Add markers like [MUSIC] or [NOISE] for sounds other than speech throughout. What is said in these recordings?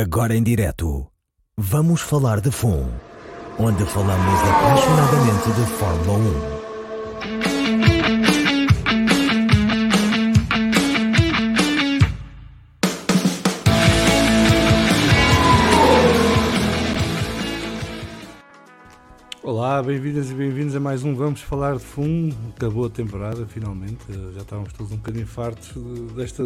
Agora em direto, vamos falar de FUN, onde falamos apaixonadamente de Fórmula 1. Olá, bem-vindas e bem-vindos a mais um Vamos Falar de Fundo. Acabou a temporada, finalmente. Já estávamos todos um bocadinho fartos desta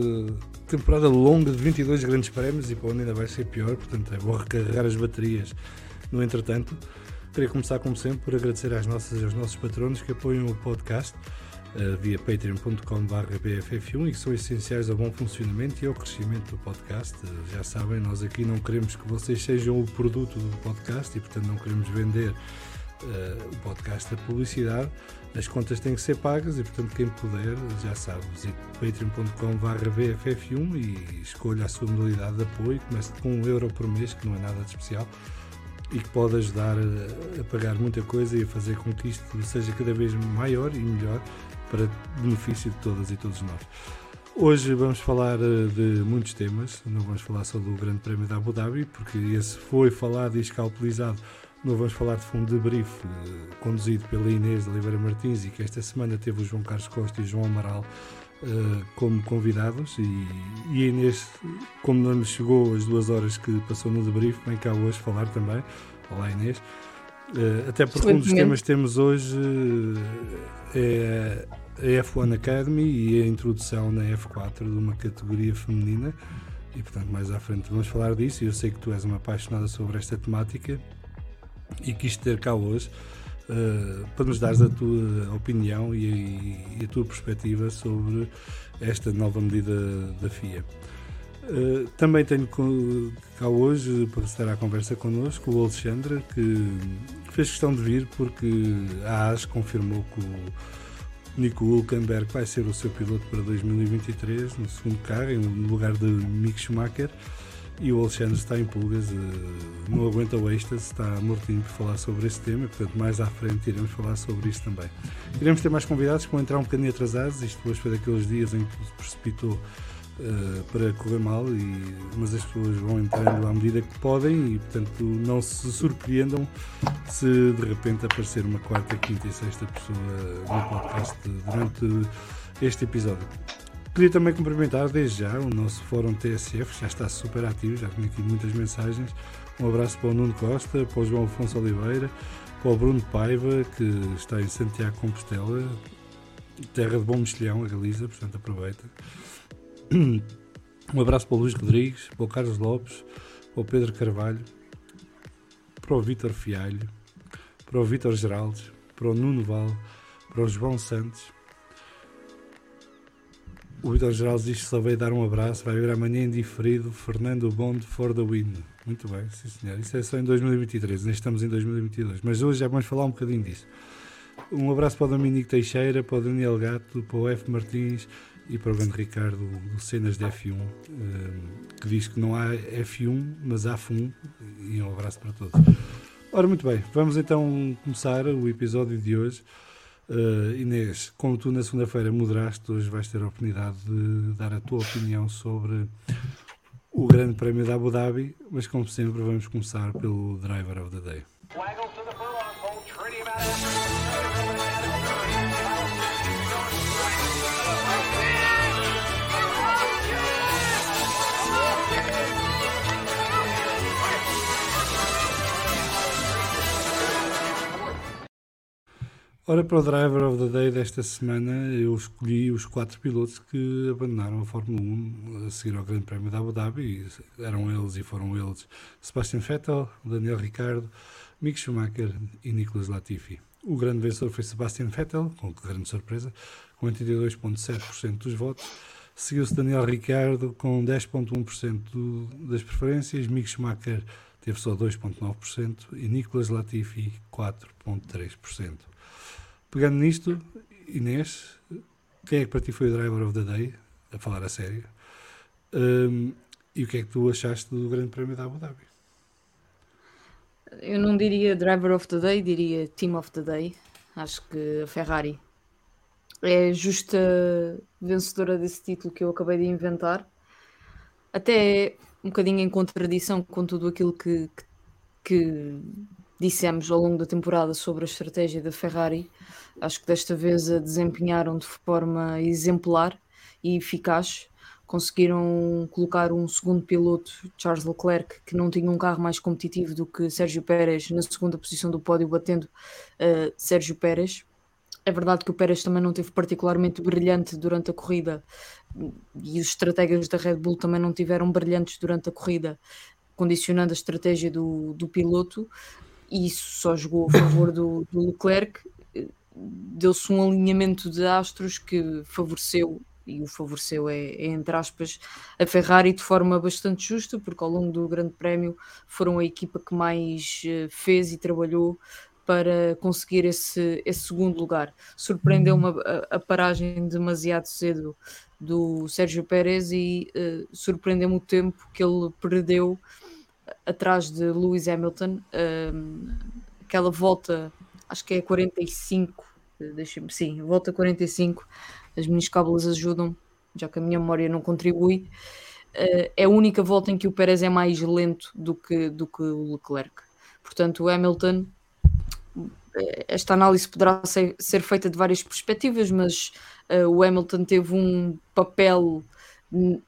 temporada longa de 22 grandes prémios e para onde ainda vai ser pior, portanto é bom recarregar as baterias no entretanto. Queria começar, como sempre, por agradecer às nossas, aos nossos patronos que apoiam o podcast uh, via patreon.com.br bff1 e que são essenciais ao bom funcionamento e ao crescimento do podcast. Uh, já sabem, nós aqui não queremos que vocês sejam o produto do podcast e, portanto, não queremos vender uh, o podcast a publicidade. As contas têm que ser pagas e, portanto, quem puder, já sabe, visite patreon.com.br bff1 e escolha a sua modalidade de apoio. Comece com um euro por mês, que não é nada de especial e que pode ajudar a, a pagar muita coisa e a fazer com que isto seja cada vez maior e melhor para benefício de todas e todos nós. Hoje vamos falar de muitos temas, não vamos falar só do Grande Prémio da Abu Dhabi, porque esse foi falado e escalpelizado. Não vamos falar de fundo de brief, conduzido pela Inês de Oliveira Martins e que esta semana teve o João Carlos Costa e o João Amaral uh, como convidados. E, e a Inês, como não lhe chegou as duas horas que passou no debrief, vem cá hoje falar também. Olá Inês. Uh, até porque um dos temas que temos hoje uh, é a F1 Academy e a introdução na F4 de uma categoria feminina. E portanto, mais à frente vamos falar disso. E eu sei que tu és uma apaixonada sobre esta temática e quis ter cá hoje uh, para nos dares a tua opinião e, e, a tua perspectiva sobre esta nova medida da FIA. Uh, também tenho cá hoje para estar à conversa connosco o Alexandre que fez questão de vir porque a AS confirmou que o Nico Hulkenberg vai ser o seu piloto para 2023 no segundo carro, em lugar de Mick Schumacher. E o Alexandre está em pulgas, não aguenta o êxtase, está mortinho por falar sobre esse tema, portanto, mais à frente iremos falar sobre isso também. Iremos ter mais convidados que vão entrar um bocadinho atrasados, isto hoje foi daqueles dias em que se precipitou Uh, para correr mal, e, mas as pessoas vão entrando à medida que podem e, portanto, não se surpreendam se de repente aparecer uma quarta, quinta e sexta pessoa no podcast durante este episódio. Queria também cumprimentar desde já o nosso fórum TSF, já está super ativo, já tenho aqui muitas mensagens. Um abraço para o Nuno Costa, para o João Afonso Oliveira, para o Bruno Paiva, que está em Santiago Compostela, terra de bom mexilhão, a Galiza, portanto aproveita. Um abraço para o Luís Rodrigues, para o Carlos Lopes, para o Pedro Carvalho, para o Vítor Fialho, para o Vítor Geraldes, para o Nuno Val, para o João Santos. O Vítor Geraldes diz que só veio dar um abraço, vai ver amanhã em diferido Fernando Bond for the win. Muito bem, sim senhor. Isso é só em 2023, ainda estamos em 2022. Mas hoje já vamos falar um bocadinho disso. Um abraço para o Dominique Teixeira, para o Daniel Gato, para o F. Martins e para o grande Ricardo do Cenas de F1, que diz que não há F1, mas há FUN, e um abraço para todos. Ora, muito bem, vamos então começar o episódio de hoje. Uh, Inês, como tu na segunda-feira moderaste, hoje vais ter a oportunidade de dar a tua opinião sobre o Grande Prémio da Abu Dhabi, mas como sempre vamos começar pelo Driver of the Day. Ora, para o Driver of the Day desta semana, eu escolhi os quatro pilotos que abandonaram a Fórmula 1 a seguir ao Grande Prémio da Abu Dhabi. Eram eles e foram eles Sebastian Vettel, Daniel Ricciardo, Mick Schumacher e Nicolas Latifi. O grande vencedor foi Sebastian Vettel, com grande surpresa, com 82,7% dos votos. Seguiu-se Daniel Ricciardo com 10,1% das preferências, Mick Schumacher teve só 2,9% e Nicolas Latifi 4,3%. Pegando nisto, Inês, quem é que para ti foi o driver of the day? A falar a sério. Um, e o que é que tu achaste do Grande Prémio da Abu Dhabi? Eu não diria driver of the day, diria team of the day. Acho que a Ferrari é justa vencedora desse título que eu acabei de inventar. Até um bocadinho em contradição com tudo aquilo que, que, que dissemos ao longo da temporada sobre a estratégia da Ferrari. Acho que desta vez a desempenharam de forma exemplar e eficaz. Conseguiram colocar um segundo piloto, Charles Leclerc, que não tinha um carro mais competitivo do que Sérgio Pérez, na segunda posição do pódio, batendo uh, Sérgio Pérez. É verdade que o Pérez também não teve particularmente brilhante durante a corrida e os estrategas da Red Bull também não tiveram brilhantes durante a corrida, condicionando a estratégia do, do piloto, e isso só jogou a favor do, do Leclerc. Deu-se um alinhamento de astros que favoreceu e o favoreceu é, é, entre aspas a Ferrari de forma bastante justa porque ao longo do Grande Prémio foram a equipa que mais eh, fez e trabalhou para conseguir esse, esse segundo lugar. Surpreendeu-me a, a, paragem demasiado cedo do Sérgio Pérez e uh, surpreendeu-me o tempo que ele perdeu atrás de Lewis Hamilton. Uh, aquela volta, acho que é 45, deixa-me, sim, volta 45, as minhas cábulas ajudam, já que a minha memória não contribui. Uh, é a única volta em que o Pérez é mais lento do que, do que o Leclerc. Portanto, o Hamilton esta análise poderá ser, ser, feita de várias perspectivas, mas uh, o Hamilton teve um papel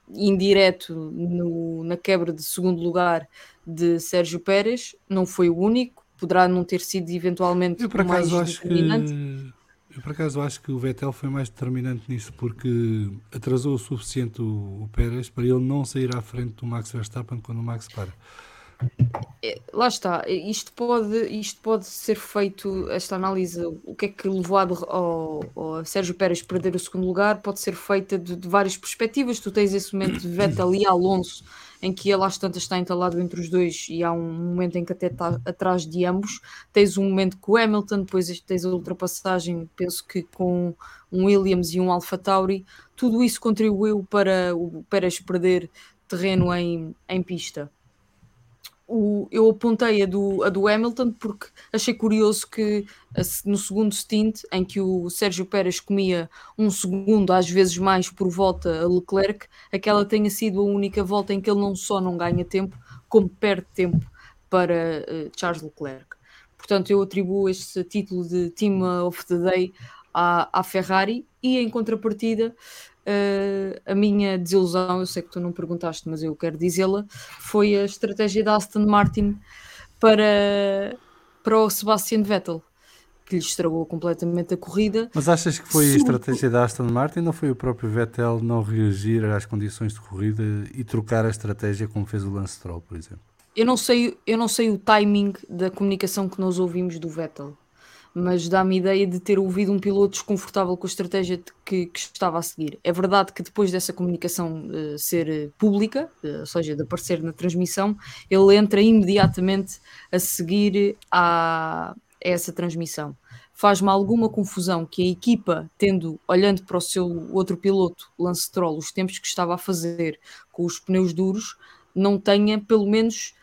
indireto no, na quebra de segundo lugar de Sérgio Pérez, não foi o único, poderá não ter sido eventualmente eu, por acaso, mais acho determinante. Que, eu por acaso acho que o Vettel foi mais determinante nisso porque atrasou o suficiente o, o Pérez para ele não sair à frente do Max Verstappen quando o Max para. É, lá está, isto pode, isto pode ser feito, esta análise, o que é que levou ao, ao Sérgio Pérez perder o segundo lugar, pode ser feita de, de, várias perspectivas. Tu tens esse momento de Vettel e Alonso, em que ele às tantas está entalado entre os dois, e há um momento em que até está atrás de ambos. Tens um momento com o Hamilton, depois tens a ultrapassagem, penso que com um Williams e um Alfa Tauri. Tudo isso contribuiu para o Pérez perder terreno em, em pista o, eu apontei a do, a do Hamilton porque achei curioso que no segundo stint, em que o Sérgio Pérez comia um segundo, às vezes mais, por volta a Leclerc, aquela tenha sido a única volta em que ele não só não ganha tempo, como perde tempo para uh, Charles Leclerc. Portanto, eu atribuo este título de Team of the Day à, à Ferrari e, em contrapartida, Uh, a minha desilusão, eu sei que tu não perguntaste, mas eu quero dizê-la, foi a estratégia da Aston Martin para, para o Sebastian Vettel, que lhe estragou completamente a corrida. Mas achas que foi a estratégia da Aston Martin ou foi o próprio Vettel não reagir às condições de corrida e trocar a estratégia como fez o Lance Stroll, por exemplo? Eu não sei, eu não sei o timing da comunicação que nós ouvimos do Vettel mas dá-me ideia de ter ouvido um piloto desconfortável com a estratégia que, que, estava a seguir. É verdade que depois dessa comunicação uh, ser uh, pública, uh, ou seja, de aparecer na transmissão, ele entra imediatamente a seguir a, a essa transmissão. Faz-me alguma confusão que a equipa, tendo, olhando para o seu outro piloto, Lance Stroll, os tempos que estava a fazer com os pneus duros, não tenha pelo menos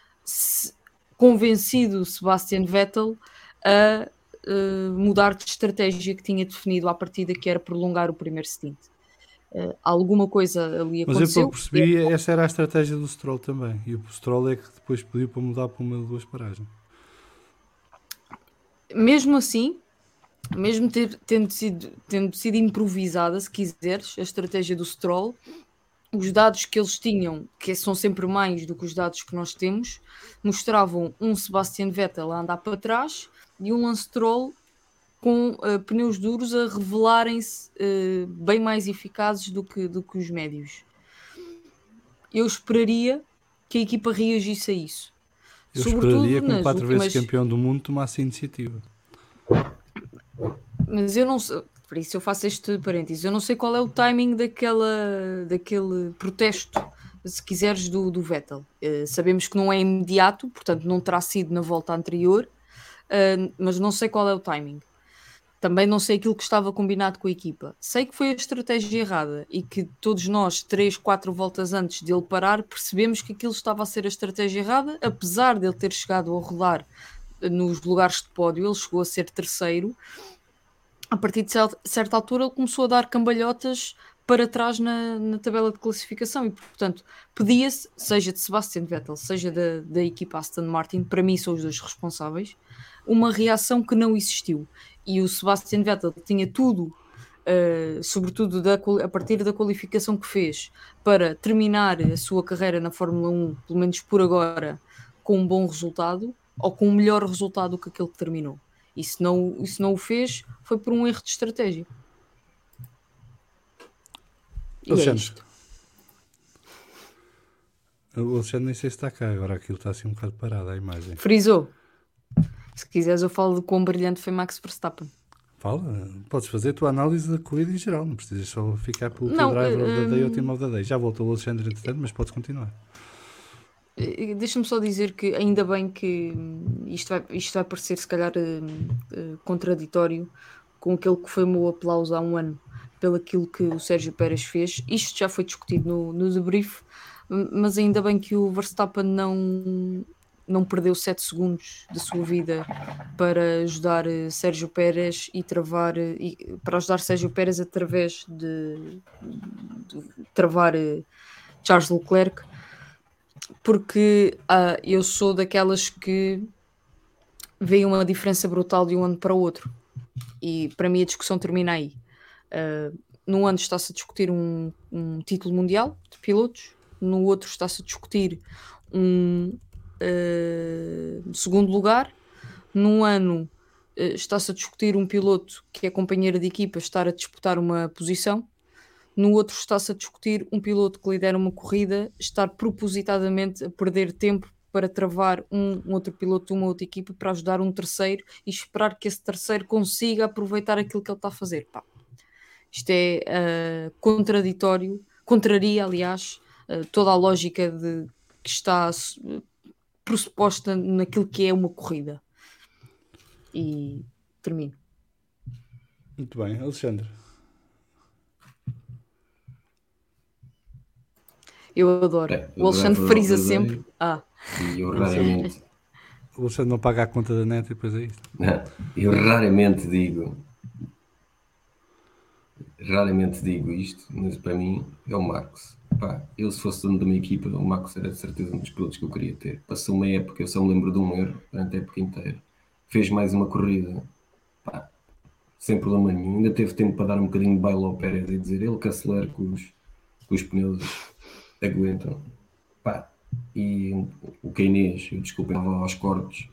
convencido Sebastian Vettel a uh, mudar de estratégia que tinha definido à partida, que era prolongar o primeiro stint. Uh, alguma coisa ali aconteceu. Mas eu percebi, é... essa era a estratégia do Stroll também. E o Stroll é que depois pediu para mudar para uma ou duas paragens. Mesmo assim, mesmo ter, tendo, sido, tendo sido improvisada, se quiseres, a estratégia do Stroll, os dados que eles tinham, que são sempre mais do que os dados que nós temos, mostravam um Sebastian Vettel a andar para trás e um Lance Troll com uh, pneus duros a revelarem-se uh, bem mais eficazes do que, do que os médios. Eu esperaria que a equipa reagisse a isso. Eu Sobretudo esperaria que um quatro últimas... vezes campeão do mundo tomasse iniciativa. Mas eu não sei, por isso eu faço este parênteses, eu não sei qual é o timing daquela, daquele protesto, se quiseres, do, do Vettel. Uh, sabemos que não é imediato, portanto não terá sido na volta anterior, uh, mas não sei qual é o timing. Também não sei aquilo que estava combinado com a equipa. Sei que foi a estratégia errada e que todos nós, três, quatro voltas antes dele parar, percebemos que aquilo estava a ser a estratégia errada, apesar dele ter chegado a rodar nos lugares de pódio, ele chegou a ser terceiro. A partir de certa altura, ele começou a dar cambalhotas para trás na, na tabela de classificação e, portanto, pedia-se, seja de Sebastian Vettel, seja da, da equipa Aston Martin, para mim são os dois responsáveis, uma reação que não existiu. E o Sebastian Vettel tinha tudo, uh, sobretudo da, a partir da qualificação que fez, para terminar a sua carreira na Fórmula 1, pelo menos por agora, com um bom resultado ou com um melhor resultado que aquele que terminou. E se não, e se não o fez, foi por um erro de estratégia. E é Alexandre. É o Alexandre nem sei se está cá, agora aquilo está assim um bocado parado a imagem. Frisou. Se quiseres, eu falo de quão brilhante foi Max Verstappen. Fala, podes fazer a tua análise da corrida em geral, não precisas só ficar pelo não, driver uh, of the day ou team of the day. Já voltou o Alexandre entretanto, mas podes continuar. Eh, deixa-me só dizer que ainda bem que isto vai, isto vai parecer se calhar uh, uh, contraditório com aquele que foi o meu aplauso há um ano pelo aquilo que o Sérgio Pérez fez. Isto já foi discutido no, no debrief, mas ainda bem que o Verstappen não, não perdeu 7 segundos da sua vida para ajudar eh, Sérgio Pérez e travar eh, e, para ajudar Sérgio Pérez através de, de travar eh, Charles Leclerc porque uh, eu sou daquelas que veem uma diferença brutal de um ano para o outro. E para mim a discussão termina aí. Uh, num ano está-se a discutir um, um, título mundial de pilotos, no outro está-se a discutir um uh, segundo lugar, num ano uh, está-se a discutir um piloto que é companheiro de equipa estar a disputar uma posição, no outro está-se a discutir um piloto que lidera uma corrida estar propositadamente a perder tempo para travar um, um, outro piloto de uma outra equipa para ajudar um terceiro e esperar que esse terceiro consiga aproveitar aquilo que ele está a fazer. Pá, isto é uh, contraditório, contraria, aliás, uh, toda a lógica de, que está pressuposta naquilo que é uma corrida. E termino. Muito bem, Alexandre. Eu adoro. É, o Alexandre frisa sempre. Ah. E eu raramente. O Alexandre não paga a conta da net e depois é isso. Não, [LAUGHS] eu raramente digo raramente digo isto, mas para mim é o Marcos. Pá, eu se fosse dono de uma equipa, o Marcos era de certeza um dos pilotos que eu queria ter. Passou uma época, eu só me lembro de um erro, durante a época inteira. Fez mais uma corrida, pá, sem problema nenhum. Ainda teve tempo para dar um bocadinho de baile ao Pérez e dizer ele que acelera com os, com os pneus aguentam. Pá, e o Keinês, eu desculpem aos cortes,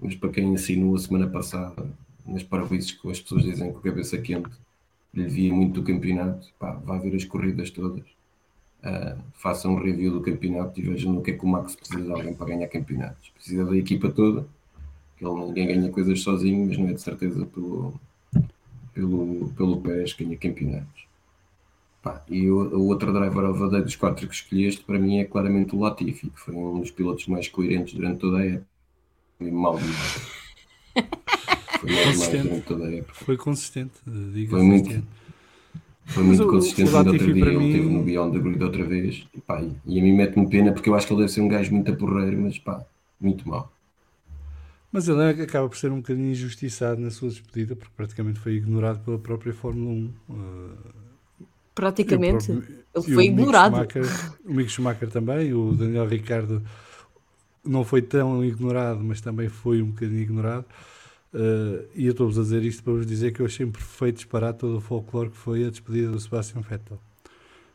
mas para quem ensinou a semana passada, nas parvoices que as pessoas dizem com a cabeça quente, lhe via muito do campeonato, pá, vá ver as corridas todas, uh, faça um review do campeonato e vejam no que é que o Max precisa de alguém para ganhar campeonatos. Precisa da equipa toda, que ele ninguém ganha coisas sozinho, mas não é de certeza pelo, pelo, pelo Pérez que ganha campeonatos. Pá, e o, o outro driver of the day dos quatro que escolheste, para mim é claramente o Latifi, que foi um dos pilotos mais coerentes durante toda a época. E mal [LAUGHS] Foi consistente. Foi consistente, foi muito, foi muito consistente no outro dia. Ele mim... teve no Beyond the Grid outra vez. E, pá, e a mim mete-me pena porque eu acho que ele deve ser um gajo muito aporreiro, mas pá, muito mal. Mas ele acaba por ser um bocadinho injustiçado na sua despedida, porque praticamente foi ignorado pela própria Fórmula 1. Uh, praticamente, próprio, ele foi ignorado. o Mick Schumacher também, o Daniel Ricardo não foi tão ignorado, mas também foi um bocadinho ignorado. Uh, e eu estou-vos a dizer isto para vos dizer que eu achei perfeito disparar todo o folclore que foi a despedida do Sebastian Vettel.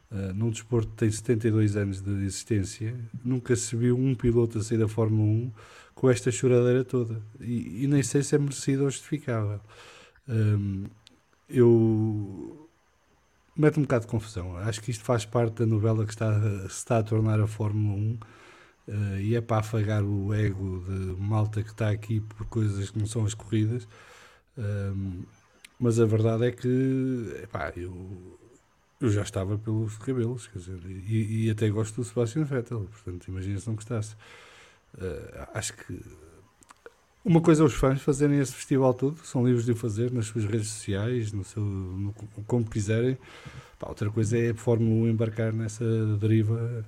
Uh, num desporto que tem 72 anos de existência, nunca se viu um piloto a sair da Fórmula 1 com esta choradeira toda. E, e nem sei se é merecido ou justificável. Um, eu. Mete um bocado de confusão. Acho que isto faz parte da novela que está, se está a tornar a Fórmula 1 uh, e é para afagar o ego de malta que está aqui por coisas que não são as corridas. Um, mas a verdade é que epá, eu, eu já estava pelos cabelos, quer dizer, e, e até gosto do Sebastian Vettel, portanto, imagina se não gostasse. Uh, acho que uma coisa é os fãs fazerem esse festival todo, são livres de o fazer nas suas redes sociais, no seu, no, como quiserem. Outra coisa é a Fórmula 1 embarcar nessa deriva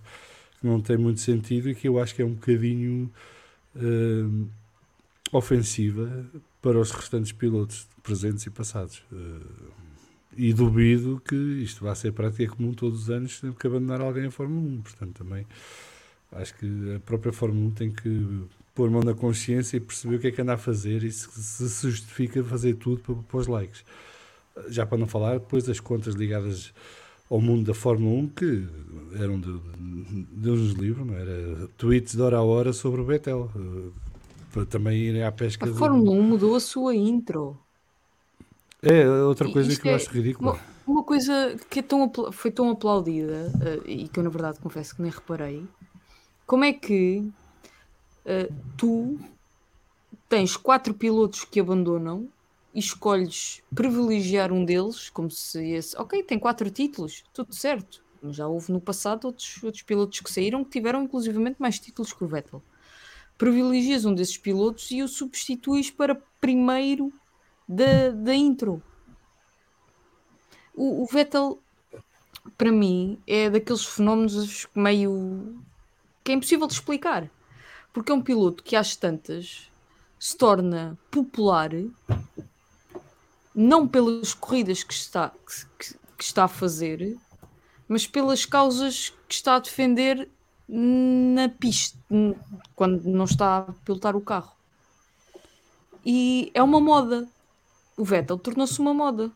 que não tem muito sentido e que eu acho que é um bocadinho uh, ofensiva para os restantes pilotos presentes e passados. Uh, e duvido que isto vá ser prática comum todos os anos, tendo que abandonar alguém a Fórmula 1. Portanto, também acho que a própria Fórmula 1 tem que pôr mão na consciência e perceber o que é que anda a fazer e se se, justifica fazer tudo para, para os likes. Já para não falar depois das contas ligadas ao mundo da Fórmula 1 que eram de, de, de uns livros, não era? Tweets de hora a hora sobre o Betel. eh, Para também irem à pesca. A Fórmula 1 mudou a sua intro. É, outra coisa isto que eu é acho ridícula. Uma, uma coisa que é tão, foi tão aplaudida eh, e que eu, na verdade, confesso que nem reparei. Como é que eh, tu tens quatro pilotos que abandonam e escolhes privilegiar um deles, como se esse. Ok, tem quatro títulos, tudo certo. Mas já houve no passado outros, outros pilotos que saíram que tiveram inclusivamente mais títulos que o Vettel. Privilegias um desses pilotos e o substituis para primeiro da, da intro. O, o Vettel, para mim, é daqueles fenómenos meio. que é impossível de explicar. Porque é um piloto que às tantas se torna popular não pelas corridas que está, que, que- está a fazer, mas pelas causas que está a defender na pista, quando não está a pilotar o carro. E é uma moda. O Vettel tornou-se uma moda.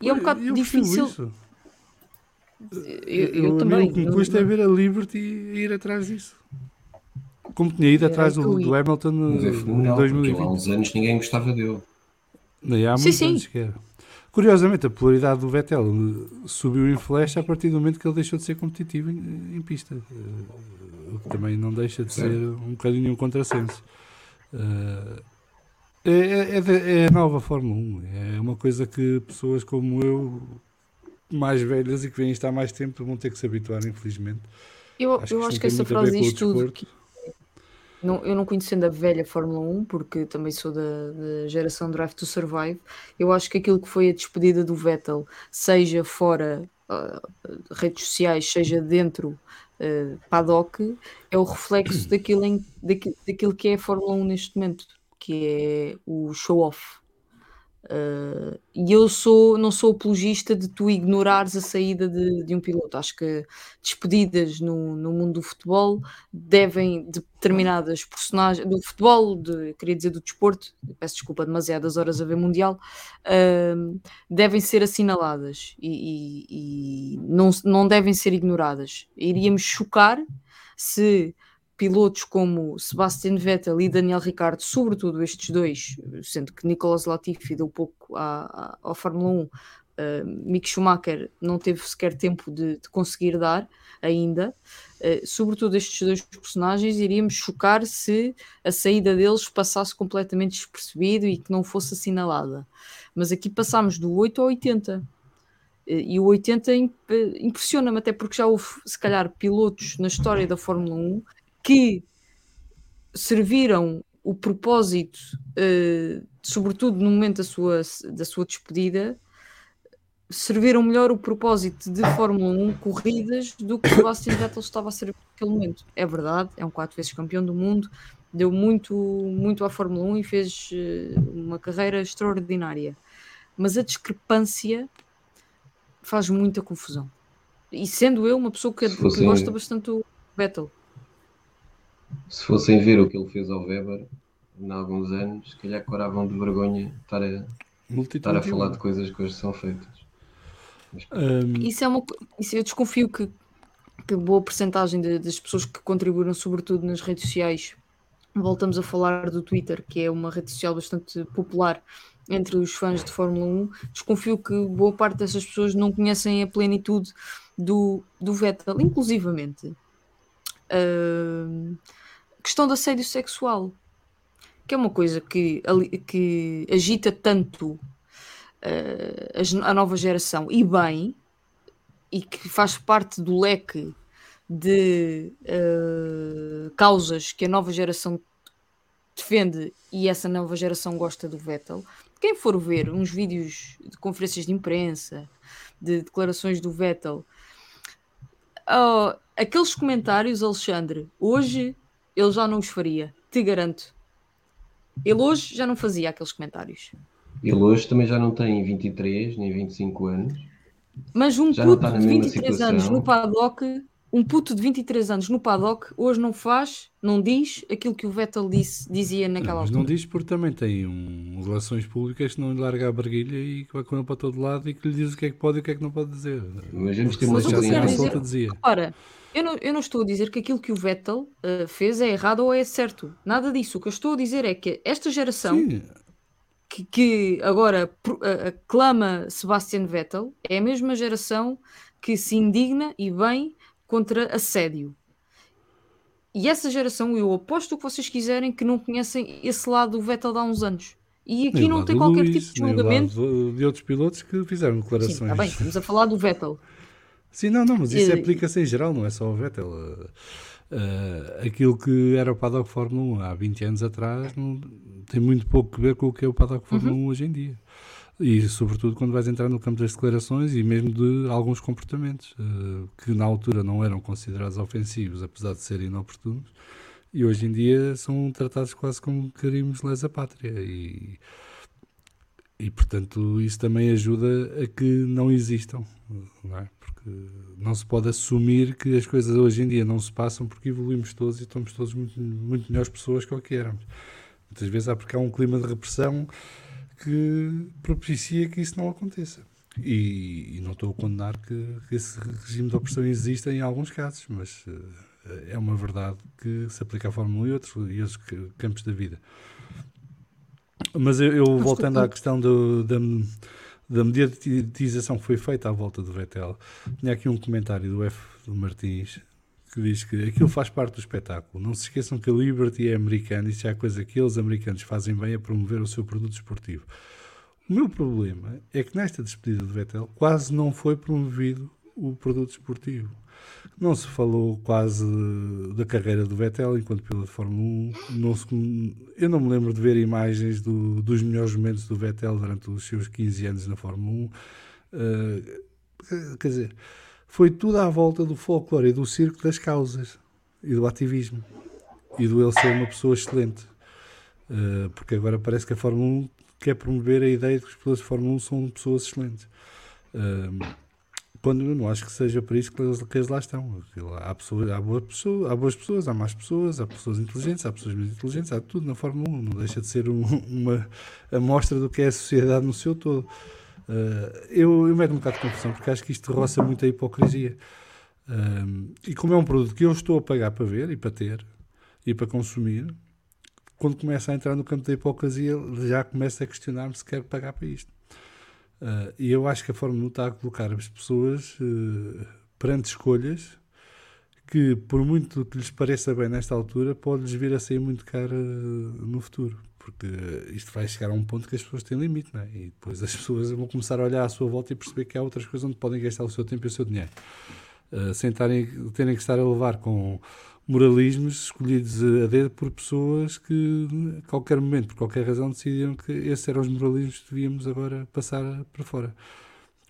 E é um bocado eu difícil. isso. Eu, eu mim também. O que me custa é ver a Liberty e ir atrás disso. Como tinha ido atrás do, eu do Hamilton é no- em fenomenal, porque ele há 2020. uns anos ninguém gostava dele. Nem há Sim, muitos sim. anos sequer. Curiosamente, a popularidade do Vettel eh, subiu em flash a partir do momento que ele deixou de ser competitivo em, em pista. Eh, O que também não deixa de ser um bocadinho um contrassenso. Eh, É, é, é é a nova Fórmula 1. É uma coisa que pessoas como eu, mais velhas e que vêm estar mais tempo, vão ter que se habituar, infelizmente. Eu Acho eu isto acho que essa frase diz tudo. desporto. Não, eu não conhecendo a velha Fórmula 1, porque também sou da, da geração Drive to Survive, eu acho que aquilo que foi a despedida do Vettel, seja fora ah, redes sociais, seja dentro ah, paddock, é o reflexo daquilo, em- daqui- daquilo que é a Fórmula 1 neste momento, que é o show-off. E eu sou, não sou apologista de tu ignorares a saída de, de um piloto. Acho que despedidas no, no mundo do futebol devem, de determinadas personagens, do futebol, de, queria dizer do desporto, peço desculpa, demasiadas horas a ver Mundial, uh, devem ser assinaladas e, e- e não, não devem ser ignoradas. Iríamos chocar se pilotos como Sebastian Vettel e Daniel Ricciardo, sobretudo estes dois, sendo que Nicolas Latifi deu pouco à, à, à Fórmula 1, uh, Mick Schumacher não teve sequer tempo de, de conseguir dar ainda. Uh, sobretudo estes dois personagens, iríamos chocar se a saída deles passasse completamente despercebido e que não fosse assinalada. Mas aqui passámos do 8 ao 80. E o 80 imp- impressiona-me, até porque já houve, se calhar, pilotos na história da Fórmula 1 que serviram o propósito, eh, sobretudo no momento da sua, da sua despedida, serviram melhor o propósito de Fórmula 1 corridas do que o Sebastian Vettel estava a servir naquele momento. É verdade, é um quatro vezes campeão do mundo, deu muito, muito à Fórmula 1 e fez eh, uma carreira extraordinária. Mas a discrepância faz muita confusão. E sendo eu uma pessoa que, que gosta bastante do Vettel. Se fossem ver o que ele fez ao Weber, em alguns anos, se calhar coravam de vergonha estar a, estar a falar de coisas que hoje são feitas. Mas, Um, Isso é uma isso eu desconfio que, que boa porcentagem de- das pessoas que contribuíram, sobretudo nas redes sociais, voltamos a falar do Twitter, que é uma rede social bastante popular entre os fãs de Fórmula 1. Desconfio que boa parte dessas pessoas não conhecem a plenitude do, do Vettel, inclusivamente. hum, questão de assédio sexual, que é uma coisa que, que agita tanto eh, a a nova geração e bem, e que faz parte do leque de eh, causas que a nova geração defende e essa nova geração gosta do Vettel. Quem for ver uns vídeos de conferências de imprensa, de declarações do Vettel, oh, aqueles comentários, Alexandre, hoje ele já não os faria, te garanto. Ele hoje já não fazia aqueles comentários. Ele hoje também já não tem 23 nem 25 anos. Mas um já puto de 23 anos no paddock, um puto de 23 anos no paddock, hoje não faz, não diz aquilo que o Vettel disse, dizia naquela não, mas altura. não diz porque também tem um, relações públicas que não lhe larga a barguilha e que vai com ele para todo lado e que lhe diz o que é que pode e o que é que não pode dizer. Mas vamos ter uma solta dizia. Repara, eu não, eu não estou a dizer que aquilo que o Vettel uh, fez é errado ou é certo. Nada disso. O que eu estou a dizer é que esta geração que, que, agora uh, aclama Sebastian Vettel é a mesma geração que se indigna e vem contra assédio. E essa geração, eu aposto o que vocês quiserem, que não conhecem esse lado do Vettel de há uns anos. E aqui nem não tem qualquer Luís, tipo de julgamento. De outros pilotos que fizeram declarações. Sim, tá bem, estamos a falar do Vettel. Sim, não, não, mas isso aplica-se em geral, não é só o Vettel. Uh, aquilo que era o Paddock Fórmula 1 há 20 anos atrás não, tem muito pouco a ver com o que é o Paddock Fórmula uhum. 1 hoje em dia. E sobretudo quando vais entrar no campo das declarações e mesmo de alguns comportamentos uh, que na altura não eram considerados ofensivos, apesar de serem inoportunos, e hoje em dia são tratados quase como crimes lesa pátria. E, e portanto isso também ajuda a que não existam. Não é? Não se pode assumir que as coisas hoje em dia não se passam porque evoluímos todos e estamos todos muito, muito melhores pessoas que o que éramos. Muitas vezes há porque há um clima de repressão que propicia que isso não aconteça. E, e não estou a condenar que, que, esse regime de opressão exista em alguns casos, mas uh, é uma verdade que se aplica à Fórmula 1 e outros, e outros campos da vida. Mas eu, eu voltando à questão do, da da mediatização que foi feita à volta do Vettel, tinha aqui um comentário do F. Martins que diz que aquilo faz parte do espetáculo. Não se esqueçam que a Liberty é americana e se há coisa que eles americanos fazem bem é promover o seu produto esportivo. O meu problema é que nesta despedida do Vettel quase não foi promovido o produto esportivo. Não se falou quase da carreira do Vettel enquanto piloto de Fórmula 1. Não se, eu não me lembro de ver imagens do, dos melhores momentos do Vettel durante os seus 15 anos na Fórmula 1. Uh, eh, quer dizer, foi tudo à volta do folclore e do circo das causas e do ativismo e do ele ser uma pessoa excelente. Uh, porque agora parece que a Fórmula 1 quer promover a ideia de que os pilotos de Fórmula 1 são pessoas excelentes. Uh, quando eu não acho que seja por isso que eles, que eles lá estão. Há, pessoas, há, boas pessoas, há boas pessoas, há más pessoas, há pessoas inteligentes, há pessoas menos inteligentes, há tudo na Fórmula 1. Não deixa de ser um, uma amostra do que é a sociedade no seu todo. Uh, eu, eu meto um bocado de confusão porque acho que isto roça muito a hipocrisia. Uh, e como é um produto que eu estou a pagar para ver e para ter e para consumir, quando começa a entrar no campo da hipocrisia, já começa a questionar-me se quero pagar para isto. Uh, e eu acho que a Fórmula 1 está a colocar as pessoas uh, perante escolhas que, por muito que lhes pareça bem nesta altura, pode-lhes vir a sair muito caro uh, no futuro. Porque isto vai chegar a um ponto que as pessoas têm limite, não é? E depois as [LAUGHS] pessoas vão começar a olhar à sua volta e perceber que há outras coisas onde podem gastar o seu tempo e o seu dinheiro. sem tarem, terem que estar a levar com moralismos escolhidos a dedo por pessoas que, a qualquer momento, por qualquer razão, decidiram que esses eram os moralismos que devíamos agora passar para fora.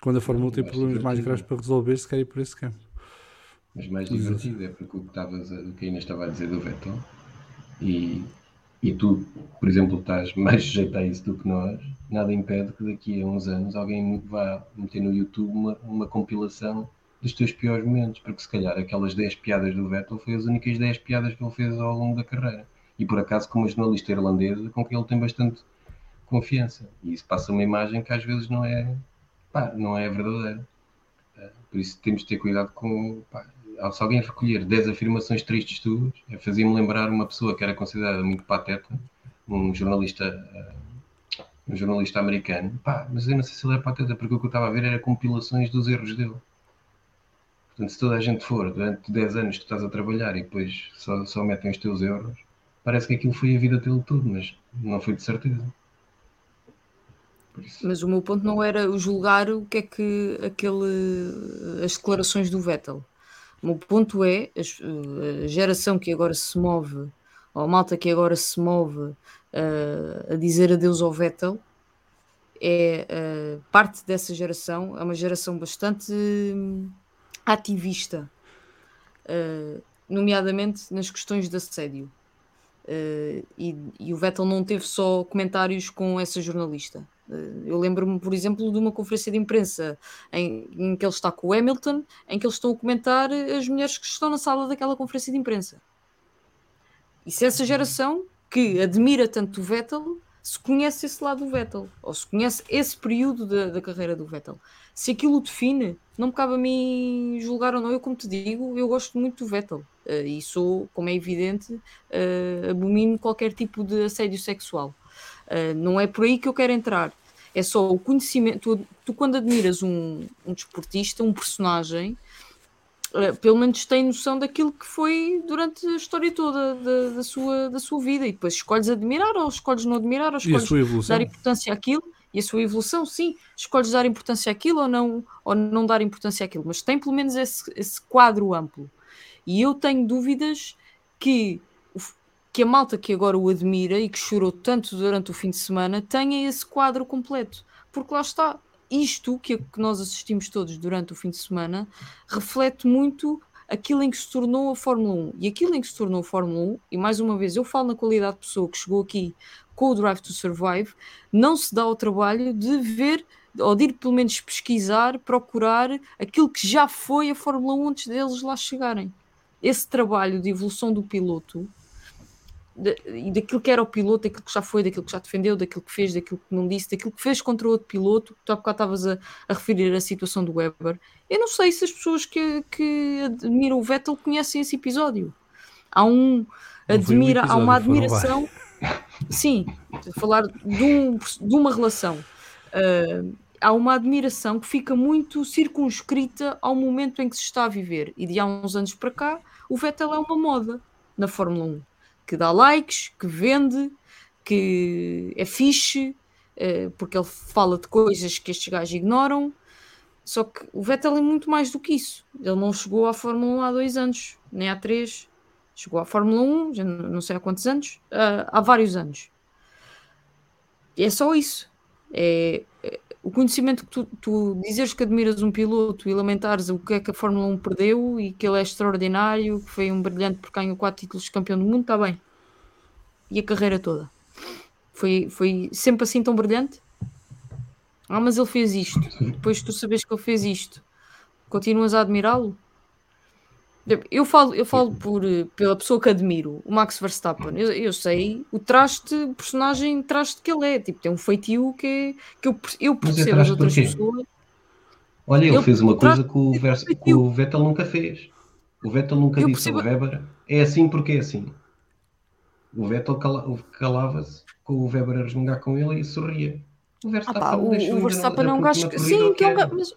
Quando a Fórmula 1 tem problemas mais graves para resolver, se quer ir por esse campo. Mas mais divertido é porque o que, estavas a, o que ainda estava a dizer do Vettel e, e tu, por exemplo, estás mais sujeito a isso do que nós, nada impede que daqui a uns anos alguém vá meter no YouTube uma, uma compilação dos teus piores momentos, porque se calhar aquelas 10 piadas do Vettel foi as únicas 10 piadas que ele fez ao longo da carreira. E por acaso, como jornalista irlandesa, com quem ele tem bastante confiança. E isso passa uma imagem que às vezes não é, pá, não é verdadeira. Eh, por isso temos de ter cuidado com. Pá, se alguém recolher 10 afirmações tristes tuas, eh, fazia-me lembrar uma pessoa que era considerada muito pateta, um jornalista. Uh, um jornalista americano, pá, mas eu não sei se ele é pateta, porque o que eu estava a ver era compilações dos erros dele. Portanto, se toda a gente for durante 10 anos que estás a trabalhar e depois só, só metem os teus euros, parece que aquilo foi a vida dele tudo, mas não foi de certeza. Mas o meu ponto não era julgar o que é que aquele, as declarações do Vettel. O meu ponto é a geração que agora se move, ou a malta que agora se move uh, a dizer adeus ao Vettel, é uh, parte dessa geração, é uma geração bastante ativista, uh, nomeadamente nas questões de assédio. Uh, e, e, o Vettel não teve só comentários com essa jornalista. Eu lembro-me, por exemplo, de uma conferência de imprensa em, em, que ele está com o Hamilton, em que eles estão a comentar as mulheres que estão na sala daquela conferência de imprensa. E se essa geração que admira tanto o Vettel se conhece esse lado do Vettel, ou se conhece esse período da, da carreira do Vettel. Se aquilo o define, não me cabe a mim julgar ou não. Eu, como te digo, eu gosto muito do Vettel uh, e sou, como é evidente, uh, abomino qualquer tipo de assédio sexual. Uh, não é por aí que eu quero entrar. É só o conhecimento. Tu, tu quando admiras um, um desportista, um personagem, pelo menos tem noção daquilo que foi durante a história toda da, da, sua, da sua vida e depois escolhes admirar ou escolhes não admirar ou escolhes dar importância àquilo e a sua evolução, sim, escolhes dar importância àquilo ou não, ou não dar importância àquilo, mas tem pelo menos esse, esse quadro amplo. E eu tenho dúvidas que, que a malta que agora o admira e que chorou tanto durante o fim de semana tenha esse quadro completo. Porque lá está, isto que, que nós assistimos todos durante o fim de semana reflete muito aquilo em que se tornou a Fórmula 1. E aquilo em que se tornou a Fórmula 1, e mais uma vez eu falo na qualidade de pessoa que chegou aqui com o Drive to Survive, não se dá o trabalho de ver ou de ir pelo menos pesquisar, procurar aquilo que já foi a Fórmula 1 antes deles lá chegarem. Esse trabalho de evolução do piloto e daquilo que era o piloto, daquilo que já foi, daquilo que já defendeu, daquilo que fez, daquilo que não disse, daquilo que fez contra o outro piloto. Tu há bocado estavas a, a, referir a situação do Weber. Eu não sei se as pessoas que, que admiram o Vettel conhecem esse episódio. Há um admira, um episódio, há uma admiração. Sim, falar de, um, de uma relação. Uh, há uma admiração que fica muito circunscrita ao momento em que se está a viver. E de há uns anos para cá, o Vettel é uma moda na Fórmula 1 que dá likes, que vende, que é fixe, uh, porque ele fala de coisas que estes gajos ignoram. Só que o Vettel é muito mais do que isso. Ele não chegou à Fórmula 1 há dois anos, nem há três. Chegou à Fórmula 1, já não sei há quantos anos, uh, há vários anos. E é só isso. É, é, o conhecimento que tu, tu dizeres que admiras um piloto e lamentares o que é que a Fórmula 1 perdeu e que ele é extraordinário, que foi um brilhante porque ganhou quatro títulos de campeão do mundo, está bem. E a carreira toda? Foi, foi sempre assim tão brilhante? Ah, mas ele fez isto. Depois tu sabes que ele fez isto. Continuas a admirá-lo? Eu falo, eu falo por, pela pessoa que admiro, o Max Verstappen. Eu, eu sei o traste, o personagem traste que ele é. Tipo, tem um feitio que, é, que eu, eu percebo as outras pessoas. Olha, ele, ele fez uma coisa que o, Vers, que o, Vettel nunca fez. O Vettel nunca eu disse percebo... ao Weber é assim porque é assim. O Vettel calava-se com o Weber a resmungar com ele e sorria. O Verstappen, ah, pá, o, o Verstappen é um gajo que. Sim, que é um gajo.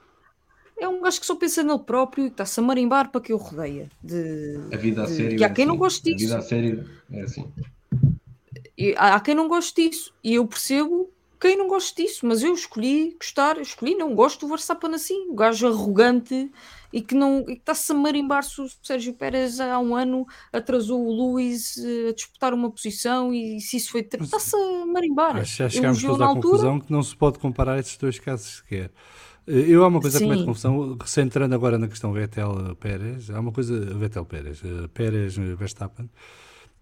Mas é um gajo que só pensa nele próprio e está-se a marimbar para que eu rodeia. De, a vida a sério. Que há quem é não goste disso. A vida a sério é assim. E há quem não goste disso. E eu percebo quem não gosta disso, mas eu escolhi gostar, escolhi, não gosto do Verstappen assim, o gajo arrogante e que não está-se a marimbar se o Sérgio Pérez há um ano atrasou o Luís eh, a disputar uma posição e se isso foi está-se a marimbar. Acho que já chegámos todos à conclusão que não se pode comparar esses dois casos sequer. Eu há uma coisa Sim. que me mete confusão, centrando agora na questão Vettel-Pérez, há uma coisa, Vettel-Pérez, eh, Pérez-Verstappen,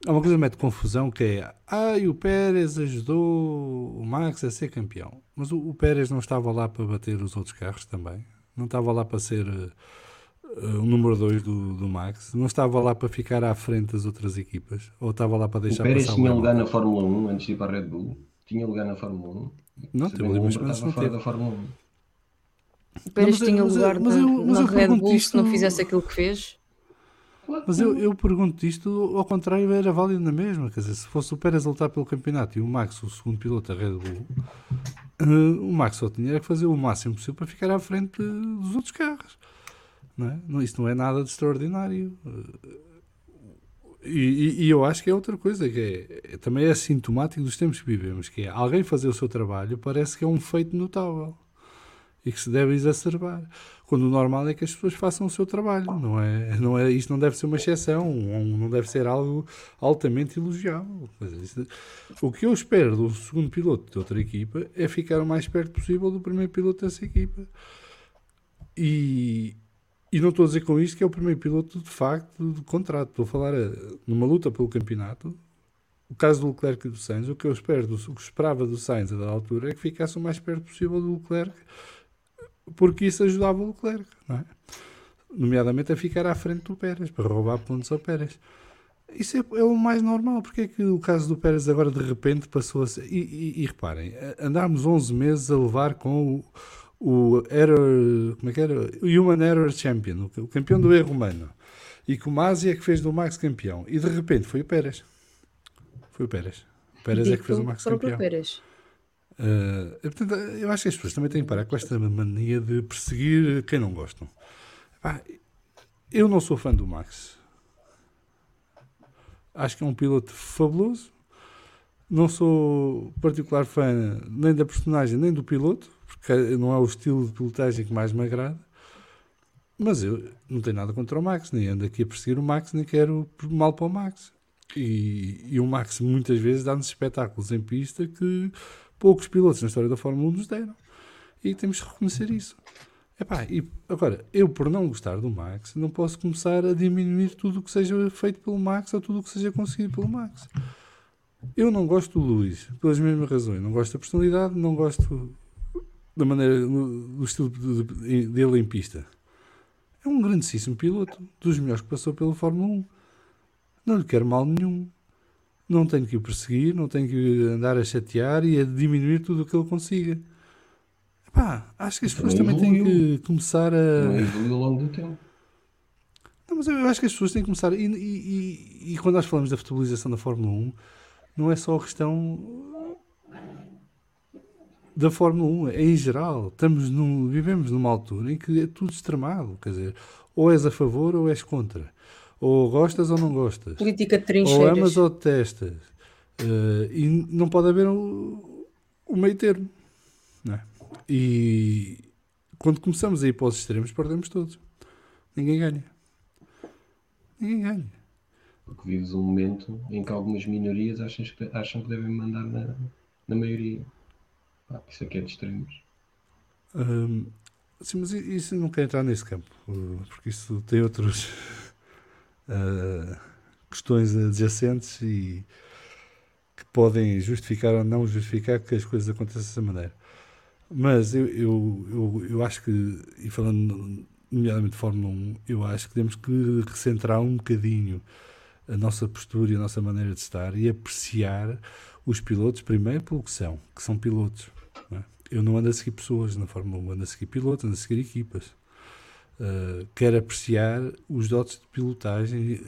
há uma coisa que me mete confusão que é, ah, o Pérez ajudou o Max a ser campeão, mas o, o, Pérez não estava lá para bater os outros carros também, não estava lá para ser uh, o número 2 do, do Max, não estava lá para ficar à frente das outras equipas, ou estava lá para deixar o Pérez tinha lugar na Fórmula 1 antes de ir para a Red Bull, tinha lugar na Fórmula 1. Não, teve ali, mas, não fora da Fórmula 1. O Pérez tinha mas, lugar mas, na, mas na Red Bull isto... se não fizesse aquilo que fez. Mas eu, eu pergunto isto, ao contrário, era válido na mesma. Quer dizer, se fosse o Pérez a lutar pelo campeonato e o Max, o segundo piloto da Red Bull, uh, o Max só tinha que fazer o máximo possível para ficar à frente dos outros carros. Não é? Não, isso não é nada de extraordinário. Uh, e, e, e, eu acho que é outra coisa, que é, é, também é sintomático dos tempos que vivemos, que é alguém fazer o seu trabalho parece que é um feito notável e que se deve exacerbar. Quando o normal é que as pessoas façam o seu trabalho, não é? Não é isto não deve ser uma exceção, não deve ser algo altamente elogiável. O que eu espero do segundo piloto de outra equipa é ficar o mais perto possível do primeiro piloto dessa equipa. E, e não estou a dizer com isto que é o primeiro piloto de facto de contrato. Estou a falar eh, numa luta pelo campeonato. o caso do Leclerc e do Sainz, o que eu espero, o que esperava do Sainz a da altura é que ficasse o mais perto possível do Leclerc, porque isso ajudava o Leclerc, não é? Nomeadamente a ficar à frente do Pérez, para roubar pontos ao Pérez. Isso é, é, o mais normal. Porque é que o caso do Pérez agora de repente passou a ser. E, e, e reparem, andámos 11 meses a levar com o, o Error. Como é que era? O Human Error Champion, o campeão do erro humano. E que o Masi é que fez do Max campeão. E de repente foi o Pérez. Foi o Pérez. O Pérez é que fez o Max campeão. Pérez. Uh, portanto, eu acho que as pessoas também têm que parar com esta mania de perseguir quem não gostam. eu não sou fã do Max. Acho que é um piloto fabuloso. Não sou particular fã nem da personagem nem do piloto, porque não é o estilo de pilotagem que mais me agrada. Mas eu não tenho nada contra o Max, nem ando aqui a perseguir o Max, nem quero mal para o Max. E, e o Max muitas vezes dá-nos espetáculos em pista que poucos pilotos na história da Fórmula 1 nos deram. E temos que reconhecer isso. Epá, e agora, eu por não gostar do Max, não posso começar a diminuir tudo o que seja feito pelo Max ou tudo o que seja conseguido pelo Max. Eu não gosto do Luís, pelas mesmas razões. Não gosto da personalidade, não gosto da maneira, do estilo dele em pista. É um grandíssimo piloto, dos melhores que passou pela Fórmula 1. Não lhe quero mal nenhum. Não tenho que o perseguir, não tenho que andar a chatear e a diminuir tudo o que ele consiga. Epá, acho que as pessoas também, têm que começar a. Não ao longo do tempo. Não, mas eu acho que as pessoas têm que começar. E, e, e, quando nós falamos da futebolização da Fórmula 1, não é só a questão da Fórmula 1, é em geral. Estamos num, vivemos numa altura em que é tudo extremado. Quer dizer, ou és a favor ou és contra. Ou gostas ou não gostas. Política de trincheiras. Ou amas ou detestas. Uh, e não pode haver o, o meio termo. Não é? E quando começamos a ir para os extremos, perdemos todos. Ninguém ganha. Ninguém ganha. Porque vives um momento em que algumas minorias acham que, acham que devem mandar na, na maioria. Ah, isso aqui é de extremos. Hum, sim, mas isso não quer entrar nesse campo, porque isso tem outras uh, questões adjacentes e que podem justificar ou não justificar que as coisas aconteçam dessa maneira. Mas eu, eu, eu, eu acho que, e falando nomeadamente de Fórmula 1, eu acho que temos que recentrar um bocadinho a nossa postura e a nossa maneira de estar e apreciar os pilotos, primeiro pelo que são, que são pilotos. Não é? Eu não ando a seguir pessoas na Fórmula 1, ando a seguir pilotos, ando a seguir equipas. Uh, quero apreciar os dotes de pilotagem,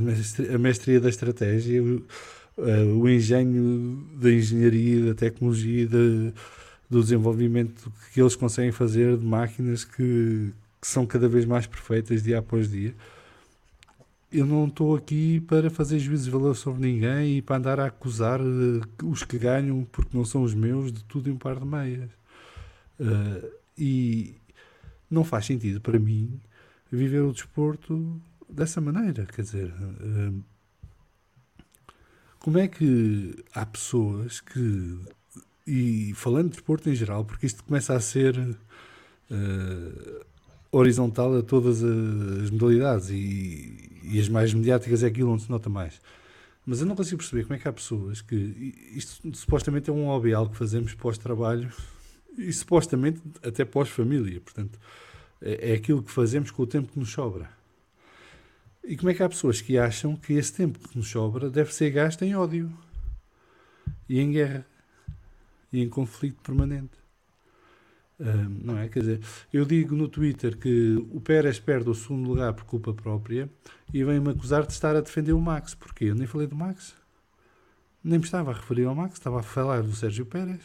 mestri a mestria da estratégia, o, uh, o engenho da engenharia, da tecnologia, do desenvolvimento que eles conseguem fazer de máquinas que, que são cada vez mais perfeitas dia após dia eu não estou aqui para fazer juízes de valor sobre ninguém e para andar a acusar os que ganham porque não são os meus de tudo em um par de meias. E não faz sentido para mim viver o desporto dessa maneira. Quer dizer, uh, como é que há pessoas que, e falando de desporto em geral, porque isto começa a ser horizontal a todas as modalidades e, e as mais mediáticas é aquilo onde se nota mais. Mas eu não consigo perceber como é que há pessoas que. Isto supostamente é um hobby, algo que fazemos pós-trabalho e supostamente até pós-família. Portanto, é, é aquilo que fazemos com o tempo que nos sobra. E como é que há pessoas que acham que esse tempo que nos sobra deve ser gasto em ódio e em guerra e em conflito permanente? não é? Quer dizer, eu digo no Twitter que o Pérez perde o segundo lugar por culpa própria e vem-me acusar de estar a defender o Max. Porquê? Eu nem falei do Max. Nem me estava a referir ao Max, estava a falar do Sérgio Pérez,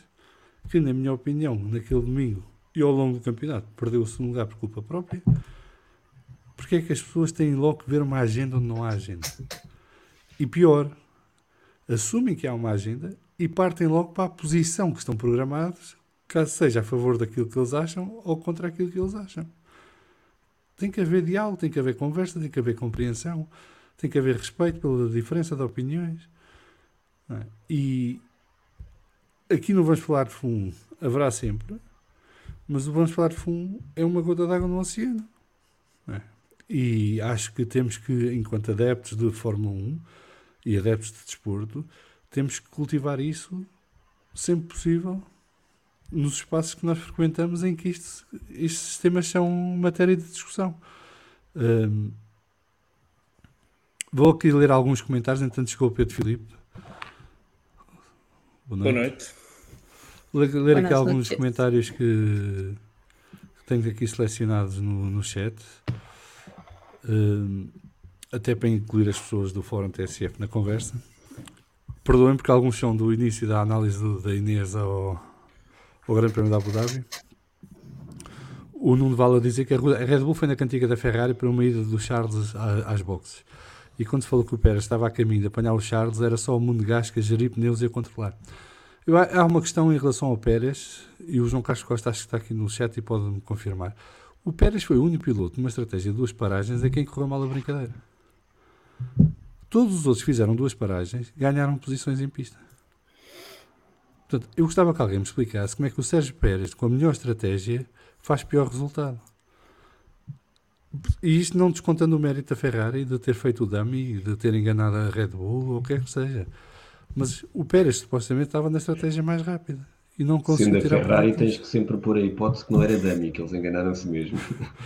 que, na minha opinião, naquele domingo e ao longo do campeonato, perdeu o segundo lugar por culpa própria. Porque é que as pessoas têm logo que ver uma agenda onde não há agenda? E pior, assumem que há uma agenda e partem logo para a posição que estão programados caso seja a favor daquilo que eles acham ou contra aquilo que eles acham. Tem que haver diálogo, tem que haver conversa, tem que haver compreensão, tem que haver respeito pela diferença de opiniões. É? E aqui não vamos falar de fumo, haverá sempre, mas o vamos falar de fumo é uma gota d'água no oceano. É? E acho que temos que, enquanto adeptos de Fórmula 1, e adeptos de desporto, temos que cultivar isso sempre possível nos espaços que nós frequentamos em que isto, estes temas são matéria de discussão. Um, vou aqui ler alguns comentários, entanto chegou o Pedro Filipe. Boa noite. Boa noite. Ler, ler aqui alguns noite. comentários que tenho aqui selecionados no, no chat. Um, até para incluir as pessoas do Fórum TSF na conversa. Perdoem porque alguns são do início da análise do, da Inês ao, ao Grande Prémio da Abu Dhabi. O Nuno Vala dizer que a Red Bull foi na cantiga da Ferrari para uma ida do Charles às boxes. E quando se falou que o Pérez estava a caminho de apanhar o Charles, era só o mundo gás que a gerir pneus e a controlar. Eu, há uma questão em relação ao Pérez, e o João Carlos Costa acho que está aqui no chat e pode-me confirmar. O Pérez foi o único piloto numa estratégia de duas paragens a quem correu mal a brincadeira. Todos os outros fizeram duas paragens, ganharam posições em pista. Portanto, eu gostava que alguém me explicasse como é que o Sérgio Pérez, com a melhor estratégia, faz pior resultado. E isto não descontando o mérito da Ferrari de ter feito o dummy, de ter enganado a Red Bull, ou o que quer que seja. Mas o Pérez supostamente estava na estratégia mais rápida e não conseguiu Sendo a Ferrari, tens que sempre pôr a hipótese que não era dummy, que eles enganaram-se mesmo.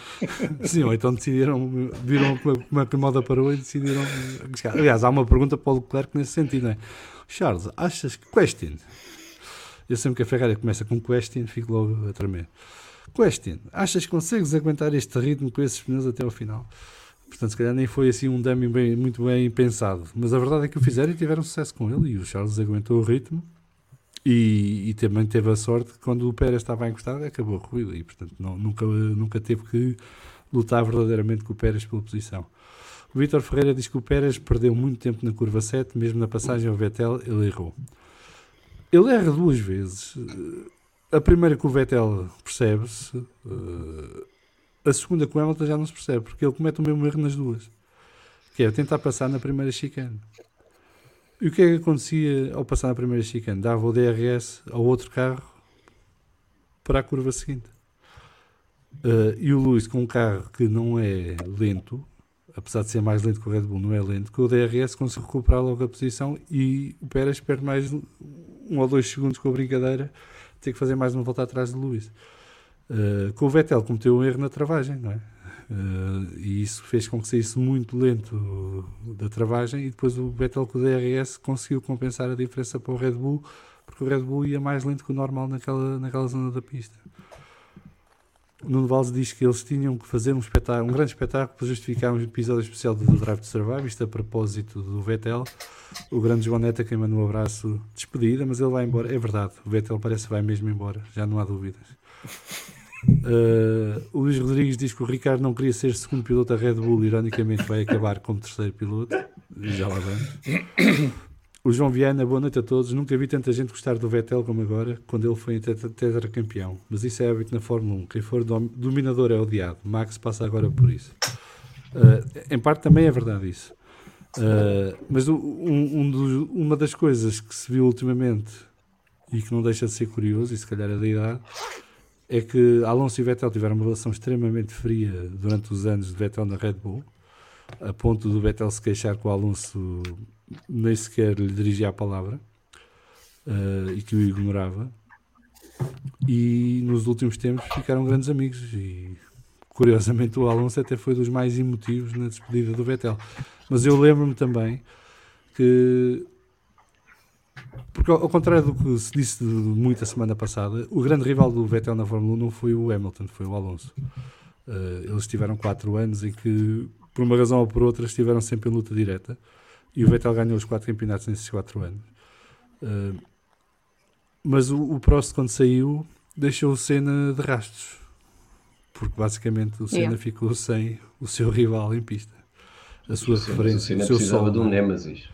[LAUGHS] Sim, ou então decidiram, viram como a moda parou e decidiram. Aliás, há uma pergunta para o Leclerc nesse sentido, não é? Charles, achas que question? Eu sempre que a Ferrari começa com question, fico logo a tremer. Question, achas que consegues aguentar este ritmo com esses pneus até ao final? Portanto, se calhar nem foi assim um dummy bem, muito bem pensado. Mas a verdade é que o fizeram e tiveram sucesso com ele. E o Charles aguentou o ritmo e, e, também teve a sorte que quando o Pérez estava encostado acabou a corrida e portanto não, nunca, nunca teve que lutar verdadeiramente com o Pérez pela posição. O Vítor Ferreira diz que o Pérez perdeu muito tempo na curva 7, mesmo na passagem ao Vettel ele errou. Ele erra duas vezes. A primeira com o Vettel percebe-se, eh, a segunda com o Hamilton já não se percebe, porque ele comete o mesmo erro nas duas, que é tentar passar na primeira chicane. E o que é que acontecia ao passar na primeira chicane? Dava o DRS ao outro carro para a curva seguinte. Uh, e o Lewis, com um carro que não é lento, apesar de ser mais lento que o Red Bull, não é lento, com o DRS conseguiu recuperar logo a posição e o Pérez perde mais um ou dois segundos com a brincadeira, tem que fazer mais uma volta atrás de Lewis. Uh, com o Vettel cometeu um erro na travagem, não é? Uh, e isso fez com que saísse muito lento da travagem e depois o Vettel com o DRS conseguiu compensar a diferença para o Red Bull porque o Red Bull ia mais lento que o normal naquela, naquela zona da pista. O Nuno Valls diz que eles tinham que fazer um, espetáculo, um grande espetáculo para justificar um episódio especial do Drive to Survive, isto a propósito do Vettel. O grande João Neta quem manda um abraço despedida, mas ele vai embora. É verdade, o Vettel parece que vai mesmo embora, já não há dúvidas. Uh, o Luís Rodrigues diz que o Ricardo não queria ser segundo piloto da Red Bull, ironicamente vai acabar como terceiro piloto. Já lá vamos. O João Viana, boa noite a todos. Nunca vi tanta gente gostar do Vettel como agora, quando ele foi tetracampeão. Mas isso é hábito na Fórmula 1. Quem for dominador é odiado. Max passa agora por isso. Uh, em parte também é verdade isso. Uh, mas um, um dos, uma das coisas que se viu ultimamente e que não deixa de ser curioso, e se calhar é da idade, é que Alonso e Vettel tiveram uma relação extremamente fria durante os anos de Vettel na Red Bull, a ponto do Vettel se queixar que o Alonso nem sequer lhe dirigia a palavra uh, e que o ignorava. E nos últimos tempos ficaram grandes amigos e curiosamente o Alonso até foi dos mais emotivos na despedida do Vettel. Mas eu lembro-me também que porque, ao contrário do que se disse muito a semana passada, o grande rival do Vettel na Fórmula 1 não foi o Hamilton, foi o Alonso. Uh, eles tiveram 4 anos em que, por uma razão ou por outra, estiveram sempre em luta direta. E o Vettel ganhou os 4 campeonatos nesses 4 anos. Uh, mas o, o Prost, quando saiu, deixou o Senna de rastros. Porque basicamente o Senna yeah. ficou sem o seu rival em pista. A sua referência. O Senna precisava sol, de um Nemesis.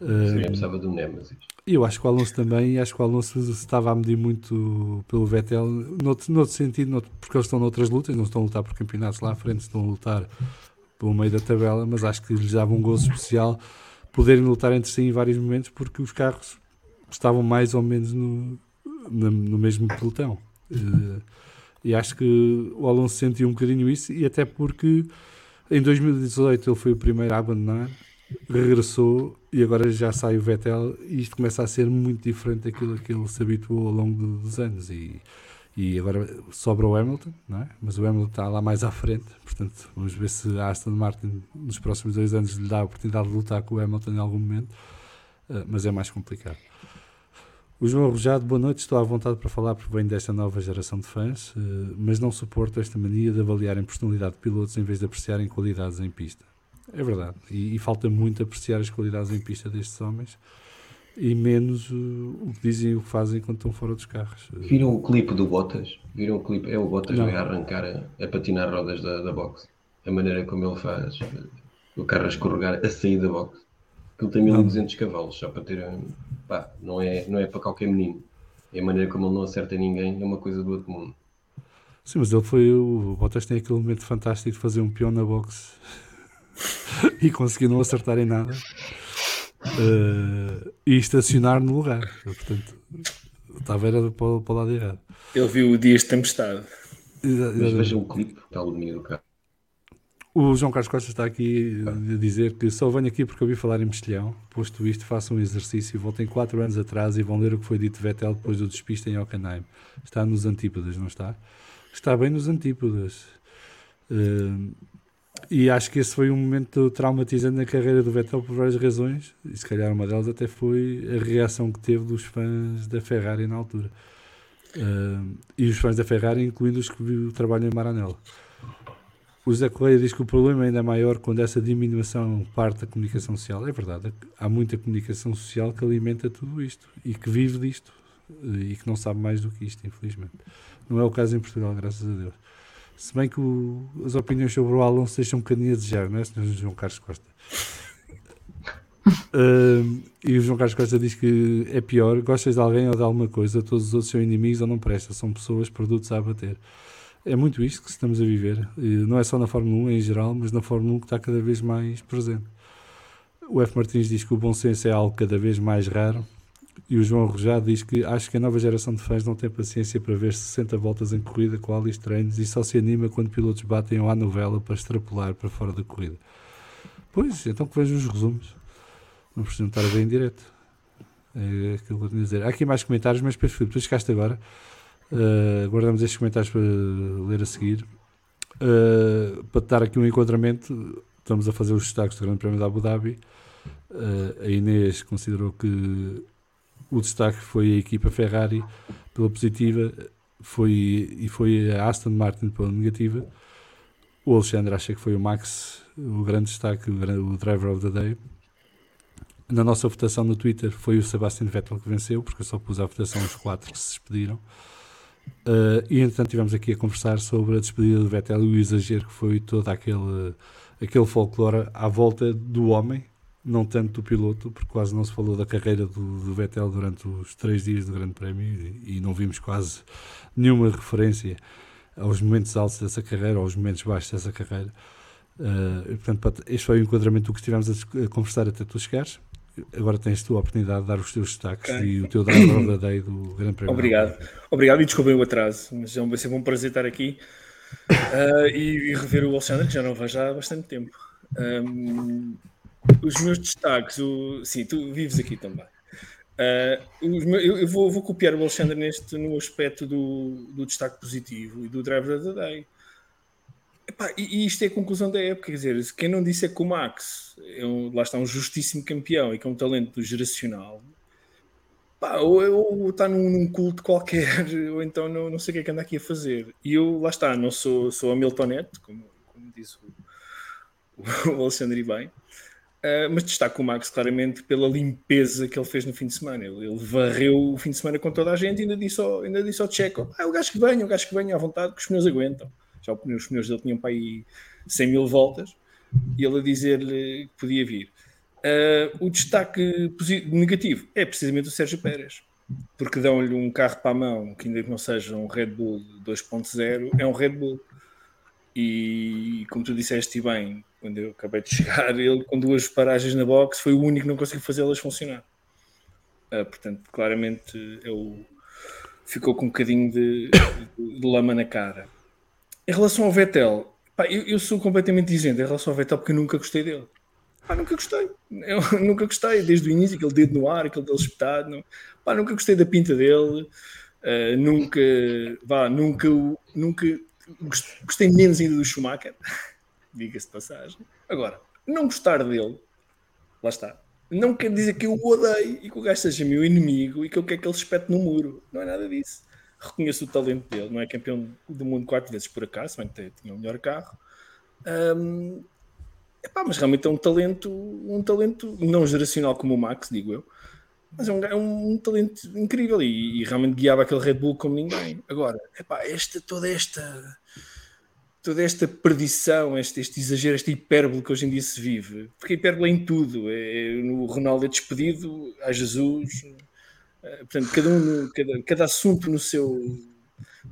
Uh, precisava um Nemesis. E eu acho que o Alonso também, acho que o Alonso estava a medir muito pelo Vettel, noutro, noutro sentido, noutro, porque eles estão noutras lutas, não estão a lutar por campeonatos lá à frente, estão a lutar pelo meio da tabela, mas acho que lhes dava um gozo especial poderem lutar entre si em vários momentos, porque os carros estavam mais ou menos no, no, no mesmo pelotão. Uh, e acho que o Alonso sentiu um bocadinho isso, e até porque em 2018 ele foi o primeiro a abandonar, regressou e agora já sai o Vettel e isto começa a ser muito diferente daquilo que ele se habituou ao longo dos anos e, e agora sobra o Hamilton, não é? mas o Hamilton está lá mais à frente, portanto vamos ver se a Aston Martin nos próximos dois anos lhe dá a oportunidade de lutar com o Hamilton em algum momento, uh, mas é mais complicado. O João Arrojado, boa noite, estou à vontade para falar porque venho desta nova geração de fãs, uh, mas não suporto esta mania de avaliarem personalidade de pilotos em vez de apreciarem qualidades em pista. É verdade, e, e falta muito apreciar as qualidades em pista destes homens e menos uh, o que dizem e o que fazem quando estão fora dos carros. Viram o clipe do Bottas? Viram o clipe? É o Bottas a arrancar, a, a, patinar rodas da, da box. A maneira como ele faz o carro a escorregar a sair da box. Ele tem 1200 não. cavalos, só para ter. Pá, não é, não é para qualquer menino. É a maneira como ele não acerta ninguém, é uma coisa do outro mundo. Sim, mas ele foi. O Bottas tem aquele momento fantástico de fazer um peão na box [LAUGHS] e conseguir não acertar em nada uh, e estacionar no lugar. Portanto, estava era para, para o lado errado. Ele viu o Dias de Tempestade. Mas veja o clipe, está o domínio do carro. O João Carlos Costa está aqui a dizer que só venho aqui porque ouvi falar em Mestilhão. Posto isto, façam um exercício, voltem 4 anos atrás e vão ler o que foi dito de Vettel depois do despiste em Hockenheim. Está nos Antípodas, não está? Está bem nos Antípodas. Uh, e acho que esse foi um momento traumatizante na carreira do Vettel por várias razões, e se calhar uma delas até foi a reação que teve dos fãs da Ferrari na altura. Uh, e os fãs da Ferrari, incluindo os que viu o trabalho em Maranello. O José Correia diz que o problema ainda é maior quando essa diminuição parte da comunicação social. É verdade, há muita comunicação social que alimenta tudo isto e que vive disto e que não sabe mais do que isto, infelizmente. Não é o caso em Portugal, graças a Deus. Se bem que o, as opiniões sobre o Alonso deixam um bocadinho a desejar, não é, Sr. João Carlos Costa? [LAUGHS] uh, e o João Carlos Costa diz que é pior: gostas de alguém ou de alguma coisa, todos os outros são inimigos ou não prestam, são pessoas, produtos a abater. É muito isto que estamos a viver, e não é só na Fórmula 1 em geral, mas na Fórmula 1 que está cada vez mais presente. O F. Martins diz que o bom senso é algo cada vez mais raro e o João Rojado diz que acho que a nova geração de fãs não tem paciência para ver 60 voltas em corrida com alis treinos e só se anima quando pilotos batem à novela para extrapolar para fora da corrida. Pois, então que vejam os resumos. Não precisam estar ver em direto. É aquilo que eu a dizer. Há aqui mais comentários, mas depois, Filipe, tu chegaste agora. Uh, guardamos estes comentários para ler a seguir. Uh, para te dar aqui um enquadramento, estamos a fazer os destaques do Grande Prémio da Abu Dhabi. Uh, a Inês considerou que o destaque foi a equipa Ferrari pela positiva foi, e foi a Aston Martin pela negativa. O Alexandre acha que foi o Max o grande destaque, o, o driver of the day. Na nossa votação no Twitter foi o Sebastian Vettel que venceu, porque eu só pus à votação os quatro que se despediram. Uh, e entretanto estivemos aqui a conversar sobre a despedida do Vettel e o exagero que foi todo aquele, aquele folclore à volta do homem, não tanto do piloto, porque quase não se falou da carreira do, do Vettel durante os três dias do Grande Prémio e, e, não vimos quase nenhuma referência aos momentos altos dessa carreira, aos momentos baixos dessa carreira. Uh, e, portanto, este foi o enquadramento do que estivemos a, a conversar até tu chegares. Agora tens tu a oportunidade de dar os teus destaques okay. e o teu driver da day do Grande Prémio. Obrigado. Obrigado e desculpem o atraso, mas é sempre um prazer estar aqui uh, e, e, rever o Alexandre, que já não vejo há bastante tempo. Um, os meus destaques, o, sim, tu vives aqui também. Uh, meus, eu, eu vou, vou, copiar o Alexandre neste, no aspecto do, do destaque positivo e do driver da day. Epá, e, e, isto é a conclusão da época, quer dizer, quem não disse é que o Max é um, lá está um justíssimo campeão e que é um talento geracional, ou, ou está num, num, culto qualquer, [LAUGHS] ou então não, não sei o que é que anda aqui a fazer. E eu, lá está, não sou, sou a Miltonette, como, como diz o, [LAUGHS] o Alexandre bem, Uh, mas destaco o Max claramente pela limpeza que ele fez no fim de semana. Ele, ele varreu o fim de semana com toda a gente e ainda disse ao, ainda disse ao Checo: ah, o gajo que venha, o gajo que venha à vontade, que os pneus aguentam. Já os pneus dele tinham para aí 100 mil voltas e ele a dizer-lhe que podia vir. Uh, o destaque negativo é precisamente o Sérgio Pérez, porque dão-lhe um carro para a mão que, ainda que não seja um Red Bull 2.0, é um Red Bull. E como tu disseste bem, quando eu acabei de chegar, [LAUGHS] ele com duas paragens na box foi o único que não conseguiu fazê-las funcionar. Uh, portanto, claramente ele ficou com um bocadinho de, de, de, lama na cara. Em relação ao Vettel, pá, eu, eu, sou completamente dizendo em relação ao Vettel porque eu nunca gostei dele. Pá, nunca gostei. Eu [LAUGHS] nunca gostei, desde o início, aquele dedo no ar, aquele dedo espetado. Não. Pá, nunca gostei da pinta dele. Uh, nunca, vá, nunca, nunca gostei menos ainda do Schumacher. Diga-se de passagem. Agora, não gostar dele, lá está. Não quer dizer que eu o odeio e que o gajo seja meu inimigo e que eu quero que ele espete no muro. Não é nada disso. Reconheço o talento dele. Não é campeão do mundo quatro vezes por acaso, bem que tinha o melhor carro. Um, epá, mas realmente é um talento, um talento não geracional como o Max, digo eu. Mas é um, é um talento incrível e, e, realmente guiava aquele Red Bull como ninguém. Agora, epá, esta, toda esta toda esta perdição, este, este exagero, esta hipérbole que hoje em dia se vive, porque hipérbole é em tudo, é, é no Ronaldo é despedido, a Jesus, é, portanto, cada, um, cada, cada assunto no seu,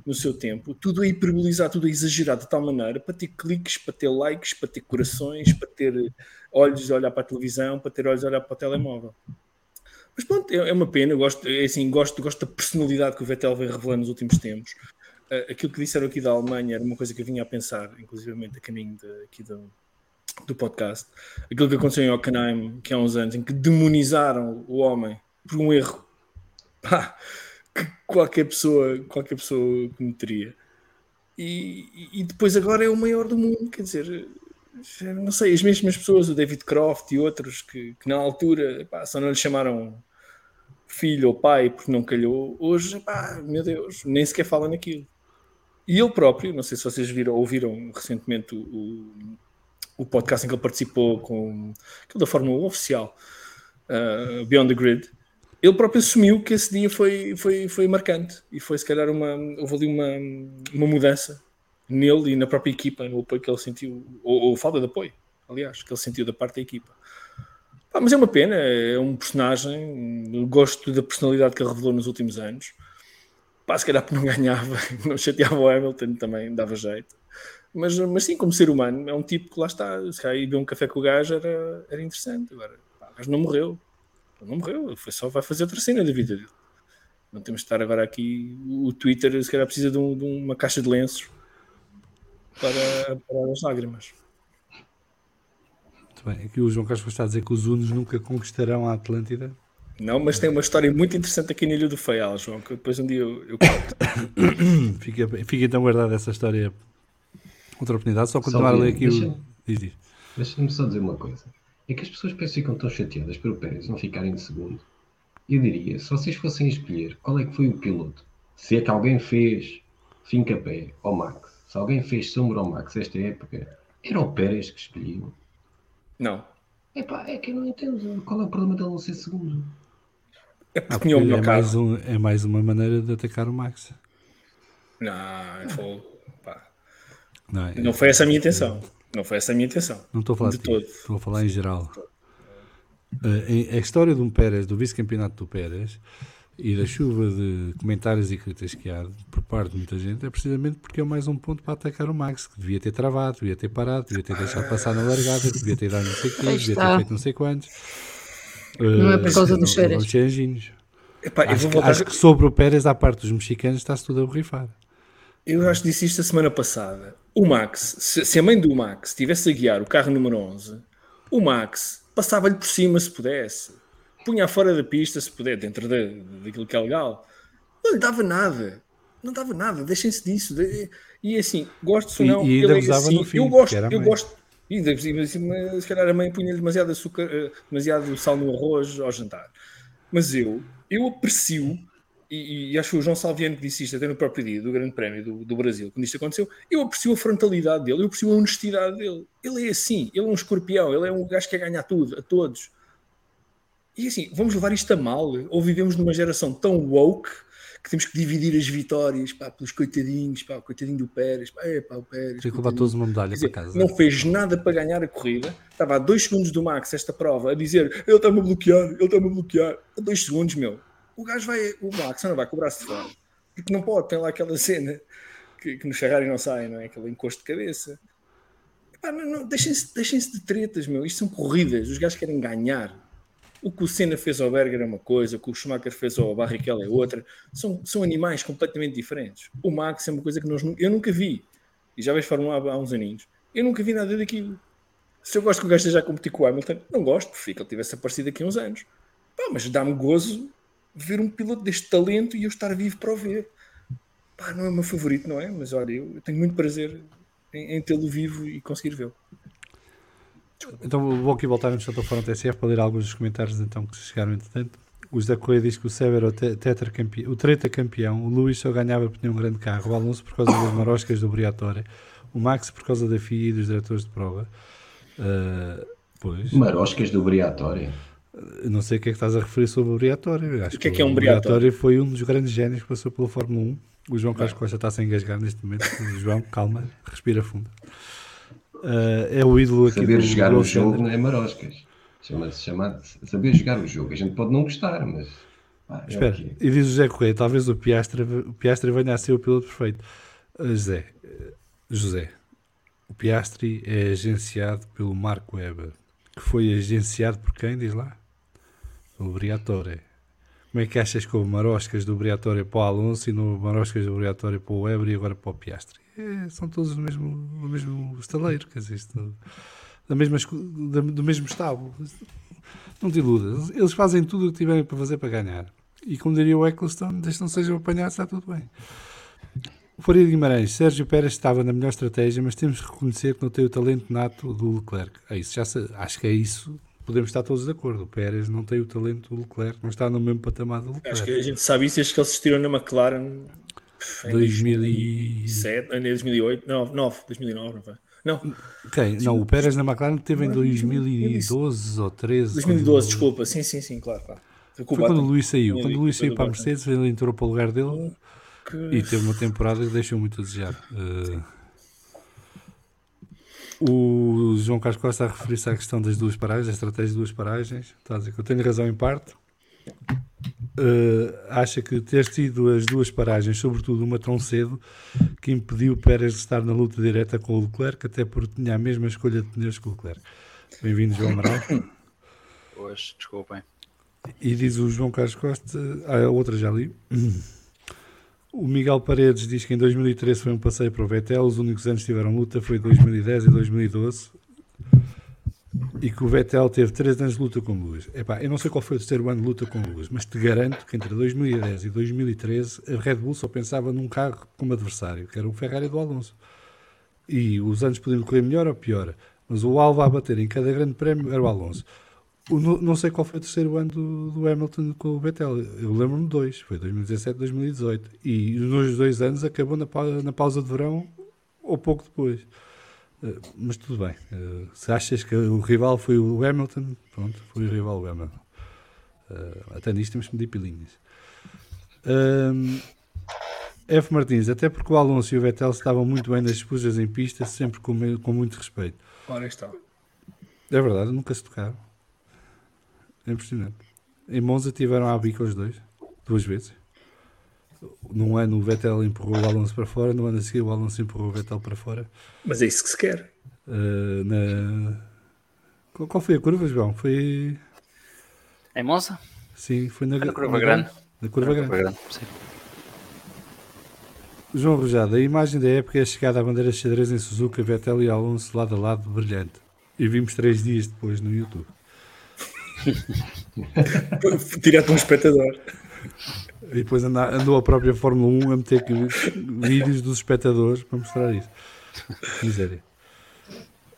no seu tempo, tudo é hiperbolizado, tudo é exagerado de tal maneira para ter cliques, para ter likes, para ter corações, para ter olhos a olhar para a televisão, para ter olhos a olhar para o telemóvel. Mas pronto, é, é uma pena, eu gosto, é assim, gosto, gosto da personalidade que o Vettel vem revelando nos últimos tempos. Uh, aquilo que disseram aqui da Alemanha era uma coisa que eu vinha a pensar, inclusivamente a caminho de, aqui do, do podcast. Aquilo que aconteceu em Hockenheim, que há uns anos, em que demonizaram o homem por um erro pá, que qualquer pessoa, qualquer pessoa cometeria. E, e depois agora é o maior do mundo, quer dizer, não sei, as mesmas pessoas, o David Croft e outros, que, que na altura pá, só não lhe chamaram filho ou pai porque não calhou, hoje, pá, meu Deus, nem sequer fala naquilo. E ele próprio, não sei se vocês viram, ouviram recentemente o, o podcast em que ele participou com aquele da Fórmula 1 oficial, uh, Beyond the Grid, ele próprio assumiu que esse dia foi, foi, foi marcante e foi se calhar uma, houve ali uma, uma mudança nele e na própria equipa, no apoio que ele sentiu, ou, ou falta de apoio, aliás, que ele sentiu da parte da equipa. Pá, mas é uma pena, é um personagem, gosto da personalidade que ele revelou nos últimos anos. Pá, se calhar porque não ganhava, [LAUGHS] não chateava o Hamilton, também dava jeito. Mas, mas sim, como ser humano, é um tipo que lá está. Se calhar beber um café com o gajo era, era interessante. Agora, pá, não morreu. Não morreu, foi só vai fazer outra cena da vida dele. Não temos de estar agora aqui. O Twitter, se calhar, precisa de, um, de uma caixa de lenços para, para as lágrimas. Muito bem. Aqui o João Castro está a dizer que os Unos nunca conquistarão a Atlântida. Não, mas tem uma história muito interessante aqui na Ilha do Faial, João, que depois um dia eu, eu conto. [COUGHS] fica, fica então guardada essa história. Outra oportunidade, só continuar só a ler aqui deixa, o. Diz, diz. Deixa-me só dizer uma coisa. É que as pessoas pensam que ficam tão chateadas pelo Pérez não ficarem de segundo. Eu diria, se vocês fossem escolher qual é que foi o piloto, se é que alguém fez finca pé ao Max, se alguém fez sombra ao Max esta época, era o Pérez que escolhiam. Não. Epá, é que eu não entendo qual é o problema dele não ser segundo. É porque ah, tinha o melhor é mais, um, é mais uma maneira de atacar o Max. Não, foi, não, é, não foi essa a minha intenção. Não foi essa a minha intenção. Não estou a falar de, de todo. Estou a falar em geral. Uh, a história de um Pérez, do vice-campeonato do Pérez e da chuva de comentários e críticas que há por parte de muita gente é precisamente porque é mais um ponto para atacar o Max, que devia ter travado, devia ter parado, devia ter deixado passar na largada, devia ter dado não sei o quê, devia ter feito não sei quantos. Não é por causa dos Pérez. acho, que, acho que sobre o Pérez, à parte dos mexicanos, está-se tudo a borrifar. Eu acho que disse isto a semana passada. O Max, se, se a mãe do Max estivesse a guiar o carro número 11, o Max passava-lhe por cima se pudesse. Punha fora da pista se puder, dentro de, daquilo que é legal. Não lhe dava nada. Não dava nada. Deixem-se disso. E assim, gosto ou não, e, e ele é assim. Fim, eu gosto, eu gosto. E se calhar a mãe punha-lhe demasiado açúcar, eh, demasiado sal no arroz ao jantar. Mas eu, eu aprecio e, e, acho que o João Salviano que disse isto até no próprio dia do Grande Prémio do, do, Brasil, quando isto aconteceu, eu aprecio a frontalidade dele, eu aprecio a honestidade dele. Ele é assim, ele é um escorpião, ele é um gajo que quer ganhar tudo, a todos. E assim, vamos levar isto a mal? Ou vivemos numa geração tão woke que temos que dividir as vitórias pá, pelos coitadinhos, pá, o coitadinho do Pérez, pá, é, pá, o Pérez. Tem que levar todos uma medalha dizer, para casa. Não fez nada para ganhar a corrida, estava a dois segundos do Max esta prova a dizer ele está-me a bloquear, ele está-me a bloquear. A dois segundos, meu o gajo vai, o Max não vai cobrar-se de fora, porque não pode, tem lá aquela cena que, que no Ferrari não sai, não é? Aquele encosto de cabeça. deixem-se deixem de tretas, meu. Isto são corridas, os gajos querem ganhar. O que o Senna fez ao Berger é uma coisa, o que o Schumacher fez ao Barrichello é outra. São, são animais completamente diferentes. O Max é uma coisa que nós, eu nunca vi. E já vejo Fórmula há uns aninhos. Eu nunca vi nada daquilo. Se eu gosto que o gajo esteja a competir com o Hamilton, não gosto, prefiro que ele tivesse aparecido aqui há uns anos. Pá, mas dá-me gozo ver um piloto deste talento e eu estar vivo para o ver. Pá, não é o meu favorito, não é? Mas olha, eu tenho muito prazer em, em tê-lo vivo e conseguir vê-lo. Então vou aqui voltar no Chatofone TSF para ler alguns dos comentários então, que chegaram entretanto. O José Correia diz que o Seb era o, te tetracampeão, o treta campeão, o Luís só ganhava porque tinha um grande carro, o Alonso por causa das maroscas do Briatore, o Max por causa da FIA e dos diretores de prova. Uh, pois. Maroscas do Briatore. Não sei o que é que estás a referir sobre o Briatore. Acho o que é que é um Briatore? foi um dos grandes génios que passou pela Fórmula 1. O João Carlos Costa está sem engasgar neste momento. João, calma, respira fundo. Uh, é o ídolo aqui Saber do jogar o jogo não é maroscas. Chama-se chama saber jogar o jogo. A gente pode não gostar, mas. Ah, é Espera, okay. e diz o José Correia: talvez o Piastre, o Piastre venha a ser o piloto perfeito. Uh, José, uh, José, o Piastri é agenciado pelo Marco Weber, que foi agenciado por quem? Diz lá? Pelo Briatore. Como é que achas que o Maroscas do Briatore para o Alonso e no Maroscas do Briatore para o Weber e agora para o Piastri? É, são todos do mesmo, do mesmo estaleiro, quer dizer, isto, da mesma, da, do mesmo estábulo. Não te iludas, eles fazem tudo o que tiverem para fazer para ganhar. E como diria o Eccleston, desde que não sejam apanhados, está tudo bem. Faria Guimarães, Sérgio Pérez estava na melhor estratégia, mas temos que reconhecer que não tem o talento nato do Leclerc. É isso, já se, acho que é isso podemos estar todos de acordo. O Pérez não tem o talento do Leclerc, não está no mesmo patamar do Leclerc. Acho que a gente sabe isso desde que ele se tirou na McLaren 2007, em 2008, não, 9, 2009, não foi? Não. Okay, não, o Pérez na McLaren teve em 2012 ou 13. 2012, quando... desculpa, sim, sim, sim, claro. claro. Foi, quando o Luís saiu. Quando o Luís saiu para a Mercedes, ele entrou para o lugar dele que... e teve uma temporada que deixou muito a desejar. Uh, o João Carlos Costa a referir-se à questão das duas paragens, da estratégia de duas paragens. Está a dizer que eu tenho razão em parte. Uh, acha que ter tido as duas paragens, sobretudo uma tão cedo, que impediu Pérez de estar na luta direta com o Leclerc, até porque tinha a mesma escolha de pneus que o Leclerc. Bem-vindo, João Amaral. [COUGHS] Pois, desculpem. E diz o João Carlos Costa, ah, a outra já li. [COUGHS] O Miguel Paredes diz que em 2013 foi um passeio para o Vettel, os únicos anos que tiveram luta foi 2010 e 2012 e que o Vettel teve 3 anos de luta com Lewis. Epá, eu não sei qual foi o terceiro ano de luta com Lewis, mas te garanto que entre 2010 e 2013 a Red Bull só pensava num carro como adversário, que era o Ferrari do Alonso. E os anos podiam correr melhor ou pior, mas o alvo a bater em cada grande prémio era o Alonso. O, não sei qual foi o terceiro ano do, do Hamilton com o Vettel. Eu lembro-me de dois. Foi 2017, 2018. E nos dois anos acabou na, na pausa de verão ou pouco depois. Uh, mas tudo bem. Uh, se achas que o rival foi o Hamilton, pronto, foi o rival o Hamilton. Uh, até nisto temos que medir pilinhas. F. Martins, até porque o Alonso e o Vettel estavam muito bem nas disputas em pista, sempre com, com muito respeito. Ora está. É verdade, nunca se tocaram. É impressionante. Em Monza tiveram a bica os dois, duas vezes. Num ano o Vettel empurrou o Alonso para fora, no ano a seguir o Alonso empurrou o Vettel para fora. Mas é isso que se quer. Uh, na... Qual foi a curva, João? Foi. Em Monza? Sim, foi na, na curva grande. Na curva grande. grande. Sim. João Rojada, a imagem da época é a chegada à bandeira de xadrez em Suzuka, Vettel e Alonso lado a lado, brilhante. E vimos três dias depois no YouTube. [LAUGHS] Direto um espectador. E depois andou a própria Fórmula 1 a meter vídeos dos espectadores para mostrar isso. Miséria.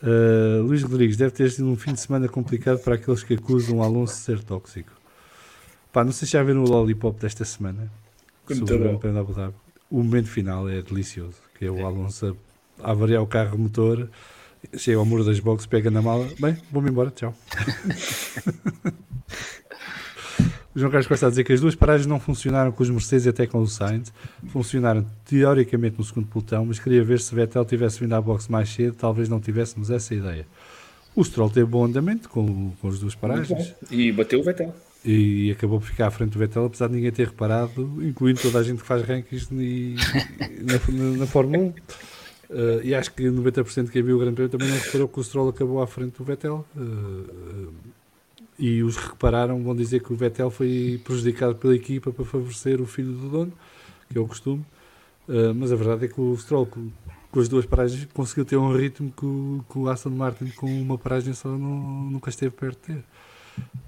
Uh, Luís Rodrigues deve ter sido um fim de semana complicado para aqueles que acusam o Alonso de ser tóxico. Pá, não sei se já viram o Lollipop desta semana. Sobre o momento final é delicioso, que é o Alonso a, a variar o carro motor Chega ao muro das boxes, pega na mala. Bem, vou-me embora, tchau. [LAUGHS] João Carlos Costa a dizer que as duas paragens não funcionaram com os Mercedes e até com o Sainz. Funcionaram teoricamente no segundo pelotão, mas queria ver se Vettel tivesse vindo à boxe mais cedo, talvez não tivéssemos essa ideia. O Stroll teve bom andamento com, com as duas paragens. E bateu o Vettel. E acabou por ficar à frente do Vettel, apesar de ninguém ter reparado, incluindo toda a gente que faz rankings na, na, na Fórmula 1. Uh, e acho que 90% de quem viu o Grande Prémio também não reparou que o Stroll acabou à frente do Vettel. Uh, e os que repararam vão dizer que o Vettel foi prejudicado pela equipa para favorecer o filho do dono, que é o costume. mas a verdade é que o Stroll com as duas paragens conseguiu ter um ritmo que o, que o Aston Martin com uma paragem só não, nunca esteve perto de ter.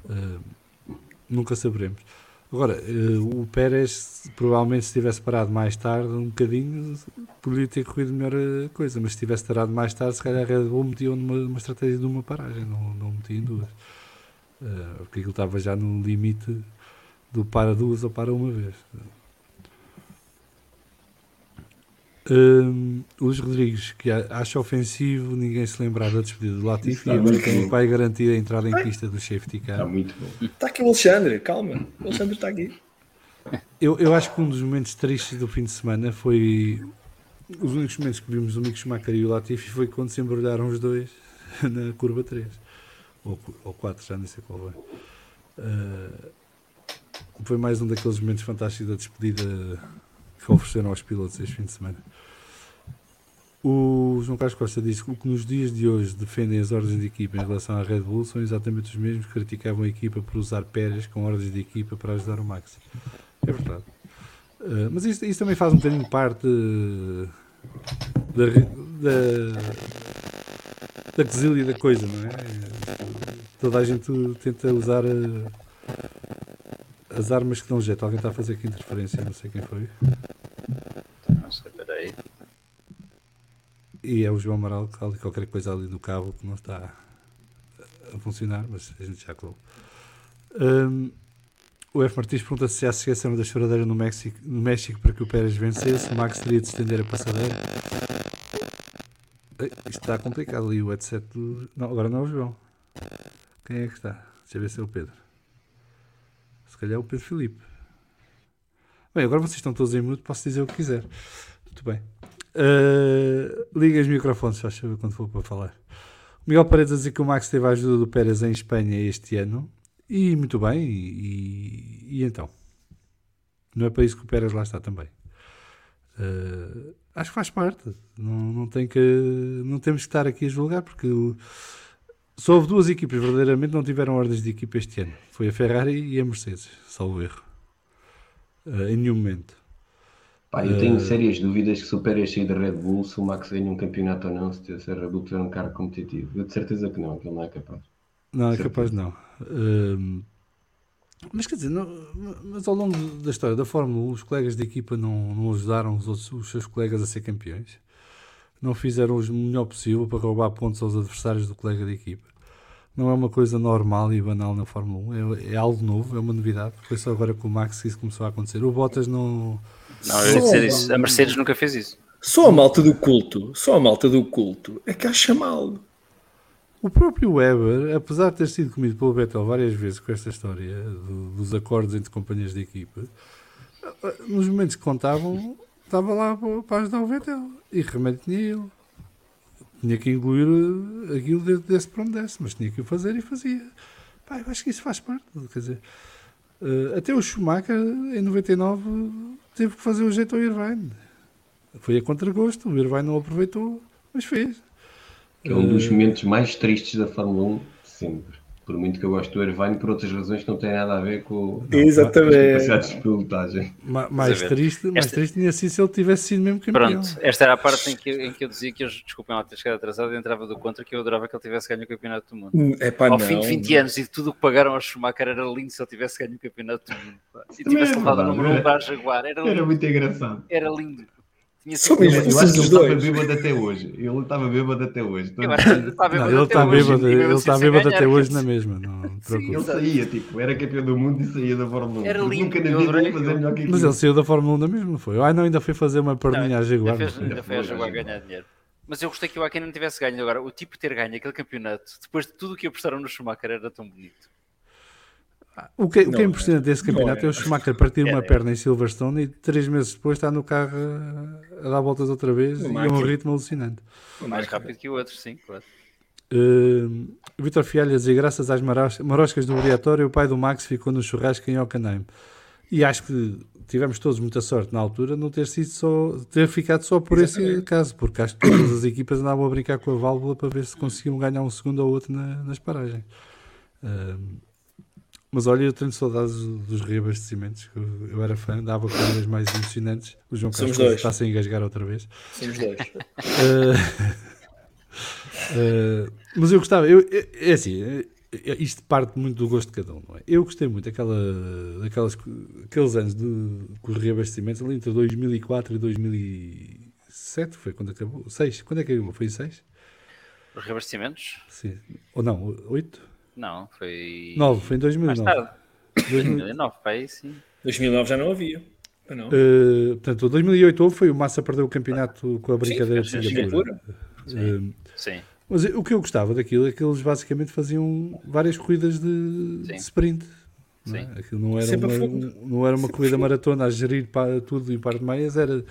Uh, nunca saberemos. Agora, uh, o Pérez provavelmente se tivesse parado mais tarde, um bocadinho, poderia ter corrido melhor a coisa, mas se tivesse parado mais tarde, se calhar a Red Bull metia numa, numa estratégia de uma paragem, não, não em duas. Uh, porque aquilo estava já no limite do para duas ou para uma vez. Um, Luís Rodrigues, que acha ofensivo ninguém se lembrar da despedida do Latifi e quem vai garantir a entrada em pista do safety car. Está muito bom. Está aqui o Alexandre, calma. O Alexandre está aqui. Eu, eu acho que um dos momentos tristes do fim de semana foi. Os únicos momentos que vimos o Mick Schumacher e o Latifi foi quando se embrulharam os dois [LAUGHS] na curva 3 ou, ou 4, já nem sei qual é. Uh, foi mais um daqueles momentos fantásticos da despedida que ofereceram aos pilotos este fim de semana. O João Carlos Costa disse que o que nos dias de hoje defendem as ordens de equipa em relação à Red Bull são exatamente os mesmos que criticavam a equipa por usar Pérez com ordens de equipa para ajudar o Max. É verdade. Uh, mas isso, isso, também faz um bocadinho parte da, da, da quesilha da coisa, não é? Toda a gente tenta usar uh, as armas que dão jeito. Alguém está a fazer aqui interferência, não sei quem foi. Não sei, peraí. E é o João Amaral que ali qualquer coisa ali no cabo que não está a funcionar, mas a gente já colou. Um, o F. Martins pergunta se já se esqueceram da choradeira no México, no México para que o Pérez vencesse. O Max teria de estender a passadeira. Isto está complicado ali. O headset do. Não, agora não é o João. Quem é que está? Deixa eu ver se é o Pedro. Se calhar é o Pedro Filipe. Bem, agora vocês estão todos em mute, posso dizer o que quiser. Muito bem. Uh, liga os microfones, faz saber quando for para falar. O Miguel Paredes a dizer que o Max teve a ajuda do Pérez em Espanha este ano. E muito bem, e, e, então? Não é para isso que o Pérez lá está também. Uh, acho que faz parte. Não, não, tem que, não temos que estar aqui a julgar, porque o, só houve duas equipas verdadeiramente não tiveram ordens de equipa este ano. Foi a Ferrari e a Mercedes, salvo erro. Uh, em nenhum momento. Pá, eu tenho uh, sérias dúvidas que se o Pérez sair da Red Bull, se o Max ganha um campeonato ou não, se a Red Bull tiver um carro competitivo. Eu de certeza que não, que ele não é capaz. Não, é capaz não. Uh, mas quer dizer, não, mas ao longo da história da Fórmula 1, os colegas de equipa não, não ajudaram os, outros, os seus colegas a ser campeões. Não fizeram o melhor possível para roubar pontos aos adversários do colega de equipa. Não é uma coisa normal e banal na Fórmula 1, é, é algo novo, é uma novidade. Foi só agora com o Max que isso começou a acontecer. O Bottas não não, eu ia dizer isso. A Mercedes nunca fez isso. Só a malta do culto, só a malta do culto é que acha mal. O próprio Weber, apesar de ter sido comido pelo Vettel várias vezes com esta história do, dos acordos entre companhias de equipa, nos momentos que contavam, estava lá para ajudar o Vettel. E remédio tinha ele. Tinha que incluir aquilo desse para onde desse, mas tinha que o fazer e fazia. Pá, eu acho que isso faz parte. Quer dizer, eh, até o Schumacher, em 99, teve que fazer o jeito ao Irvine. Foi a contragosto, o Irvine não aproveitou, mas fez. É um dos uh, momentos mais tristes da Fórmula 1 sempre. Por muito que eu gosto do Irvine, por outras razões que não têm nada a ver com Exatamente. as capacidades de pilotagem. mais triste, mais esta... triste tinha sido se ele tivesse sido mesmo campeão. Pronto, esta era a parte em que, em que eu dizia que eu, desculpem lá ter chegado atrasado, eu entrava do contra que eu adorava que ele tivesse ganho o campeonato do mundo. Hum, Epá, Ao não. fim de 20 anos e tudo o que pagaram ao Schumacher era lindo se ele tivesse ganho o campeonato do mundo. Pá. Se tivesse levado o número 1 para a Jaguar, era, era muito engraçado. Era lindo. Tinha Só mesmo, eu acho que ele estava bêbado [LAUGHS] até hoje. Ele estava bêbado até hoje. Eu que ele está bêbado, ele está bêbado, ele está bêbado até hoje na mesma. Não Sim, ele saía, tipo, era campeão do mundo e saía da Fórmula 1. Era lindo, Nunca na vida ia fazer melhor que Mas ele saiu da Fórmula 1 na mesma, não foi? Ah, não, ainda foi fazer uma perninha à Jaguar. Ainda, foi a Jaguar ganhar dinheiro. Mas eu gostei que o Akin não tivesse ganho agora. O tipo ter ganho aquele campeonato, depois de tudo o que apostaram no Schumacher, era tão bonito. O que, o que é impressionante desse campeonato é, é o Schumacher partir uma perna em Silverstone e três meses depois está no carro a, dar voltas outra vez e a um ritmo alucinante. Mais rápido que o outro, sim, claro. Uh, Vitor Fialhas e graças às maroscas do aleatório o pai do Max ficou no churrasco em Hockenheim e acho que tivemos todos muita sorte na altura não ter sido só ter ficado só por Exatamente. esse caso porque acho que todas as equipas andavam a brincar com a válvula para ver se conseguiam ganhar um segundo ou outro na, nas paragens uh, Mas olha, eu tenho saudades dos reabastecimentos. que Eu, era fã, dava corridas mais emocionantes. O João Somos Carlos dois. está sem engasgar outra vez. Somos dois. Uh, [LAUGHS] uh, mas eu gostava, eu, é- é assim, é- isto parte muito do gosto de cada um, não é? Eu gostei muito daquela, daquelas, aqueles anos de, com os reabastecimentos ali entre 2004 e 2007, foi quando acabou? 6, quando é que acabou? Foi em 6? Os reabastecimentos? Sim. Ou não, 8? Não, foi. 9, foi em Mais 2009. tarde. 2000, 2009, para aí sim. 2009 já não havia. Não. uh, portanto, o 2008 houve, foi o Massa perdeu o campeonato com a brincadeira Sim, de Singapura. Singapura. Uh, Sim. Mas o que eu gostava daquilo é que eles basicamente faziam várias corridas de, Sim. de sprint. Não, é? Sim. Aquilo não era Sempre uma, fundo. um- não era uma corrida maratona a gerir para tudo e par de meias, era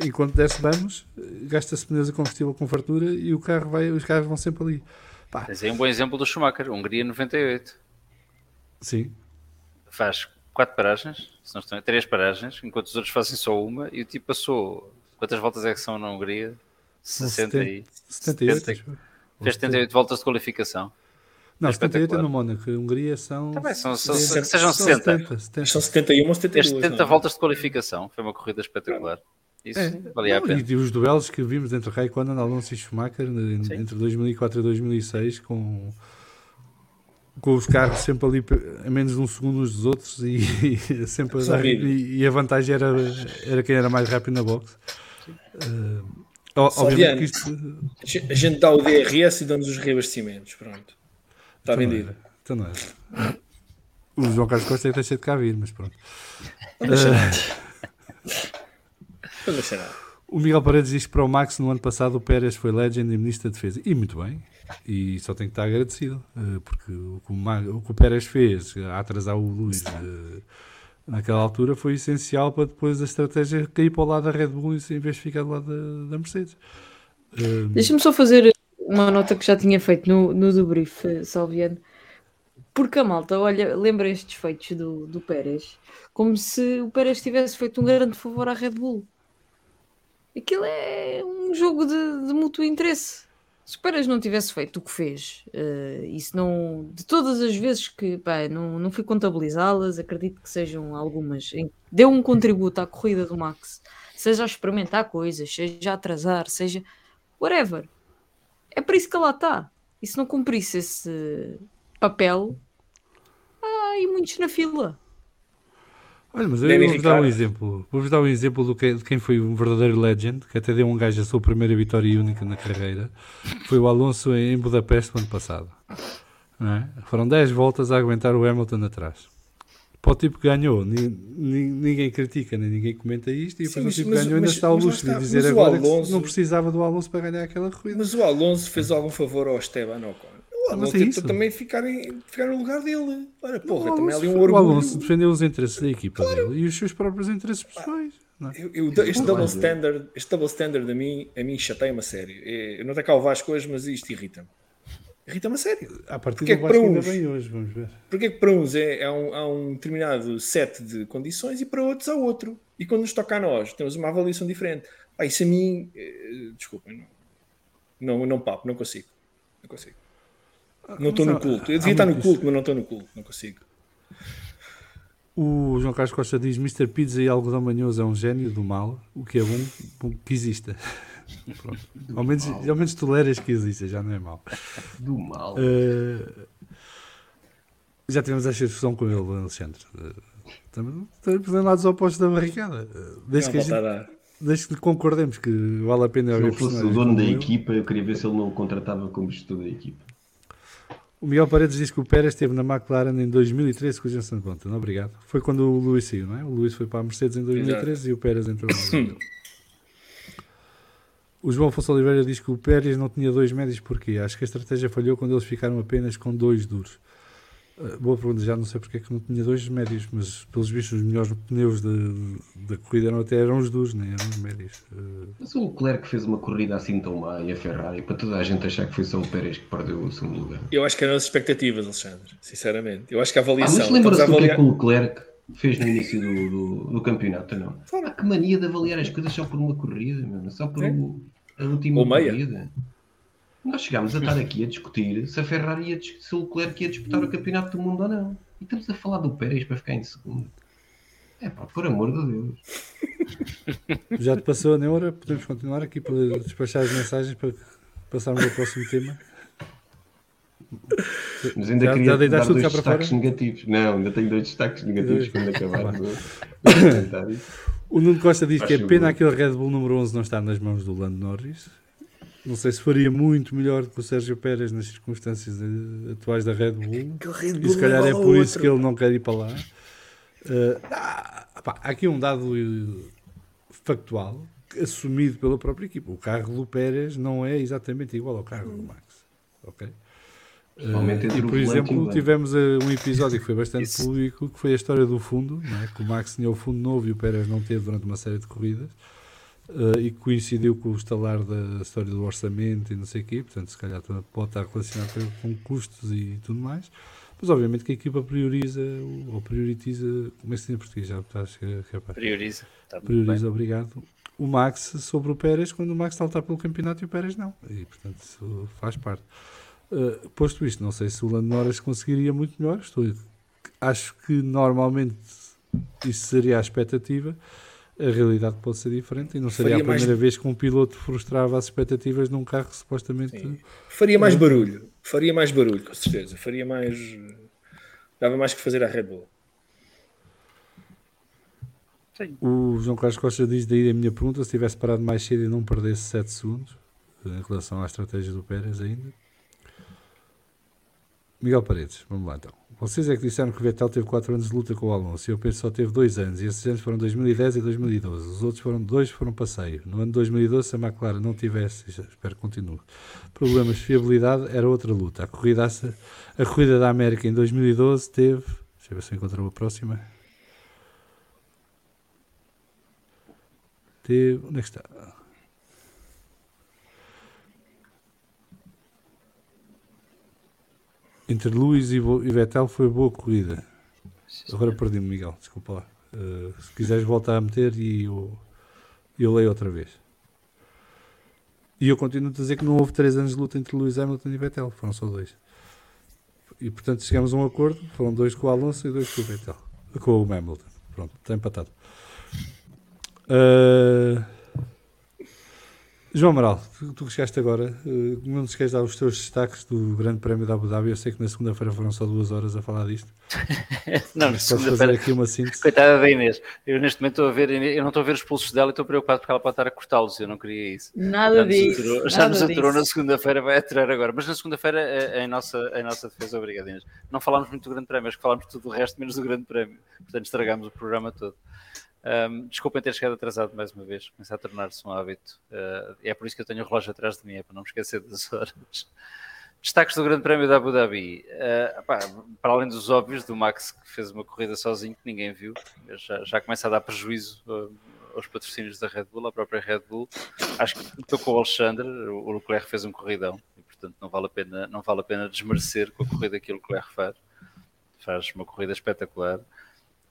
enquanto desce vamos, gasta-se pneus a combustível com fartura e o carro vai, os carros vão sempre ali. Pá, Tens aí um bom exemplo do Schumacher, Hungria 98. sim, Faz quatro paragens, se não estou, três paragens, enquanto os outros fazem só uma, e o tipo passou. Quantas voltas é que são na Hungria? são 60 e. 78. 70. acho eu. Ou Fez 78 voltas de qualificação. Não, É 78 é no Mónaco, Hungria são. Tá bem, são- são- são- sejam são 60. 70. São 71 ou 72. Fez 70 não é? voltas de qualificação, foi uma corrida espetacular. Isso É. valia a Não, pena. E os duelos que vimos entre Raikkonen, Alonso e Schumacher Sim. entre 2004 e 2006 com, com os carros sempre ali a menos de um segundo uns dos outros e, [LAUGHS] e sempre a dar, e, e a vantagem era, era quem era mais rápido na box. Eh, o- Só obviamente que isto A gente dá o DRS e damos os reabastecimentos. Pronto. Está então não vendido. então não era. O João Carlos Costa é que deixa de cá vir, mas pronto. Não deixa nada. Não deixa nada. O Miguel Paredes diz que para o Max no ano passado o Pérez foi legend e ministro da Defesa. E muito bem. E só tem que estar agradecido. eh, Porque o que o, Ma- o que o Pérez fez a atrasar o Luís eh, naquela altura foi essencial para depois a estratégia cair para o lado da Red Bull em vez de ficar do lado da, da Mercedes. Eh, Deixa-me só fazer uma nota que já tinha feito no, no debrief, Salviano. Porque a malta, olha, lembra estes feitos do, do Pérez como se o Pérez tivesse feito um grande favor à Red Bull. Aquilo é um jogo de, de mútuo interesse. Se o Pérez não tivesse feito o que fez, e se não, de todas as vezes que pá, não, não fui contabilizá-las, acredito que sejam algumas, em deu um contributo à corrida do Max, seja a experimentar coisas, seja a atrasar, seja whatever. É para isso que ela está. E se não cumprisse esse papel, há aí muitos na fila. Olha, mas eu vou-vos dar um exemplo. Vou-vos dar um exemplo do que, de quem foi um verdadeiro legend, que até deu um gajo a sua primeira vitória única na carreira. Foi o Alonso em Budapeste no ano passado. É? Foram 10 voltas a aguentar o Hamilton atrás. Para o tipo que ganhou, ni- ni- ninguém critica, nem ninguém comenta isto, e Sim, depois mas- o tipo mas- ganhou ainda mas- está ao luxo de está. dizer Mas o agora que Alonso- não precisava do Alonso para ganhar aquela corrida. Mas o Alonso fez algum favor ao Esteban Ocon. Alonso é tentou isso. também ficar, em, ficar no lugar dele. Ora, porra, também ali um Alonso, o orgulho. Alonso defendeu os interesses da equipa dele e os seus próprios interesses pessoais. é? Eu, eu- este, double standard, este double standard a mim, a mim chateia-me a sério. É, eu não tenho cá o Vasco hoje, mas isto irrita-me. Irrita-me a sério. A partir Porque é que para uns- hoje, vamos ver. Porque é que para uns é, há, um, há um determinado set de condições e para outros há outro. E quando nos toca a nós, temos uma avaliação diferente. Pá, isso a mim, eh, desculpem, não, não, não papo, não consigo. Não consigo. Não estou no culto. Eu devia estar no culto, mas não estou no culto. Não consigo. O João Carlos Costa diz: Mr. Pizza e algodão manhoso é um gênio do mal, o que é bom, bom que exista. [LAUGHS] Pronto. Ao, menos, ao menos toleras que exista, já não é mau. Do mal. Eh, já tivemos esta discussão com ele, Alexandre. Estamos estamos em lados opostos da barricada. Eh, Desde que, gente, desde que concordemos que vale a pena Se fosse o dono da ele. equipa, eu queria ver se ele não o contratava como gestor da equipa. O Miguel Paredes diz que o Pérez esteve na McLaren em 2013 com o Jenson Button. Obrigado. Foi quando o Luís saiu, não é? O Luís foi para a Mercedes em 2013 e o Pérez entrou lugar [LAUGHS] dele. O João Afonso Oliveira diz que o Pérez não tinha dois médios porque acho que a estratégia falhou quando eles ficaram apenas com dois duros. Uh, boa pergunta, já não sei porque é que não tinha dois médios, mas pelos vistos os melhores pneus da, da corrida eram, até eram os duros, nem eram os médios. Uh, Mas o Leclerc fez uma corrida assim tão má e a Ferrari, para toda a gente achar que foi só o Pérez que perdeu o segundo lugar. Eu acho que eram as expectativas, Alexandre. Sinceramente. Eu acho que a Ah, avaliação. mas lembra-se estamos a do que é que avaliar- o Leclerc fez no início do, do, do campeonato, não? Há que mania de avaliar as coisas só por uma corrida, mano, só por É. a última Ou meia. corrida. Nós chegámos a estar aqui a discutir se a Ferrari ia, se o Leclerc ia disputar o campeonato do mundo ou não. E estamos a falar do Pérez para ficar em segundo. É pá, por amor de Deus. [LAUGHS] Já te passou a neura, podemos continuar aqui para despachar as mensagens para passarmos ao próximo tema. Mas ainda Já- queria já dar dois destaques negativos. Não, ainda tenho dois destaques negativos quando acabar o comentário. [LAUGHS] O Nuno Costa diz Faz que é pena aquele Red Bull número 11 não estar nas mãos do Lando Norris. Não sei se faria muito melhor do que o Sérgio Pérez nas circunstâncias atuais da Red Bull. E se calhar é por isso que ele não quer ir para lá. Eh, ah, pá, há aqui um dado eh, factual assumido pela própria equipa. O carro do Pérez não é exatamente igual ao carro do Max. Ok? Entre e por e exemplo, tivemos um episódio que foi bastante Isso. público, que foi a história do fundo, não é? que o Max tinha o fundo novo e o Pérez não teve durante uma série de corridas, eh, e coincidiu com o estalar da história do orçamento e não sei o quê, portanto, se calhar pode estar relacionado com- custos e tudo mais. Mas obviamente que a equipa prioriza, ou prioritiza, como é que se diz em português? Já estás capaz. Prioriza. Tá Prioriza, bem. obrigado. O Max sobre o Pérez, quando o Max está a lutar pelo campeonato e o Pérez não. E portanto isso faz parte. Uh, posto isto, não sei se o Lando Norris conseguiria muito melhor. Estou, acho que normalmente isso seria a expectativa. A realidade pode ser diferente e não seria Faria a mais- primeira vez que um piloto frustrava as expectativas num carro que supostamente. Sim. Faria mais barulho. Faria mais barulho, com certeza. Faria mais. Dava mais que fazer à Red Bull. O João Carlos Costa diz daí a minha pergunta: se tivesse parado mais cedo e não perdesse 7 segundos, em relação à estratégia do Pérez ainda. Miguel Paredes, vamos lá então. Vocês é que disseram que o Vettel teve 4 anos de luta com o Alonso eu penso que só teve 2 anos e esses anos foram 2010 e 2012. Os outros foram dois foram passeio. No ano de 2012, se a McLaren não tivesse, espero que continue, problemas de fiabilidade, era outra luta. A corrida, a corrida da América em 2012 teve. Deixa eu ver se eu encontro a próxima. Teve. Onde é que está? Entre Luís e e Vettel foi boa corrida. Agora perdi-me, Miguel, desculpa lá. Uh, se quiseres voltar a meter e eu, eu leio outra vez. E eu continuo a dizer que não houve 3 anos de luta entre Lewis Hamilton e Vettel, foram só dois. E portanto chegamos a um acordo, foram dois com o Alonso e dois com o Vettel. Com o Hamilton. Pronto, está empatado. Uh, João Amaral, tu, tu que chegaste agora, uh, não te esqueces de dar os teus destaques do Grande Prémio da Abu Dhabi. Eu sei que na segunda-feira foram só duas horas a falar disto. [LAUGHS] Não, na segunda-feira. aqui uma síntese. Coitada da Inês. Eu neste momento estou a ver, eu não estou a ver os pulsos dela e estou preocupado porque ela pode estar a cortá-los. Eu não queria isso. Nada Já nos disso. aturou, já nada nos aturou na segunda-feira, vai aturar agora. Mas na segunda-feira, eh, em nossa, em nossa defesa, obrigado Inês. Não falámos muito do Grande Prémio, acho que falámos tudo o resto, menos do Grande Prémio. Portanto, estragámos o programa todo. Ahm, desculpem ter chegado atrasado mais uma vez, começa a tornar-se um hábito. Ah, é por isso que eu tenho o relógio atrás de mim, é para não me esquecer das [LAUGHS] horas. Destaques do Grande Prémio da Abu Dhabi. Ah, pá, para além dos óbvios, do Max que fez uma corrida sozinho que ninguém viu, já, já começa a dar prejuízo ah, aos patrocínios da Red Bull, à própria Red Bull. Acho que estou com o Alexandre, o Leclerc fez um corridão e portanto não vale a pena, não vale a pena desmerecer com a corrida que o Leclerc faz. Faz uma corrida espetacular.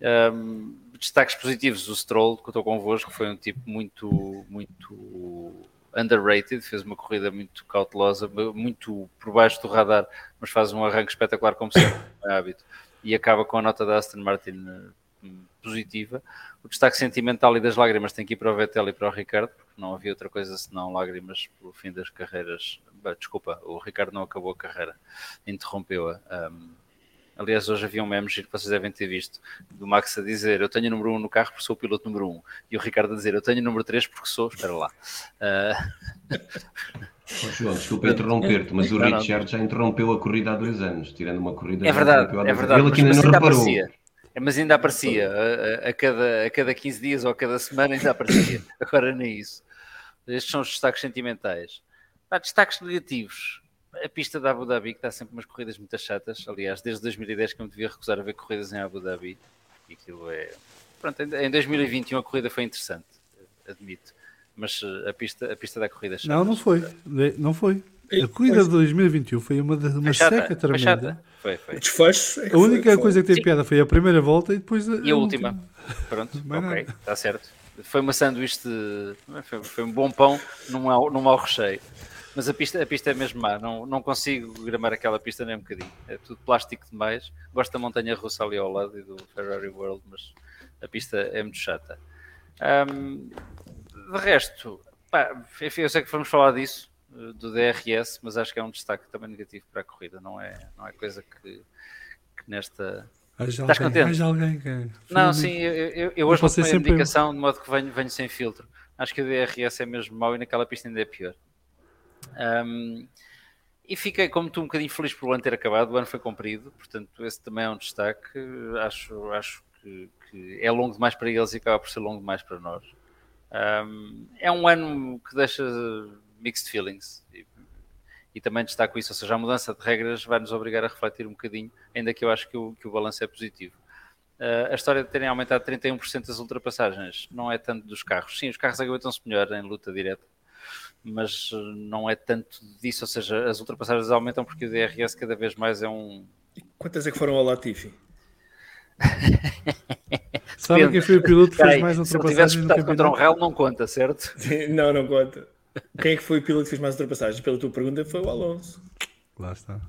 Um, destaques positivos, o Stroll, que eu estou convosco, foi um tipo muito, muito underrated, fez uma corrida muito cautelosa, muito por baixo do radar, mas faz um arranque espetacular, como sempre, [COUGHS] é hábito, e acaba com a nota da Aston Martin eh, positiva. O destaque sentimental e das lágrimas tem que ir para o Vettel e para o Ricardo, porque não havia outra coisa senão lágrimas pelo fim das carreiras. Desculpa, o Ricardo não acabou a carreira, interrompeu-a. Um, Aliás, hoje havia um meme giro que vocês devem ter visto, do Max a dizer eu tenho o número 1 no carro porque sou o piloto número 1 e o Ricardo a dizer eu tenho o número 3 porque sou, espera lá. Uh, Oh, João, desculpa interromper-te, mas o Não, não. Richard já interrompeu a corrida há dois anos, tirando uma corrida. é verdade, há é verdade. Ele aqui ainda mas não reparou. É, Mas ainda aparecia. A, a- cada, a cada 15 dias ou a cada semana ainda aparecia. [COUGHS] Agora nem isso. Estes são os destaques sentimentais. Pá, destaques negativos. A pista da Abu Dhabi, que está sempre umas corridas muito chatas. Aliás, desde 2010 que eu me devia recusar a ver corridas em Abu Dhabi. E aquilo é. Pronto, em em 2021 a corrida foi interessante, admito. Mas eh, a pista, a pista da corrida é chata. Não, não foi. Não foi. A corrida de 2021 foi uma, de- uma Foi chata, seca foi tremenda. Foi, foi. O desfecho é A única foi- coisa que tem Sim. piada foi a primeira volta e depois a, E a última. Pronto, Mais ok, está certo. Foi uma sanduíche de. Foi, foi um bom pão num mau, num mau recheio. Mas a pista, a pista é mesmo má, não, não consigo gramar aquela pista nem um bocadinho. É tudo plástico demais. Gosto da montanha russa ali ao lado e do Ferrari World, mas a pista é muito chata. Um, de resto, pá, enfim, eu sei que vamos falar disso, eh, do DRS, mas acho que é um destaque também negativo para a corrida, não é, não é coisa que, que nesta. Haja Estás alguém, contente? alguém que. Não, sim, eu, eu, eu hoje Não vou pode ser tomar a sempre eu. indicação de modo que venho, venho sem filtro. Acho que o DRS é mesmo mau e naquela pista ainda é pior. Um, e fiquei, como tu, um bocadinho feliz por o ano ter acabado. O ano foi comprido, portanto, esse também é um destaque. Acho, acho que, que é longo demais para eles e acaba por ser longo demais para nós. Um, é um ano que deixa mixed feelings e, e também destaco isso, ou seja, a mudança de regras vai nos obrigar a refletir um bocadinho, ainda que eu acho que o, que o balanço é positivo. Uh, a história de terem aumentado 31% as ultrapassagens não é tanto dos carros. Sim, os carros aguentam-se melhor em luta direta, mas uh, não é tanto disso, ou seja, as ultrapassagens aumentam porque o DRS cada vez mais é um. Quantas é que foram ao Latifi? [LAUGHS] Sabe quem foi o piloto que fez mais se ele tivesse ultrapassagens contra um réu, não conta, certo? [LAUGHS] Não, não conta. Quem é que foi o piloto que fez mais ultrapassagens? Pela tua pergunta, foi o Alonso. Lá está.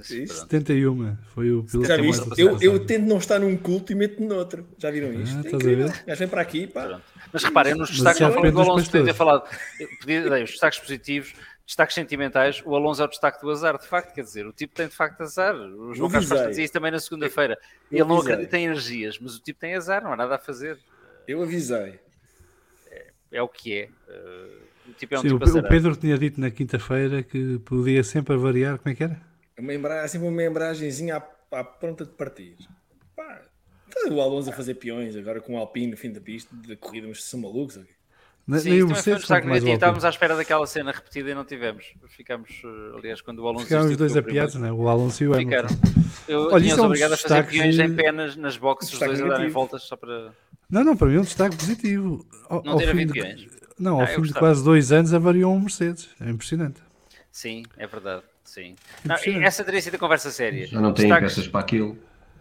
Isso. Pronto. 71 foi o piloto Já viste? Eu, eu tento não estar num culto e meto-me noutro. Já viram isto? Ah, é estás a incrível. ver? O gajo vem para aqui, pá. Pronto. Mas reparem, nos destaques já depende dos Alonso, podia ter falado. Podia, os destaques positivos, destaques sentimentais. O Alonso é o destaque do azar, de facto. Quer dizer, o tipo tem de facto azar. O João Carlos. Costa dizia isso também na segunda-feira. Ele não acredita em energias, mas o tipo tem azar, não há nada a fazer. Eu avisei. É o que é. Uh, o tipo é um Sim, o, tipo o. Pedro tinha dito na quinta-feira que podia sempre variar. Como é que era? Uma embra... Sempre uma embreagenzinha à, à pronta de partir. Pá, tá o Alonso a fazer peões agora com o Alpine no fim da pista, da corrida, mas são malucos. Ne- Sim, Nem o também foi um Mercedes. Estávamos à espera daquela cena repetida e não tivemos. Ficámos, uh, aliás, quando o Alonso Ficaram os desistiu, dois apiados, né? o Alonso e o Ficaram. Hamilton. Eu Olha, é um obrigado a fazer peões em pé nas, nas boxes, os dois a darem voltas só para Não, não, para mim é um destaque positivo. Ao, não ao ter fim havido de, peões. não, ao Ah, fim de quase dois anos avariou um Mercedes. É impressionante. Sim, é verdade. Sim. Não, e essa teria sido a conversa séria. Já não têm Destaques- peças para aquilo.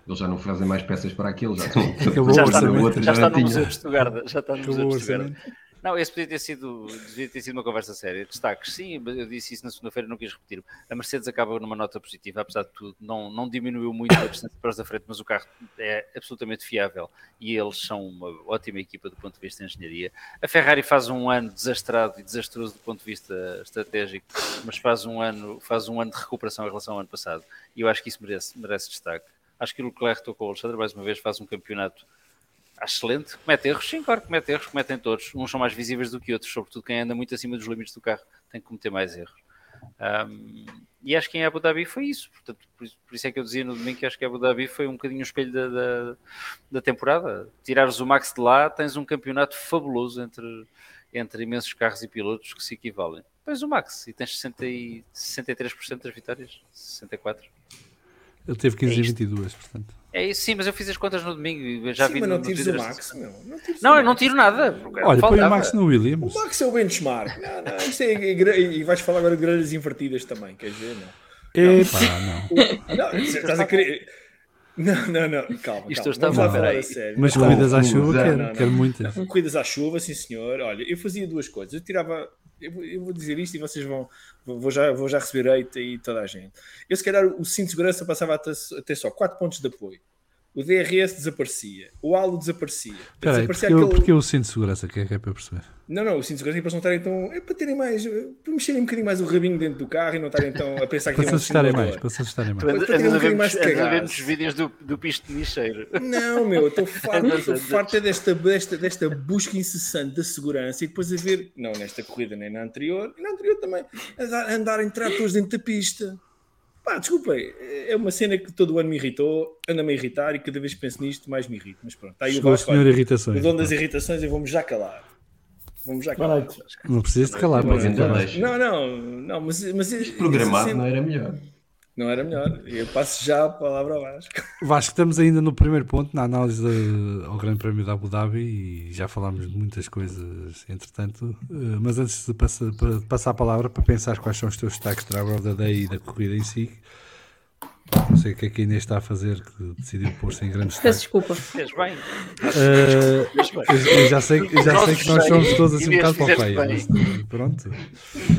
Eles já não fazem mais peças para aquilo. Já, estão, [LAUGHS] Já o está, no, outro já está já no tinha. Museu de Estugarda. Já está no Museu de Estugarda. Não, esse podia ter sido, devia ter sido uma conversa séria. Destaques, sim, eu disse isso na segunda-feira, não quis repetir. A Mercedes acaba numa nota positiva, apesar de tudo. Não, não diminuiu muito a distância para os da frente, mas o carro é absolutamente fiável e eles são uma ótima equipa do ponto de vista de engenharia. A Ferrari faz um ano desastrado e desastroso do ponto de vista estratégico, mas faz um ano, faz um ano de recuperação em relação ao ano passado. E eu acho que isso merece, merece destaque. Acho que o Leclerc tocou o Alexandre, mais uma vez, faz um campeonato excelente, comete erros, sim, claro, comete erros, cometem todos, uns são mais visíveis do que outros, sobretudo quem anda muito acima dos limites do carro tem que cometer mais erros. Um, e acho que em Abu Dhabi foi isso, portanto, por, isso- por isso é que eu dizia no domingo que acho que Abu Dhabi foi um bocadinho o espelho da, da, da temporada. Tirares o Max de lá, tens um campeonato fabuloso entre, entre imensos carros e pilotos que se equivalem. Tens o Max e tens 60 e, 63% das vitórias, 64%. Ele teve 15 É e isto. 22, portanto. É isso, sim, mas eu fiz as contas no domingo e já Sim, vi mas não no tires o Max, meu. Não, tires Não, o eu não tiro nada. Olha, põe o Faltava. Max no Williams. O Max é o benchmark. Não, não, isso é, é e vais falar agora de grelhas invertidas também, queres ver? Não. Epá, não. Não, [LAUGHS] estás a querer. Não, não, não, calma. Isto calma. está mal. falar Peraí. a sério. Mas Não, corridas à chuva, não, quero, não, quero não. muitas. Corridas à chuva, sim senhor. Olha, eu fazia duas coisas. Eu tirava. Eu vou, eu vou dizer isto e vocês vão. Vou já, vou já receber aí toda a gente. Eu, se calhar, o cinto de segurança passava a ter, a ter só 4 pontos de apoio. O DRS desaparecia. O halo desaparecia. Espera aí, desaparecia porque, eu, porque eu sinto segurança, que é, que é para eu perceber. Não, não, o cinto de segurança é para não estarem tão. É para terem mais. para mexerem um bocadinho mais o rabinho dentro do carro e não estarem tão a pensar que Para se tem um assustarem mais, para se assustarem mais. Para terem um bocadinho mais cagaço. nos vídeos do, do pisto de lixeiro. Não, meu, eu estou farto, estou farto é desta, desta, desta busca incessante da segurança e depois a ver, não nesta corrida nem na anterior, e na anterior também, andar, andar em tratores dentro da pista. Pá, desculpem, é uma cena que todo o ano me irritou, anda-me a irritar e cada vez que penso nisto mais me irrito. Mas pronto, está aí Chegou o Vasco. Irritações. O dono das irritações eu vou-me já calar. Vamos já calar. Não precisas de calar, Não, mas ainda então. Não, não, não, mas, mas programado não era melhor. Não era melhor. Eu passo já a palavra ao Vasco. Vasco, estamos ainda no primeiro ponto, na análise de- ao Grande Prémio da Abu Dhabi e já falámos de muitas coisas, entretanto. eh, Mas antes de passar, de passar a palavra para pensar quais são os teus destaques da Road da Day e da corrida em si, Não sei o que é que a Inês está a fazer, que decidiu pôr-se em grande Peço destaque. desculpa. Fez bem. Eh, eu, eu já sei, eu já sei que nós somos todos assim um bocado para o feio, mas pronto.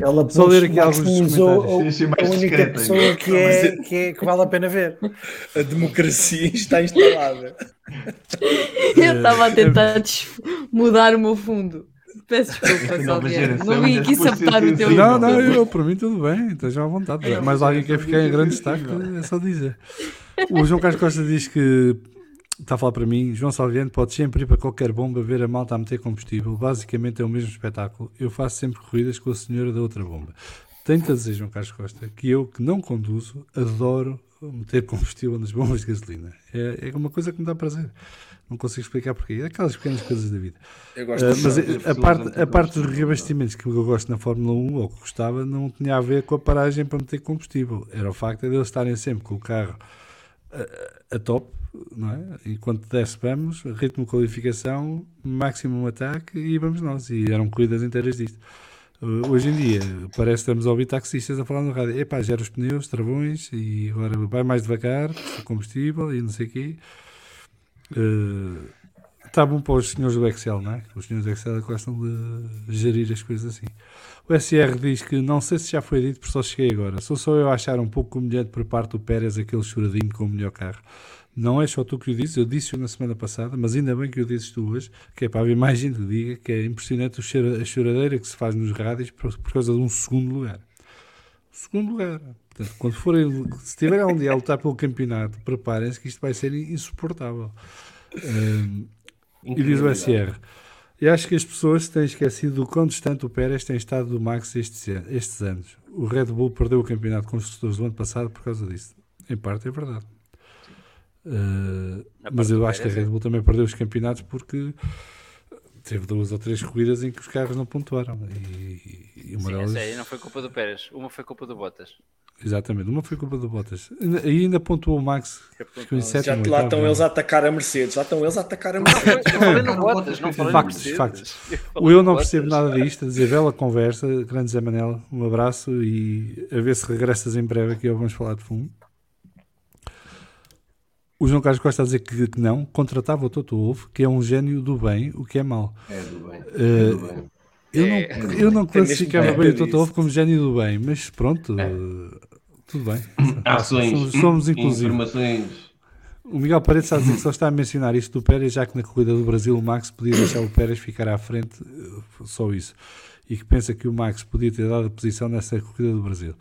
Ela Só ler aqui alguns maximizou comentários. A, mais a única discreta, pessoa que, é, que, é, que vale a pena ver. A democracia está instalada. Eu estava a tentar des- mudar o meu fundo. Peço desculpa, Não vim aqui sabotar o teu. Não, não, eu, por mim tudo bem, estejam à vontade. Mas alguém quer ficar em grande destaque, é só dizer. O João Carlos Costa diz que está a falar para mim, João Salviano pode sempre ir para qualquer bomba ver a malta a meter combustível. Basicamente é o mesmo espetáculo. Eu faço sempre corridas com a senhora da outra bomba. Tenho-te a dizer, João Carlos Costa, que eu que não conduzo, adoro meter combustível nas bombas de gasolina. É, é uma coisa que me dá prazer. Não consigo explicar porquê. É aquelas pequenas coisas da vida. Eu gosto Uh, de mas a, pessoas parte, a parte dos reabastecimentos que eu gosto na Fórmula 1, ou que gostava, não tinha a ver com a paragem para meter combustível. Era o facto de eles estarem sempre com o carro a, a top, não é? Enquanto desce, vamos, ritmo de qualificação, máximo ataque e vamos nós. E eram corridas inteiras disto. Uh, Hoje em dia, parece que estamos a ouvir taxistas a falar no rádio: epá, gera os pneus, travões, e agora vai mais devagar, combustível e não sei o quê. Está bom para os senhores do Excel, não é? Os senhores do Excel gostam de gerir as coisas assim. O SR diz que não sei se já foi dito, porque só cheguei agora. Sou só eu a achar um pouco humilhante por parte do Pérez aquele choradinho com o melhor carro. Não é só tu que o dizes, eu disse-o na semana passada, mas ainda bem que o dizes tu hoje, que é para haver mais gente que diga que é impressionante a choradeira que se faz nos rádios por, por causa de um segundo lugar. Segundo lugar. Portanto, quando forem, se estiverem um dia a lutar pelo campeonato, preparem-se que isto vai ser insuportável. Hum, e diz o SR. Eu acho que as pessoas têm esquecido do quão distante o Pérez tem estado do Max estes, estes anos. O Red Bull perdeu o campeonato de construtores do ano passado por causa disso. Em parte é verdade. Uh, mas eu acho que a Pérez, Red Bull também perdeu os campeonatos porque teve duas ou três corridas em que os carros não pontuaram. E, e uma Sim, delas. aí não foi culpa do Pérez. Uma foi culpa do Bottas. Exatamente, uma foi culpa do Bottas. E ainda pontuou o Max. Ficou em Já lá oitavo, estão já. eles a atacar a Mercedes. Lá estão eles a atacar a Não, Mercedes. eu falei no Bottas, não falei Factos, Mercedes. factos. [LAUGHS] Eu eu não Bottas. percebo nada disto, a dizer bela conversa, grande Zé Manel, um abraço e a ver se regressas em breve aqui ao Vamos Falar de Fumo. O João Carlos Costa a dizer que, que não, contratava o Toto Wolff, que é um gênio do bem, o que é mau. É do bem. Eh, É do bem. Eu É, não, eu não classificava bem o. Toto Wolff como gênio do bem, mas pronto, eh, tudo bem. Ações, Somos, somos inclusivos. O Miguel Paredes está a dizer que só está a mencionar isto do Pérez, já que na corrida do Brasil o Max podia deixar o Pérez ficar à frente, eh, só isso. E que pensa que o Max podia ter dado a posição nessa corrida do Brasil.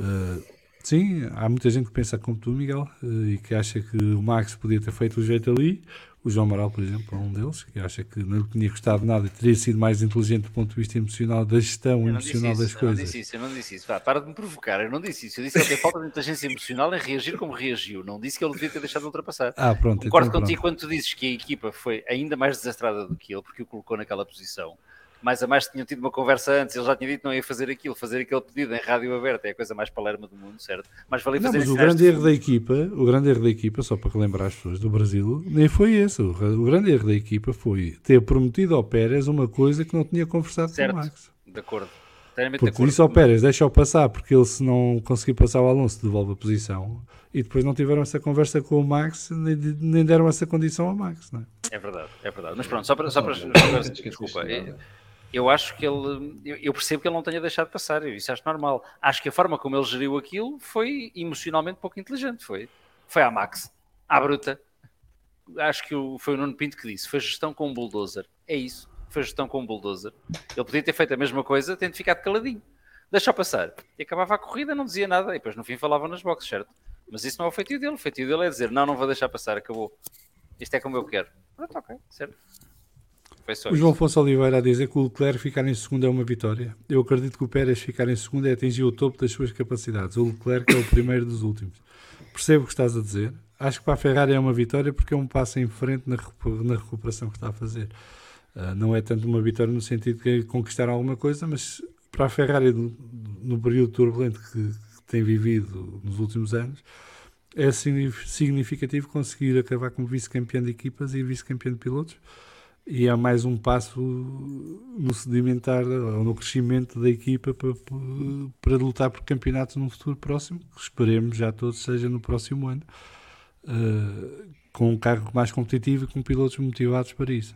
Eh, sim, há muita gente que pensa como tu, Miguel, eh, e que acha que o Max podia ter feito o jeito ali. O João Amaral, por exemplo, é um deles, que acha que não lhe tinha gostado nada e teria sido mais inteligente do ponto de vista emocional, da gestão Eu não emocional isso, das eu não coisas. disse isso, eu não disse isso. Vá, para de me provocar, eu não disse isso. Eu disse que ele tem falta de inteligência emocional em reagir como reagiu. Não disse que ele devia ter deixado de ultrapassar. Ah, pronto. Concordo então contigo pronto. quando tu dizes que a equipa foi ainda mais desastrada do que ele, porque o colocou naquela posição. Mais a mais tinham tido uma conversa antes, ele já tinha dito que não ia fazer aquilo, fazer aquele pedido em rádio aberta é a coisa mais palerma do mundo, certo? Mas Não, fazer mas o grande de erro da equipa, o grande erro da equipa, só para relembrar as pessoas do Brasil, nem foi esse. O, o grande erro da equipa foi ter prometido ao Pérez uma coisa que não tinha conversado Certo. com o Max. De acordo. De Porque acordo. disse ao Pérez, deixa-o passar, porque ele se não conseguir passar o Alonso devolve a posição. E depois não tiveram essa conversa com o Max, nem, nem deram essa condição ao Max. Não é? É verdade, é verdade. Mas pronto, só para. Só para, Não, não desculpa, de eu, acho que ele. Eu, percebo que ele não tenha deixado passar, eu isso acho normal. Acho que a forma como ele geriu aquilo foi emocionalmente pouco inteligente. Foi, foi à Max, à bruta. Acho que foi o Nuno Pinto que disse: foi gestão com um bulldozer. É isso, foi gestão com um bulldozer. Ele podia ter feito a mesma coisa, tendo ficado caladinho. Deixa passar. E acabava a corrida, não dizia nada. E depois no fim falavam nas boxes, certo? Mas isso não é o feitio dele. O feitio dele é dizer: não, não vou deixar passar, acabou. Isto é como eu quero. Pronto, ok, certo. Foi só O. João Afonso Oliveira a dizer que o Leclerc ficar em segundo é uma vitória. Eu acredito que o Pérez ficar em segundo é atingir o topo das suas capacidades. O Leclerc é o primeiro dos últimos. Percebo o que estás a dizer. Acho que para a Ferrari é uma vitória porque é um passo em frente na, recu- na recuperação que está a fazer. Ah, não é tanto uma vitória no sentido de conquistar alguma coisa, mas para a Ferrari, no, no período turbulento que, que tem vivido nos últimos anos, é signi- significativo conseguir acabar como vice-campeão de equipas e vice-campeão de pilotos. E é mais um passo no sedimentar ou no crescimento da equipa para, para lutar por campeonatos num futuro próximo, que esperemos já todos seja no próximo ano, uh, com um carro mais competitivo e com pilotos motivados para isso.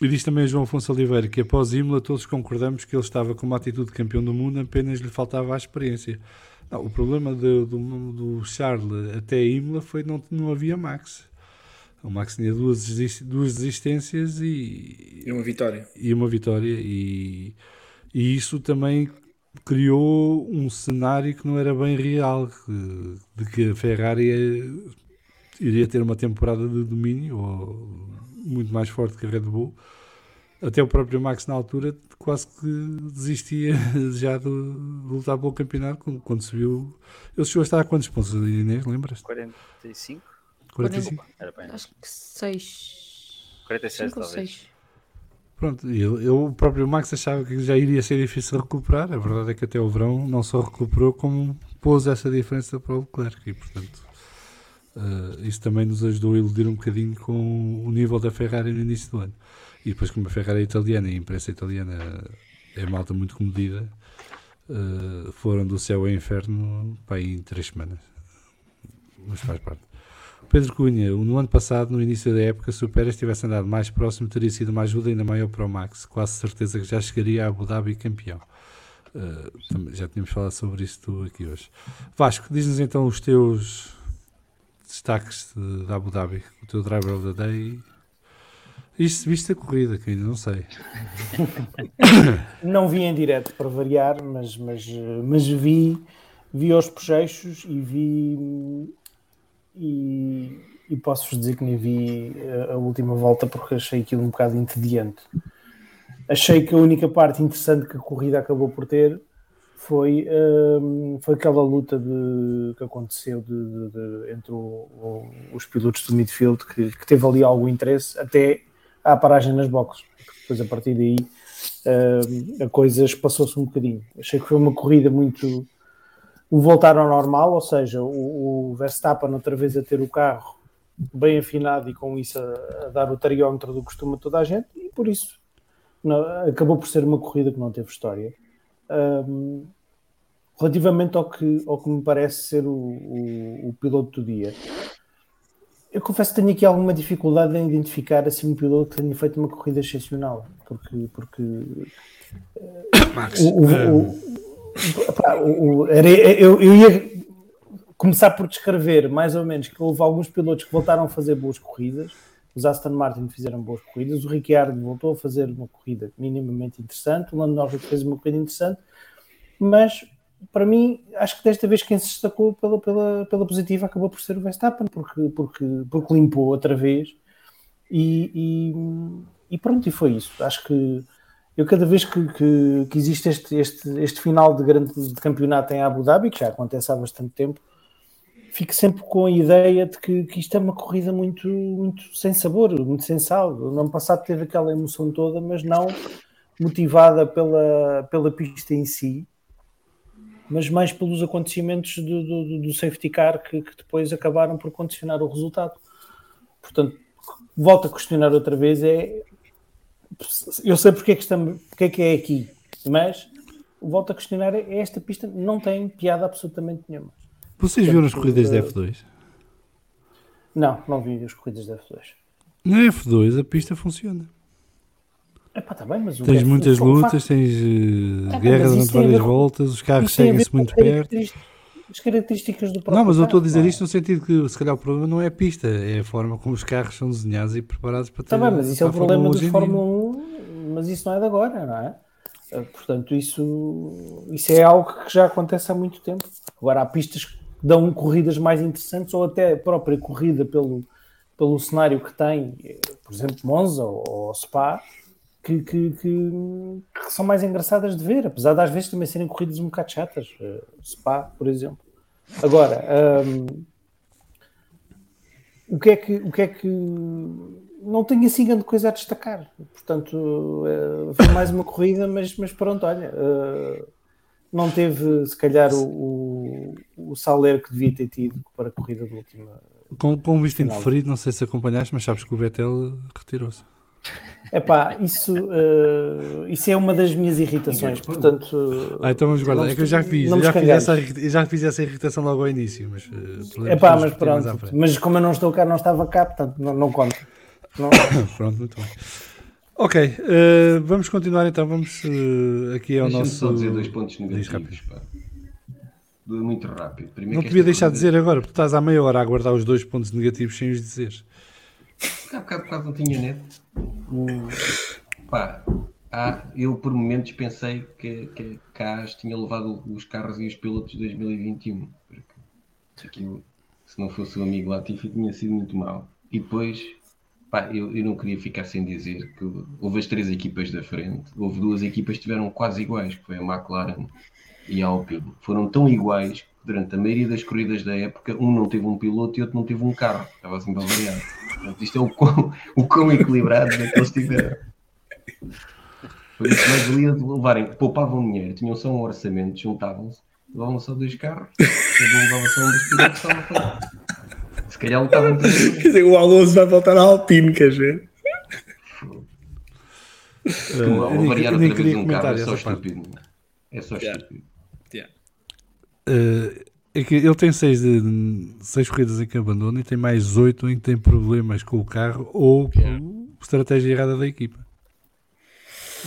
E diz também João Afonso Oliveira que após Imola todos concordamos que ele estava com uma atitude de campeão do mundo, apenas lhe faltava a experiência. Não, o problema do, do, do Charles até Imola foi não, não havia Max. O Max tinha duas, duas desistências e, e uma vitória. E uma vitória. E, e isso também criou um cenário que não era bem real, que, de que a Ferrari iria ter uma temporada de domínio ou, muito mais forte que a Red Bull. Até o próprio Max, na altura, quase que desistia [LAUGHS] já de, de lutar pelo campeonato quando, quando se viu. Ele chegou a estar a quantos pontos, Inês? Lembras? 45? 45? Era bem. Acho que 6. 46 talvez. Pronto, ele, o próprio Max achava que já iria ser difícil recuperar. A verdade é que até o verão não só recuperou, como pôs essa diferença para o Leclerc. E, portanto, uh, isso também nos ajudou a iludir um bocadinho com o nível da Ferrari no início do ano. E depois, como a Ferrari é italiana e a imprensa italiana é malta muito comedida, uh, foram do céu ao inferno para aí em três semanas. Mas faz parte. Pedro Cunha, no ano passado, no início da época, se o Pérez tivesse andado mais próximo, teria sido uma ajuda ainda maior para o Max. Quase certeza que já chegaria a Abu Dhabi campeão. Uh, já tínhamos falado sobre isso aqui hoje. Vasco, diz-nos então os teus destaques de, de, Abu Dhabi, o teu driver of the day. Isto viste a corrida, que ainda não sei. não vi em direto para variar, mas, mas, mas vi, vi aos pechechos e vi e, e posso-vos dizer que nem vi a, a, última volta porque achei aquilo um bocado entediante. Achei que a única parte interessante que a corrida acabou por ter foi, um, foi aquela luta de, que aconteceu de, de, entre o, o, os pilotos do midfield que, que, teve ali algum interesse até à paragem nas boxes. Depois a partir daí um, a coisa passou-se um bocadinho. Achei que foi uma corrida muito o voltar ao normal, ou seja, o, o Verstappen outra vez a ter o carro bem afinado e com isso a, a dar o tariómetro do costume a toda a gente, e por isso não, acabou por ser uma corrida que não teve história. Um, relativamente ao que, ao que me parece ser o, o, o, piloto do dia, eu confesso que tenho aqui alguma dificuldade em identificar assim um piloto que tenha feito uma corrida excepcional, porque, porque [COUGHS] Max, o, o, eu, eu ia começar por descrever mais ou menos que houve alguns pilotos que voltaram a fazer boas corridas. Os Aston Martin fizeram boas corridas, o Ricciardo voltou a fazer uma corrida minimamente interessante, o Lando Norris fez uma corrida interessante, mas para mim, acho que desta vez quem se destacou pela, pela, pela positiva acabou por ser o Verstappen, porque, porque, porque limpou outra vez e, e, e pronto, e foi isso. Acho que eu cada vez que, que, que existe este, este, este final de grande de campeonato em Abu Dhabi, que já acontece há bastante tempo, fico sempre com a ideia de que, que isto é uma corrida muito, muito sem sabor, muito sem sal. No ano passado teve aquela emoção toda, mas não motivada pela, pela pista em si, mas mais pelos acontecimentos do, do, do safety car que, que, depois acabaram por condicionar o resultado. Portanto, volto a questionar outra vez: é eu sei porque é que, estamos, porque é, que é aqui, mas volto a questionar: é, esta pista não tem piada absolutamente nenhuma. Vocês viram as corridas da F2? Não, não vi as corridas da F2. Na F2 a pista funciona. Epá, tá bem, tens muitas lutas, tens uh, guerra durante várias voltas, os carros seguem-se muito perto as características do próprio Não, mas eu estou a dizer isto no sentido que se calhar o problema não é a pista, é a forma como os carros são desenhados e preparados para ter. Está bem, mas isso é o problema dos Fórmula 1, mas isso não é de agora, não é? Eh, portanto, isso, isso é algo que já acontece há muito tempo. Agora, há pistas que dão corridas mais interessantes ou até a própria corrida pelo, pelo cenário que tem, eh, por exemplo, Monza ou, ou Spa, que, que, que, que, são mais engraçadas de ver, apesar de às vezes também serem corridas um bocado chatas. Uh, Spa, por exemplo. Agora, um, o, que é que, o que é que. Não tenho assim grande coisa a destacar. Portanto, uh, foi mais uma corrida, mas, mas pronto, olha. Uh, não teve, se calhar, o, o, o Saler que devia ter tido para a corrida da última. Com, com um visto indeferido, não sei se acompanhaste, mas sabes que o Vettel retirou-se. Epá, isso, uh, isso é uma das minhas irritações, portanto... Ah, então vamos guardar, é que eu já fiz, eu já fiz, essa, eu já fiz essa irritação logo ao início, mas... Uh, Epá, mas pronto, mas como eu não estou cá, não estava cá, portanto não, não conto. Não. [COUGHS] pronto, muito bem. Ok, uh, vamos continuar então, vamos uh, aqui ao nosso... só dizer dois pontos negativos, pá. Muito rápido. Primeiro não podia deixar de dizer agora, porque estás há meia hora a aguardar os dois pontos negativos sem os dizer. Há bocado, bocado não tinha Pá, eu por momentos pensei que, que Cas tinha levado os carros e os pilotos de 2021. Porque aquilo, se não fosse o amigo Latifi, tinha sido muito mal. E depois, pá, eu, eu não queria ficar sem dizer que houve as três equipas da frente. Houve duas equipas que estiveram quase iguais, que foi a McLaren e a Alpine. Foram tão iguais durante a maioria das corridas da época, um não teve um piloto e outro não teve um carro. Estava assim variar. Portanto, isto é o quão, o quão equilibrado é que eles tiveram. Por isso, mais valia de levarem, poupavam dinheiro, tinham só um orçamento, juntavam-se, levavam só dois carros, cada um levava só um dos pilotos, estava para. Se calhar lutavam [LAUGHS] por Quer dizer, o Alonso vai voltar à Alpine, queres ver? Uh, variar outra vez um carro é só estúpido. É só estúpido. Uh, é que ele tem seis, de, seis corridas em que abandona e tem mais oito em que tem problemas com o carro ou yeah. estratégia errada da equipa.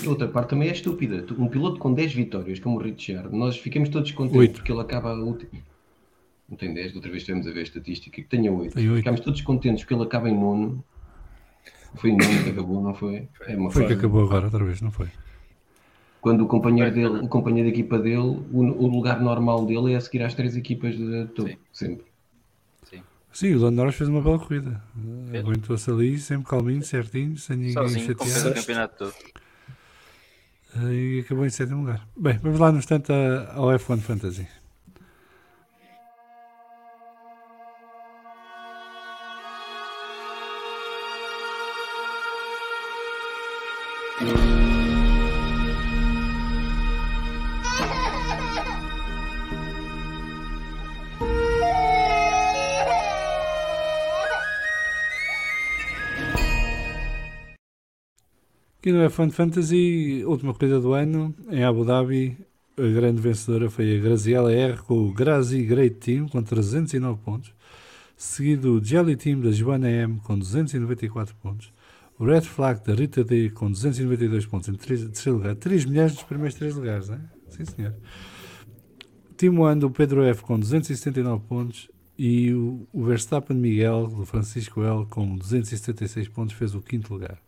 E outra parte também é estúpida. Um piloto com 10 vitórias, como o Richard, nós ficamos todos contentes 8. porque ele acaba a última. Não tem 10, outra vez estivemos a ver a estatística que tenha 8. Ficamos todos contentes porque ele acaba em nono. Foi em nono que acabou, não foi? É uma foi que acabou agora, outra vez, não foi? Quando o companheiro dele, o companheiro de equipa dele, o, o lugar normal dele é a seguir às três equipas de topo, sempre. Sim. Sim, o Lando Norris fez uma bela corrida. Aguentou-se ali, sempre calminho, certinho, sem ninguém Sozinho, chatear. o campeonato todo. E acabou em sétimo lugar. Bem, vamos lá no instante ao F1 Fantasy. Aqui no F1 Fantasy, última corrida do ano, em Abu Dhabi, a grande vencedora foi a Graziella R com o Grazi Great Team com 309 pontos, seguido o Jelly Team da Joana M com 294 pontos, o Red Flag da Rita D com 292 pontos em terceiro lugar, 3 mulheres nos primeiros 3 lugares, não é? Sim senhor. Team One do Pedro F com 279 pontos e o Verstappen Miguel do Francisco L com 276 pontos fez o quinto lugar.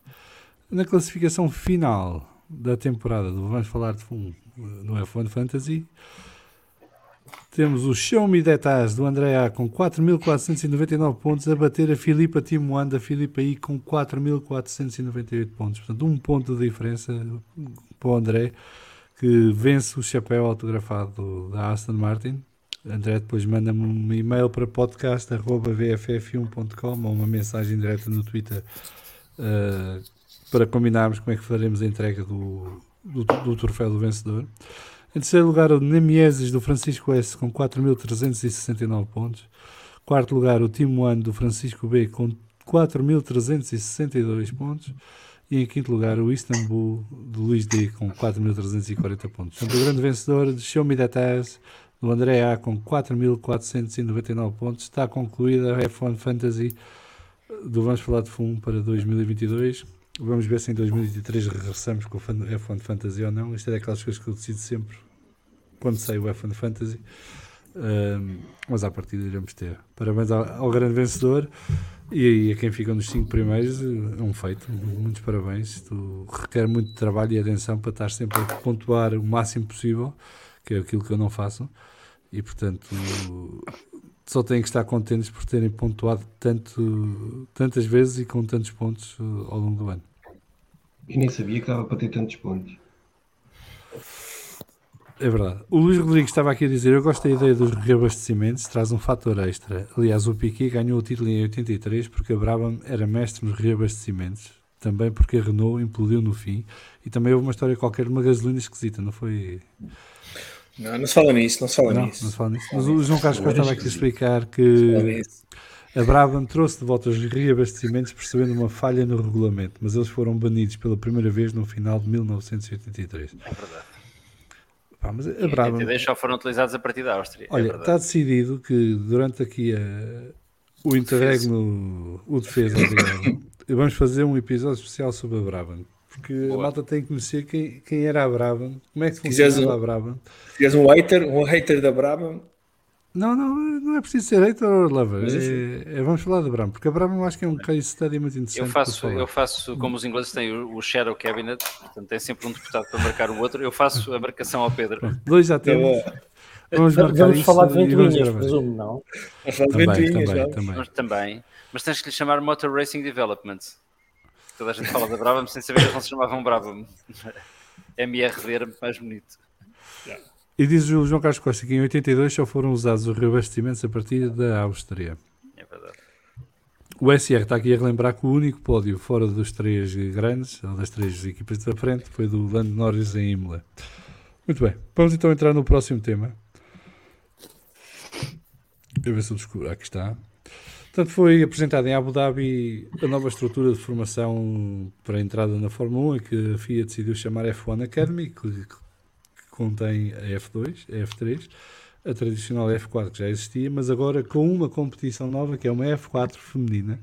Na classificação final da temporada Vamos Falar de Fundo no F1 Fantasy, temos o Me Detas do André A com 4.499 pontos a bater a Filipa Timoan da Filipa I com 4.498 pontos. Portanto, um ponto de diferença para o André que vence o chapéu autografado da Aston Martin. André depois manda-me um e-mail para podcast.vff1.com ou uma mensagem direta no Twitter uh, para combinarmos como é que faremos a entrega do, do, do troféu do vencedor. Em terceiro lugar, o Nemieses do Francisco S com 4.369 pontos. Quarto lugar, o Timo One do Francisco B com 4.362 pontos. E em quinto lugar, o Istambul do Luís D com 4.340 pontos. Portanto, o grande vencedor de Show Me That Ass, do André A com 4.499 pontos. Está concluída a F1 Fantasy do Vamos Falar de Fumo para 2022. Vamos ver se em 2023 regressamos com o F1 Fantasy ou não. Isto é daquelas coisas que eu decido sempre quando sai o F1 Fantasy. Um, mas à partida iremos ter. Parabéns ao, ao grande vencedor e, e, a quem fica nos 5 primeiros. É um feito. Muitos parabéns. Tu requer muito trabalho e atenção para estar sempre a pontuar o máximo possível, que é aquilo que eu não faço. E portanto, só têm que estar contentes por terem pontuado tanto, tantas vezes e com tantos pontos uh, ao longo do ano. E nem sabia que dava para ter tantos pontos. É verdade. O Luís Rodrigues estava aqui a dizer: Eu gosto da ideia dos reabastecimentos, traz um fator extra. Aliás, o Piquet ganhou o título em 83 porque a Brabham era mestre nos reabastecimentos, também porque a Renault implodiu no fim. E também houve uma história qualquer de uma gasolina esquisita, não foi? Não, não se fala nisso, não se fala não, nisso. Não se fala nisso. Mas o João Carlos Costa estava aqui a explicar que A Brabham trouxe de volta os reabastecimentos percebendo uma falha no regulamento, mas eles foram banidos pela primeira vez no final de 1983. É verdade. Pá, mas a Brabham, 82 só foram utilizados a partir da Áustria. é olha, verdade. está decidido que durante aqui a- o interregno, o defesa, [COUGHS] obrigado, vamos fazer um episódio especial sobre a Brabham. Porque a Boa. malta tem que conhecer quem, quem era a Brabham, como é que funcionava um- a Brabham. Se és um hater, um hater da Brabham, Não, não, não é preciso ser hater ou lover. É, é- vamos falar da Brabham, porque a Brabham eu acho que é um case study muito interessante. Eu faço, eu faço, como os ingleses têm o, o Shadow Cabinet, portanto tem sempre um deputado para marcar o outro, eu faço a marcação ao Pedro. Dois já tá temos. bom. Vamos, Vamos falar de vamos ventoinhas, presumo, não? Vamos falar de Também, ventoinhas, também, vamos. também. Mas também, mas tens que lhe chamar Motor Racing Development. Toda a gente fala da Brabham sem saber que eles não se chamavam Brabham. [LAUGHS] MRV era mais bonito. E diz o João Carlos Costa que em 82 só foram usados os reabastecimentos a partir da Áustria. É verdade. O SR está aqui a relembrar que o único pódio fora dos três grandes, ou das três equipas da frente, foi do Lando Norris em Imola. Muito bem, vamos então entrar no próximo tema. Deixa eu ver se eu descubro. Aqui está. Portanto, foi apresentada em Abu Dhabi a nova estrutura de formação para a entrada na Fórmula 1, que a FIA decidiu chamar F1 Academy, que, que contém a F2, a F3, a tradicional F4 que já existia, mas agora com uma competição nova que é uma F4 feminina,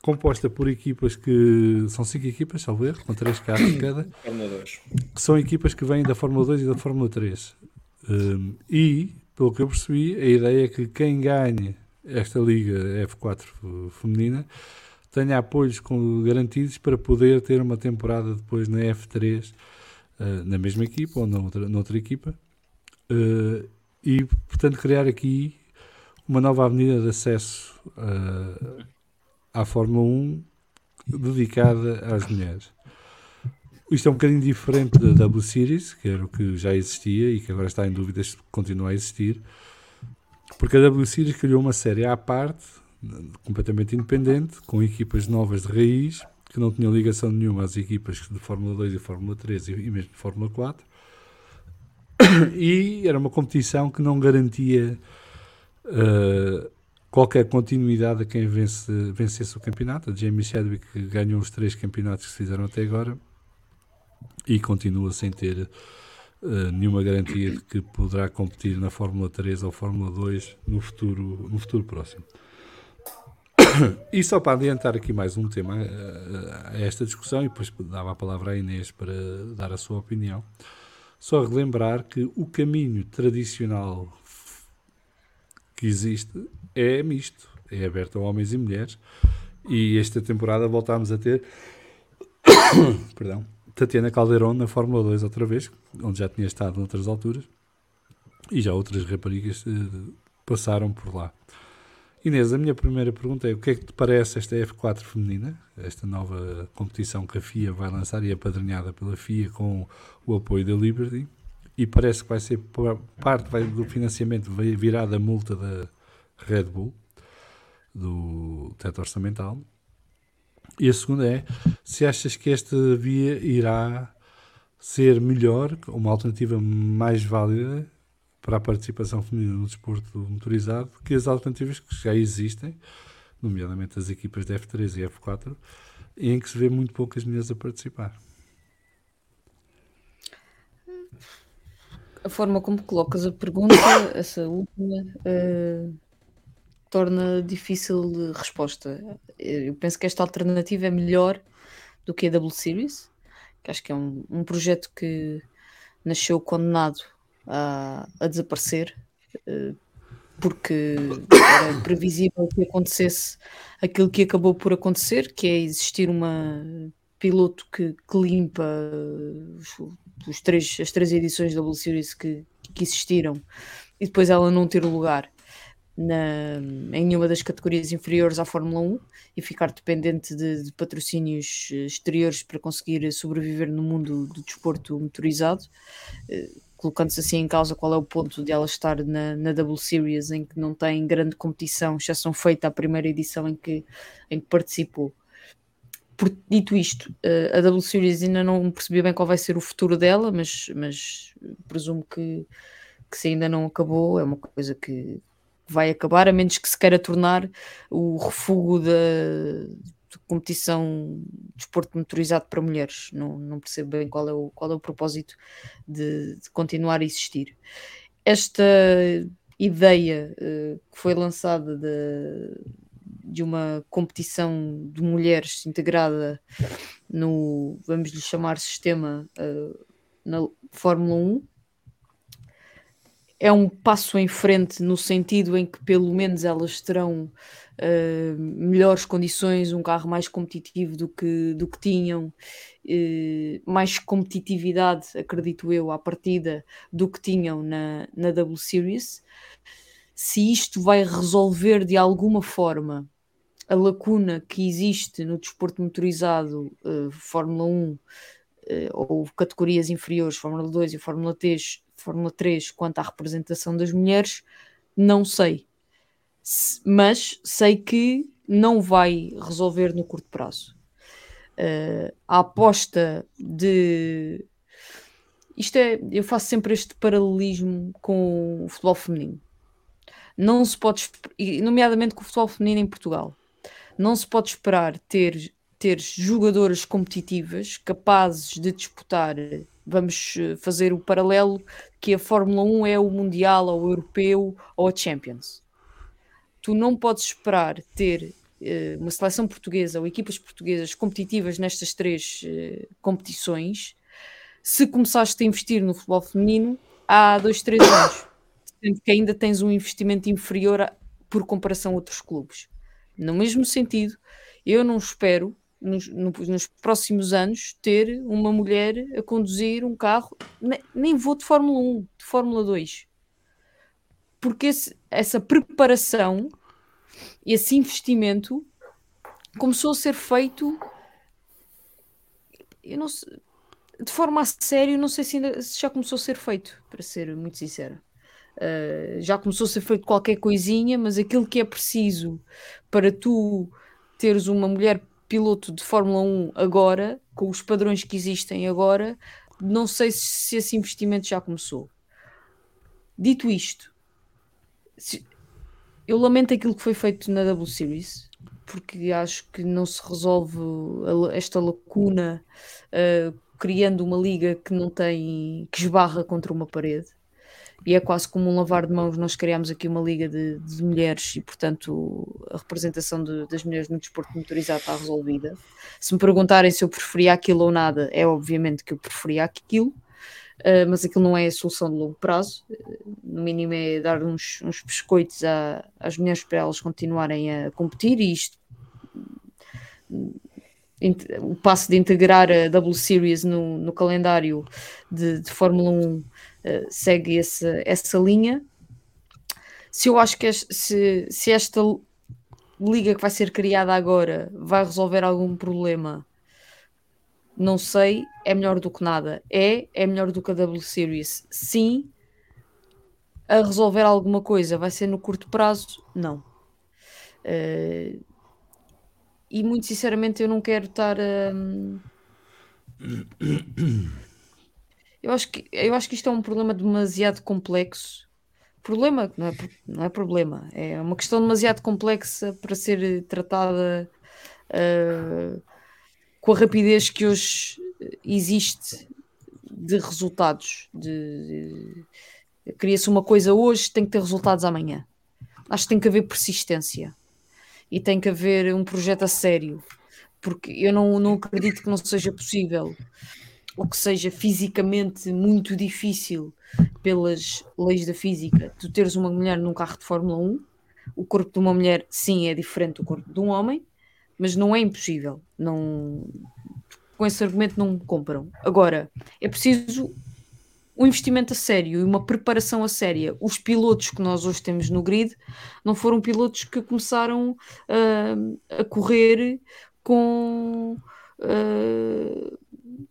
composta por equipas que são cinco equipas, salvo erro, com três carros cada, [COUGHS] Fórmula 2. que são equipas que vêm da Fórmula 2 e da Fórmula 3. Um, e, pelo que eu percebi, a ideia é que quem ganhe esta liga F4 f- feminina tenha apoios garantidos para poder ter uma temporada depois na F3 uh, na mesma equipa ou na outra, noutra equipa Uh, e, portanto, criar aqui uma nova avenida de acesso uh, à Fórmula 1 dedicada às mulheres. Isto é um bocadinho diferente da W Series, que era o que já existia e que agora está em dúvida se continua a existir, porque a W Series criou uma série à parte, completamente independente, com equipas novas de raiz, que não tinham ligação nenhuma às equipas de Fórmula 2 e Fórmula 3 e mesmo de Fórmula 4. [COUGHS] E era uma competição que não garantia uh, qualquer continuidade a quem vence, vencesse o campeonato. A Jamie Chadwick ganhou os três campeonatos que se fizeram até agora e continua sem ter uh, nenhuma garantia de que poderá competir na Fórmula 3 ou Fórmula 2 no futuro, no futuro próximo. E só para adiantar aqui mais um tema uh, a esta discussão, e depois dava a palavra à Inês para dar a sua opinião, só relembrar que o caminho tradicional que existe é misto, é aberto a homens e mulheres, e esta temporada voltámos a ter [COUGHS] perdão, Tatiana Caldeirão na Fórmula 2 outra vez, onde já tinha estado noutras alturas, e já outras raparigas eh, passaram por lá. Inês, a minha primeira pergunta é o que é que te parece esta F4 feminina, esta nova competição que a FIA vai lançar e apadrinhada pela FIA com o apoio da Liberty, e parece que vai ser parte vai, do financiamento virar da multa da Red Bull, do teto orçamental. E a segunda é se achas que esta via irá ser melhor, uma alternativa mais válida para a participação feminina no desporto motorizado que as alternativas que já existem, nomeadamente as equipas de F3 e F4, em que se vê muito poucas mulheres a participar. A forma como colocas a pergunta, essa última, eh, torna difícil resposta. Eu penso que esta alternativa é melhor do que a W Series, que acho que é um, um projeto que nasceu condenado a, a desaparecer, eh, porque era previsível que acontecesse aquilo que acabou por acontecer, que é existir uma piloto que, que limpa os, os três, as três edições da World Series que, que existiram e depois ela não ter lugar na, em nenhuma das categorias inferiores à Fórmula 1 e ficar dependente de, de patrocínios eh, exteriores para conseguir sobreviver no mundo do desporto motorizado, eh, colocando-se assim em causa qual é o ponto de ela estar na, na W Series em que não tem grande competição, exceção feita à primeira edição em que, em que participou. Por, dito isto, eh, a W Series ainda não percebi bem qual vai ser o futuro dela, mas, mas presumo que, que se ainda não acabou, é uma coisa que, vai acabar, a menos que se queira tornar o refúgio da competição de desporto motorizado para mulheres. Não, não percebo bem qual é o, qual é o propósito de, de continuar a existir. Esta ideia uh, que foi lançada de, de uma competição de mulheres integrada no, vamos lhe chamar, sistema uh, na Fórmula 1 é um passo em frente no sentido em que pelo menos elas terão uh, melhores condições, um carro mais competitivo do que, do que tinham, uh, mais competitividade, acredito eu, à partida, do que tinham na, na W Series. Se isto vai resolver de alguma forma a lacuna que existe no desporto motorizado uh, Fórmula 1 ou categorias inferiores, Fórmula 2 e Fórmula 3, Fórmula 3 quanto à representação das mulheres, não sei. Mas sei que não vai resolver no curto prazo. Uh, a aposta de. Isto é. Eu faço sempre este paralelismo com o futebol feminino. Não se pode. Nomeadamente com o futebol feminino em Portugal. Não se pode esperar ter, ter jogadoras competitivas capazes de disputar vamos eh, fazer o paralelo que a Fórmula 1 é o Mundial, ou o Europeu, ou a Champions. Tu não podes esperar ter uh, uma seleção portuguesa ou equipas portuguesas competitivas nestas três uh, competições se começaste a investir no futebol feminino há dois, três anos, sendo que ainda tens um investimento inferior a, por comparação a outros clubes. No mesmo sentido, eu não espero nos, nos, próximos anos ter uma mulher a conduzir um carro, nem, nem vou de Fórmula 1, de Fórmula 2. Porque esse, essa preparação, esse investimento começou a ser feito eu não sei, de forma a sério, não sei se, ainda, se já começou a ser feito, para ser muito sincera. Uh, já começou a ser feito qualquer coisinha, mas aquilo que é preciso para tu teres uma mulher piloto de Fórmula 1 agora, com os padrões que existem agora, não sei se esse investimento já começou. Dito isto, eu lamento aquilo que foi feito na W Series, porque acho que não se resolve esta lacuna uh, criando uma liga que não tem que esbarra contra uma parede e é quase como um lavar de mãos. Nós criámos aqui uma liga de, de mulheres e, portanto, a representação de, das mulheres no desporto motorizado está resolvida. Se me perguntarem se eu preferia aquilo ou nada, é obviamente que eu preferia aquilo. Uh, mas aquilo não é a solução de longo prazo, uh, no mínimo é dar uns, uns biscoitos às mulheres para elas continuarem a competir e isto o passo de integrar a W Series no, no calendário de, de Fórmula 1 eh, segue essa, essa linha. Se eu acho que este, se, se esta liga que vai ser criada agora vai resolver algum problema, não sei, é melhor do que nada. É, é melhor do que a W Series. Sim, a resolver alguma coisa vai ser no curto prazo? Não. Uh, e muito sinceramente eu não quero estar a. Eu acho que, eu acho que isto é um problema demasiado complexo. Problema, não é, não é problema, é uma questão demasiado complexa para ser tratada uh, com a rapidez que hoje existe de resultados. De, de Cria-se uma coisa hoje, tem que ter resultados amanhã. Acho que tem que haver persistência e tem que haver um projeto a sério, porque eu não, não acredito que não seja possível ou que seja fisicamente muito difícil pelas leis da física, tu teres uma mulher num carro de Fórmula 1, o corpo de uma mulher sim é diferente do corpo de um homem, mas não é impossível. Não, com esse argumento não me compram. Agora, é preciso um investimento a sério e uma preparação a séria. Os pilotos que nós hoje temos no grid não foram pilotos que começaram uh, a correr com. Uh,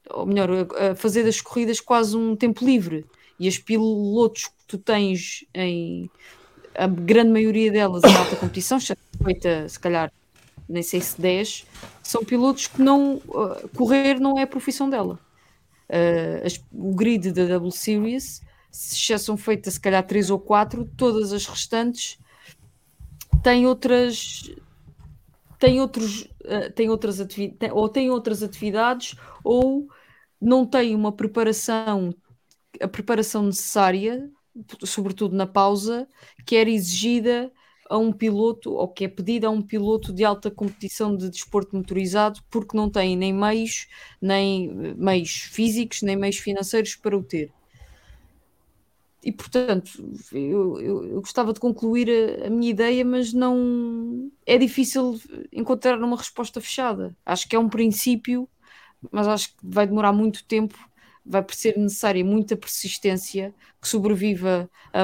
ou melhor, a, fazer das corridas quase um tempo livre. E as pilotos que tu tens em a grande maioria delas em alta competição, feita se calhar nem sei se 10, são pilotos que não uh, correr não é a profissão dela. Uh, as, o grid da W Series, se são feitas se calhar 3 ou 4, todas as restantes tem outras tem outros uh, tem outras atividades ou tem outras atividades ou não tem uma preparação a preparação necessária sobretudo na pausa que era exigida a um piloto ou que é pedida a um piloto de alta competição de desporto motorizado porque não tem nem meios nem meios físicos nem meios financeiros para o ter e portanto, eu, eu, eu, gostava de concluir a, a, minha ideia, mas não é difícil encontrar uma resposta fechada. Acho que é um princípio, mas acho que vai demorar muito tempo, vai ser necessária muita persistência que sobreviva a,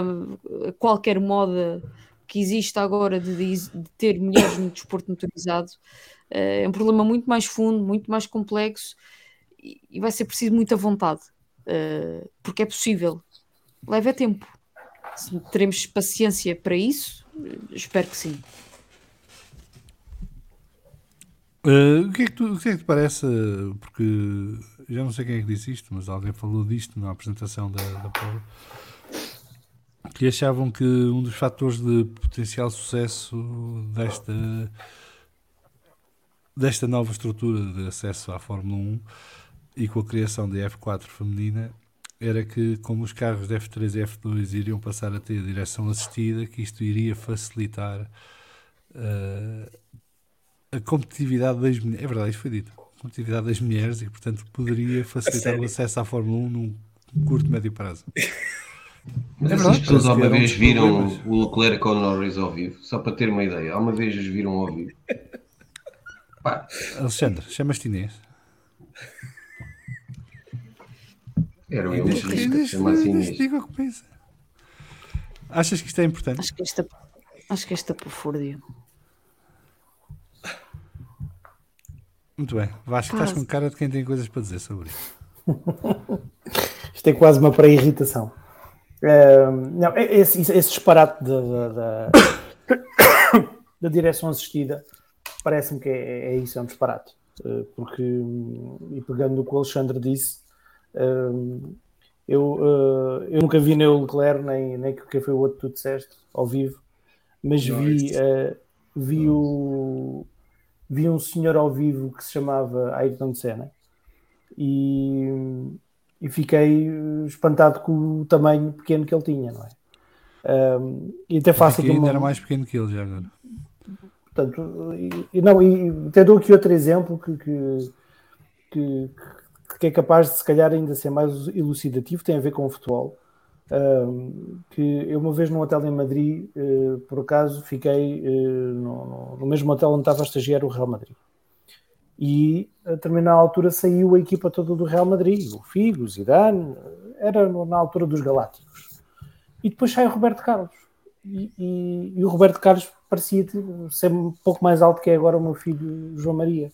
a qualquer moda que exista agora de, de, ter mulheres no desporto motorizado. Eh, é um problema muito mais fundo, muito mais complexo e, vai ser preciso muita vontade, uh, porque é possível leva tempo. Se teremos paciência para isso, espero que sim. Uh, o, que é que tu, o que é que te parece? Porque já não sei quem é que disse isto, mas alguém falou disto na apresentação da, da prova. Que achavam que um dos fatores de potencial sucesso desta, desta nova estrutura de acesso à Fórmula 1 e com a criação da F4 feminina era que, como os carros de F3 e F2 iriam passar a ter direção assistida, que isto iria facilitar uh, a competitividade das mulheres. É verdade, isto foi dito. A competitividade das mulheres e, portanto, poderia facilitar o acesso à Fórmula 1 num curto, médio prazo. Mas é essas pessoas alguma vez viram o Leclerc com o Norris ao vivo? Só para ter uma ideia, alguma vez os viram ao vivo? Pá. Alexandre, chamas-te Inês? Era o Inês chama-se Diga o que pensa. Achas que isto é importante? Acho que esta, acho que esta pofúrdia. Muito bem. Vasco, estás com cara de quem tem coisas para dizer sobre isto. [LAUGHS] isto é quase uma pré-irritação. Uh, não, esse, esse disparate da, da, [COUGHS] da, direção assistida parece-me que é, é, isso, é um disparate. Uh, porque, e pegando no que o Alexandre disse, eu, uh, eu nunca vi nem o Leclerc, nem, nem que foi o outro que tu disseste, ao vivo, mas vi, uh, vi, o, vi um senhor ao vivo que se chamava Ayrton Senna e, e fiquei espantado com o tamanho pequeno que ele tinha, não é? Um, e até faço aqui uma... era mais pequeno que ele já agora. Portanto, e, não, e até dou aqui outro exemplo que, que, que, que é capaz de se calhar ainda ser mais elucidativo, tem a ver com o futebol. Que eu uma vez num hotel em Madrid, uh, por acaso, fiquei uh, no, no, mesmo hotel onde estava a estagiar o Real Madrid. E a determinada altura saiu a equipa toda do Real Madrid, o Figo, o Zidane, era na altura dos Galácticos. E depois sai o Roberto Carlos. E, e, e o Roberto Carlos parecia ser um pouco mais alto que é agora o meu filho João Maria.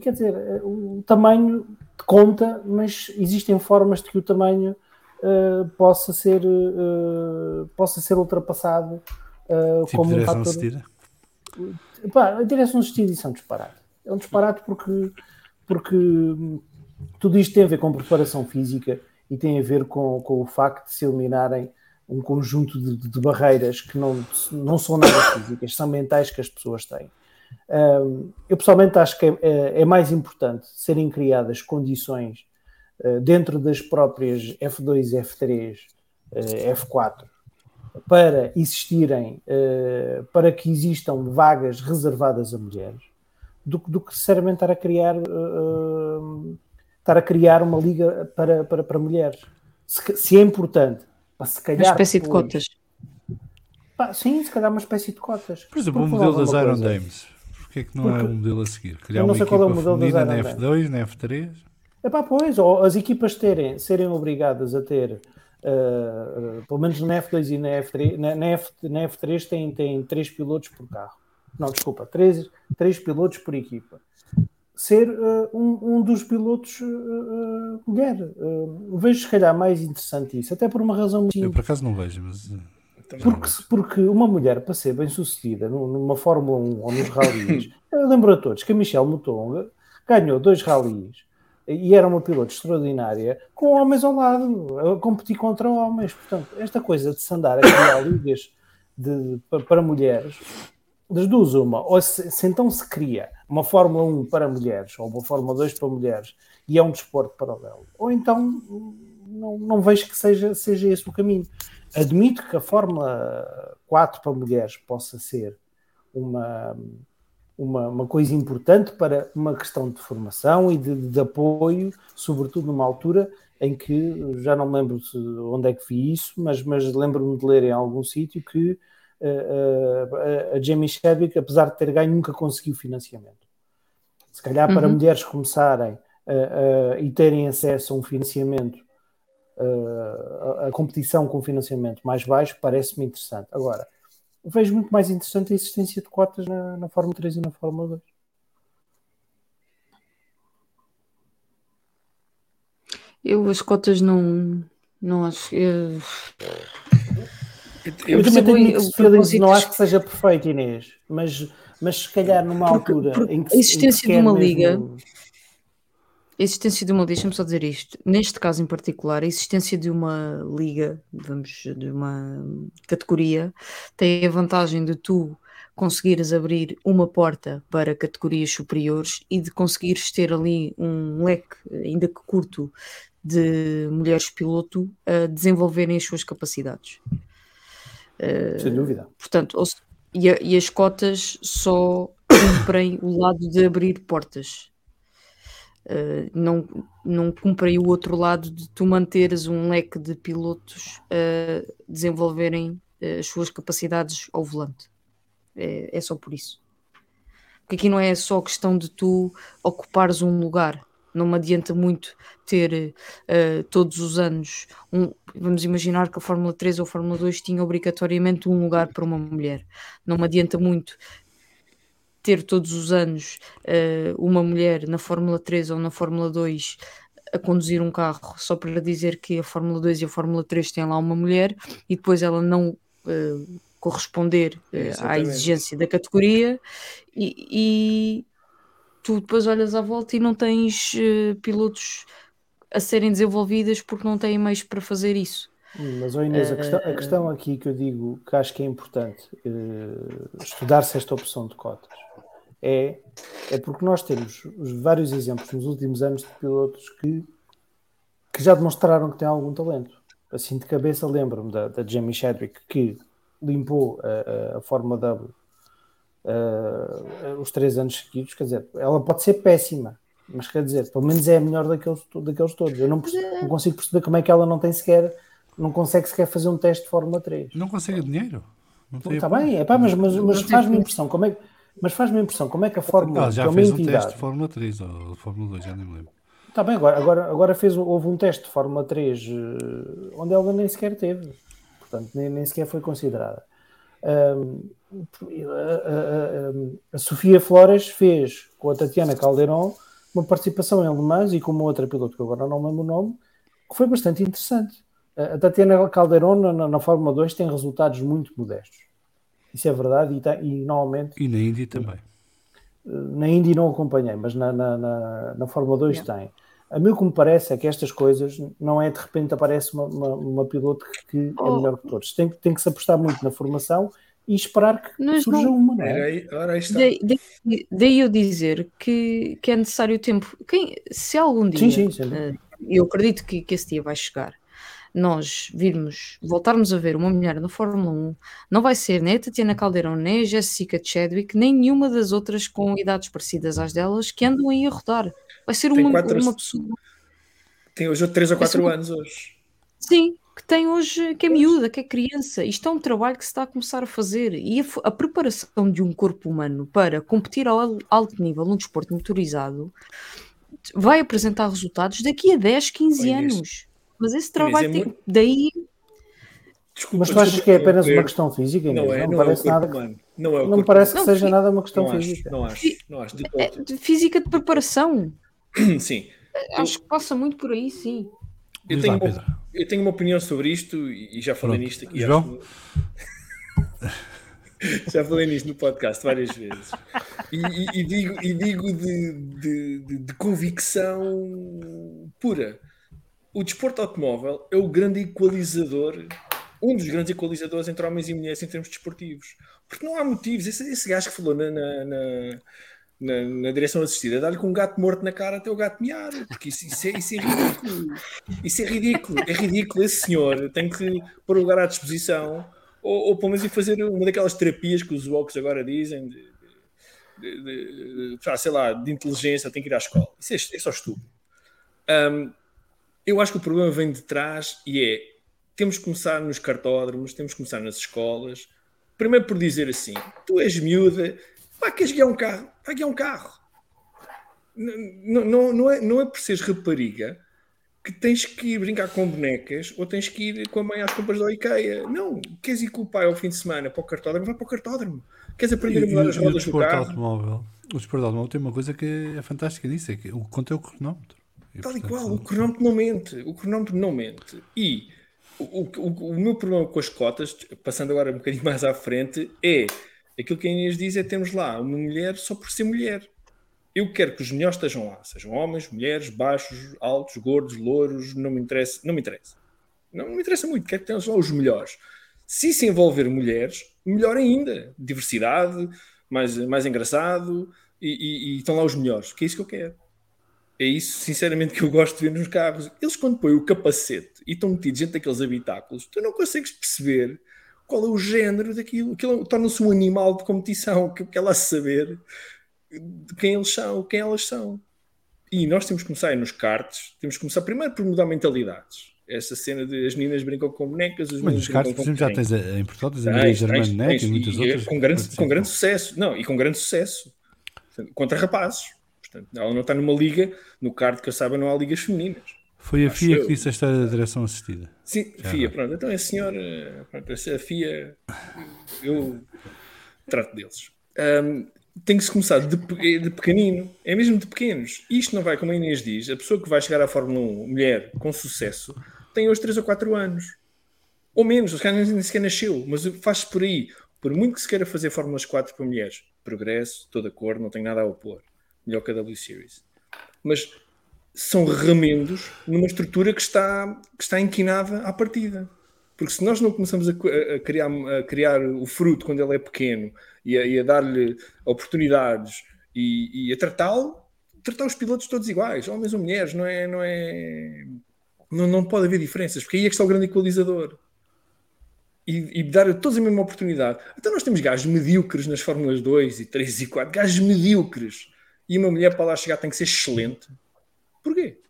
Quer dizer, o tamanho conta, mas existem formas de que o tamanho uh, possa, ser, uh, possa ser ultrapassado uh, tipo como um fator. Assistida? Pá, a direção assistida isso é um disparate. É um disparate porque, porque tudo isto tem a ver com preparação física e tem a ver com, com o facto de se eliminarem um conjunto de, de barreiras que não, não são nada físicas, são mentais que as pessoas têm eu pessoalmente acho que é, é, é, mais importante serem criadas condições uh, dentro das próprias F2 e F3, uh, F4, para existirem, uh, para que existam vagas reservadas a mulheres, do, do que sinceramente estar a criar, estar a criar uma liga para, para, para mulheres. Se, se é importante, se calhar. Uma espécie depois, de cotas. Pá, sim, se calhar uma espécie de cotas. Por exemplo, o modelo das Iron Dames porque é que não Porque é um modelo a seguir? Criar uma equipa é feminina na F2, na F3? Epá, pois, ou as equipas terem, serem obrigadas a ter, uh, uh, pelo menos na F2 e na F3, na, na, F, na F3 tem, tem três pilotos por carro. Não, desculpa, três, três pilotos por equipa. Ser uh, um, um, dos pilotos mulher. vejo, se calhar, mais interessante isso, até por uma razão muito Eu, por acaso, não vejo, mas. Porque, porque uma mulher, para ser bem sucedida numa Fórmula 1 ou nos rallies, [LAUGHS] lembro a todos que a Michelle Mouton ganhou dois rallies e era uma piloto extraordinária com homens ao lado, a competir contra homens. Portanto, esta coisa de se andar a criar ligas de, para mulheres, das duas, uma, ou se, se, então se cria uma Fórmula 1 para mulheres ou uma Fórmula 2 para mulheres e é um desporto paralelo, ou então não, não vejo que seja, seja esse o caminho. Admito que a Fórmula 4 para mulheres possa ser uma, uma, uma, coisa importante para uma questão de formação e de, de, apoio, sobretudo numa altura em que já não lembro onde é que vi isso, mas, mas lembro-me de ler em algum sítio que uh, uh, a Jamie Chadwick, apesar de ter ganho, nunca conseguiu financiamento. Se calhar para uhum. mulheres começarem uh, e terem acesso a um financiamento, a, a competição com financiamento mais baixo, parece-me interessante. Agora, vejo muito mais interessante a existência de cotas na, na Fórmula 3 e na Fórmula 2. Eu as cotas não, não acho. Eu, eu, eu também tenho feelings, não acho que seja perfeito, Inês, mas, mas se calhar numa porque, altura porque em que a existência de uma liga. A existência de uma, deixa-me só dizer isto, neste caso em particular, a existência de uma liga, vamos, de uma categoria, tem a vantagem de tu conseguires abrir uma porta para categorias superiores e de conseguires ter ali um leque, ainda que curto, de mulheres piloto a desenvolverem as suas capacidades. Sem dúvida. Portanto, e, e, as cotas só cumprem o lado de abrir portas. Uh, não, não cumprem o outro lado de tu manteres um leque de pilotos a desenvolverem uh, as suas capacidades ao volante. É, é só por isso. Porque aqui não é só questão de tu ocupares um lugar não me adianta muito ter uh, todos os anos, um, vamos imaginar que a Fórmula 3 ou a Fórmula 2 tinha obrigatoriamente um lugar para uma mulher. Não me adianta muito ter todos os anos uh, uma mulher na Fórmula 3 ou na Fórmula 2 a conduzir um carro só para dizer que a Fórmula 2 e a Fórmula 3 têm lá uma mulher e depois ela não uh, corresponder uh, à exigência da categoria e, tu depois olhas à volta e não tens pilotos a serem desenvolvidas porque não têm meios para fazer isso. Mas, oh Inês, a, questão, a questão aqui que eu digo que acho que é importante estudar-se esta opção de cotas é, é porque nós temos vários exemplos nos últimos anos de pilotos que, que já demonstraram que têm algum talento. Assim de cabeça lembro-me da, da Jamie Chadwick que limpou a, a, a Fórmula W uh, os três anos seguidos, quer dizer, ela pode ser péssima, mas quer dizer, pelo menos é a melhor daqueles, daqueles todos. Eu não, não consigo perceber como é que ela não tem sequer, não consegue sequer fazer um teste de Fórmula 3. Não consegue dinheiro. Está bem, é pá, mas, mas, mas faz-me impressão como é mas faz-me impressão como é que a Fórmula ela já é fez um teste de Fórmula 3 ou Fórmula 2, já nem me lembro. Está bem, agora, agora, agora fez, houve um teste de Fórmula 3 eh, onde ela nem sequer teve, portanto, nem, nem sequer foi considerada. Um, a, a, a, Sofia Flores fez com a Tatiana Calderon uma participação em Le Mans e com uma outra piloto que agora não lembro o nome, que foi bastante interessante. A Tatiana Calderon na, na Fórmula 2 tem resultados muito modestos. Isso é verdade e, tá, e normalmente. E na Indy também. Na Indy não acompanhei, mas na, na, na, na Fórmula 2 yeah. tem. A mim o que me parece é que estas coisas não é de repente aparece uma, uma, uma piloto que, que oh. é melhor que todos. Tem, tem que se apostar muito na formação e esperar que Mas surja não... uma. Não é? Ora, aí está. Daí, daí, eu dizer que, que é necessário tempo. Quem, se algum dia, sim, sim, sim. Uh, eu acredito que, que esse dia vai chegar, nós virmos, voltarmos a ver uma mulher na Fórmula 1, não vai ser nem a Tatiana Caldeirão, nem a Jessica Chadwick, nem nenhuma das outras com idades parecidas às delas que andam aí a rodar. Vai ser uma, quatro, uma pessoa. Tem hoje 3 ou 4 anos hoje. Sim, que tem hoje, que é miúda, que é criança. Isto é um trabalho que se está a começar a fazer. E a, a preparação de um corpo humano para competir ao alto nível num desporto motorizado vai apresentar resultados daqui a 10, 15 anos. Mas esse trabalho é tem. Muito... Daí. Desculpa, mas tu achas que é apenas uma questão física? Não, é, não, não parece é nada. Humano. Não, é não me parece que não, seja nada uma questão não física. Acho, não acho, não acho. De, é, de física de preparação. [CLEARS THROAT] Sim. Acho que passa muito por aí, sim. Eu tenho, uma, eu tenho uma opinião sobre isto e já falei Pronto. nisto aqui. João? [LAUGHS] já falei nisto no podcast várias vezes. E, e, e digo, e digo de, de, de, de, convicção pura. O desporto automóvel é o grande equalizador um dos grandes equalizadores entre homens e mulheres em termos desportivos. Porque não há motivos. Esse, esse gajo que falou na, na, na, na, na direção assistida, dá-lhe com um gato morto na cara até o gato miar. Porque isso, isso, é, isso é ridículo. Isso é ridículo. É ridículo. Esse senhor tem que pôr o lugar à disposição ou, ou pelo menos ir fazer uma daquelas terapias que os walks agora dizem de, de, de, de, sei lá, de inteligência, tem que ir à escola. Isso é, é só estúpido. Um, eu acho que o problema vem de trás e é temos que começar nos cartódromos, temos que começar nas escolas. Primeiro por dizer assim: tu és miúda, pá, queres guiar um carro? Vai guiar um carro. Não, não, não, é, não é por seres rapariga que tens que ir brincar com bonecas ou tens que ir com a mãe às compras da IKEA. Não, queres ir com o pai ao fim de semana para o cartódromo, vai para o cartódromo. Queres aprender e, a mudar as rodas do carro? Automóvel, o desporto automóvel tem uma coisa que é fantástica disso, é que o conto é o cronómetro. E, Tal e qual, o cronómetro não mente. O cronómetro não mente. E o, o, o meu problema com as cotas, passando agora um bocadinho [LAUGHS] mais à frente, é aquilo que a Inês diz é termos lá uma mulher só por ser mulher. Eu quero que os melhores estejam lá, sejam homens, mulheres, baixos, altos, gordos, louros, não me interessa, não me interessa. Não, não me interessa muito, quero que tenham lá os melhores. Se se envolver mulheres, melhor ainda. Diversidade, mais, mais engraçado, e, e, e estão lá os melhores, que é isso que eu quero. É isso, sinceramente, que eu gosto de ver nos carros. Eles, quando põem o capacete e estão metidos dentro daqueles habitáculos, tu não consegues perceber qual é o género daquilo. Aquilo torna-se um animal de competição, que quer lá saber de quem eles são, quem elas são. E nós temos que começar nos cartes, temos que começar primeiro por mudar mentalidades. Essa cena de as meninas brincam com bonecas, os Mas nos cartes, por exemplo, já tens a, em Portugal, tens a Maria Germano e muitas e outras. Com grande, com grande sucesso, não, e com grande sucesso. Contra rapazes. Portanto, ela não está numa liga, no kart que eu saiba, não há ligas femininas. Foi a FIA eu. que disse a história da direção assistida. Sim, Já FIA, pronto. Então a senhora, pronto, a FIA, eu trato deles. Um, tem que se começar de, de, pequenino, é mesmo de pequenos. Isto não vai, como a Inês diz, a pessoa que vai chegar à Fórmula 1, mulher, com sucesso, tem hoje 3 ou 4 anos. Ou menos, os caras nem sequer nasceu, mas faz-se por aí. Por muito que se queira fazer Fórmulas 4 para mulheres, progresso, toda cor, não tenho nada a opor. Melhor que a W Series. Mas são remendos numa estrutura que está, que está inquinada à partida. Porque se nós não começamos a, a, criar, a criar o fruto quando ele é pequeno e a, a dar-lhe oportunidades e, e a tratá-lo, tratar os pilotos todos iguais, homens ou mulheres, não é. Não, é, não, não pode haver diferenças, porque aí é que está o grande equalizador. E, e, dar a todos a mesma oportunidade. Então nós temos gajos medíocres nas Fórmulas 2 e 3 e 4, gajos medíocres. E uma mulher para lá chegar tem que ser excelente. Porquê?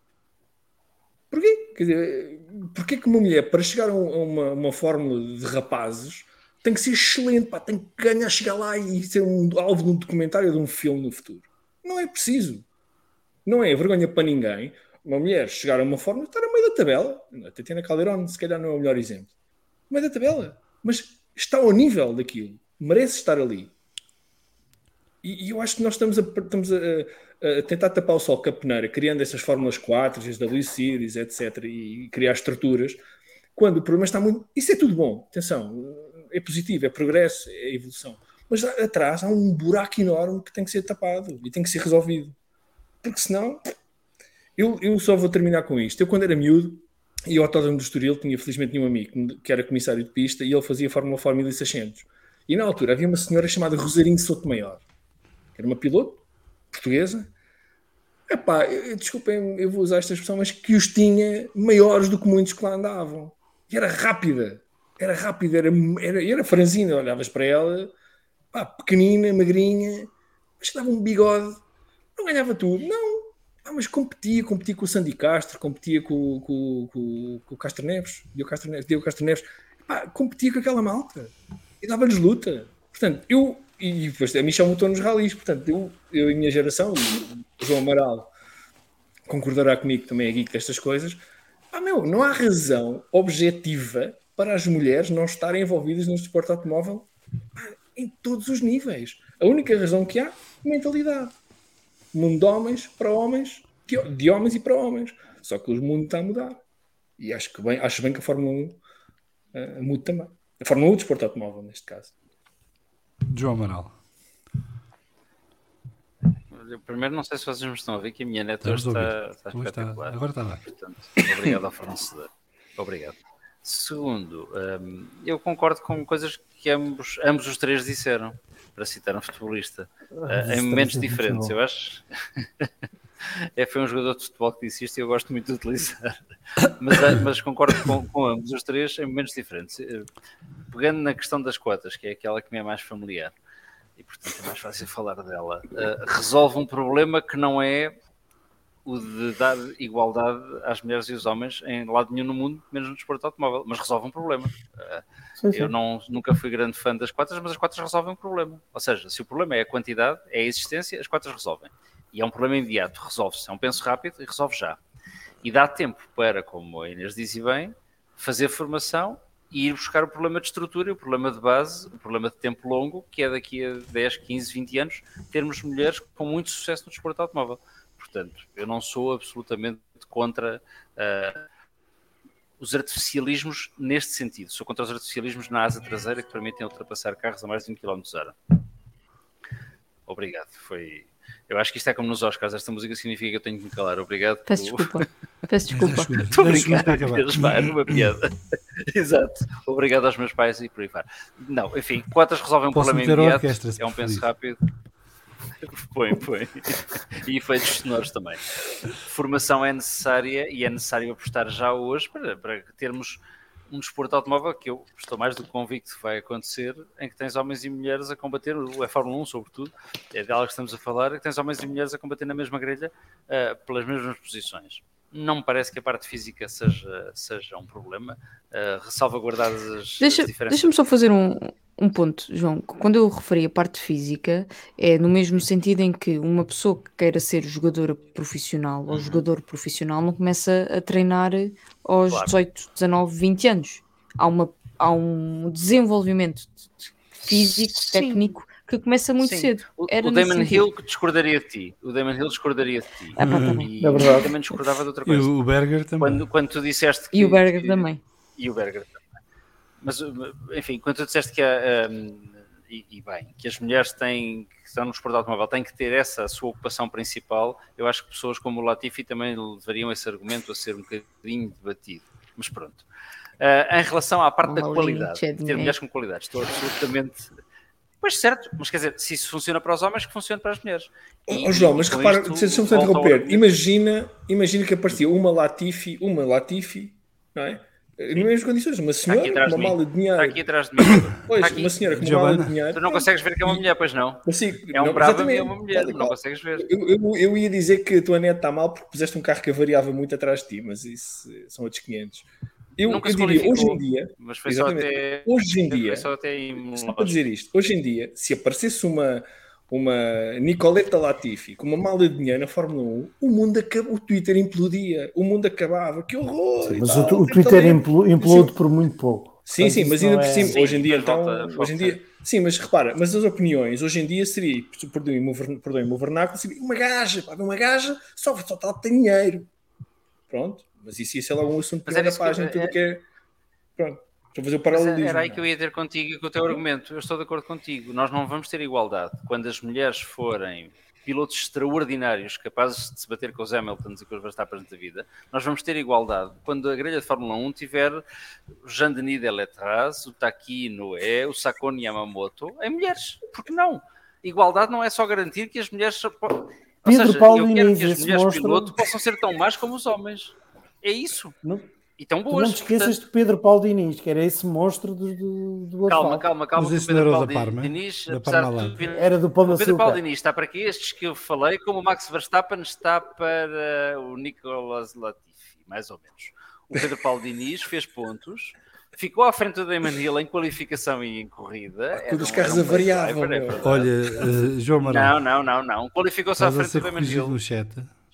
Porquê? Quer dizer, porquê que uma mulher, para chegar a uma, uma fórmula de rapazes, tem que ser excelente, pá, tem que ganhar, chegar lá e ser um alvo de um documentário de um filme no futuro? Não é preciso. Não é vergonha para ninguém uma mulher chegar a uma fórmula, estar no meio da tabela. A Tatiana Caldeirão, se calhar, não é o melhor exemplo. Meio da tabela. Mas está ao nível daquilo. Merece estar ali. E, e eu acho que nós estamos a, estamos a, a tentar tapar o sol com a peneira, criando essas fórmulas 4, as W Series, etc., e criar estruturas, quando o problema está muito. Isso é tudo bom, atenção, é positivo, é progresso, é evolução. Mas atrás há um buraco enorme que tem que ser tapado e tem que ser resolvido. Porque senão. Eu, eu só vou terminar com isto. Eu, quando era miúdo, e o Autódromo do Estoril tinha felizmente um amigo que era comissário de pista e ele fazia Fórmula Fórmula 1600. E na altura havia uma senhora chamada Rosarinho Souto Maior era uma piloto portuguesa. Epá, desculpem, eu vou usar esta expressão, mas que os tinha maiores do que muitos que lá andavam. E era rápida, era rápida, era, era, era franzina. Olhavas para ela, pá, pequenina, magrinha, mas dava um bigode, não ganhava tudo, não. Ah, mas competia, competia com o Sandy Castro, competia com, com, com, com o Castro Neves, Diogo Castro Neves, Diogo Castro Neves. Epá, competia com aquela malta e dava-lhes luta. Portanto, eu e depois a mim chamam-me nos ralis, portanto, eu, eu e a minha geração, o João Amaral concordará comigo também é geek destas coisas. Ah, meu, não há razão objetiva para as mulheres não estarem envolvidas no desporto automóvel em todos os níveis. A única razão que há é mentalidade. Mundo de homens para homens, de homens e para homens. Só que o mundo está a mudar. E acho, que bem, acho bem que a Fórmula 1 uh, eh, também. A Fórmula 1 o desporto automóvel, neste caso. João Amaral. Primeiro, não sei se vocês me estão a ver que a minha neta está, está espetacular. Agora está bem. Portanto, obrigado ao fornecedor. Obrigado. Segundo, hum, eu concordo com coisas que ambos, ambos os três disseram, para citar um futebolista, uh, em momentos diferentes. Eu acho. [LAUGHS] é, foi um jogador de futebol que disse isto e eu gosto muito de utilizar. Mas, ah, mas concordo com, com, ambos os três em momentos diferentes. Eh, pegando na questão das cotas, que é aquela que me é mais familiar, e portanto é mais fácil falar dela, uh, resolve um problema que não é o de dar igualdade às mulheres e aos homens em lado nenhum no mundo, menos no desporto automóvel, mas resolve um problema. Sim, sim. Eu não, nunca fui grande fã das cotas, mas as cotas resolvem um problema. Ou seja, se o problema é a quantidade, é a existência, as cotas resolvem. E é um problema imediato, resolve-se. É um penso rápido e resolve já. E dá tempo para, como a Inês dizia bem, fazer formação e ir buscar o problema de estrutura, o problema de base, o problema de tempo longo, que é daqui a 10, 15, 20 anos, termos mulheres com muito sucesso no desporto automóvel. Portanto, eu não sou absolutamente contra uh, os artificialismos neste sentido. Sou contra os artificialismos na asa traseira que permitem ultrapassar carros a mais de 1 km hora. Obrigado. Foi. Eu acho que isto é como nos Oscars. Esta música significa que eu tenho que me calar. Obrigado. Peço desculpa. Peço [LAUGHS] desculpa. Estou obrigado. uma piada. [LAUGHS] Exato. Obrigado aos meus pais e por aí fora. Não, enfim, quantas resolvem um problema imediato. É um penso rápido. [LAUGHS] Põe, põe. E efeitos sonoros também. Formação é necessária e é necessário apostar já hoje para, para termos um desporto automóvel que eu estou mais do que convicto que vai acontecer, em que tens homens e mulheres a combater, é Fórmula 1 sobretudo, é dela que estamos a falar, que tens homens e mulheres a combater na mesma grelha uh, pelas mesmas posições não me parece que a parte física seja, seja um problema, uh, salvaguardadas as, Deixa, as diferenças. Deixa-me só fazer um, um ponto, João. Quando eu referi a parte física, é no mesmo sentido em que uma pessoa que queira ser jogadora profissional ou uhum. jogador profissional não começa a treinar aos claro. 18, 19, 20 anos. Há, uma, há um desenvolvimento físico, Sim. técnico que começa muito Sim. cedo. Era o Damon Hill que discordaria de ti. O Damon Hill discordaria de ti. Ah, e é verdade. também discordava de outra coisa. E o Berger também. Quando, quando tu disseste que, E o Berger que, também. E o Berger também. Mas, enfim, quando tu disseste que há, um, e, e, bem, que as mulheres têm, que estão no esporte automóvel têm que ter essa a sua ocupação principal, eu acho que pessoas como o Latifi também levariam esse argumento a ser um bocadinho debatido. Mas pronto. Uh, em relação à parte da qualidade, ter mulheres com qualidade, estou absolutamente Pois certo, mas quer dizer, se isso funciona para os homens, que funciona para as mulheres. Oh, João, mas repara, deixa-me interromper. Imagina, imagina que aparecia uma Latifi, uma Latifi, não é? Nas mesmas condições, uma senhora com uma mala de dinheiro. Está aqui atrás de mim. Pois, uma senhora com uma mala de dinheiro. Tu não consegues ver que é uma mulher, pois não? Consigo. É um não, bravo e é uma mulher, não consegues ver. Eu, eu, eu, ia dizer que a tua net está mal porque puseste um carro que variava muito atrás de ti, mas isso são outros 500. Eu, Nunca eu diria, hoje em dia, mas foi só até, hoje em dia, só até só para dizer isto, hoje em dia, se aparecesse uma, uma Nicoleta Latifi com uma mala de dinheiro na Fórmula 1, o mundo acaba, o Twitter implodia, o mundo acabava, que horror! Sim, mas o, o Twitter implode por muito pouco. Sim, sim, mas ainda por é- cima, sim, hoje em dia, então, volta, hoje em dia, sim, mas repara, mas as opiniões, hoje em dia seria, perdoem-me o vernáculo, seria uma gaja, pá, uma gaja só, só tal tem dinheiro. Pronto, mas isso ia ser logo um assunto para a página, tudo é... que é. Pronto. Para fazer o paralelismo. Era aí que eu ia ter contigo com o teu argumento. Eu estou de acordo contigo. Nós não vamos ter igualdade. Quando as mulheres forem pilotos extraordinários, capazes de se bater com os Hamiltons e com os Verstappen da vida, nós vamos ter igualdade. Quando a grelha de Fórmula 1 tiver o Jean-Denis Deletraz, o Taki Noé, o Sakone Yamamoto, em mulheres. Por que não? Igualdade não é só garantir que as mulheres... Ou seja, Paulo eu quero que as mulheres monstro... piloto possam ser tão más como os homens. É isso. Não, e tão boas. não te esqueças portanto... de Pedro Paulo Diniz, que era esse monstro do, do, do Calma, calma, calma. Mas Pedro Paulo Parma, Diniz, de, era do Paulo Pedro Paulo Diniz está para aqui, estes que eu falei, como o Max Verstappen está para o Nicolas Latifi, mais ou menos. O Pedro Paulo Diniz fez pontos, ficou à frente do Damon Hill em qualificação e em corrida. Quando os carros avariavam. Olha, uh, João Marão. Não, não, não, não. Qualificou-se à frente do Damon Hill. no chat.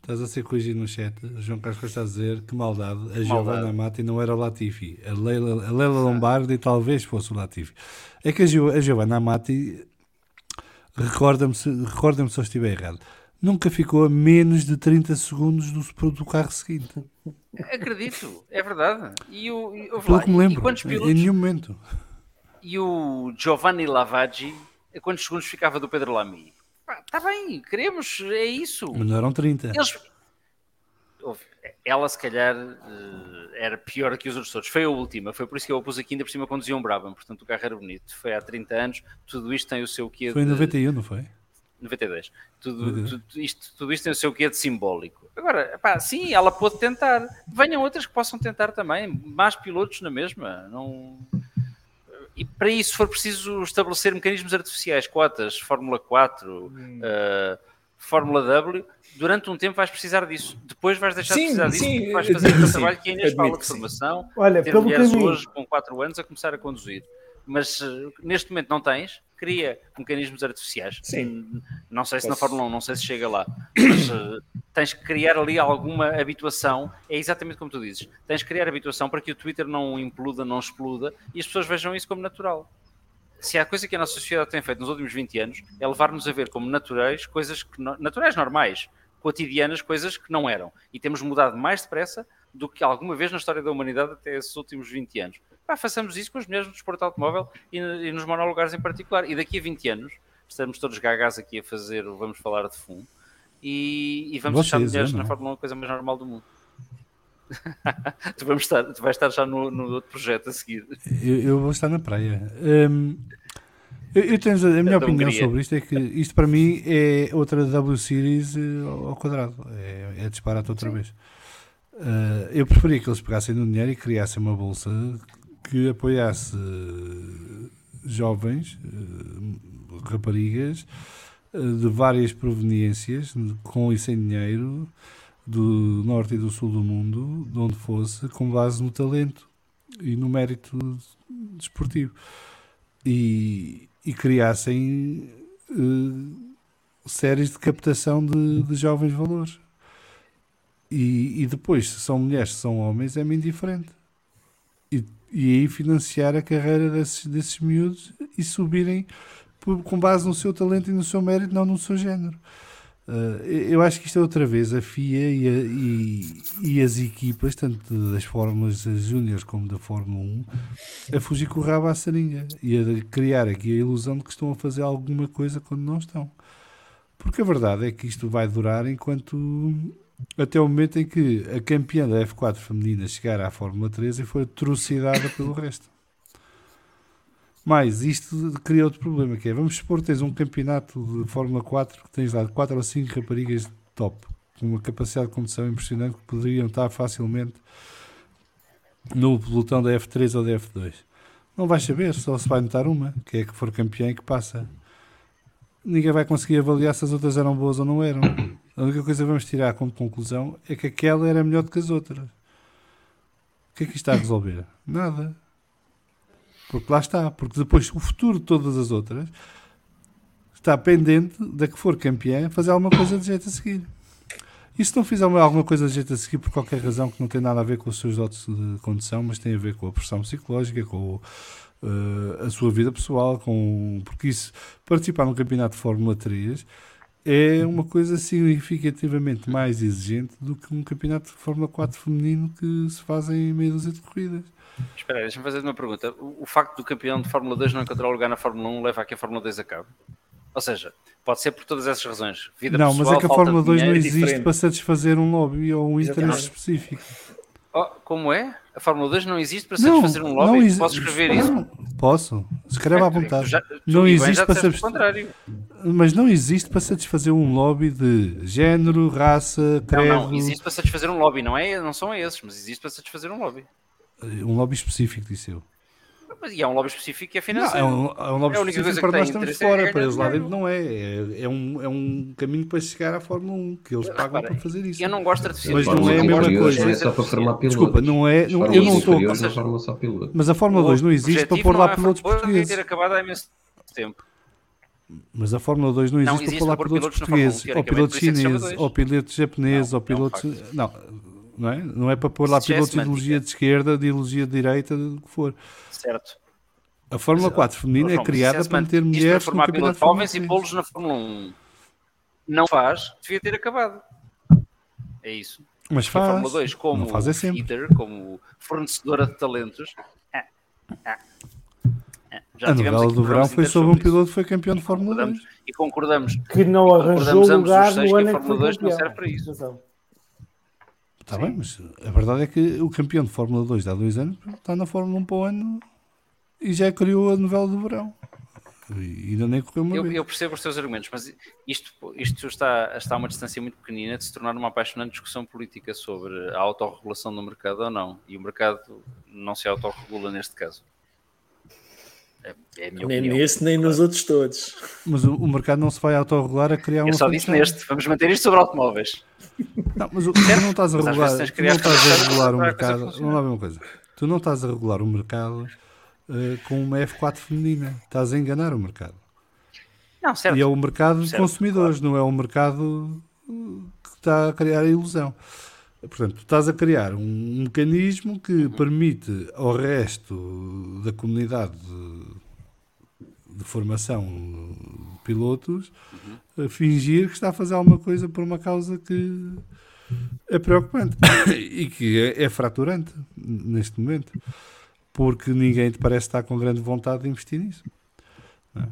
Estás a ser corrigido no chat. João Carlos está a dizer que maldade. A Giovanna Mati não era o Latifi. A Leila, a Leila Lombardi talvez fosse o Latifi. É que a, Gio, a Giovanna Mati, recorda-me se, recorda se eu estiver errado, nunca ficou a menos de 30 segundos do, do carro seguinte. Acredito, é verdade. E o, e, Pelo que me lembro, pilotos, em nenhum momento. E o Giovanni Lavaggi, a quantos segundos ficava do Pedro Lamy? Está bem, queremos, é isso. Mas não eram 30. Eles... ela se calhar uh, era pior que os outros todos. Foi a última, foi por isso que eu a pus aqui ainda por cima conduzia um Brabham, portanto o carro era bonito. Foi há 30 anos, tudo isto tem o seu quê Foi em 91, não foi? 92. Tudo, 92. Tudo, isto, tudo isto tem o seu quê de simbólico. Agora, pá, sim, ela pode tentar. Venham outras que possam tentar também. Mais pilotos na mesma. Não... E para isso for preciso estabelecer mecanismos artificiais, cotas, Fórmula 4, hum. uh, Fórmula W, durante um tempo vais precisar disso. Depois vais deixar sim, de precisar sim, disso vais fazer o trabalho que a Inês fala de formação. Olha, ter mulheres hoje com 4 anos a começar a conduzir. Mas uh, neste momento não tens, cria mecanismos artificiais. Sim. Não sei se Posso... na Fórmula 1, não sei se chega lá, mas uh, tens que criar ali alguma habituação. É exatamente como tu dizes. Tens que criar habituação para que o Twitter não imploda, não exploda e as pessoas vejam isso como natural. Se há coisa que a nossa sociedade tem feito nos últimos 20 anos é levar-nos a ver como naturais coisas que naturais normais, cotidianas, coisas que não eram. E temos mudado mais depressa do que alguma vez na história da humanidade até esses últimos 20 anos. Pá, façamos isso com as mulheres no desporto automóvel e, e, nos monolugares em particular. E daqui a 20 anos estamos todos gagás aqui a fazer o Vamos Falar de Fundo e, e vamos Vocês, deixar mulheres é, na Fórmula 1 a coisa mais normal do mundo. [LAUGHS] tu, vamos estar, tu vais estar já no, no outro projeto a seguir. Eu, eu vou estar na praia. Um, eu, eu, tenho a minha opinião sobre isto é que isto para mim é outra W Series eh, ao quadrado. É, é disparate outra Sim. vez. Uh, eu preferia que eles pegassem no dinheiro e criassem uma bolsa que apoiasse uh, jovens, uh, raparigas de várias proveniências, com e sem dinheiro, do norte e do sul do mundo, de onde fosse, com base no talento e no mérito desportivo. E, e criassem séries de captação de, de jovens valores. E, e depois, se são mulheres, se são homens, é-me indiferente. E, aí financiar a carreira desses, desses miúdos e subirem por, com base no seu talento e no seu mérito, não no seu género. Uh, eu acho que isto é outra vez a FIA e, a, e, e as equipas, tanto das Fórmulas Júniores como da Fórmula 1, a fugir com o rabo à seringa e a criar aqui a ilusão de que estão a fazer alguma coisa quando não estão. Porque a verdade é que isto vai durar enquanto até o momento em que a campeã da F4 feminina chegar à Fórmula 3 e foi atrocidada pelo [COUGHS] resto. Mas isto cria outro problema, que é, vamos supor que tens um campeonato de Fórmula 4 que tens lá 4 ou 5 raparigas top, com uma capacidade de condução impressionante que poderiam estar facilmente no pelotão da F3 ou da F2. Não vais saber, só se vai notar uma, que é que for campeã e que passa. Ninguém vai conseguir avaliar se as outras eram boas ou não eram. A única coisa que vamos tirar como conclusão é que aquela era melhor do que as outras. O que é que isto está a resolver? Nada. Porque lá está. Porque depois o futuro de todas as outras está pendente da que for campeã fazer alguma coisa de jeito a seguir. E se não fizer alguma coisa de jeito a seguir por qualquer razão que não tem nada a ver com os seus dotes de condição, mas tem a ver com a pressão psicológica, com uh, a sua vida pessoal, com porque isso, participar num campeonato de Fórmula 3 é uma coisa significativamente mais exigente do que um campeonato de Fórmula 4 feminino que se faz em meia dúzia de corridas. Espera aí, deixa-me fazer uma pergunta. O, o, facto do campeão de Fórmula 2 não encontrar lugar na Fórmula 1 leva a que a Fórmula 2 acabe? Ou seja, pode ser por todas essas razões. Vida não, pessoal, mas é que a Fórmula 2 não existe diferente. para satisfazer um lobby ou um interesse específico. Oh, como é? A Fórmula 2 não existe para satisfazer não, um lobby? Não Posso escrever isso? Posso. Escreva à vontade. Já, não existe para satisfazer. Mas não existe para satisfazer um lobby de género, raça, credo. Não, não, existe para satisfazer um lobby, não, é, não são esses, mas existe para satisfazer um lobby. Um lobby específico, disse eu. Mas, e é um lobby específico que é financeiro. Não, é, um, é um lobby é específico para nós estamos fora, é para eles lá dentro não é. é. É, um, é um caminho para chegar à Fórmula 1, que eles pagam para fazer isso. Eu não gosto de artificial. Mas não é a mesma coisa. É só para formar pilotos. Desculpa, não é. Não, eu não estou. Mas a Fórmula 2 não existe para pôr lá pilotos portugueses. ter acabado há imenso tempo. Mas a Fórmula 2 não existe, não para pôr lá pilotos portugueses, ou pilotos chineses, ou pilotos japoneses, ou pilotos. Não, não é? Não é para pôr lá pilotos de ideologia de esquerda, de ideologia de direita, do que for. Certo. A Fórmula 4 feminina é criada para meter mulheres para formar pilotos jovens e pô-los na Fórmula 1. Não faz, devia ter acabado. É isso. Mas faz. A Fórmula 2, como não faz é feeder, como fornecedora de talentos. É, é, é. Já a novela do verão foi sobre um piloto que foi campeão de Fórmula 2. E concordamos que não arranjou lugar no ano que a Fórmula 2 não serve para isso. Está bem, mas a verdade é que o campeão de Fórmula 2 de há dois anos está na Fórmula 1 para o ano e já criou a novela do verão. E ainda nem correu uma Eu, vez. eu percebo os teus argumentos, mas isto, isto está, está a uma distância muito pequenina de se tornar uma apaixonante discussão política sobre a autorregulação do mercado ou não. E o mercado não se autorregula neste caso. É, é a minha Nem opinião. nesse, nem nos outros todos. Mas o, o mercado não se vai autorregular a criar uma Eu só disse neste. Vamos manter isto sobre automóveis. Não, mas o- tu não estás a regular, não estás a regular o mercado. Vamos lá ver uma coisa. Tu não estás a regular o mercado eh, com uma F4 feminina. Estás a enganar o mercado. Não, certo. E é o mercado de consumidores, não é o mercado uh, que está a criar a ilusão. Portanto, tu estás a criar um mecanismo que Uhum. permite ao resto da comunidade de, de formação de pilotos Uhum. a fingir que está a fazer alguma coisa por uma causa que é preocupante [COUGHS] e que é, é fraturante neste momento, porque ninguém te parece estar com grande vontade de investir nisso. é?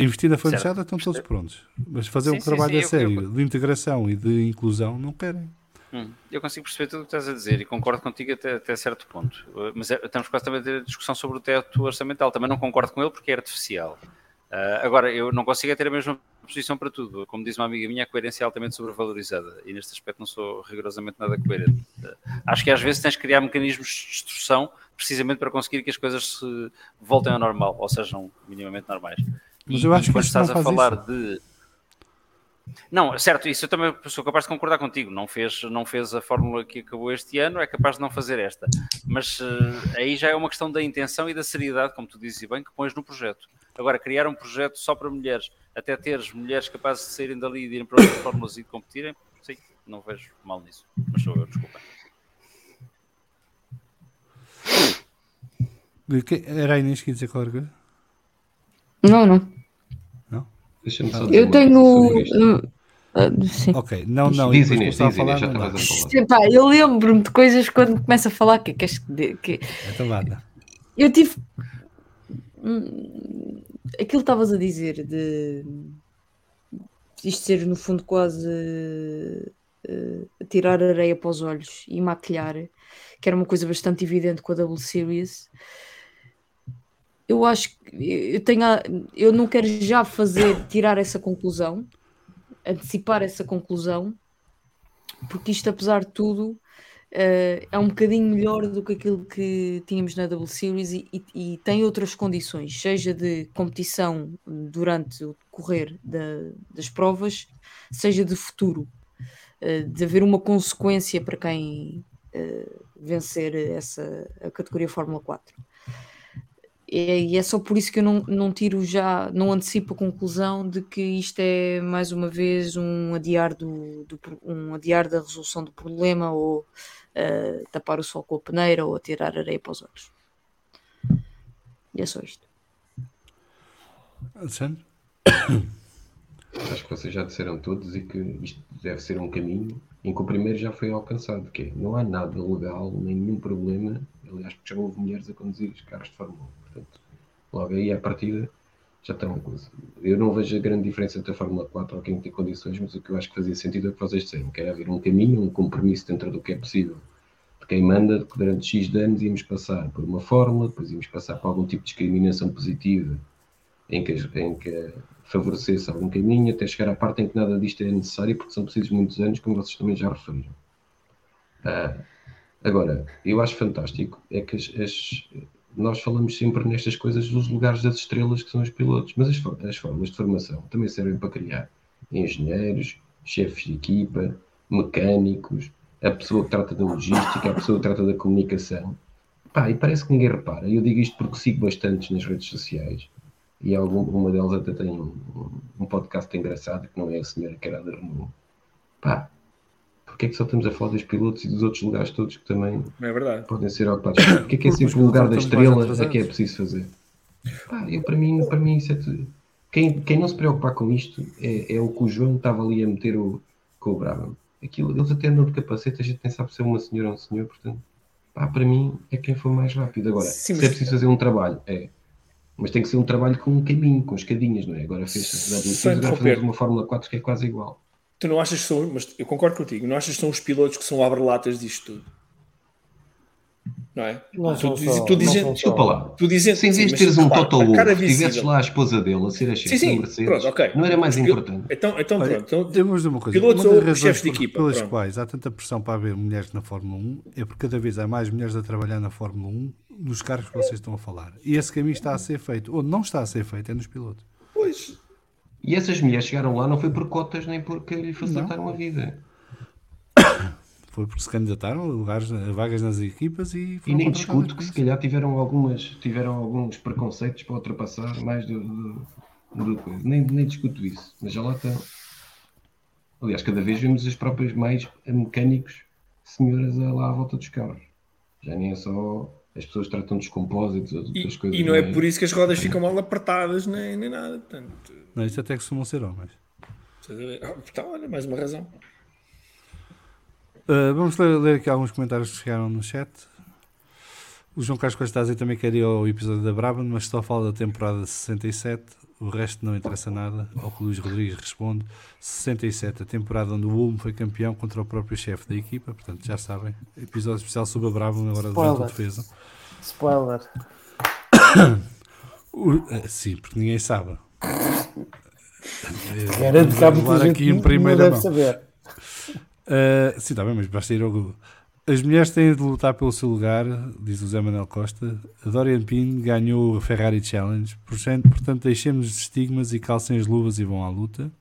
Investir na fachada estão todos prontos, mas fazer Sim, um sim, trabalho sim, a eu- sério eu- de integração e de inclusão não querem. Hum, eu consigo perceber tudo o que estás a dizer e concordo contigo até, até certo ponto. Uh, Mas é- estamos quase também a ter discussão sobre o teto orçamental. Também não concordo com ele porque é artificial. Uh, agora, eu não consigo é ter a mesma posição para tudo. Como diz uma amiga minha, a coerência é altamente sobrevalorizada e neste aspecto não sou rigorosamente nada coerente. Uh, acho que às vezes tens que criar mecanismos de destrução precisamente para conseguir que as coisas se voltem ao normal ou sejam minimamente normais. Mas eu acho e que quando estás a falar isso. de não, certo, isso eu também sou capaz de concordar contigo. Não fez, não fez a fórmula que acabou este ano, é capaz de não fazer esta. Mas eh, aí já é uma questão da intenção e da seriedade, como tu dizes bem, que pões no projeto. Agora, criar um projeto só para mulheres, até teres mulheres capazes de saírem dali e de irem para outras fórmulas e de competirem, sim, não vejo mal nisso. Mas sou eu, desculpa. Era a Inês que ia dizer qualquer coisa? Não, não. Deixa-me só dizer Eu tenho. uh, uh, sim. Ok, não, não. Diz Inês, diz Inês, já estavas a falar. Sim, pá, eu lembro-me de coisas quando começo a falar que queres que, Então eu tive Hum, aquilo que estavas a dizer de isto ser no fundo quase eh, tirar areia para os olhos e maquilhar, que era uma coisa bastante evidente com a W Series. Eu acho que eu tenho a- eu não quero já fazer tirar essa conclusão, antecipar essa conclusão, porque isto apesar de tudo eh, é um bocadinho melhor do que aquilo que tínhamos na W Series e, e- e tem outras condições, seja de competição durante o decorrer da- das provas, seja de futuro, eh, de haver uma consequência para quem eh, vencer essa a categoria Fórmula 4. É- E é só por isso que eu não, não tiro já, não antecipo a conclusão de que isto é mais uma vez um adiar, do, do um adiar da resolução do problema ou eh, tapar o sol com a peneira ou tirar areia para os olhos. E é só isto. Alexandre? [COUGHS] Acho que vocês já disseram todos e que isto deve ser um caminho em que o primeiro já foi alcançado, que é, não há nada legal, nem nenhum problema, aliás, porque já houve mulheres a conduzir os carros de Fórmula 1, portanto, logo aí à partida já coisa. Eu não vejo a grande diferença entre a Fórmula 4 ou quem tem condições, mas o que eu acho que fazia sentido é o que vocês disseram, que era haver um caminho, um compromisso dentro do que é possível de quem manda, que durante X anos íamos passar por uma fórmula, depois íamos passar por algum tipo de discriminação positiva em que, em que favorecesse algum caminho, até chegar à parte em que nada disto é necessário, porque são precisos muitos anos, como vocês também já referiram. Ah, agora, eu acho fantástico é que as- as- nós falamos sempre nestas coisas dos lugares das estrelas que são os pilotos, mas as, as formas de formação também servem para criar engenheiros, chefes de equipa, mecânicos, a pessoa que trata da logística, a pessoa que trata da comunicação. Pá, e parece que ninguém repara. Eu digo isto porque sigo bastantes nas redes sociais e algum, uma delas até tem um, um podcast engraçado que não é a senhora que era da Renault. Pá, porque é que só estamos a falar dos pilotos e dos outros lugares todos que também é verdade? podem ser ocupados? Porque é que é sempre o lugar da estrela é que é preciso fazer? Pá, eu, para, mim, para mim isso é tudo. Quem, quem não se preocupar com isto é, é o que o João estava ali a meter o, com o Brabham. Aquilo, eles até andam de capacete, a gente nem sabe se é uma senhora ou um senhor, portanto, pá, para mim é quem for mais rápido. Agora, Sim, se é preciso fazer um trabalho, é. Mas tem que ser um trabalho com um caminho, com escadinhas, não é? Agora fez Só agora fazemos interromper. uma Fórmula 4 que é quase igual. Tu não achas que são, mas eu concordo contigo, não achas que são os pilotos que são abre-latas disto tudo? Não é? Não tu, são diz- só- tu dizendo, Desculpa lá. tu dizendo, Se em vez de teres um repara, Toto Wolff, tivesses lá a esposa dele a ser a chefe Sim, sim, da Mercedes, pronto, ok. não era mais Porque- importante. Então, então Olha, pronto. Então, dizer uma coisa. pilotos uma ou chefes de por- equipa, pelas pronto. quais há tanta pressão para haver mulheres na Fórmula 1 é porque cada vez há mais mulheres a trabalhar na Fórmula 1 nos cargos que vocês estão a falar. E esse caminho está a ser feito. Ou não está a ser feito, é nos pilotos. pois, E essas mulheres chegaram lá não foi por cotas nem porque lhe facilitaram a vida. [COUGHS] Foi porque se candidataram a, lugares, a vagas nas equipas e E nem discuto que se calhar tiveram, algumas, tiveram alguns preconceitos para ultrapassar mais do, do, do coisa. Nem, nem discuto isso, mas já lá estão. Aliás, cada vez vemos as próprias mais mecânicos senhoras lá à volta dos carros. Já nem é só as pessoas tratam dos compósitos e, outras coisas. e não é por isso que as rodas ficam mal apertadas nem, nem nada. Portanto, Não, isso até costumam ser homens. Ah, então, olha, mais uma razão. Uh, vamos ler, ler aqui alguns comentários que chegaram no chat. O João Carlos Costa também quer ir ao episódio da Brabham, mas só fala da temporada 67. O resto não interessa nada. Ao que Luís Rodrigues responde: 67, a temporada onde o Ulm foi campeão contra o próprio chefe da equipa. Portanto, já sabem. Episódio especial sobre a Brabham, agora durante a Spoiler. defesa. Spoiler. [COUGHS] O- uh, sim, porque ninguém sabe. Garanto que há muita gente aqui em não primeira deve mão. saber. Uh, sim, está bem, mas basta ir ao Google. As mulheres têm de lutar pelo seu lugar, diz o Zé Manuel Costa. A Dorian Pin ganhou o Ferrari Challenge, portanto, deixemos de estigmas e calcem as luvas e vão à luta.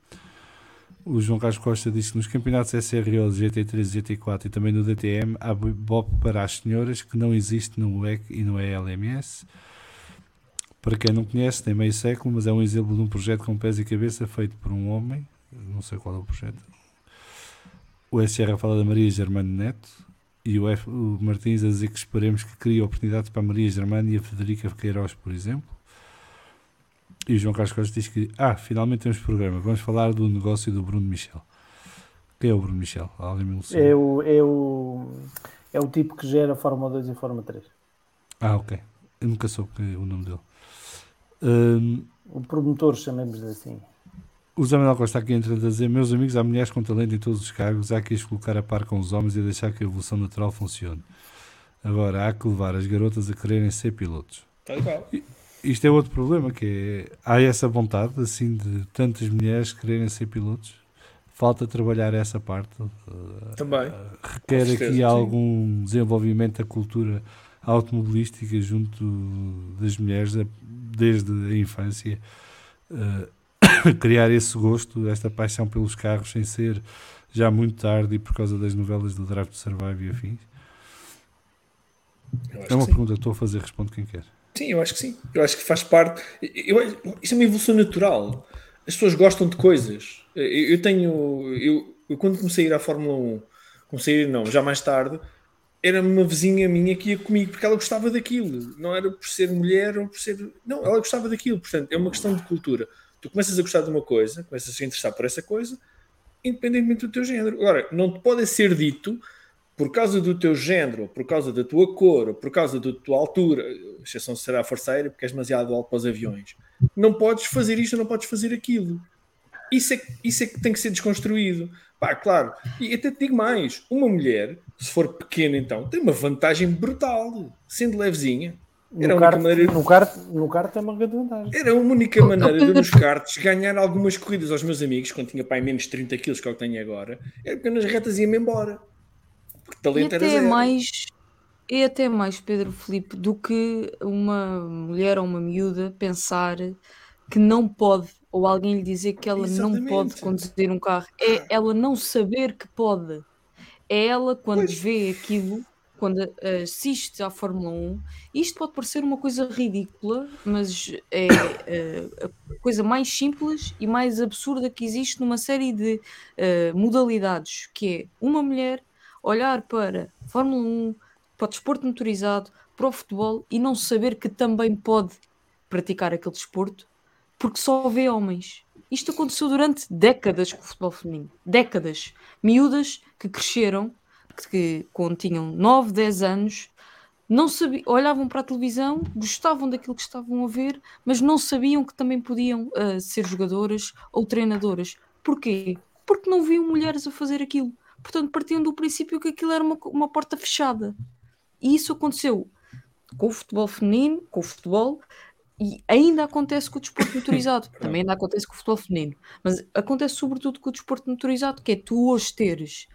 O João Carlos Costa disse que nos campeonatos SRO, GT3 e GT4 e também no DTM há BOP para as senhoras que não existe no WEC e no ELMS. Para quem não conhece, tem meio século, mas é um exemplo de um projeto com pés e cabeça feito por um homem. Não sei qual é o projeto. O SR fala da Maria Germano Neto e o, F, o Martins a dizer que esperemos que crie oportunidades para a Maria Germano e a Federica Queiroz, por exemplo. E o João Carlos Costa diz que, ah, finalmente temos programa, vamos falar do negócio do Bruno Michel. Quem é o Bruno Michel? Alguém? É o, é, o, é o tipo que gera Fórmula 2 e Fórmula 3. Ah, ok. Eu nunca soube o nome dele. Hum, O promotor, chamemos-lhe assim. O Zé Manuel Costa aqui entra a dizer: Meus amigos, há mulheres com talento em todos os cargos, há que as colocar a par com os homens e deixar que a evolução natural funcione. Agora, há que levar as garotas a quererem ser pilotos. E qual. Isto é outro problema, que é, há essa vontade, assim, de tantas mulheres quererem ser pilotos. Falta trabalhar essa parte. eh, Também. requer Com certeza, aqui sim. algum desenvolvimento da cultura automobilística junto das mulheres a- desde a infância eh, [COUGHS] criar esse gosto, esta paixão pelos carros sem ser já muito tarde e por causa das novelas do Drive to Survive e afins é uma pergunta que estou a fazer, responde quem quer Sim, eu acho que sim. Eu acho que faz parte. Eu, eu- isso é uma evolução natural. As pessoas gostam de coisas. Eu, eu tenho. Eu, eu quando comecei a ir à Fórmula 1, comecei a ir, não, já mais tarde, era uma vizinha minha que ia comigo porque ela gostava daquilo. Não era por ser mulher ou por ser. Não, ela gostava daquilo. Portanto, é uma questão de cultura. Tu começas a gostar de uma coisa, começas a se interessar por essa coisa, independentemente do teu género. Agora, não te pode ser dito por causa do teu género, por causa da tua cor, por causa da tua altura, exceção será a força aérea porque és demasiado alto para os aviões, não podes fazer isto, não podes fazer aquilo. Isso é, isso é que tem que ser desconstruído. Pá, claro. E até te digo mais: uma mulher, se for pequena, então, tem uma vantagem brutal, sendo levezinha. Era No kart, maneira. no, kart, no kart é uma grande vantagem. Era a única maneira de nos karts ganhar algumas corridas aos meus amigos, quando tinha pai menos 30 quilos que eu tenho agora, era porque nas retas ia-me embora. Porque E talento era até é zero. mais, é até mais, Pedro Filipe, do que uma mulher ou uma miúda pensar que não pode, ou alguém lhe dizer que ela não pode Exatamente. conduzir um carro. É ela não saber que pode. É ela, quando Pois. vê aquilo, quando assiste à Fórmula 1, isto pode parecer uma coisa ridícula, mas é eh, a coisa mais simples e mais absurda que existe numa série de eh, modalidades, que é uma mulher olhar para Fórmula 1, para o desporto motorizado, para o futebol e não saber que também pode praticar aquele desporto porque só vê homens. Isto aconteceu durante décadas com o futebol feminino. Décadas. Miúdas que cresceram, que quando tinham 9, 10 anos, não sabiam, olhavam para a televisão, gostavam daquilo que estavam a ver, mas não sabiam que também podiam ah, ser jogadoras ou treinadoras. Porquê? porque não viam mulheres a fazer aquilo. Portanto, partiam do princípio que aquilo era uma, uma porta fechada. E isso aconteceu com o futebol feminino, com o futebol, e ainda acontece com o desporto [COUGHS] motorizado. Também ainda acontece com o futebol feminino. Mas acontece sobretudo com o desporto motorizado, que é tu hoje teres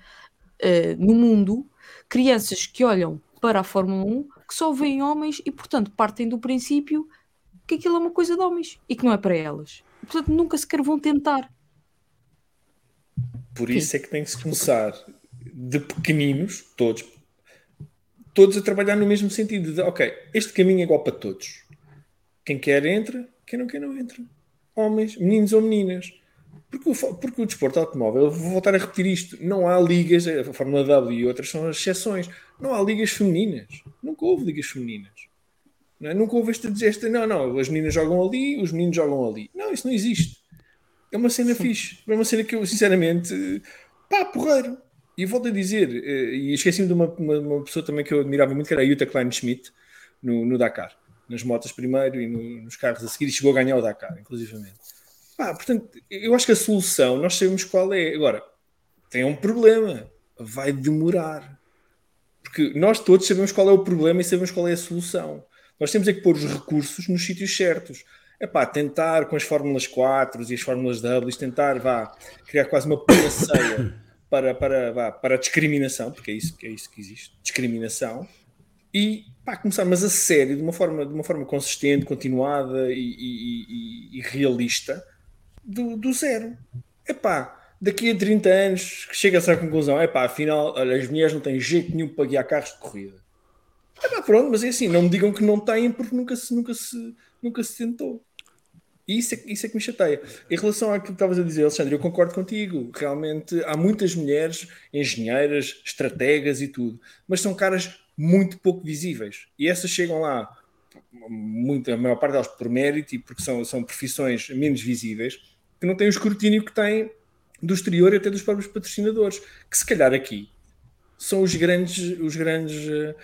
uh, no mundo crianças que olham para a Fórmula 1 que só veem homens e, portanto, partem do princípio que aquilo é uma coisa de homens e que não é para elas. Portanto, nunca sequer vão tentar. Por isso é que tem que se começar de pequeninos, todos, todos a trabalhar no mesmo sentido. De, ok, este caminho é igual para todos. Quem quer entra, quem não quer não entra. Homens, meninos ou meninas. Porque o, porque o desporto automóvel, vou voltar a repetir isto, não há ligas, a Fórmula W e outras são as exceções, não há ligas femininas. Nunca houve ligas femininas. Não é? Nunca houve esta, esta, não, não, as meninas jogam ali, os meninos jogam ali. Não, isso não existe. É uma cena fixe. É uma cena que eu, sinceramente, pá, porreiro. E volto a dizer, eh, e esqueci-me de uma, uma, uma, pessoa também que eu admirava muito, que era a Jutta Klein-Schmidt, no, no, Dakar. Nas motas primeiro e no, nos carros a seguir, e chegou a ganhar o Dakar, inclusivamente. Pá, portanto, eu acho que a solução, nós sabemos qual é. Agora, tem um problema. Vai demorar. Porque nós todos sabemos qual é o problema e sabemos qual é a solução. Nós temos é que pôr os recursos nos sítios certos. É pá, tentar com as Fórmulas 4 e as Fórmulas W, tentar vá, criar quase uma panaceia [COUGHS] para, para, vá, para a discriminação, porque é isso, é isso que existe, discriminação, e pá, começar, mas a sério, de uma forma, de uma forma consistente, continuada e, e, e, e realista, do, do zero. É pá, daqui a 30 anos chega-se à conclusão, é pá, afinal, olha, as mulheres não têm jeito nenhum para guiar carros de corrida. É pá, pronto, mas é assim, não me digam que não têm porque nunca se, nunca se, nunca se tentou. E isso é, isso é que me chateia. Em relação àquilo que estavas a dizer, Alexandre, eu concordo contigo. Realmente há muitas mulheres engenheiras, estrategas e tudo, mas são caras muito pouco visíveis. E essas chegam lá, muito, a maior parte delas por mérito e porque são, são profissões menos visíveis, que não têm o escrutínio que têm do exterior e até dos próprios patrocinadores. Que se calhar aqui são os grandes, os grandes, uh,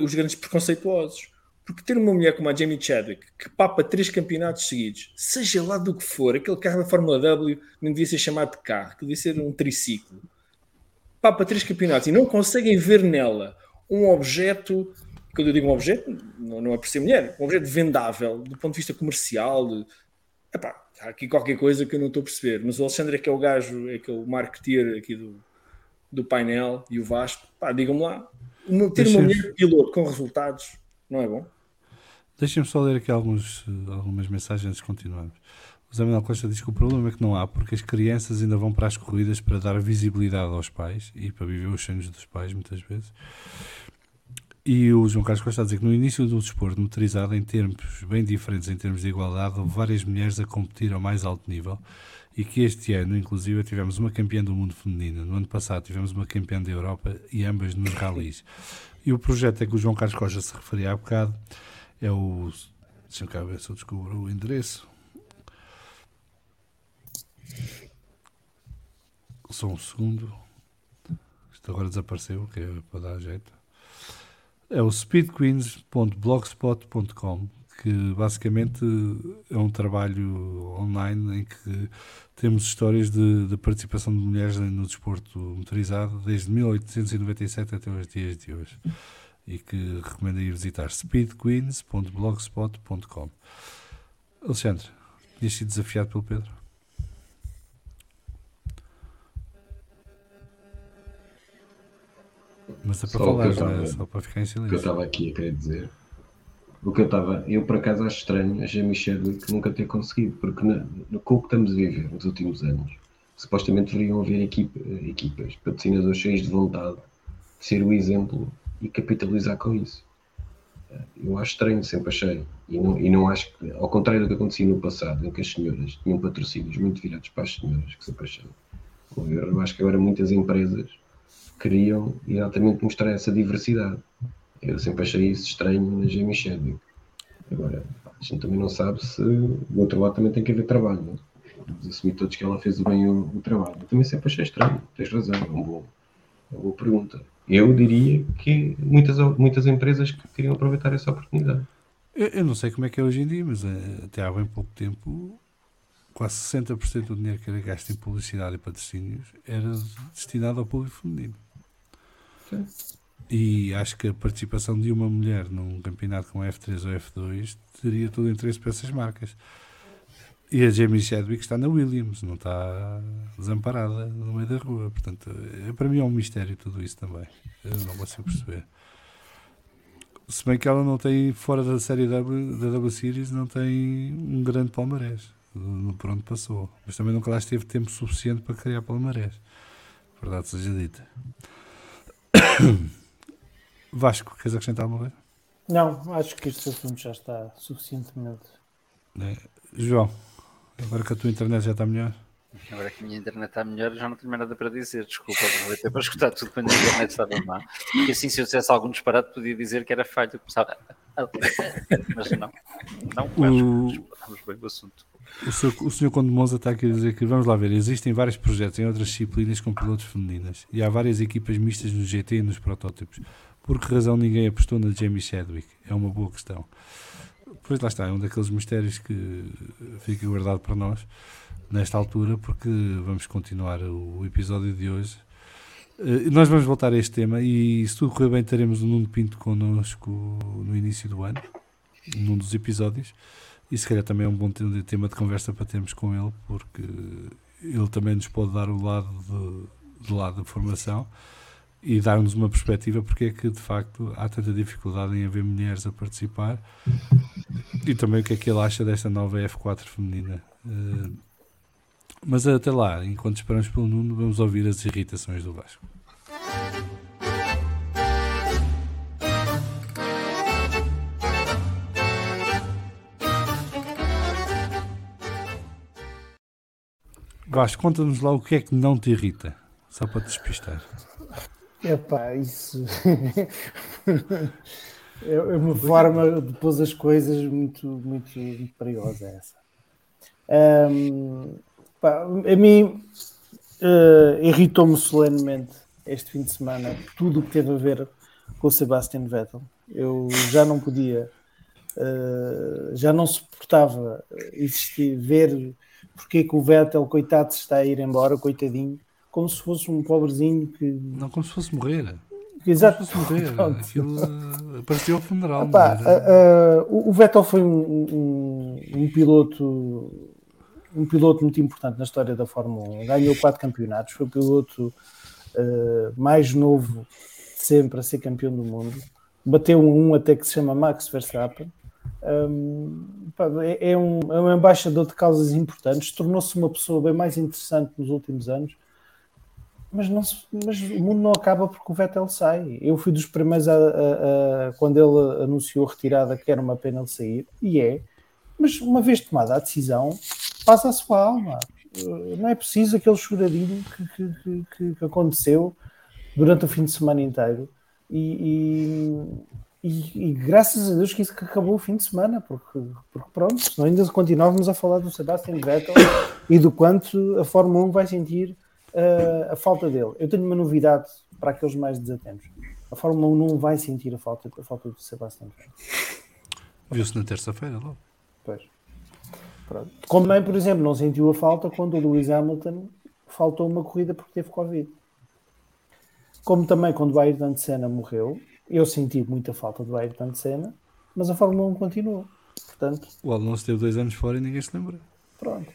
os grandes preconceituosos porque ter uma mulher como a Jamie Chadwick, que papa três campeonatos seguidos, seja lá do que for, aquele carro da Fórmula W não devia ser chamado de carro, devia ser um triciclo. Papa três campeonatos e não conseguem ver nela um objeto, quando eu digo um objeto, não, não é por ser mulher, um objeto vendável do ponto de vista comercial. De, epá, há aqui qualquer coisa que eu não estou a perceber, mas o Alexandre é que é o gajo, é que é o marketeer aqui do, do painel e o Vasco, pá, digam-me lá, ter uma mulher piloto com resultados não é bom? Deixem-me só ler aqui alguns, algumas mensagens antes de continuarmos. O Zé Manuel Costa diz que o problema é que não há, porque as crianças ainda vão para as corridas para dar visibilidade aos pais e para viver os sonhos dos pais, muitas vezes. E o João Carlos Costa a dizer que no início do desporto motorizado, em termos bem diferentes, em termos de igualdade, houve várias mulheres a competir ao mais alto nível e que este ano, inclusive, tivemos uma campeã do mundo feminino. No ano passado tivemos uma campeã da Europa e ambas nos ralis. E o projeto a que o João Carlos Costa se referia há bocado é o. Deixa-me cá ver se eu descubro o endereço. Só um segundo. Isto agora desapareceu, que é para dar jeito. É o speedqueens.blogspot.com que basicamente é um trabalho online em que temos histórias de, de, participação de mulheres no desporto motorizado desde 1897 até os dias de hoje e que recomendo ir visitar speedqueens.blogspot.com Alexandre, tinhas sido desafiado pelo Pedro? Mas é para só falar, é só para ficar em silêncio. O que eu estava aqui a querer dizer o que eu estava, eu por acaso acho estranho a Jamie Chadwick nunca ter conseguido, porque no, com o que estamos a viver nos últimos anos, supostamente deveriam haver equipa, equipas, patrocinadores cheios de vontade de ser o exemplo e capitalizar com isso. Eu acho estranho, sempre achei. E não, e não acho que, ao contrário do que acontecia no passado, em que as senhoras tinham patrocínios muito virados para as senhoras, que sempre achei. Eu acho que agora muitas empresas queriam exatamente mostrar essa diversidade. Eu sempre achei isso estranho na Jamie Chadwick. Agora, a gente também não sabe se do outro lado também tem que haver trabalho. É? Vamos assumir todos que ela fez bem o, o trabalho. Eu também sempre achei estranho. Tens razão, é, um é uma boa pergunta. Eu diria que muitas, muitas empresas que queriam aproveitar essa oportunidade. Eu, eu, não sei como é que é hoje em dia, mas é, até há bem pouco tempo quase 60% do dinheiro que era gasto em publicidade e patrocínios era destinado ao público feminino. E acho que a participação de uma mulher num campeonato com F3 ou F2 teria todo o interesse para essas marcas. E a Jamie Chadwick está na Williams, não está desamparada no meio da rua. Portanto, é, para mim é um mistério tudo isso também. Eu não consigo perceber. Se bem que ela não tem, fora da série W, da W Series, não tem um grande palmarés. Por onde passou. Mas também nunca lá esteve tempo suficiente para criar palmarés. Verdade seja dita. [COUGHS] Vasco, queres acrescentar alguma coisa? Não, acho que este assunto já está suficientemente. É. João, agora que a tua internet já está melhor. Agora que a minha internet está melhor, já não tenho mais nada para dizer. Desculpa, aproveitei para escutar tudo quando a internet estava má. Porque assim, se eu dissesse algum disparate, podia dizer que era falha. Eu começava. Mas não, não, O- vamos bem o assunto. O, seu, o senhor Conde Monza está aqui a dizer que, vamos lá ver, existem vários projetos em outras disciplinas com pilotos femininas e há várias equipas mistas no GT e nos protótipos. Por que razão ninguém apostou na Jamie Chadwick? É uma boa questão. Pois lá está, é um daqueles mistérios que fica guardado para nós nesta altura, porque vamos continuar o episódio de hoje. Eh, Nós vamos voltar a este tema e se tudo correr bem teremos o Nuno Pinto connosco no início do ano, num dos episódios. E se calhar também é um bom te- tema de conversa para termos com ele, porque ele também nos pode dar o lado de, do lado da formação e dar-nos uma perspectiva porque é que de facto há tanta dificuldade em haver mulheres a participar e também o que é que ele acha desta nova F4 feminina. Eh, mas até lá, enquanto esperamos pelo Nuno, vamos ouvir as irritações do Vasco. Vasco, conta-nos lá o que é que não te irrita, só para te despistar. Epá, isso [LAUGHS] é é uma forma de pôr as coisas muito, muito, muito perigosa essa. Ahm, pá, a mim eh, irritou-me solenemente este fim de semana tudo o que teve a ver com o Sebastian Vettel. Eu já não podia, eh, já não suportava existir, ver porque que o Vettel, coitado, se está a ir embora, coitadinho, como se fosse um pobrezinho que Não como se fosse morrer. Exato. Como se fosse morrer. [LAUGHS] Pronto. Aquilo eh, parecia o funeral. Epá, era? a- a- o Vettel foi um, um- um piloto um piloto muito importante na história da Fórmula 1. Ganhou quatro campeonatos, foi o piloto eh, mais novo de sempre a ser campeão do mundo. Bateu um até que se chama Max Verstappen. É, é um, é um embaixador de causas importantes, tornou-se uma pessoa bem mais interessante nos últimos anos. Mas, não se- mas o mundo não acaba porque o Vettel sai. Eu fui dos primeiros a, a- a- quando ele anunciou a retirada que era uma pena ele sair, e é. Mas uma vez tomada a decisão, passa a sua alma. Uh, Não é preciso aquele choradinho que, que- que- que- que aconteceu durante o fim de semana inteiro. E, e- e- e graças a Deus que isso que acabou o fim de semana, porque, porque pronto, senão ainda continuávamos a falar do Sebastian Vettel e do quanto a Fórmula 1 vai sentir uh, a falta dele. Eu tenho uma novidade para aqueles mais desatentos. A Fórmula 1 não vai sentir a falta, a falta do Sebastian Vettel. Viu-se na terça-feira logo. Pois. Pronto. Como também, por exemplo, não sentiu a falta quando o Lewis Hamilton faltou uma corrida porque teve Covid. Como também quando o Ayrton Senna morreu, eu senti muita falta do Ayrton Senna, mas a Fórmula 1 continuou. Portanto, O Alonso teve dois anos fora e ninguém se lembra. Pronto.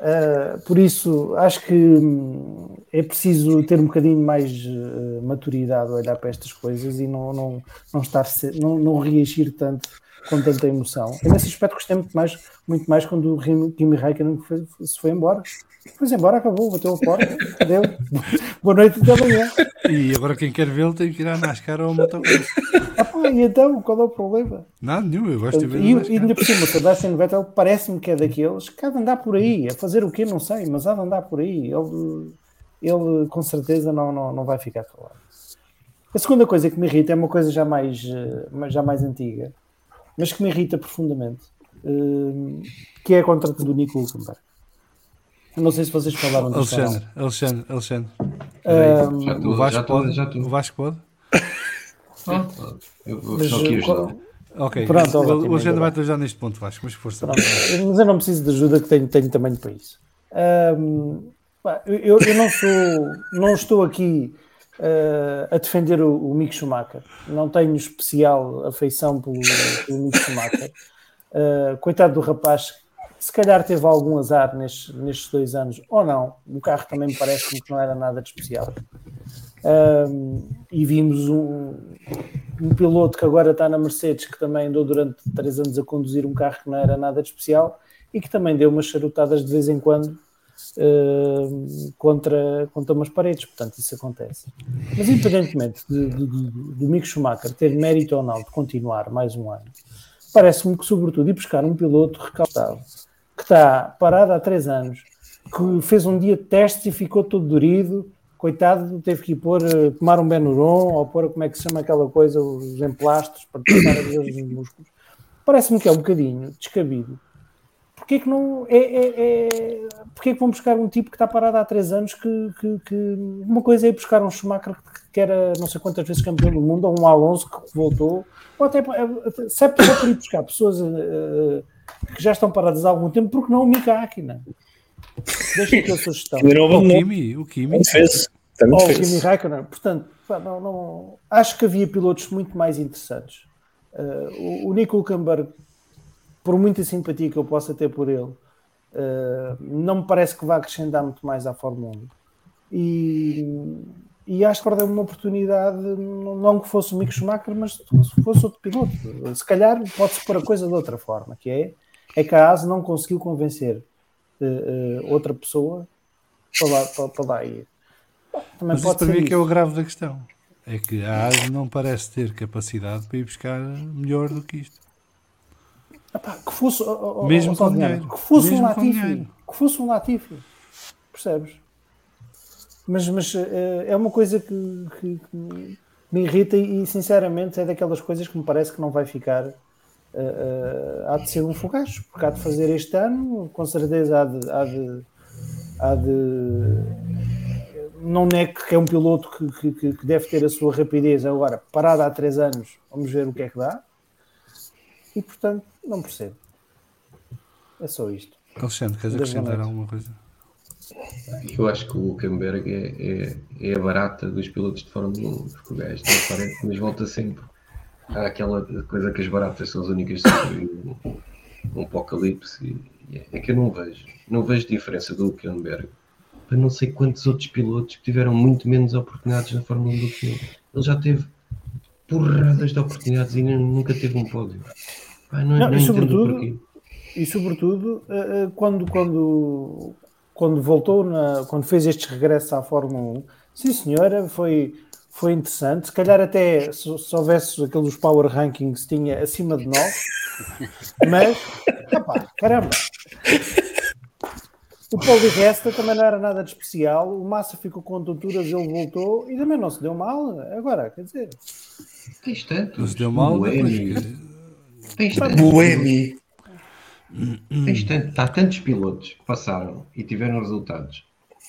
Uh, por isso, acho que hum, é preciso ter um bocadinho mais uh, maturidade a olhar para estas coisas e não, não, não, estar, não, não reagir tanto com tanta emoção. Eu, nesse aspecto, gostei muito mais, muito mais quando o Kimi Raikkonen foi- se foi embora. Foi embora, acabou, bateu a porta, deu. Boa noite até amanhã. E agora quem quer vê-lo tem que ir à NASCAR ou ao motocross. Ah, pá, e então, qual é o problema? Nada nenhum, eu gosto de ver E, e ainda por cima, o Sebastian Vettel parece-me que é daqueles que há de andar por aí, a fazer o quê? Não sei, mas há de andar por aí. Ele, ele com certeza não, não, não vai ficar calado. A segunda coisa que me irrita é uma coisa já mais, eh, já mais antiga, mas que me irrita profundamente, eh, que é a contratação do Nico Hulkenberg. Eu Não sei se vocês falaram disso. Alexandre, Alexandre, Alexandre. Ahm, Já O já Vasco pode? já estou. O Vasco pode? Eu vou mas, só aqui eh, ajudar. Ok, Pronto, o, ótimo, o Alexandre ainda vai já neste ponto, Vasco, mas força. Pronto, mas eu não preciso de ajuda que tenho, tenho tamanho para isso. Pá, eu, eu não sou, não estou aqui ah, a defender o, o Mick Schumacher. Não tenho especial afeição pelo, pelo Mick Schumacher. Ah, coitado do rapaz, se calhar teve algum azar nestes, nestes dois anos, ou não. O carro também me parece que não era nada de especial. Ahm, e vimos um, um piloto que agora está na Mercedes, que também andou durante três anos a conduzir um carro que não era nada de especial e que também deu umas charutadas de vez em quando ahm, contra, contra umas paredes. Portanto, isso acontece. Mas, independentemente de, de, de, do Mick Schumacher ter mérito ou não de continuar mais um ano, parece-me que, sobretudo, ir buscar um piloto recalcado que está parado há três anos, que fez um dia de testes e ficou todo dorido. Coitado, teve que pôr, eh, tomar um Benuron ou pôr, como é que se chama aquela coisa, os emplastos para testar a ver os músculos. Parece-me que é um bocadinho descabido. Porquê que não é, é, é- porquê que vão buscar um tipo que está parado há três anos que, que- que- uma coisa é buscar um Schumacher que- era não sei quantas vezes campeão do mundo ou um Alonso que voltou ou até se é só por ir buscar pessoas eh, que já estão paradas há algum tempo porque não o Mika Hakkinen deixa aqui a sugestão O. Kimi, o Kimi. Fez. Também ou o fez. Kimi Raikkonen portanto não, não- acho que havia pilotos muito mais interessantes Eh, o, o Nico Hulkenberg por muita simpatia que eu possa ter por ele eh, não me parece que vá acrescentar muito mais à Fórmula 1 e, e acho que perdeu uma oportunidade não não que fosse o Mick Schumacher mas se fosse outro piloto se calhar pode-se pôr a coisa de outra forma que é, é que a ASE não conseguiu convencer eh, eh, outra pessoa para lá, para, para lá ir também Mas isso pode para ser mim é que é isso. o grave da questão. É que a ASE não parece ter capacidade para ir buscar melhor do que isto. Epá, que fosse, oh, oh, Mesmo oh, com dinheiro. que fosse Mesmo um Latifi, que fosse um Latifi, percebes? Mas, mas eh, é uma coisa que, que- que me irrita e sinceramente é daquelas coisas que me parece que não vai ficar. Eh, há de ser um fogacho, porque há de fazer este ano, com certeza há de. Há de, há de não nego que é um piloto que, que- que deve ter a sua rapidez agora, parado há três anos, vamos ver o que é que dá. E portanto, não percebo. É só isto. Alexandre, queres acrescentar alguma coisa? Eu acho que o Hulkenberg é, é, é a barata dos pilotos de Fórmula 1, porque o gajo não aparece, mas volta sempre. Há aquela coisa que as baratas são as únicas que um, apocalipse e, e é que eu não vejo. Não vejo diferença do Hulkenberg para não sei quantos outros pilotos que tiveram muito menos oportunidades na Fórmula 1 do que ele. Ele já teve porradas de oportunidades e nunca teve um pódio. Pá, não, Não, não e sobretudo-. E sobretudo eh, eh, quando, quando, quando voltou, na, quando fez estes regressos à Fórmula 1, sim senhora, foi, foi interessante. Se calhar até se, se houvesse aqueles Power Rankings tinha acima de 9, mas epá, caramba. O Paulo de Resta também não era nada de especial. O Massa ficou com tonturas, ele voltou e também não se deu mal. Agora, quer dizer, Tens tantos. Não se deu mal, depois que- Tens tantos. Buemi. Tens tanto, há tantos pilotos que passaram e tiveram resultados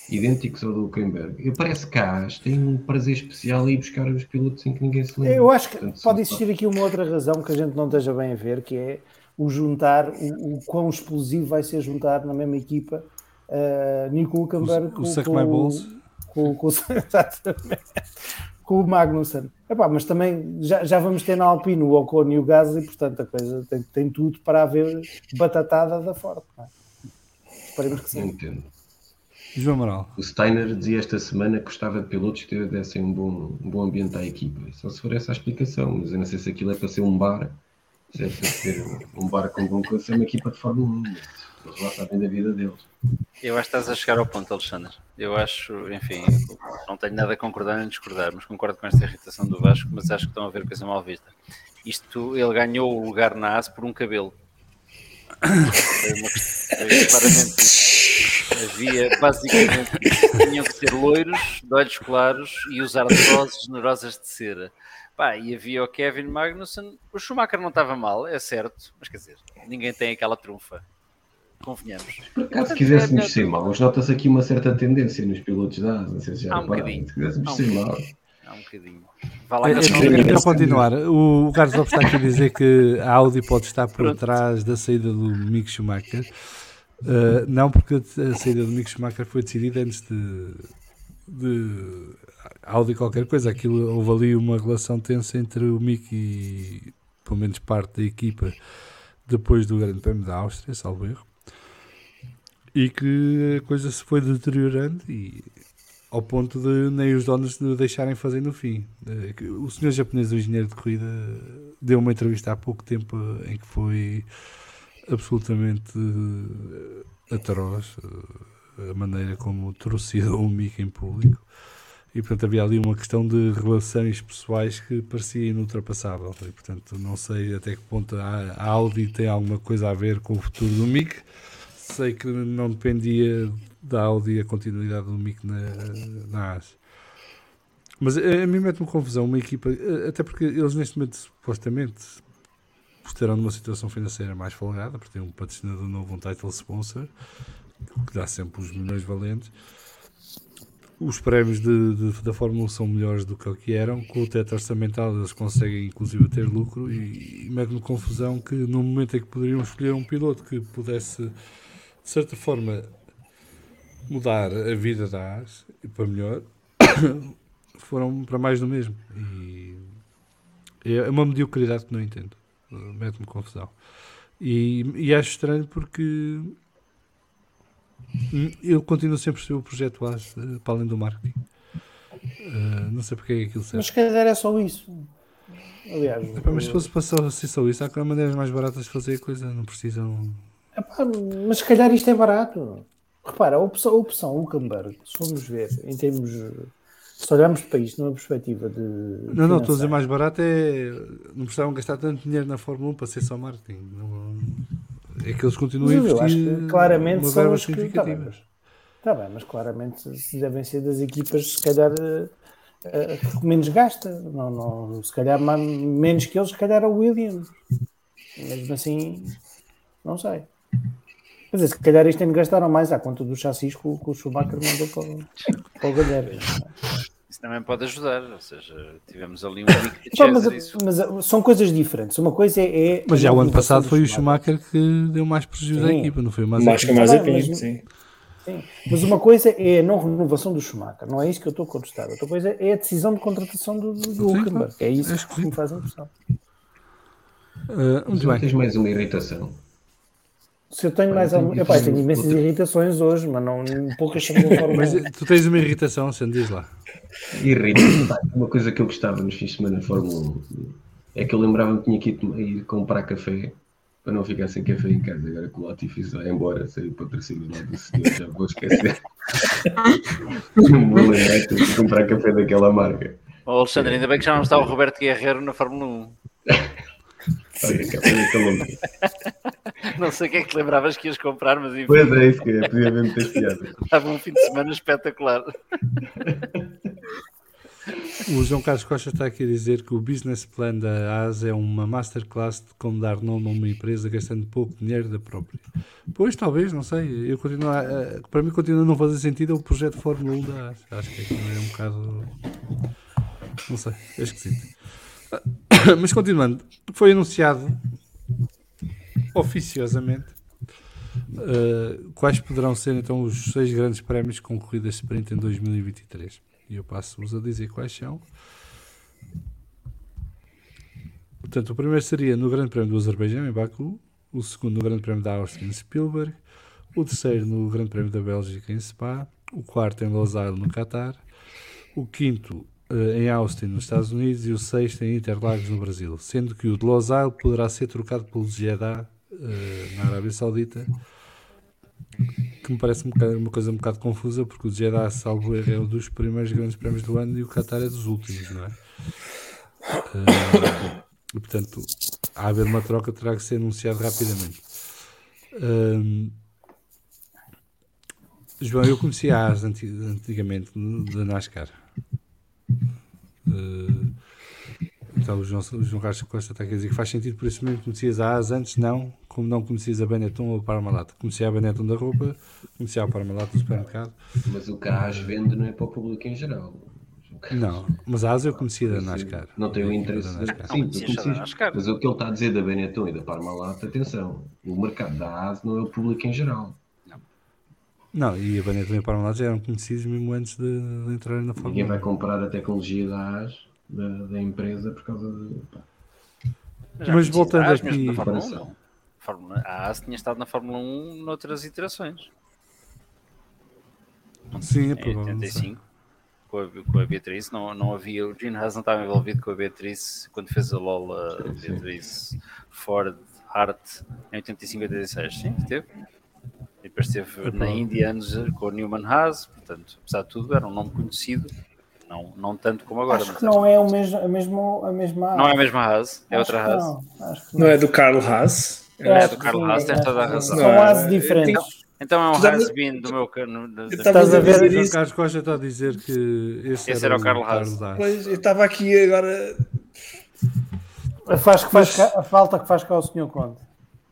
idênticos ao do Hulkenberg. Eu parece que a AS tem um prazer especial em buscar os pilotos em que ninguém se lembra. Eu acho que Portanto, pode existir aqui uma outra razão que a gente não esteja bem a ver, que é o juntar, o, o quão explosivo vai ser juntar na mesma equipa uh, Nico Hulkenberg O- com, com, My Balls. com, com, [LAUGHS] exatamente, com o Magnussen. Epá, mas também já, já vamos ter na Alpine o Ocon e o Gasly, portanto a coisa tem, tem tudo para haver batatada da Ford. não é? Esperemos que sim. entendo. João Moral. O Steiner dizia esta semana que gostava de pilotos que dessem um bom, um bom ambiente à equipa. Só se for essa a explicação, mas eu não sei se aquilo é para ser um bar, se é para ser um bar com bom coisa, é uma equipa de Fórmula 1. mas Eles lá sabem da vida deles. Eu acho que estás a chegar ao ponto, Alexandre. Eu acho, enfim, não tenho nada a concordar nem discordar, mas concordo com esta irritação do Vasco, mas acho que estão a ver coisa mal vista. Isto, ele ganhou o lugar na AS por um cabelo. Foi, uma, foi claramente. Havia basicamente tinham que ser loiros, de olhos claros e usar doses generosas de cera. Pá, e havia o Kevin Magnussen. O Schumacher não estava mal, é certo, mas quer dizer, ninguém tem aquela trunfa. Convenhamos. Por acaso, se quiséssemos ser maus, nota-se aqui uma certa tendência nos pilotos da AS. Não sei se já Há um bocadinho. Se quiséssemos Há um ser bocadinho. maus. Há um bocadinho. Vá lá É, que é, eles é, não- é, para continuar, o, Carlos Lopes está aqui a dizer que a Audi pode estar por trás da saída do Mick Schumacher. Uh, não, porque a saída do Mick Schumacher foi decidida antes de, de Audi qualquer coisa. Aquilo, houve ali uma relação tensa entre o Mick e pelo menos parte da equipa depois do Grande Prémio da Áustria, salvo erro. E que a coisa se foi deteriorando e ao ponto de nem os donos de deixarem fazer no fim. Eh, O senhor japonês, o engenheiro de corrida, deu uma entrevista há pouco tempo em que foi absolutamente eh, atroz eh, a maneira como trucidou o Mick em público. E portanto havia ali uma questão de relações pessoais que parecia inultrapassável. E portanto não sei até que ponto a a Audi tem alguma coisa a ver com o futuro do Mick. Sei que não dependia da Audi a continuidade do Mick na, na AS. Mas a, a mim mete-me confusão uma equipa, eh, até porque eles neste momento supostamente estarão numa situação financeira mais folgada, porque tem um patrocinador novo, um title sponsor, que dá sempre os milhões valentes. Os prémios de, de- da Fórmula 1 são melhores do que o que eram. Com o teto orçamental, eles conseguem inclusive ter lucro. E, e mete-me confusão que no momento em que poderiam escolher um piloto que pudesse, de certa forma, mudar a vida da AS para melhor, [COUGHS] foram para mais do mesmo. E é uma mediocridade que não entendo. Mete-me confusão. E, e acho estranho porque eu continuo sempre a ser o projeto AS uh, para além do marketing. Uh, não sei porque é que aquilo serve. Mas se calhar é só isso. Aliás, Epá, Mas se fosse só, ser só isso, há maneiras mais baratas de fazer a coisa, não precisam. Epá, mas se calhar isto é barato. Repara, a opção, a opção Hulkenberg, se formos ver, em termos. Se olharmos para isto numa perspectiva de. Não, não, estou a dizer mais barato é. Não precisavam gastar tanto dinheiro na Fórmula 1 para ser só marketing. Não- é que eles continuam a Mas eu acho investir que claramente são os que. Tá bem, mas, tá bem, mas claramente devem ser das equipas, se calhar. eh, que menos gasta. Não, não, se calhar ma- menos que eles, se calhar a Williams. Mesmo assim, não sei. Quer dizer, se calhar este ano gastaram mais à conta do chassis que o, que o Schumacher mandou para, o- para o Galheiro. Também pode ajudar, ou seja, tivemos ali um [COUGHS] Pá, mas, mas, uh, são coisas diferentes. Uma coisa é. é Mas já a o ano passado do foi o Schumacher que deu mais prejuízo à equipa, não foi o Mais que o Mas- Mazepin, mas- sim. Sim. Mas uma coisa é a não renovação do Schumacher, não é isso que eu estou a contestar. Outra coisa é a decisão de contratação do, do, Hulkenberg. É isso É que me faz impressão. Ah, muito Tens bem. mais uma irritação. Se eu tenho mais tenho alguma. Epá, tenho imensas outra. irritações hoje, mas não poucas [LAUGHS] Fórmula Mas 1. tu tens uma irritação, Sandro, diz lá. Irrita. Uma coisa que eu gostava nos fins de semana de Fórmula 1 é que eu lembrava-me que tinha que ir, comprar café para não ficar sem café em casa. Agora que o Latifi vai embora, saiu o patrocínio lá do senhor, já vou esquecer. [LAUGHS] não vou lembrar que tenho que comprar café daquela marca. Oh, Alexandre, ainda bem que já não está o Roberto Guerreiro na Fórmula 1. Olha, café daquela marca. [LAUGHS] Não sei o que é que te lembravas que ias comprar, mas enfim, Pois é, isso que é, podia mesmo ter piada. estava um fim de semana espetacular. O João Carlos Costa está aqui a dizer que o business plan da AS é uma masterclass de como dar nome a uma empresa gastando pouco dinheiro da própria. Pois, talvez, não sei. Eu continuo a, para mim continua a não fazer sentido o projeto Fórmula 1 da AS. Acho que é um bocado. Não sei, é esquisito. [COUGHS] Mas continuando, foi anunciado oficiosamente uh, quais poderão ser então os seis grandes prémios com sprint em 2023. E eu passo-vos a dizer quais são. Portanto, o primeiro seria no Grande Prémio do Azerbaijão, em Baku. O segundo no Grande Prémio da Áustria, em Spielberg. O terceiro no Grande Prémio da Bélgica, em Spa. O quarto em Losail, no Qatar. O quinto em Austin, nos Estados Unidos. E o sexto em Interlagos, no Brasil. Sendo que o de Losail poderá ser trocado pelo Jeddah, eh, na Arábia Saudita. Que me parece um bocado- uma coisa um bocado confusa, porque o Jeddah, salvo erro, é um dos primeiros grandes prémios do ano e o Qatar é dos últimos, não é? Eh, e portanto, a haver uma troca terá que ser anunciado rapidamente. João, eu conheci a AS anti- antigamente da NASCAR. Eh, então o João, o João Carlos Costa está a dizer que faz sentido, por isso mesmo conhecias a AS antes, não, como não conhecias a Benetton ou a Parmalat. Conhecia a Benetton da roupa, conhecia a Parmalat do supermercado. Mas o que a AS vende não é para o público em geral. Não, mas a ASA eu conhecia da NASCAR. Não tem o Da interesse. NASCAR. Sim, tu conheces. Mas o que ele está a dizer da Benetton e da Parmalat, atenção, o mercado da ASE não é o público em geral. Não, e a Benetton e a Parmalat já eram conhecidos mesmo antes de, de entrarem na Ninguém vai Fórmula 1. comprar a tecnologia da AS, da, da empresa, por causa de. pá, Mas voltando a AS aqui- na Fórmula 1, Comparação. não. Fórmula, a AS tinha estado na Fórmula 1 noutras iterações. Sim, é Em provável. sei. 85, com a, com a Beatriz. Não, não havia, o Gene Haas não estava envolvido com a Beatriz quando fez a Lola Sim, sim. Beatriz Ford Hart em 85 86. Sim, teve. E depois esteve na provável. Índia anos com o Newman Haas, portanto, apesar de tudo, era um nome conhecido. Não, não tanto como agora. Acho mas que não é o conhecido. mesmo, a, mesma, a mesma Não é a mesma Haas, é Acho outra Haas. Não, que Não é do Carl Haas? É Acho do Carl Haas, tens acho toda a razão. São Não, é- diferentes. Então é um Haas been do meu. cano- Estás a ver- dizer O isso. Carlos Costa está a dizer que esse, Esse era o Carlos Haas. Haas. Pois, eu estava aqui agora. Faz, faz cá- a falta que faz cá o senhor Conde.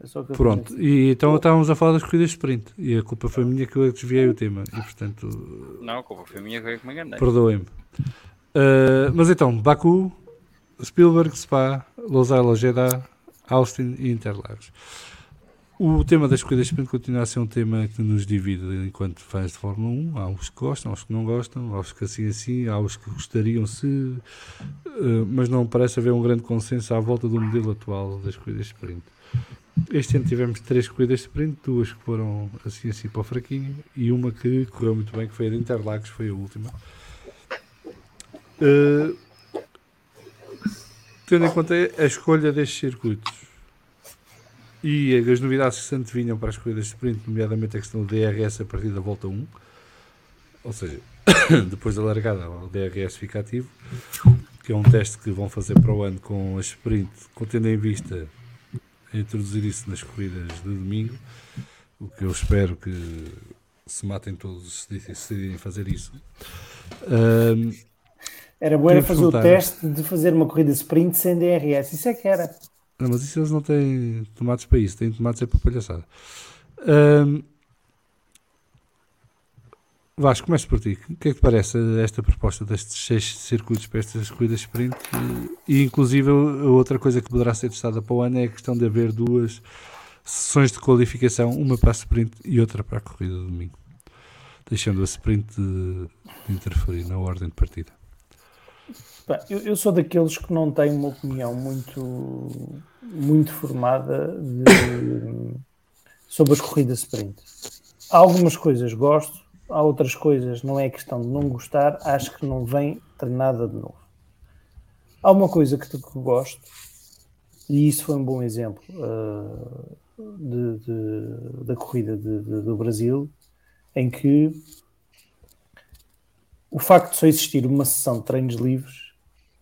É só o que eu Pronto, e então estávamos a falar das corridas de sprint e a culpa foi minha que eu desviei o tema e portanto Não, a culpa foi minha que me enganei. perdoem-me. Uh, mas então, Baku, Spielberg, Spa, Losail, Jeddah, Austin e Interlagos. O tema das corridas de sprint continua a ser um tema que nos divide enquanto fãs de Fórmula 1. Há uns que gostam, há uns que não gostam, há uns que assim assim, há uns que gostariam se, uh, mas não parece haver um grande consenso à volta do modelo atual das corridas de sprint. Este ano tivemos três corridas de sprint, duas que foram assim assim para o fraquinho e uma que correu muito bem, que foi a de Interlagos, foi a última. Uh, tendo em conta a escolha destes circuitos e as novidades que se antevinham para as corridas de sprint, nomeadamente a questão do DRS a partir da volta 1, ou seja, [COUGHS] depois da largada o DRS fica ativo, que é um teste que vão fazer para o ano com a sprint, com tendo em vista a introduzir isso nas corridas de domingo, o que eu espero que se matem todos se decidirem fazer isso. Um, Era bom era fazer o teste de fazer uma corrida sprint sem DRS. Isso é que era. Não, mas isso eles não têm tomates para isso, têm tomates é para palhaçada. Ahm, Vasco, começo por ti. O que é que te parece esta proposta destes seis circuitos para estas corridas sprint? E, inclusive, a outra coisa que poderá ser testada para o ano é a questão de haver duas sessões de qualificação, uma para a sprint e outra para a corrida de domingo, deixando a sprint de, de interferir na ordem de partida. Eu, eu sou daqueles que não têm uma opinião muito, muito formada de- [COUGHS] sobre as corridas sprint. Algumas coisas gosto, há outras coisas não é questão de não gostar, acho que não vem ter nada de novo. Há uma coisa que, que gosto, e isso foi um bom exemplo ah, de- de- da corrida de- de- do Brasil, em que o facto de só existir uma sessão de treinos livres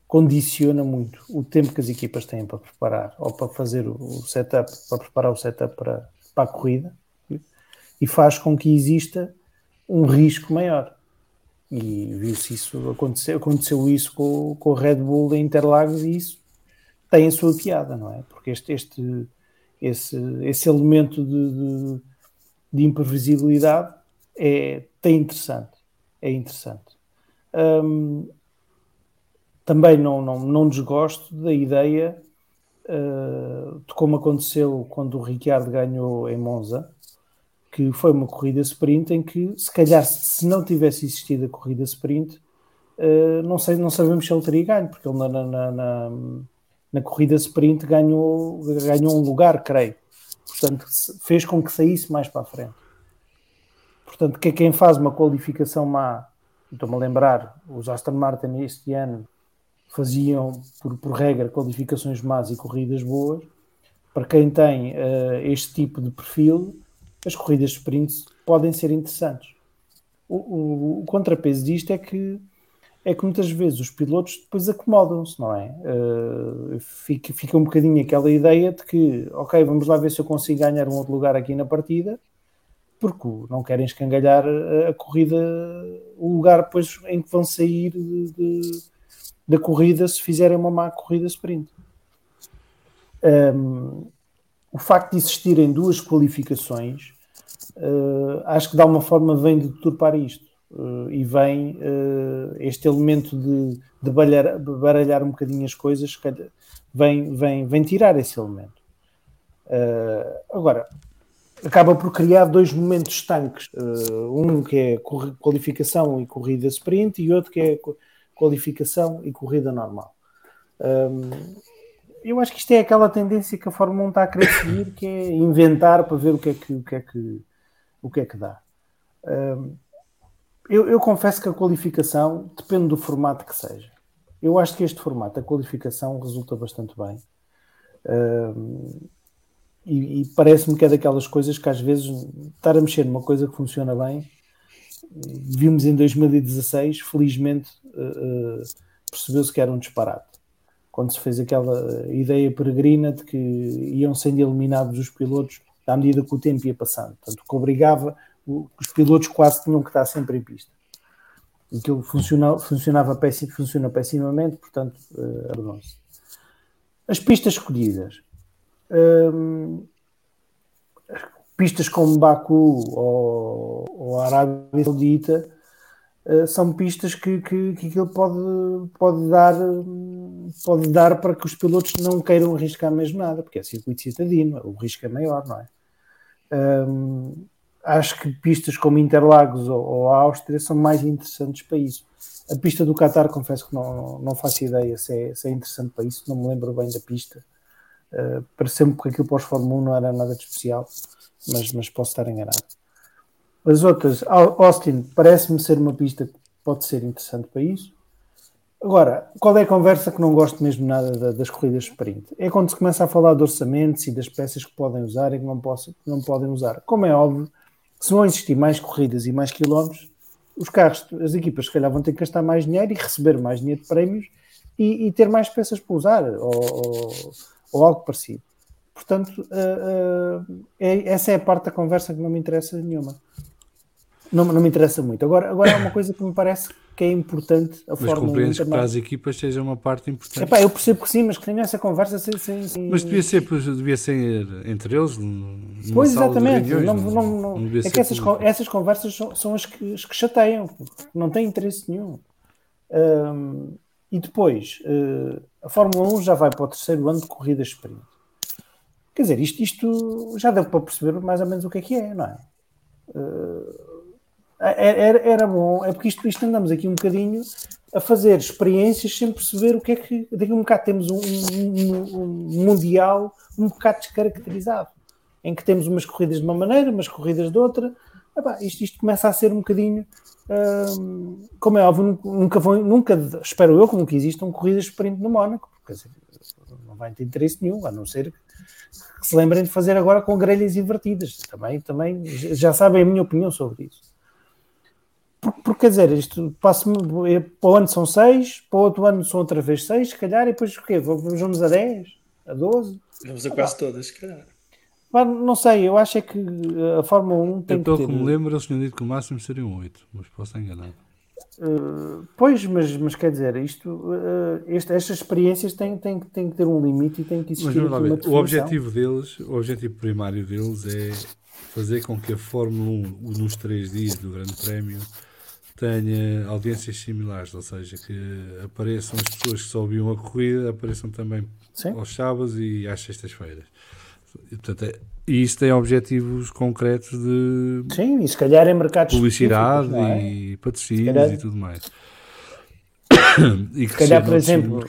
condiciona muito o tempo que as equipas têm para preparar ou para fazer o setup, para preparar o setup para, para a corrida e faz com que exista um risco maior. E viu-se isso, aconteceu, aconteceu isso com, com o Red Bull em Interlagos e isso tem a sua piada, não é? Porque este, este esse, esse elemento de, de, de imprevisibilidade é, tem interessante. É interessante. Hum, também não, não, não desgosto da ideia uh, de como aconteceu quando o Ricciardo ganhou em Monza, que foi uma corrida sprint em que, se calhar, se não tivesse existido a corrida sprint, uh, não, sei, não sabemos se ele teria ganho, porque ele na, na, na, na corrida sprint ganhou, ganhou um lugar, creio. Portanto, fez com que saísse mais para a frente. Portanto, que quem faz uma qualificação má, estou-me a lembrar, os Aston Martin este ano faziam, por, por regra, qualificações más e corridas boas. Para quem tem uh, este tipo de perfil, as corridas sprint podem ser interessantes. O, o, o, contrapeso disto é que é que muitas vezes os pilotos depois acomodam-se, não é? Uh, fica, fica um bocadinho aquela ideia de que, ok, vamos lá ver se eu consigo ganhar um outro lugar aqui na partida, porque não querem escangalhar a, a corrida, o lugar depois em que vão sair de, de, da corrida se fizerem uma má corrida sprint. Um, o facto de existirem duas qualificações uh, acho que de alguma forma vem de deturpar isto, uh, e vem uh, este elemento de, de baralhar, baralhar, um bocadinho as coisas, vem, vem, vem tirar esse elemento. agora, acaba por criar dois momentos estanques, um que é qualificação e corrida sprint e outro que é qualificação e corrida normal. Um, eu acho que isto é aquela tendência que a Fórmula 1 está a querer seguir, que é inventar para ver o que é que, o que, é que, o que, é que dá. Um, eu, eu, confesso que a qualificação depende do formato que seja. Eu acho que este formato, a qualificação, resulta bastante bem. Um, e, e parece-me que é daquelas coisas que às vezes estar a mexer numa coisa que funciona bem. Vimos em 2016, felizmente, uh, uh, percebeu-se que era um disparate quando se fez aquela ideia peregrina de que iam sendo eliminados os pilotos à medida que o tempo ia passando. Portanto, que obrigava, os pilotos quase tinham que estar sempre em pista. Aquilo funcionava, funcionava péssimo, funciona pessimamente, portanto, uh, se As pistas escolhidas. Um, pistas como Baku ou, ou Arábia Saudita são pistas que, que, que aquilo pode, pode dar pode dar para que os pilotos não queiram arriscar mesmo nada, porque é circuito citadino, o risco é maior, não é? Acho que pistas como Interlagos ou, ou Áustria são mais interessantes para isso. A pista do Qatar, confesso que não, não faço ideia se é, se é interessante para isso, não me lembro bem da pista. Uh, Pareceu-me que aquilo pós-Fórmula 1 não era nada de especial, mas, mas posso estar enganado. As outras, Austin, parece-me ser uma pista que pode ser interessante para isso. Agora, qual é a conversa que não gosto mesmo nada das corridas sprint? É quando se começa a falar de orçamentos e das peças que podem usar e que não, não podem usar. Como é óbvio, se vão existir mais corridas e mais quilómetros, os carros, as equipas, se calhar vão ter que gastar mais dinheiro e receber mais dinheiro de prémios e, e ter mais peças para usar, ou, ou, ou algo parecido. Portanto, uh, uh, é, essa é a parte da conversa que não me interessa nenhuma. Não, não me interessa muito. Agora, agora há uma coisa que me parece que é importante a mas Fórmula 1. Mas compreendes que para as equipas seja uma parte importante. Epá, eu percebo que sim, mas que tenha essa conversa sem, sem, sem... Mas devia ser, devia ser entre eles. Pois, exatamente. Reuniões, não, não, não, não é que essas, essas conversas são, são as, que, as que chateiam, não têm interesse nenhum. Um, e depois, uh, a Fórmula 1 já vai para o terceiro ano de corrida sprint. Quer dizer, isto, isto já deu para perceber mais ou menos o que é que é, não é? Uh, era, era bom, é porque isto, isto andamos aqui um bocadinho a fazer experiências sem perceber o que é que. Daqui a um bocado temos um, um, um, mundial um bocado descaracterizado, em que temos umas corridas de uma maneira, umas corridas de outra. Epá, isto, isto começa a ser um bocadinho. Hum, como é óbvio, nunca, vou, nunca espero eu que existam corridas de sprint no Mónaco, porque não vai ter interesse nenhum, a não ser que se lembrem de fazer agora com grelhas invertidas. Também, também já sabem a minha opinião sobre isso. Porque, porque, quer dizer, isto passo para o ano são 6, para o outro ano são outra vez 6, se calhar, e depois o quê? Vamos a 10, a 12? Vamos a quase todas, se calhar. Mas, não sei, eu acho é que a Fórmula 1 tem eu, que ter... que me lembro, eles tinham dito que o máximo seriam 8, mas posso estar enganado. Uh, pois, mas, mas quer dizer, isto, uh, este, estas experiências têm, têm, têm que ter um limite e têm que existir mas, uma o objetivo deles, o objetivo primário deles é fazer com que a Fórmula 1 nos três dias do Grande Prémio tenha audiências similares, ou seja, que apareçam as pessoas que só ouviam a corrida, apareçam também Sim. aos sábados e às sextas-feiras. E, portanto, é, e isso tem objetivos concretos de Sim, e se calhar em mercados publicidade é? e patrocínios calhar... e tudo mais. [COUGHS] e se calhar, por exemplo,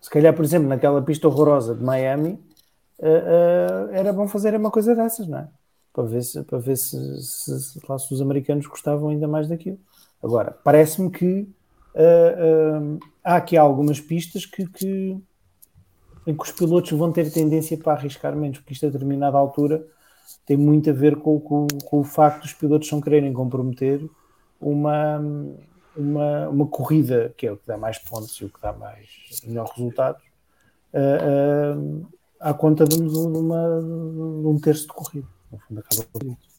se calhar, por exemplo, naquela pista horrorosa de Miami, uh, uh, era bom fazer uma coisa dessas, não é? Para ver se, para ver se, se, se, se os americanos gostavam ainda mais daquilo. Agora, parece-me que uh, uh, há aqui algumas pistas que, que, em que os pilotos vão ter tendência para arriscar menos, porque isto a determinada altura tem muito a ver com, com, com o facto dos pilotos não quererem comprometer uma, uma, uma corrida, que é o que dá mais pontos e o que dá mais melhor resultado, uh, à conta de, uma, de um terço de corrida. No fundo, acaba por isso.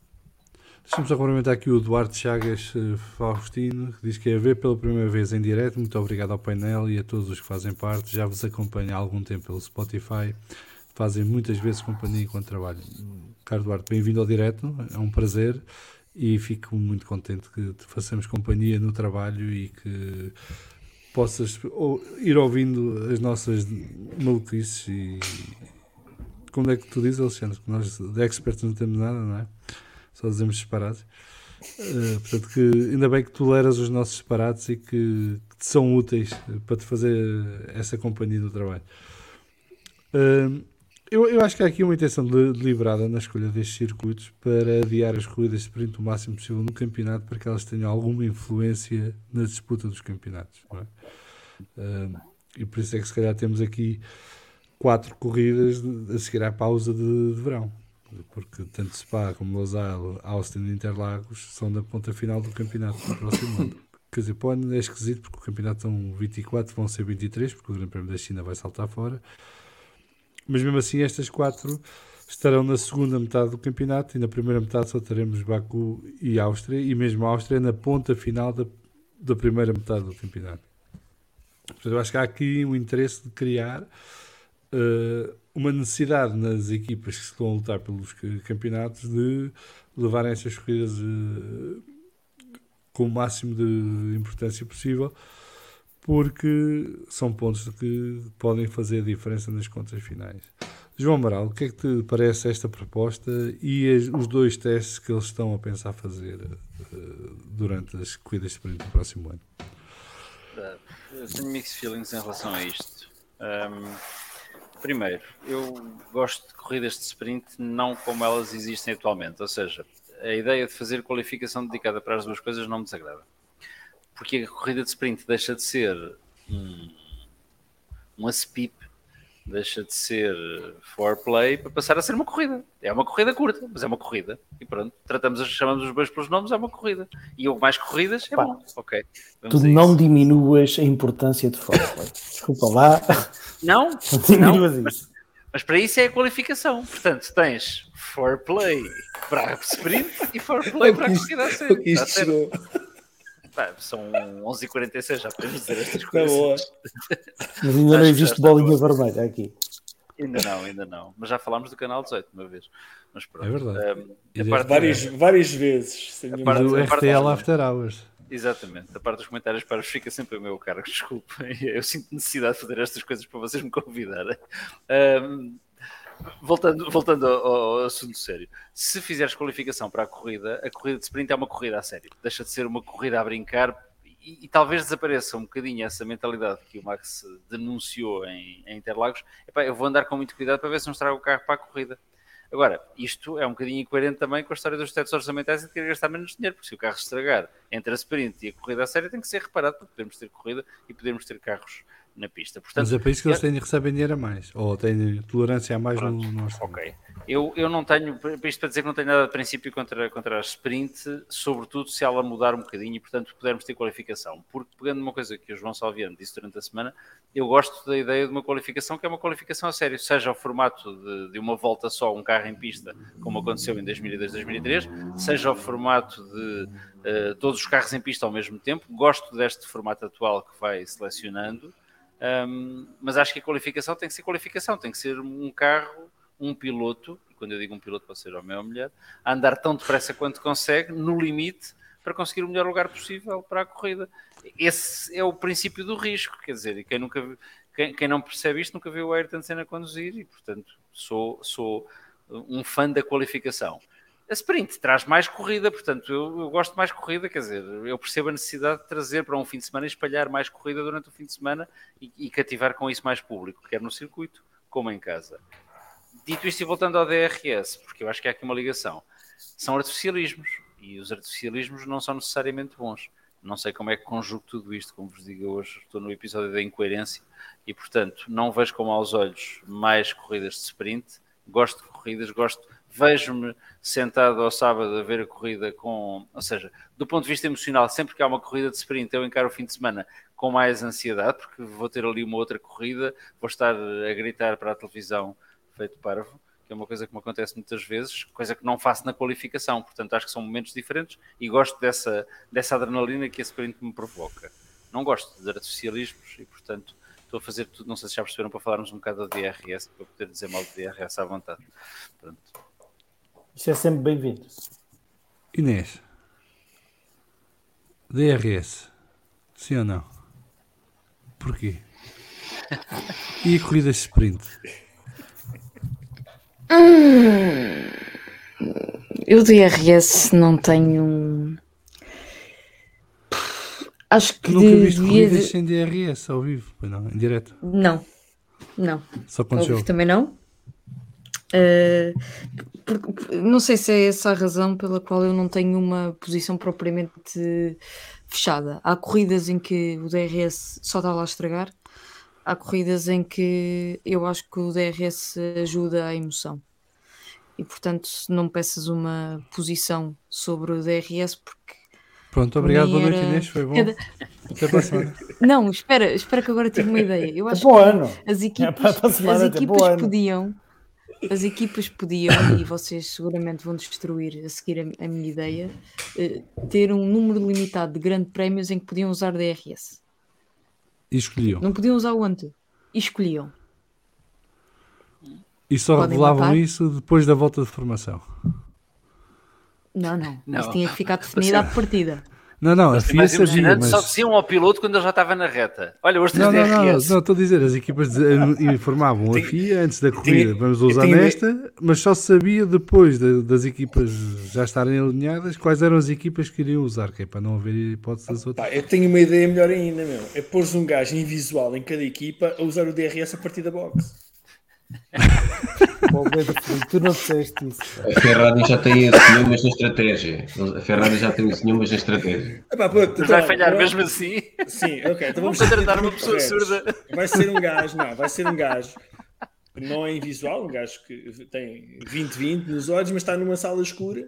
Deixa-me só cumprimentar aqui o Duarte Chagas eh, Faustino, que diz que é a ver pela primeira vez em direto. Muito obrigado ao painel e a todos os que fazem parte. Já vos acompanho há algum tempo pelo Spotify. Fazem muitas vezes companhia enquanto trabalho. Caro Duarte, bem-vindo ao direto, é um prazer. e fico muito contente que te façamos companhia no trabalho e que possas ir ouvindo as nossas maluquices e como é que tu dizes, Alexandre? Que nós de experts não temos nada, não é? Só dizemos disparados. Uh, portanto, que ainda bem que toleras os nossos disparados e que, que te são úteis para te fazer essa companhia no trabalho. Uh, eu, eu acho que há aqui uma intenção deliberada na escolha destes circuitos para adiar as corridas de sprint o máximo possível no campeonato para que elas tenham alguma influência na disputa dos campeonatos. É? Uh, e por isso é que se calhar temos aqui quatro corridas a seguir à pausa de, de verão. Porque tanto Spa como Losail, Austin e Interlagos são da ponta final do campeonato do próximo ano. Quer dizer, para o ano é esquisito porque o campeonato são 24, vão ser 23, porque o Grande Prémio da China vai saltar fora. Mas mesmo assim, estas quatro estarão na segunda metade do campeonato e na primeira metade só teremos Baku e Áustria, e mesmo a Áustria na ponta final da, da primeira metade do campeonato. Portanto, eu acho que há aqui um interesse de criar uh, uma necessidade nas equipas que estão a lutar pelos campeonatos de levarem estas corridas uh, com o máximo de importância possível porque são pontos que podem fazer a diferença nas contas finais. João Amaral, o que é que te parece esta proposta e as, os dois testes que eles estão a pensar fazer uh, durante as corridas de sprint do próximo ano? Eu tenho mixed feelings em relação a isto. Um, primeiro, eu gosto de corridas de sprint não como elas existem atualmente, ou seja, a ideia de fazer qualificação dedicada para as duas coisas não me desagrada. Porque a corrida de sprint deixa de ser um, um ASPIP, deixa de ser foreplay para passar a ser uma corrida. É uma corrida curta, mas é uma corrida. E pronto, tratamos, chamamos os bois pelos nomes, é uma corrida. E o mais corridas é Pá, bom. Ok. Tu não diminuas a importância de foreplay. [LAUGHS] Desculpa lá. Não, [LAUGHS] não diminuas não, isso. Mas, mas para isso é a qualificação. Portanto, tens foreplay para sprint e foreplay para a corrida a sério. Isto chegou. Pá, são 11h46, já podemos dizer estas tá coisas. [LAUGHS] Mas ainda não existe bolinha vermelha aqui. Ainda não, ainda não. Mas já falámos do canal 18 uma vez. Mas pronto. É verdade. Um, parte, várias, várias vezes. A parte, do RTL After Hours. Exatamente, a parte dos comentários para fica sempre a meu cargo, [LAUGHS] desculpem. Eu sinto necessidade de fazer estas coisas para vocês me convidarem. Um, voltando, voltando ao, assunto sério, se fizeres qualificação para a corrida, a corrida de sprint é uma corrida a sério, deixa de ser uma corrida a brincar e, e talvez desapareça um bocadinho essa mentalidade que o Max denunciou em, em Interlagos. Epá, eu vou andar com muito cuidado para ver se não estrago o carro para a corrida. Agora, isto é um bocadinho incoerente também com a história dos tetos orçamentais e de querer gastar menos dinheiro, porque se o carro estragar entre a sprint e a corrida a sério, tem que ser reparado para podermos ter corrida e podermos ter carros na pista. Portanto, Mas é para isso que eles têm, recebem dinheiro a mais, ou têm tolerância a mais Pronto, no nosso. Ok. Eu, eu não tenho, isto para dizer que não tenho nada de princípio contra, contra a sprint, sobretudo se ela mudar um bocadinho e, portanto, pudermos ter qualificação. Porque, pegando uma coisa que o João Salviano disse durante a semana, eu gosto da ideia de uma qualificação que é uma qualificação a sério, seja o formato de, de uma volta só, um carro em pista, como aconteceu em 2002, 2003, seja o formato de uh, todos os carros em pista ao mesmo tempo. Gosto deste formato atual que vai selecionando. Um, mas acho que a qualificação tem que ser qualificação, tem que ser um carro, um piloto, e quando eu digo um piloto pode ser homem ou mulher, a andar tão depressa quanto consegue, no limite, para conseguir o melhor lugar possível para a corrida. Esse é o princípio do risco, quer dizer, e quem, nunca, quem, quem não percebe isto nunca viu o Ayrton Senna conduzir, e portanto sou, sou um fã da qualificação. A sprint traz mais corrida, portanto, eu, eu, gosto mais corrida, quer dizer, eu percebo a necessidade de trazer para um fim de semana e espalhar mais corrida durante o fim de semana e, e cativar com isso mais público, quer no circuito como em casa. Dito isto e voltando ao DRS, porque eu acho que há aqui uma ligação, são artificialismos e os artificialismos não são necessariamente bons. Não sei como é que conjugo tudo isto, como vos digo hoje, estou no episódio da incoerência e, portanto, não vejo com maus olhos mais corridas de sprint. Gosto de corridas, gosto vejo-me sentado ao sábado a ver a corrida com, ou seja, do ponto de vista emocional, sempre que há uma corrida de sprint, eu encaro o fim de semana com mais ansiedade, porque vou ter ali uma outra corrida, vou estar a gritar para a televisão feito parvo, que é uma coisa que me acontece muitas vezes, coisa que não faço na qualificação, portanto acho que são momentos diferentes e gosto dessa, dessa adrenalina que esse sprint me provoca. Não gosto de artificialismos e, portanto, estou a fazer tudo, não sei se já perceberam, para falarmos um bocado do DRS, para poder dizer mal do DRS à vontade. Pronto. Isso é sempre bem-vindo. Inês. DRS. Sim ou não? Porquê? E corridas de sprint? Eu DRS não tenho. Acho que Nunca viste devia. corridas sem DRS ao vivo? Não, em direto. Não, não. Só quando Ao vivo também não. Uh, por- por- não sei se é essa a razão pela qual eu não tenho uma posição propriamente fechada. Há corridas em que o DRS só está lá a estragar, há corridas em que eu acho que o DRS ajuda a emoção. E portanto, não me peças uma posição sobre o DRS, porque Pronto, obrigado. Boa noite, era- Inês. Foi bom. Cada- Até para a semana. [LAUGHS] Não, espera, espera que agora tive uma ideia. Eu É acho o que ano. as É equipas, semana, as equipas ano. As equipas podiam, e vocês seguramente vão destruir a seguir a, a minha ideia, eh, ter um número limitado de grandes prémios em que podiam usar DRS. E escolhiam. Não podiam usar o ante. E escolhiam. E só Podem revelavam matar? isso depois da volta de formação. Não, não. Não. Isso tinha que ficar [LAUGHS] definido à partida. Não, não, a Mas FIA sabia, mas... só diziam ao piloto quando ele já estava na reta. Olha, hoje tens Não, não, não, não, estou a dizer, as equipas [LAUGHS] informavam a FIA antes da corrida, tinha- vamos usar tinha- nesta, mas só se sabia depois de- das equipas já estarem alinhadas quais eram as equipas que iriam usar, que é para não haver hipótese das outras. Pá, eu tenho uma ideia melhor ainda, meu. É pôr um gajo invisual em cada equipa a usar o DRS a partir da box. [LAUGHS] Pedro tu não disseste isso. A Ferrari já tem esse nenhumas na estratégia. A Ferrari já tem esse nenhumas na estratégia. Epá, pronto, vai então, falhar mesmo assim. Sim, ok. Então Vamos vamos contratar uma pessoa corretos. surda. Vai ser um gajo, não, vai ser um gajo que não é invisual, um gajo que tem 20-20 nos olhos, mas está numa sala escura,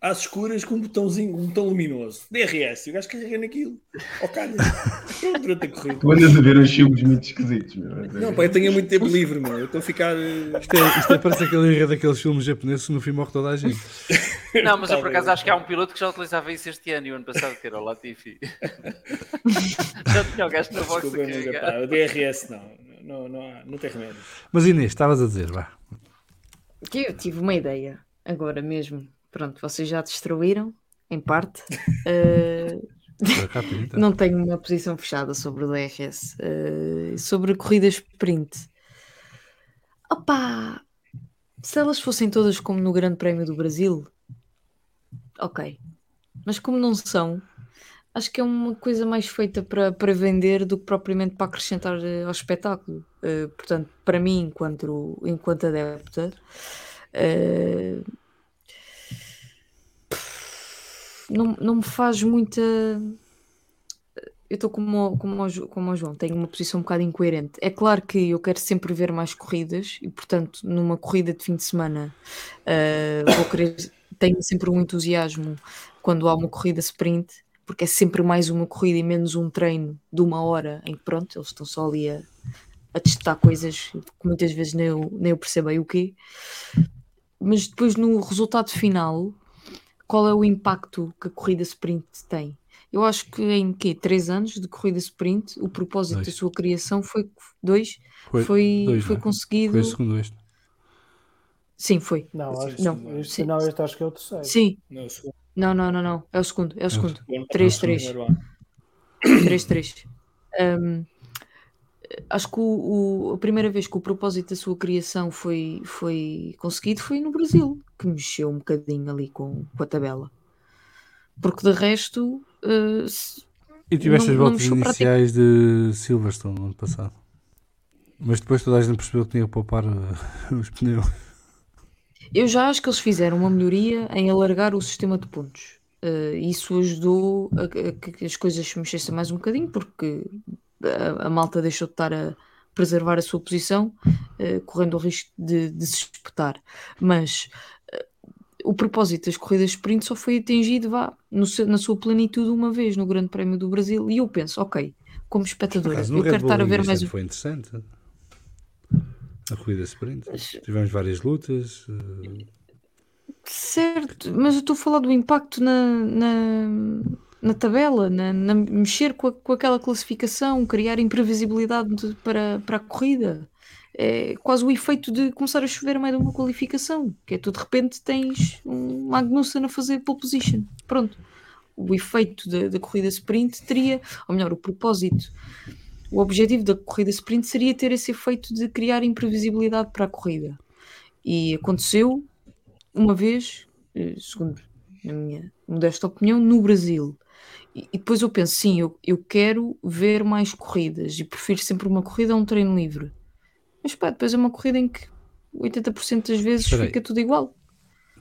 às escuras, com um botãozinho, um botão luminoso. DRS, o gajo carrega naquilo. Ó, calha. Pronto, durante a corrida. Tu andas a ver uns filmes muito esquisitos, meu. Não, pá, eu tenho muito tempo livre, meu. Eu estou a ficar. eh, Isto é, isto é parece aquele enredo daqueles filmes japoneses que no fim morre toda a gente. [LAUGHS] Não, mas eu por acaso acho que há um piloto que já utilizava isso este ano e o ano passado, que era o Latifi. [LAUGHS] já tinha o gajo na box Desculpa, epá, o DRS não. Não, não, há, não tem remédio. Mas Inês, estavas a dizer, vá. Que eu tive uma ideia, agora mesmo. Pronto, vocês já destruíram, em parte. Pinta. [LAUGHS] Não tenho uma posição fechada sobre o DRS. Eh, sobre corridas sprint. Opa! Se elas fossem todas como no Grande Prémio do Brasil, ok. Mas como não são, acho que é uma coisa mais feita para, para vender do que propriamente para acrescentar eh, ao espetáculo. Eh, portanto, para mim, enquanto, enquanto adepta, eh, não, não me faz muita. Eu estou como, como, como o João, tenho uma posição um bocado incoerente. É claro que eu quero sempre ver mais corridas e, portanto, numa corrida de fim de semana, eh, vou querer, tenho sempre um entusiasmo quando há uma corrida sprint, porque é sempre mais uma corrida e menos um treino de uma hora em que, pronto, eles estão só ali a, a testar coisas que muitas vezes nem eu, nem eu percebo aí o quê. Mas depois, no resultado final, qual é o impacto que a corrida sprint tem? Eu acho que em quê? Três anos de corrida sprint, o propósito Dois. da sua criação foi dois, Foi, foi, dois, foi é? conseguido. Foi o segundo este. Sim, foi. Não, acho, é Não, segundo, este, sim. não, este acho que é o terceiro. Sim, Não, segundo. não, não, não, não. É o segundo, é o segundo. o ano Três, passado, três. o primeiro ano. 3-3. Um, acho que o- o- a primeira vez que o propósito da sua criação foi, foi conseguido foi no Brasil, que mexeu um bocadinho ali com, com a tabela. Porque de resto, uh, E tiveste Não- as voltas iniciais de Silverstone no ano passado. Mas depois toda a gente percebeu que tinha que poupar uh, [LAUGHS] os pneus. eu já acho que eles fizeram uma melhoria em alargar o sistema de pontos. Uh, isso ajudou a, a que as coisas se mexessem mais um bocadinho, porque a, a malta deixou de estar a preservar a sua posição, uh, correndo o risco de, de se espetar. Mas o propósito das corridas sprint só foi atingido vá, no na sua plenitude uma vez no Grande Prémio do Brasil. E eu penso, ok, como acaso, eu Red quero Bull estar a ver mais um. Foi interessante. A corrida sprint. Tivemos várias lutas. uh, Certo, mas eu estou a falar do impacto na, na, na tabela, na, na- mexer com, a- com aquela classificação, criar imprevisibilidade de- para, para a corrida. É quase o efeito de começar a chover a meio de uma qualificação, que é tu de repente tens um Magnussen a fazer pole position. Pronto. O efeito da, da corrida sprint teria, ou melhor, o propósito, o objetivo da corrida sprint seria ter esse efeito de criar imprevisibilidade para a corrida. E aconteceu uma vez, eh, segundo a minha modesta opinião, no Brasil. E, e depois eu penso, sim, eu, eu quero ver mais corridas e prefiro sempre uma corrida a um treino livre. Mas pá, depois é uma corrida em que 80% das vezes Espera aí. fica tudo igual.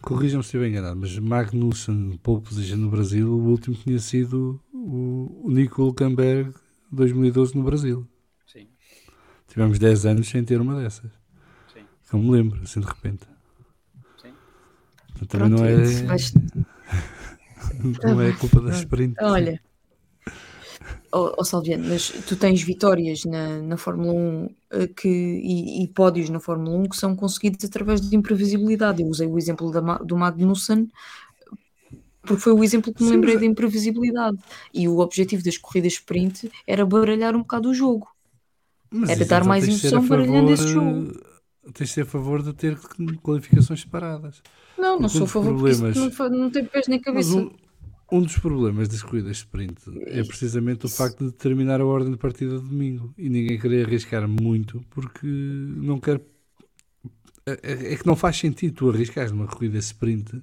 Corrijam-me se estiver enganado, mas Magnussen, pole position no Brasil, o último tinha sido o, Nico Hülkenberg 2012 no Brasil. Sim, Tivemos 10 anos sem ter uma dessas. sim, eu me lembro, assim de repente. sim. Portanto, também Pronto, não é, vais- [LAUGHS] não é culpa da sprint. Olha, ó ó Salviano, mas tu tens vitórias na, na Fórmula 1 eh, que, e, e pódios na Fórmula 1 que são conseguidos através de imprevisibilidade. Eu usei o exemplo da, do Magnussen porque foi o exemplo que me Sim, lembrei mas- da imprevisibilidade. E o objetivo das corridas sprint era baralhar um bocado o jogo. Mas Era dar então mais emoção baralhando esse favor, eh, Tens de ser a favor de ter qualificações separadas. Não, não Porque sou a favor porque isso problemas- não, fa- não tem pés nem Mas cabeça. um, um dos problemas das corridas sprint é precisamente o facto de determinar a ordem de partida de domingo e ninguém querer arriscar muito porque não quer. É, é- é que não faz sentido tu arriscares numa corrida sprint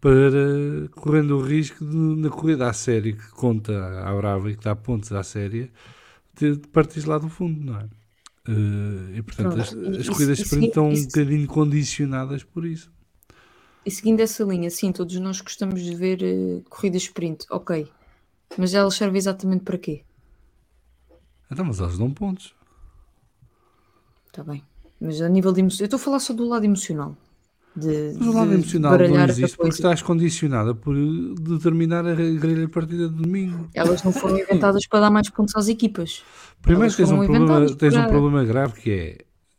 para correndo o risco de, na corrida à série que conta à brava e que dá pontos à série de partir lá do fundo, não é? Eh, e portanto as, as corridas sprint estão um bocadinho condicionadas por isso. E seguindo essa linha, sim, todos nós gostamos de ver eh, corridas sprint, ok. Mas elas servem exatamente para quê? Então, mas elas dão pontos. Está bem. Mas a nível de emoção. Eu estou a falar só do lado emocional. De, Mas o lado emocional não existe porque estás condicionada por eh, determinar a grelha partida de domingo. Elas não foram inventadas para dar mais pontos às equipas. Primeiro tens, um problema, tens um problema grave que é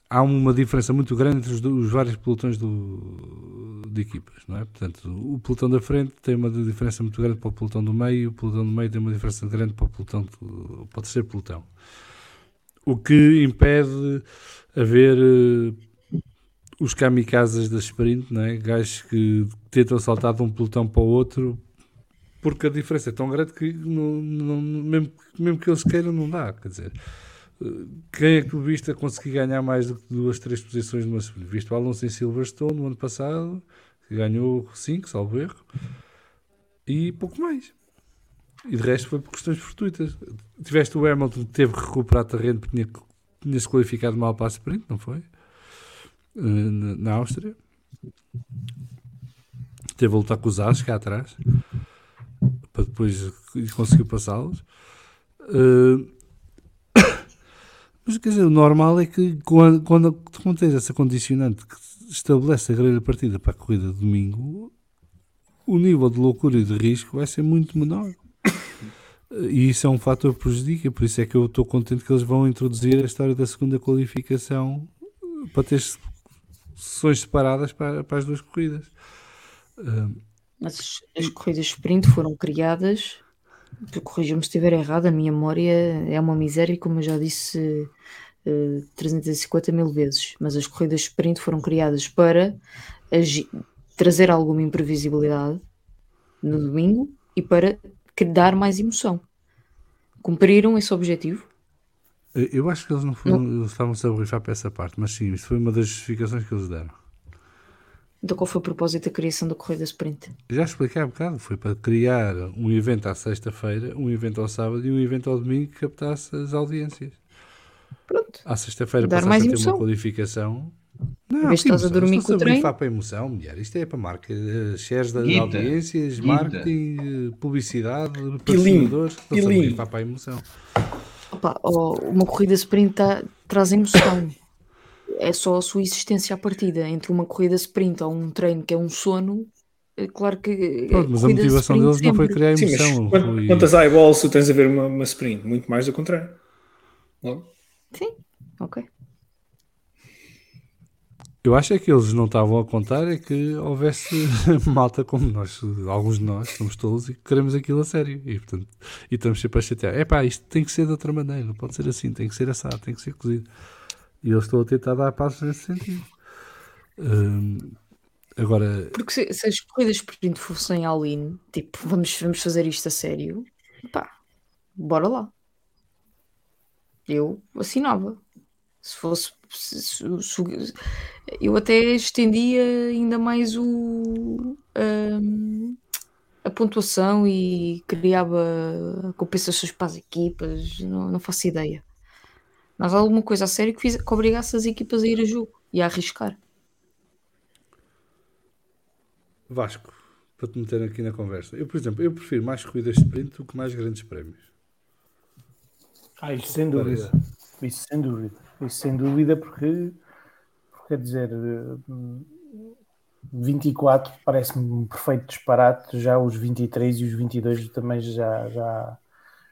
há uma diferença muito grande entre os, os vários pelotões do- de equipas, não é? Portanto, o pelotão da frente tem uma diferença muito grande para o pelotão do meio, e o pelotão do meio tem uma diferença grande para o pelotão para o terceiro pelotão. O que impede haver eh, os kamikazes da sprint, não é? Gajos que tentam saltar de um pelotão para o outro porque a diferença é tão grande que não, não- mesmo, mesmo que eles queiram não dá, quer dizer eh, quem é que tu viste a conseguir ganhar mais do que duas, três posições numa sprint? Viste o Alonso em Silverstone no ano passado ganhou 5, salvo erro e pouco mais e de resto foi por questões fortuitas tiveste o Hamilton que teve que recuperar terreno porque tinha, tinha-se qualificado mal para a sprint, não foi? Eh, na, na Áustria teve a lutar com os Ases cá atrás para depois conseguir passá-los. Eh, [COUGHS] mas quer dizer, o normal é que quando, quando, quando tens essa condicionante que estabelece a grelha partida para a corrida de domingo, o nível de loucura e de risco vai ser muito menor. [COUGHS] E isso é um fator que prejudica, por isso é que eu estou contente que eles vão introduzir a história da segunda qualificação para ter sessões separadas para, para as duas corridas. Mas as corridas sprint foram criadas. Corrija-me se estiver errado, a minha memória é uma miséria, como eu já disse eh, 350 mil vezes. Mas as corridas sprint foram criadas para trazer alguma imprevisibilidade no domingo e para dar mais emoção. Cumpriram esse objetivo? Eu acho que eles não foram, eles estavam-se a borrifar para essa parte, mas sim, isso foi uma das justificações que eles deram. Então qual foi o propósito da criação da corrida sprint? Já expliquei há bocado, foi para criar um evento à sexta-feira, um evento ao sábado e um evento ao domingo que captasse as audiências. Pronto. À sexta-feira Dar passaste mais a ter emoção. uma qualificação. Não, estás a emoção? dormir Estão-se com o a treino. borrifar para a emoção, mulher. Isto é para marca, eh, shares de Guita, audiências, guita. marketing, eh, publicidade, patrocinadores. A pilim. borrifar para a emoção. Opa, ó, uma corrida sprint tá- traz emoção. É só a sua existência à partida. Entre uma corrida sprint ou um treino que é um sono, é claro que. eh, Pronto, mas a motivação deles não foi sempre. criar Sim, mas emoção. quant- foi- quantas eyeballs tu tens a ver uma, uma sprint? Muito mais do contrário. Logo. Sim, ok. Eu acho é que eles não estavam a contar é que houvesse [LAUGHS] malta como nós, alguns de nós, somos tolos e que queremos aquilo a sério. E, portanto, e estamos sempre a chatear. É pá, isto tem que ser de outra maneira, não pode ser assim, tem que ser assado, tem que ser cozido. E eu estou a tentar dar passos nesse sentido. Hum, agora, Porque se, se as corridas sprint fossem all-in, tipo, vamos, vamos fazer isto a sério, pá, bora lá. Eu assinava. Se fosse. se- se- se- eu até estendia ainda mais o. hum, a pontuação e criava compensações para as equipas, não, não faço ideia. Mas alguma coisa a sério que, fiz, que obrigasse as equipas a ir a jogo e a arriscar. Vasco, para te meter aqui na conversa. Eu, por exemplo, eu prefiro mais corridas de sprint do que mais grandes prémios. Ah, isso sem dúvida. Isso sem dúvida. Isso sem dúvida, porque, quer dizer, hum, 24 parece-me um perfeito disparate, já os 23 e os 22 também já. já...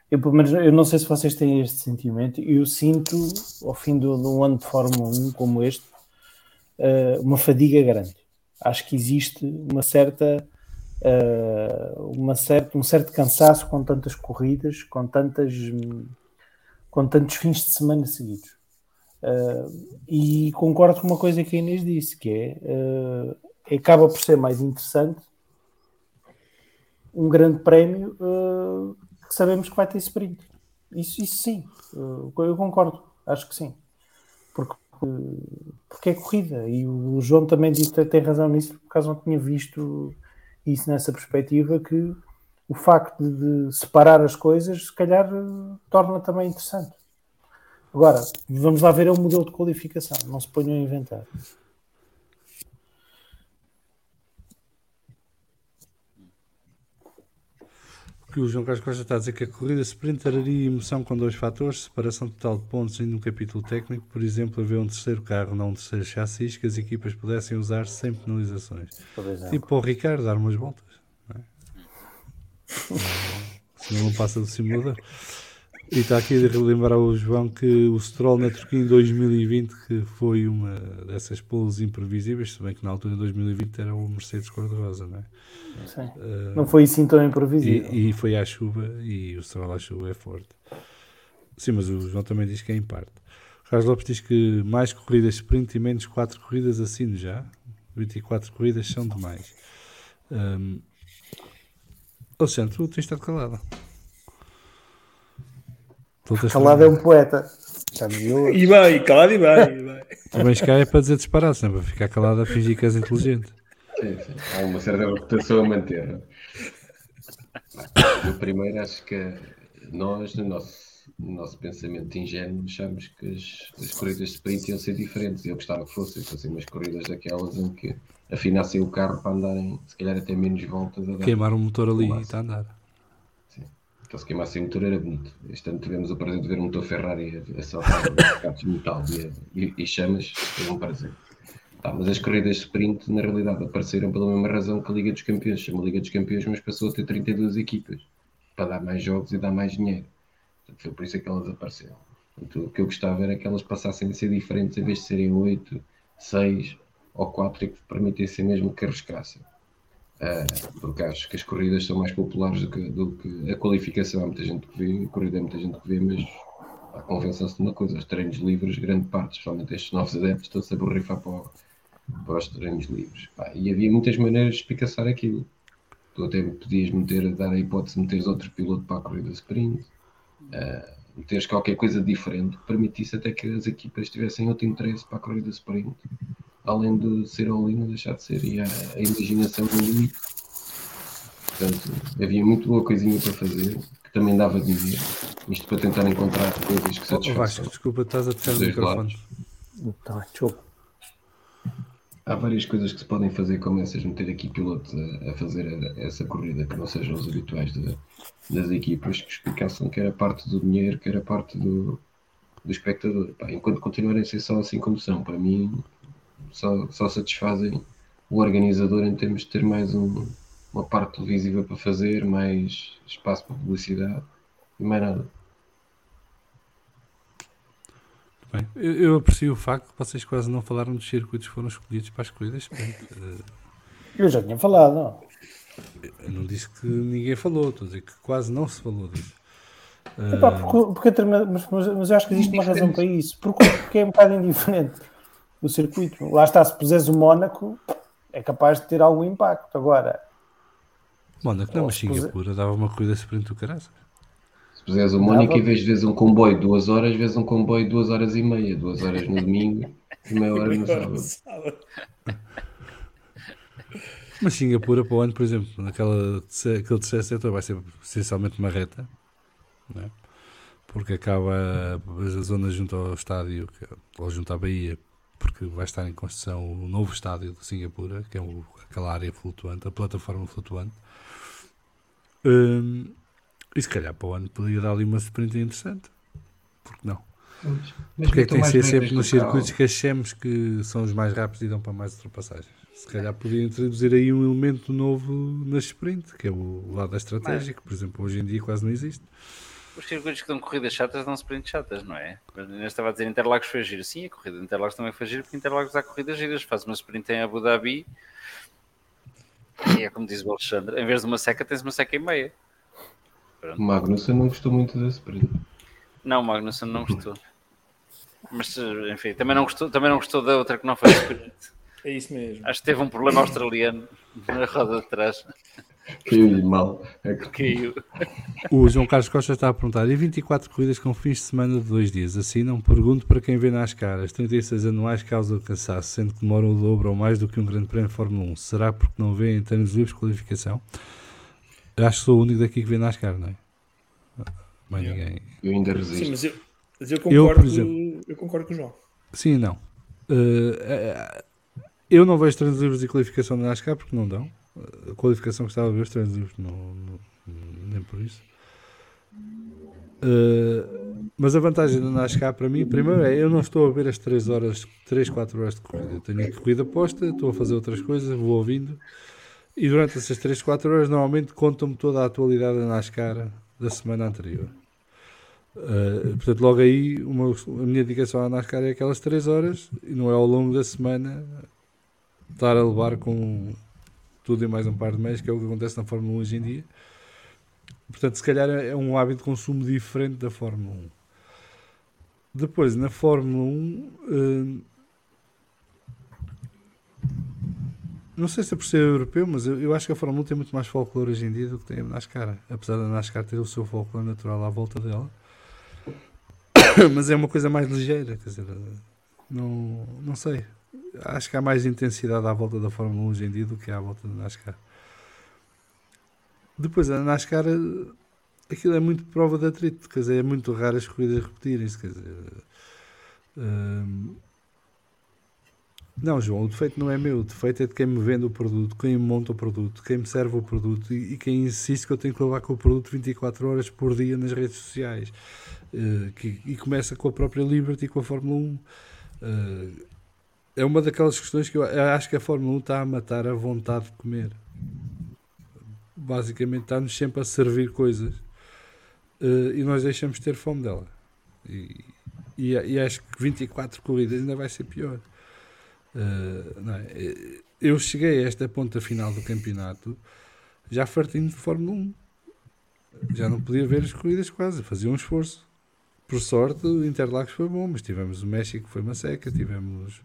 Eu, pelo menos, eu não sei se vocês têm este sentimento, eu sinto, ao fim de um ano de Fórmula 1 como este, eh, uma fadiga grande. Acho que existe uma certa. eh, uma certa, um certo cansaço com tantas corridas, com tantas hum, com tantos fins de semana seguidos. Uh, e concordo com uma coisa que a Inês disse, que é uh, acaba por ser mais interessante um grande prémio uh, que sabemos que vai ter sprint. Isso, isso sim, eu concordo, acho que sim. Porque, porque é corrida, e o João também disse, tem razão nisso, por acaso não tinha visto isso nessa perspectiva, que o facto de, de separar as coisas, se calhar, uh, torna também interessante. Agora, vamos lá ver o modelo de qualificação, não se ponham a inventar. O que o João Carlos Costa está a dizer que a corrida sprint traria emoção com dois fatores: separação total de pontos em um capítulo técnico, por exemplo, haver um terceiro carro, não um terceiro chassis, que as equipas pudessem usar sem penalizações. Tipo para o Ricardo dar umas voltas. [LAUGHS] Não? Senão não passa do simulador. E está aqui a relembrar ao João que o Stroll na Turquia em 2020 que foi uma dessas polos imprevisíveis, se bem que na altura de 2020 era o Mercedes cor-de-rosa, não é? Sim. Uh, não foi assim tão imprevisível. E, e, foi à chuva e o Stroll à chuva é forte. Sim, mas o João também diz que é em parte. O Carlos Lopes diz que mais corridas sprint e menos 4 corridas assino já. 24 corridas são demais. Um, Alexandre, tu tens estado calado. Calado é um poeta. E vai, calado e vai. E vai. [LAUGHS] Também cá é para dizer disparados, não é para ficar calado a fingir que és inteligente. Sim, sim. Há uma certa reputação a manter. Eu primeiro acho que nós, no nosso, no nosso pensamento ingênuo, achamos que as, as corridas de sprint iam ser diferentes. Eu gostava que fossem, fossem umas corridas daquelas em que afinassem o carro para andarem, se calhar até menos voltas. A Queimar o motor ali e está a andar. Então, se queimasse o motor era bonito. Este ano tivemos o prazer de ver um motor Ferrari a, a saltar carros de metal e, e, e chamas, foi um prazer. Tá, mas as corridas de sprint, na realidade, apareceram pela mesma razão que a Liga dos Campeões. Chama Liga dos Campeões, mas passou a ter 32 equipas para dar mais jogos e dar mais dinheiro. Portanto, foi por isso que elas apareceram. Portanto, o que eu gostava era que elas passassem a ser diferentes, em vez de serem 8, 6 ou 4, e que permitissem mesmo que arriscassem. Uh, porque acho que as corridas são mais populares do que, do que, a qualificação. Há muita gente que vê, a corrida é muita gente que vê, mas a convenção-se de uma coisa: os treinos livres, grande parte, especialmente estes novos adeptos, estão-se a borrifar para, para, os treinos livres. Pá, e havia muitas maneiras de espicaçar aquilo. Tu até podias meter, dar a hipótese de meteres outro piloto para a corrida sprint, uh, meteres qualquer coisa diferente que permitisse até que as equipas tivessem outro interesse para a corrida sprint além de ser all-in, deixar de ser e a, a imaginação do limite. Portanto, havia muito boa coisinha para fazer, que também dava dinheiro. Isto para tentar encontrar coisas que satisfaçam. Vasco, desculpa, estás a tocar o microfone. Tá, desculpa. Há várias coisas que se podem fazer, como essas, meter aqui pilotos a, a fazer a, essa corrida, que não sejam os habituais de, das equipas, que explicassem que era parte do dinheiro, que era parte do, do espectador. Pá, enquanto continuarem a ser só assim como são, para mim, só, só satisfazem o organizador em termos de ter mais um, uma parte televisiva para fazer, mais espaço para publicidade e mais nada. Bem, eu, eu, aprecio o facto que vocês quase não falaram dos circuitos que foram escolhidos para as corridas. Eu já tinha falado. Eu não disse que ninguém falou, estou a dizer que quase não se falou disso. Epá, porque, porque mas- mas eu acho que existe uma razão para isso. Porque, porque é um bocado indiferente o circuito. Lá está, se puseres o Mónaco, é capaz de ter algum impacto. Agora, Mónaco não, Ou mas Singapura dava uma corrida sprint do caraças. Se puseres o Mónica, em vez de vez um comboio de duas horas, vês um comboio de duas horas e meia. Duas horas no domingo e meia hora no sábado. [LAUGHS] Mas Singapura para o ano, por exemplo, naquela, aquele terceiro setor vai ser essencialmente uma reta, não é? porque acaba a zona junto ao estádio, ou junto à Bahia, porque vai estar em construção o novo estádio de Singapura, que é o- aquela área flutuante, a plataforma flutuante. Hum, e se calhar para o ano poderia dar ali uma sprint interessante. Porque não? Mas Porque é que tem que ser sempre no nos circuitos que achemos que são os mais rápidos e dão para mais ultrapassagens? Se calhar podia introduzir aí um elemento novo na sprint, que é o lado da estratégia, que por exemplo hoje em dia quase não existe. Os circuitos que dão corridas chatas dão sprint chatas, não é? Mas ainda estava a dizer Interlagos foi giro. Sim, a corrida de Interlagos também foi giro, porque Interlagos há corridas giras. Faz uma sprint em Abu Dhabi e é como diz o Alexandre, em vez de uma seca, tens uma seca e meia. O Magnussen não gostou muito da sprint. Não, Magnussen não gostou. Mas enfim, também não gostou, também não gostou da outra que não foi sprint. É isso mesmo. Acho que teve um problema australiano na roda de trás. Caiu-lhe mal. É que Caiu. O João Carlos Costa está a perguntar: e 24 corridas com fins de semana de dois dias? Assim não pergunto para quem vê nas caras. 36 anuais causam cansaço, sendo que demoram o dobro ou mais do que um grande prémio de Fórmula 1. Será porque não vê em treinos livres de qualificação? Eu acho que sou o único daqui que vê nas caras, não é? Mais Yeah. ninguém. eu ainda Sim, resisto. mas eu, mas eu Eu, concordo, por exemplo- eu concordo com o João. Sim e não. Uh, eh, eu não vejo treinos livres e qualificação na NASCAR porque não dão. A qualificação gostava de ver os treinos livres, não, não- nem por isso. Uh, mas a vantagem da NASCAR para mim, primeiro é eu não estou a ver as 3 horas, 3, 4 horas de corrida. Eu tenho a corrida posta, estou a fazer outras coisas, vou ouvindo. E durante essas 3, 4 horas normalmente contam-me toda a atualidade da NASCAR da semana anterior. Uh, portanto, logo aí, uma, a minha dedicação à NASCAR é aquelas 3 horas e não é ao longo da semana estar a levar com tudo e mais um par de meios, que é o que acontece na Fórmula 1 hoje em dia. Portanto, se calhar é um hábito de consumo diferente da Fórmula 1. Depois, na Fórmula 1, uh, não sei se é por ser europeu, mas eu, eu acho que a Fórmula 1 tem muito mais folclore hoje em dia do que tem a NASCAR. Apesar da NASCAR ter o seu folclore natural à volta dela. [COUGHS] mas é uma coisa mais ligeira, quer dizer, não, não sei. Acho que há mais intensidade à volta da Fórmula 1 hoje em dia do que à volta da NASCAR. Depois, a NASCAR, aquilo é muito prova de atrito, quer dizer, é muito raro as corridas repetirem-se, quer dizer. hum, não, João, o defeito não é meu, o defeito é de quem me vende o produto, quem me monta o produto, quem me serve o produto e, e quem insiste que eu tenho que levar com o produto 24 horas por dia nas redes sociais. Eh, que, e começa com a própria Liberty, com a Fórmula 1. Eh, é uma daquelas questões que eu acho que a Fórmula 1 está a matar a vontade de comer. Basicamente está-nos sempre a servir coisas eh, e nós deixamos de ter fome dela. E, e, e acho que 24 corridas ainda vai ser pior. Não é? Eh, Eu cheguei a esta ponta final do campeonato já fartinho de Fórmula 1. Já não podia ver as corridas quase, fazia um esforço. Por sorte, o Interlagos foi bom, mas tivemos o México, foi uma seca, tivemos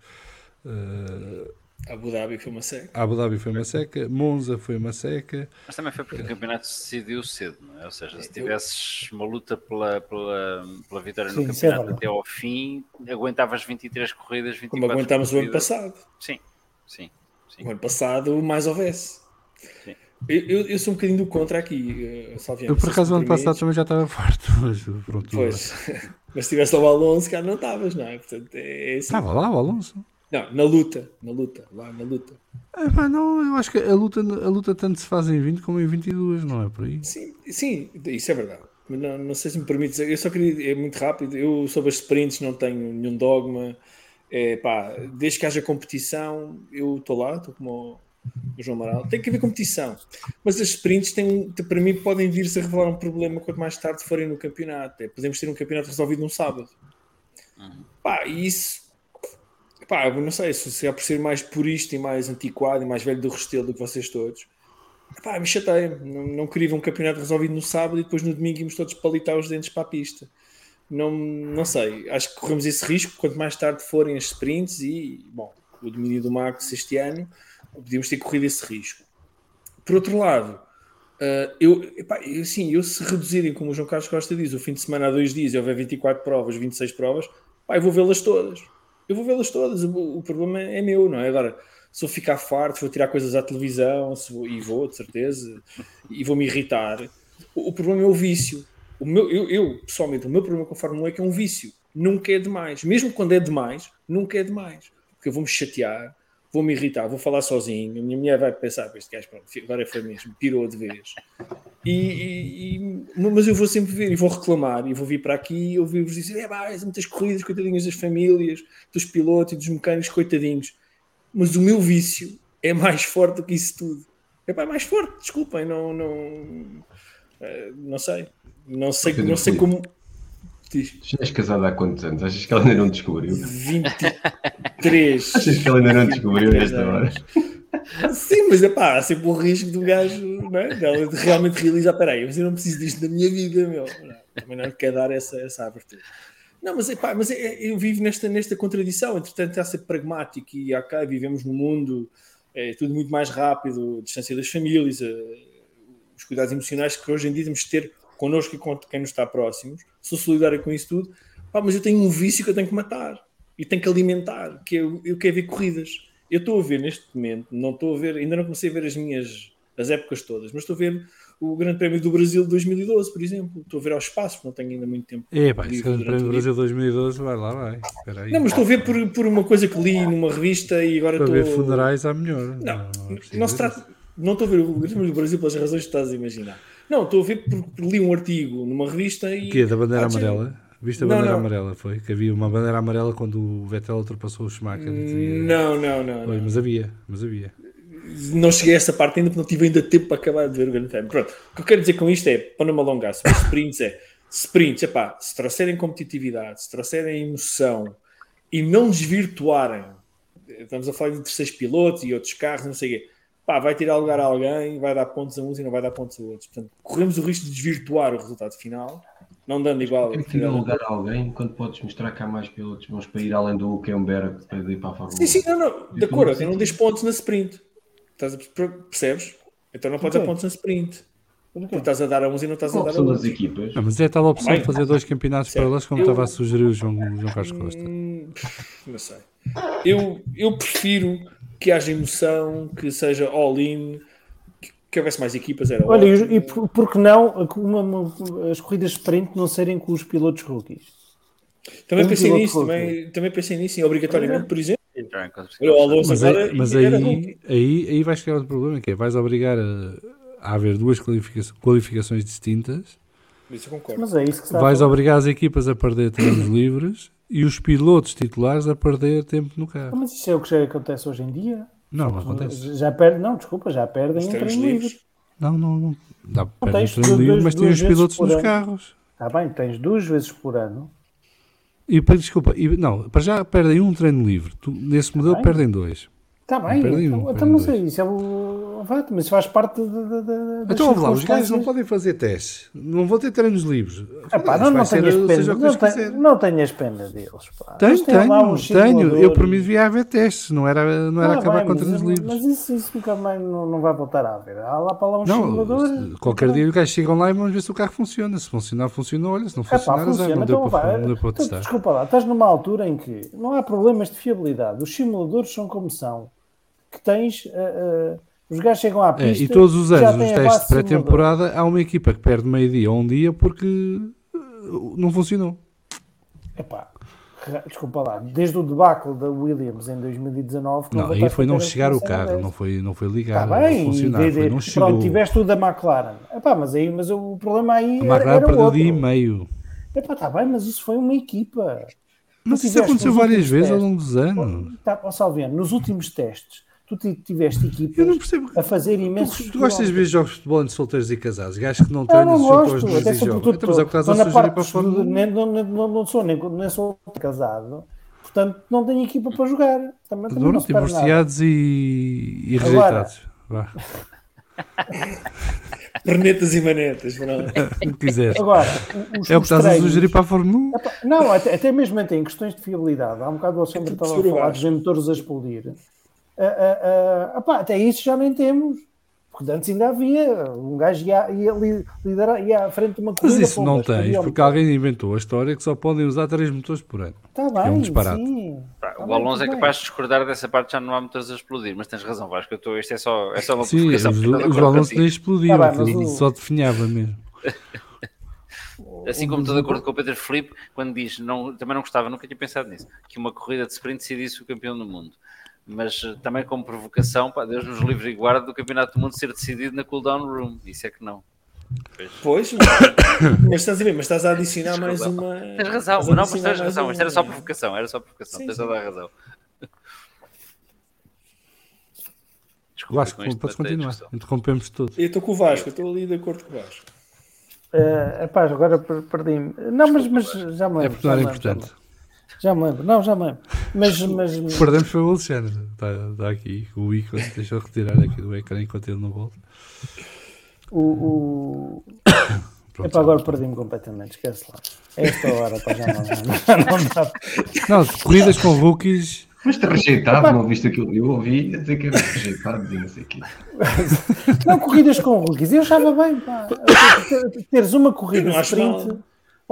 eh, Abu Dhabi foi uma seca. Abu Dhabi foi uma seca, Monza foi uma seca. Mas também foi porque o campeonato se decidiu cedo, não é? Ou seja, se tivesses uma luta pela, pela, pela vitória Sim, no é campeonato verdade. até ao fim, aguentavas 23 corridas, 24 Como aguentámos o ano corridas. passado. Sim, sim, sim. O ano passado, mais houvesse. Sim. Eu, eu, eu sou um bocadinho do contra aqui, eh, Salviano. Eu por acaso o ano passado também já estava [LAUGHS] forte, mas pronto. Pois. [LAUGHS] Mas se tivesse lá o Alonso, cara, não estavas, não é? Portanto, é, é assim. Estava lá o Alonso. Não, na luta. Na luta. Lá na luta. É, pá, não, eu acho que a luta, a luta tanto se faz em 20 como em 22, não é por aí? Sim, sim, isso é verdade. Mas não, não sei se me permite dizer. Eu só queria. É muito rápido. Eu sobre as sprints não tenho nenhum dogma. É, pá, desde que haja competição, eu estou lá, estou como o João Amaral. Tem que haver competição. Mas as sprints, têm, para mim, podem vir-se a revelar um problema quanto mais tarde forem no campeonato. É, podemos ter um campeonato resolvido num sábado. Pá, e isso. Pá, eu não sei se é por ser mais purista e mais antiquado e mais velho do restelo do que vocês todos. Pá, me chateia. Não, não queria ver um campeonato resolvido no sábado e depois no domingo íamos todos palitar os dentes para a pista. Não, não sei. Acho que corremos esse risco quanto mais tarde forem as sprints e, bom, o domínio do Max este ano, podíamos ter corrido esse risco. Por outro lado, uh, eu, epá, eu, assim, eu se reduzirem, como o João Carlos Costa diz, o fim de semana há dois dias e houver 24 provas, 26 provas, pá, eu vou vê-las todas. Eu vou vê-las todas. O, problema é meu, não é? Agora, se eu ficar farto, se vou tirar coisas à televisão, vou, e vou, de certeza, e vou me irritar. O, o problema é o vício. O meu, eu, eu, pessoalmente, o meu problema com a Fórmula 1 é que é um vício. Nunca é demais. Mesmo quando é demais, nunca é demais. Porque eu vou-me chatear, vou-me irritar, vou falar sozinho. A minha mulher vai pensar, este gajo, pronto, agora foi mesmo, pirou de vez. E, e, e, mas eu vou sempre ver e vou reclamar e vou vir para aqui e ouvir-vos dizer: é, mais muitas corridas, coitadinhas das famílias, dos pilotos e dos mecânicos, coitadinhos. Mas o meu vício é mais forte do que isso tudo. É pá, mais forte, desculpem, não, não, eh, não sei. Não sei, não sei como. Diz. Já és casado há quantos anos? Achas que ela ainda não descobriu? 23. [LAUGHS] Achas que ela ainda não descobriu esta hora? Sim, mas é pá, há sempre o risco do gajo não é? Ela de realmente realizar: peraí, mas eu não preciso disto na minha vida, meu. Não, também não quer dar essa, essa abertura. Não, mas, epá, mas é, é, eu vivo nesta, nesta contradição, entretanto, a ser pragmático e ok, vivemos num mundo, é tudo muito mais rápido, a distância das famílias, eh, os cuidados emocionais que hoje em dia temos de ter connosco e com quem nos está próximos, sou solidário com isso tudo, pá, mas eu tenho um vício que eu tenho que matar e tenho que alimentar, que eu, eu quero ver corridas. Eu estou a ver neste momento, não estou a ver, ainda não comecei a ver as minhas as épocas todas, mas estou a ver o Grande Prémio do Brasil de 2012, por exemplo. Estou a ver aos espaços, não tenho ainda muito tempo. É, pá, esse Grande Prémio do Brasil 2012, vai lá, vai. Aí. Não, mas estou a ver por, por uma coisa que li numa revista e agora estou. a ver funerais há melhor. Não, não, não, não se trata. Não estou a ver o Grande Prémio do Brasil pelas razões que estás a imaginar. Não, estou a ver porque li um artigo numa revista e. O quê? Da bandeira ah, amarela? Viste a não, bandeira não. amarela? Foi? Que havia uma bandeira amarela quando o Vettel ultrapassou o Schumacher. Não, não, não. Foi, não. Mas havia, mas havia. Não cheguei a essa parte ainda porque não tive ainda tempo para acabar de ver o Grande Prémio. Pronto, o que eu quero dizer com isto é, para não me alongar, sobre sprints é sprints, epá, se trouxerem competitividade, se trouxerem emoção e não desvirtuarem, estamos a falar de terceiros pilotos e outros carros, não sei o quê pá, vai tirar lugar a alguém, vai dar pontos a uns e não vai dar pontos a outros. Portanto, corremos o risco de desvirtuar o resultado final, não dando igual. Tem que tirar lugar a alguém quando podes mostrar que há mais pilotos vamos para ir além do Kemberg para ir para a Fórmula Sim, sim, não, não, de acordo, não, não deixes pontos na sprint. Estás a, percebes? Então não podes okay. dar pontos na sprint. Porque estás a dar a uns e não estás a dar a outros. equipas. Ah, mas é tal opção de fazer dois campeonatos para elas, como eu... estava a sugerir o João, João Carlos Costa. Hum, não sei. Eu, eu prefiro que haja emoção, que seja all-in, que, que houvesse mais equipas. Era Olha, ótimo. e por, por que não uma, uma, as corridas sprint não serem com os pilotos rookies? Também um pensei nisso, também, também pensei nisso, sim, obrigatoriamente, por exemplo. mas, aí, mas aí, aí, aí vais criar outro problema, que é vais obrigar a, a haver duas qualificações, qualificações distintas. Isso eu concordo. Mas é isso que vais obrigar as equipas a perder treinos [COUGHS] livres e os pilotos titulares a perder tempo no carro. Mas isso é o que já acontece hoje em dia. Não, não acontece. Já perde, não, desculpa, já perdem em treino livre. Não, não, não. Dá para perder treino livre, mas tem os pilotos nos ano. carros. Está bem, tens duas vezes por ano. E, desculpa, e, não, para já perdem um treino livre. Tu, nesse modelo tá perdem dois. Está bem, então, então não sei, isso é o. Mas faz parte da. Então vamos lá, os gajos não podem fazer testes, não vão ter treinos livres. Epá, não, não, tenhas pena, não, não tenhas pena deles. Pá. Tenho, tenho, tenho. Eu por mim devia haver testes, não era, não era ah, acabar bem, com treinos livres. Mas isso, isso nunca mais não, não vai voltar a haver. Há lá para lá um não, simulador. Qualquer dia os gajos chegam lá e vamos ver se o carro funciona. Se funcionar, funcionou. Olha, se não funcionar, Epá, funciona, não, deu então, para, não deu para então, testar. Desculpa lá, estás numa altura em que não há problemas de fiabilidade. Os simuladores são como são que tens. Uh, uh, os gajos chegam à pista. É, e todos os anos, os testes de pré-temporada, há uma equipa que perde meio-dia ou um dia porque não funcionou. Epá, desculpa lá, desde o debacle da Williams em 2019. Não, aí foi não chegar o carro, não foi, não foi ligar, tá bem, não funcionar, de, de, foi, não chegou. Pronto, tiveste o da McLaren. Epá, mas, aí, mas o problema aí. A McLaren perdeu dia e meio. Epá, tá bem, mas isso foi uma equipa. Mas isso aconteceu várias vezes testes. ao longo dos anos. Tá, ó, Salviano, nos últimos testes tu tiveste equipas a fazer imensos. Tu, tu gostas de ver jogos de futebol entre solteiros e casados? Gajos que não treinam, não gosto, até porque tu, então, mas é o que estás a sugerir para fora. Nem, não, não, não sou nem, nem sou casado, portanto não tenho equipa para jogar. Também, também não, divorciados e, e rejeitados. Vá. [LAUGHS] Pernetas e manetas, pronto. [LAUGHS] O que quiseres. Agora, os, É o que os estás a sugerir para a Fórmula 1? Epá, Não, até, até mesmo até em questões de fiabilidade. Há um bocado o Alexandre estava a falar dos motores a explodir. Ah, ah, ah, epá, até isso já nem temos. Porque antes ainda havia. Um gajo ia, ia li- liderar, ia à frente de uma Mas corrida. isso não tens, porque alguém inventou a história que só podem usar três motores por ano. Está é bem, um disparate. sim. Tá o bem, Alonso é capaz de discordar dessa parte, já não há motores a explodir, mas tens razão, Vasco. Eu estou, isto é só, é só uma Sim, os, os Alonso nem explodiu, Tá bem, mas aquilo o- só definhava mesmo. Assim como estou de acordo com o Pedro Felipe, quando diz, não, também não gostava, nunca tinha pensado nisso, que uma corrida de sprint decidisse o campeão do mundo. Mas eh, também como provocação, pá, Deus nos livre e guarde do campeonato do mundo ser decidido na cooldown room. Isso é que não. Pois, mas estás a ver, mas estás a adicionar mais uma. Tens razão, não, mas tens razão. Isto era só provocação, era só provocação, Sim, tens sim. toda a razão. Desculpa Vasco, podes é continuar. Interrompemos todos. Eu estou com o Vasco, eu estou ali de acordo com o Vasco. Uh, epá, agora per- perdi-me. Não, mas, mas já me É lembro. já me importante. Já me lembro. Não, já me lembro. Mas, mas Perdemos foi o Alexandre. Está, está aqui o ícone. Deixa eu retirar aqui do ecrã enquanto ele não volta. o, o... [COUGHS] Pronto, Epá, agora perdi-me completamente. Esquece lá. É esta hora, pá, já não, não dá. Não, corridas com rookies. Mas te rejeitado, não viste aquilo? Eu ouvi a dizer que era rejeitado e não sei o quê. Não, corridas com rookies. Eu achava bem, pá. Ter- [COUGHS] Teres uma corrida não sprint mal.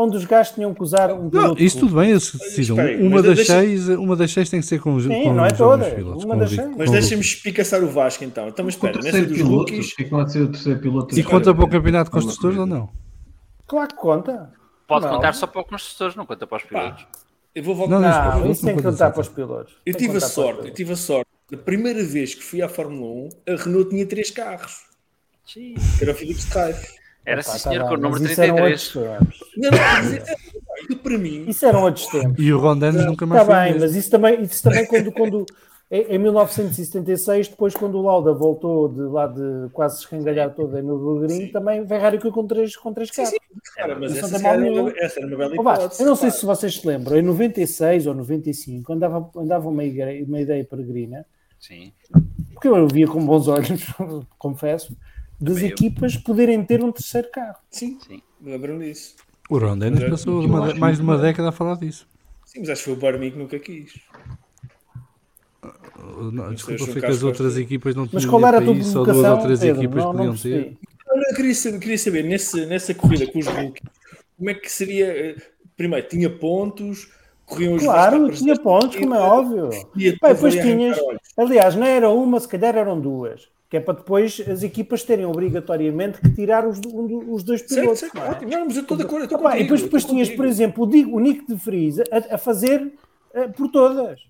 Onde os gajos tinham que usar um Não, piloto isso tudo bem, eles decidam. Uma das, deixa- seis, uma das seis tem que ser com, Sim, com não é jovens pilotos. uma com das seis. com Mas deixa-me espicaçar o Vasco então. Então, mas O espera, nessa terceiro dos piloto, rookies. que é não ser o terceiro piloto? E conta para o campeonato de construtores ou não? Claro que conta. Pode Não. contar só para os construtores, não conta para os pilotos. Eu vou voltar. Não, não, Não, pilotos isso tem que contar ser. para os pilotos. Eu tive a sorte, eu pilotos. tive a sorte. Da primeira vez que fui à Fórmula 1, a Renault tinha três carros. Que era o Filipe Streiff. Era Epá, sim, tá senhor, bem, com o número mas isso eram 33. outros tempos. Não, é- para mim. Isso eram outros tempos. E o Ron Dennis nunca mais Está bem, mesmo. mas isso também, isso também quando, quando em em 1976, depois quando o Lauda voltou de lá de quase escangalhar toda no Nürburgring, também Ferrari com três, com três carros. Cara, mas essa, era uma- essa era uma bela hipótese. eu não sei se vocês se lembram, em 96 ou 95, andava, andava uma, ideia, uma ideia peregrina, Sim. porque eu via com bons olhos, [LAUGHS] confesso, das Também eu. equipas poderem ter um terceiro carro. Sim, Sim. lembro-me disso. O Ron Dennis Mas passou eu uma- mais de uma bem. década a falar disso. Sim, mas acho que foi o Barmi que nunca quis. Não, desculpa, foi que as outras equipas não Mas tinham qual era a tua isso, só duas ou três Pedro? equipas Não, não podiam percebi. ter. Eu queria saber, queria saber nesse, nessa corrida com os rookies, como é que seria. eh, Primeiro, tinha pontos, corriam os Claro, tinha pontos, como é óbvio. E Pá, depois tinhas, aliás, não era uma, se calhar eram duas, que é para depois as equipas terem obrigatoriamente que tirar os, um os dois Certo, pilotos. certo, é? ótimo. Não, mas eu estou de acordo. eu estou Opa, e contigo, depois, depois tinhas, contigo. por exemplo, o, o Nick de Vries a, a fazer eh, por todas.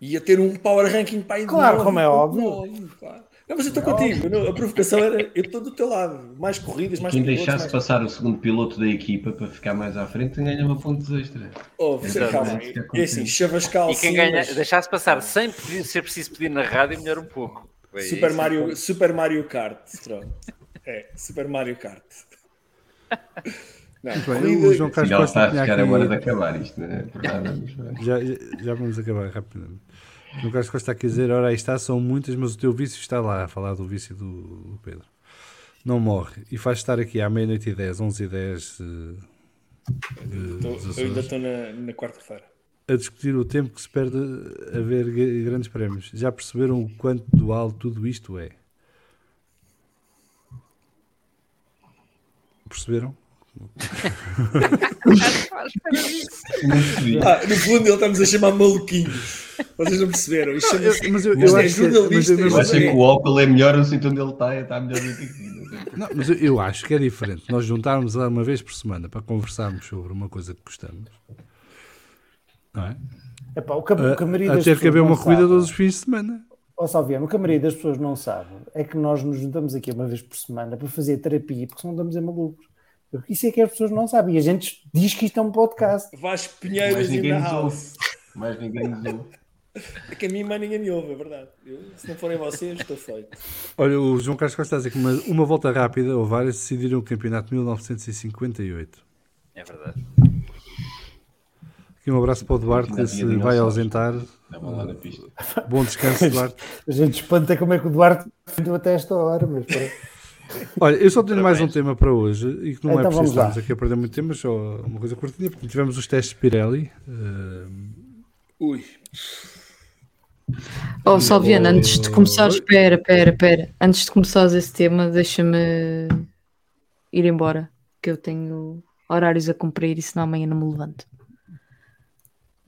Ia ter um power ranking para aí de Claro, como é óbvio. claro. Não, mas eu estou contigo. não, a provocação era. Eu estou do teu lado. Mais corridas, mais Quem pilotos, deixasse mais... passar o segundo piloto da equipa para ficar mais à frente ganhava pontos extra. Oh, calma. É acontece. assim, chavascal E quem sim, ganha, mas deixasse passar sem pedir- ser preciso pedir na rádio, melhor um pouco. É Super, isso. Mario, Super Mario Kart. Pronto. É, Super Mario Kart. Não, Bem, corrida- o João Carlos Já Costa está a tinha chegar a hora de aqui... acabar isto, né? Já, já, vamos acabar rapidamente. O João Carlos Costa aqui a dizer, ora aí está, são muitas, mas o teu vício está lá, a falar do vício do, do Pedro. Não morre. E faz estar aqui à meia-noite e 10, 11 e 10 eh, de- Tô- eu ainda estou na, na quarta-feira. A discutir o tempo que se perde a ver grandes prémios. Já perceberam o quanto dual tudo isto é? Perceberam? [LAUGHS] Ah, no fundo, ele está-nos a chamar maluquinhos. Vocês não perceberam? Isto mas eu, eu é acho que, mas jornalista, eu- acho que o álcool é melhor, o sítio onde ele está, está melhor do que aqui. não mas eu, eu acho que é diferente. Nós juntarmos lá uma vez por semana para conversarmos sobre uma coisa que gostamos. Não é? Epá, o que, a- a ter que pessoas haver não uma corrida sabe- todos os fins de semana. Ó Salviano, o que a maioria das pessoas não sabe é que nós nos juntamos aqui uma vez por semana para fazer terapia, porque senão estamos a malucos. Isso é que as pessoas não sabem. E a gente diz que isto é um podcast. Pinheiros ninguém the nos ouve. house. Mais ninguém nos ouve. É que a mim mais ninguém me ouve, é verdade. Eu, se não forem vocês, estou feito. Olha, o João Carlos Costa está a dizer que uma, uma volta rápida ou várias decidiram o campeonato de 1958. É verdade. Aqui um abraço para o Duarte que se vai ausentar. Estava lá na pista. [LAUGHS] Bom descanso, Duarte. [LAUGHS] A gente espanta como é que o Duarte vendeu até esta hora, mas pronto. [LAUGHS] Olha, eu só tenho mais um tema para hoje e que não Então é preciso estarmos aqui a perder muito tempo, mas só uma coisa curtinha, porque tivemos os testes Pirelli. eh, Ui, Oh, Salviana, antes de começar, espera, espera, espera. Antes de começares esse tema, deixa-me ir embora, que eu tenho horários a cumprir e senão amanhã não me levanto.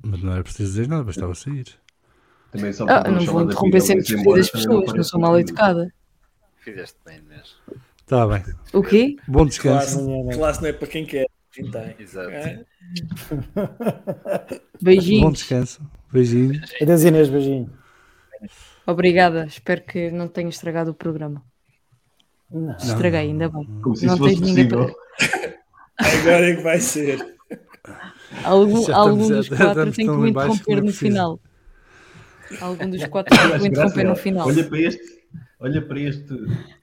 Mas não era preciso dizer nada, bastava sair. Também só Ah, não vou interromper sempre também pessoas, não sou mal educada. Fizeste bem mesmo. Está bem. O quê? Bom descanso. classe, Amanhã, né? classe não é para quem quer. Tem. Exato. É? [LAUGHS] Bom Beijinhos. descanso. Beijinho. Adeus Inês, beijinho. Obrigada. Espero que não tenha estragado o programa. Não. Estraguei, ainda bem. Como se Não isso fosse tens ninguém possível. [LAUGHS] Agora é que vai ser. Algum, algum dos quatro tem que me interromper é no final. Algum dos quatro tem que me interromper no final. Olha para este, olha para este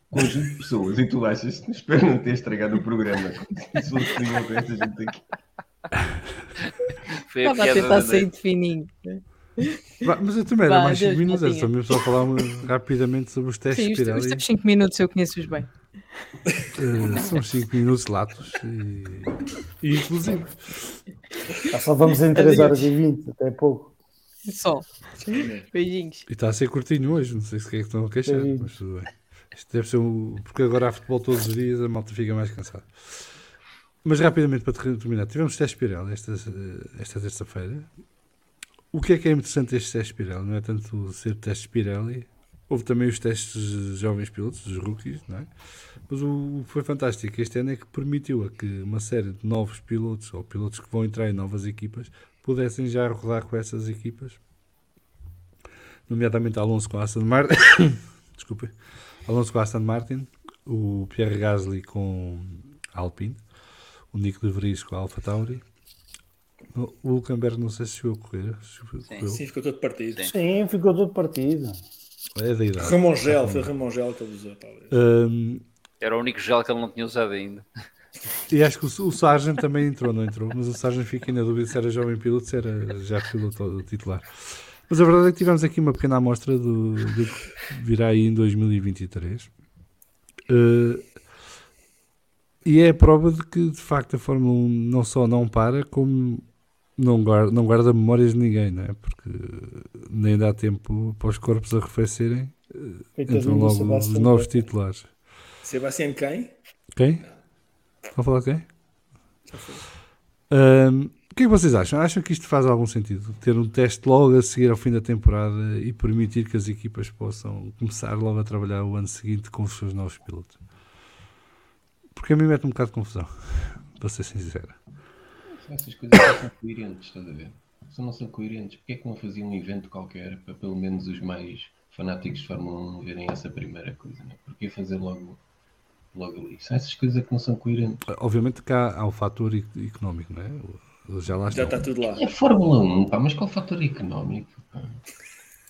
conjunto de pessoas e tu achas, espero não ter estragado o programa. Se fosse com esta gente aqui. Foi Estava a tentar sair de fininho. Mas eu também era mais 5 adeus, minutos, era só mesmo só falar rapidamente sobre os testes Sim, os, os teus 5 minutos eu conheço-os bem. Eh, são 5 minutos latos e, e inclusive. Ah, Só vamos em 3 horas e 20, até pouco. Só. Beijinhos. E está a ser curtinho hoje, não sei se é que estão a queixar, Sim. mas tudo bem. Isto deve ser o. Porque agora há futebol todos os dias, a malta fica mais cansada. Mas rapidamente para ter- terminar, tivemos testes Pirelli esta, esta terça-feira. O que é que é interessante estes testes Pirelli? Não é tanto ser testes Pirelli, houve também os testes de jovens pilotos, os rookies, não é? Mas o que foi fantástico este ano é que permitiu a que uma série de novos pilotos, ou pilotos que vão entrar em novas equipas, pudessem já rodar com essas equipas nomeadamente Alonso com a Aston Martin, [COUGHS] desculpe, Alonso com a Aston Martin, o Pierre Gasly com a Alpine, o Nico de Vries com a Alfa Tauri, o Hulkenberg não sei se chegou a correr, chegou- correu. Sim, ficou todo partido. Sim, ficou todo partido. É da idade. Ramongel, foi Ramongel que ele usou, talvez. Hum, Era o único gel que ele não tinha usado ainda. e acho que o, o Sargent também entrou, não entrou, mas o Sargent fica na dúvida se era jovem piloto, se era já piloto titular. Mas a verdade é que tivemos aqui uma pequena amostra do, do que virá aí em 2023. Eh, e é a prova de que, de facto, a Fórmula 1 não só não para, como não guarda, não guarda memórias de ninguém, não é? Porque nem dá tempo para os corpos arrefecerem, entram do logo os novos Vettel. titulares. Sebastián quem? Quem? Vou falar quem? Ahm, o que é que vocês acham? Acham que isto faz algum sentido? Ter um teste logo a seguir ao fim da temporada e permitir que as equipas possam começar logo a trabalhar o ano seguinte com os seus novos pilotos? Porque a mim mete um bocado de confusão, [LAUGHS] para ser sincero. Essas coisas não são coerentes, estás a ver? Se não são coerentes, porque é que não faziam um evento qualquer para pelo menos os mais fanáticos de Fórmula 1 verem essa primeira coisa? Né? Porquê fazer logo, logo ali? São essas coisas que não são coerentes. Obviamente que há, há o fator económico, não é? Já lá Já estão. está tudo lá. É Fórmula 1, pá, mas qual fator económico? Pá?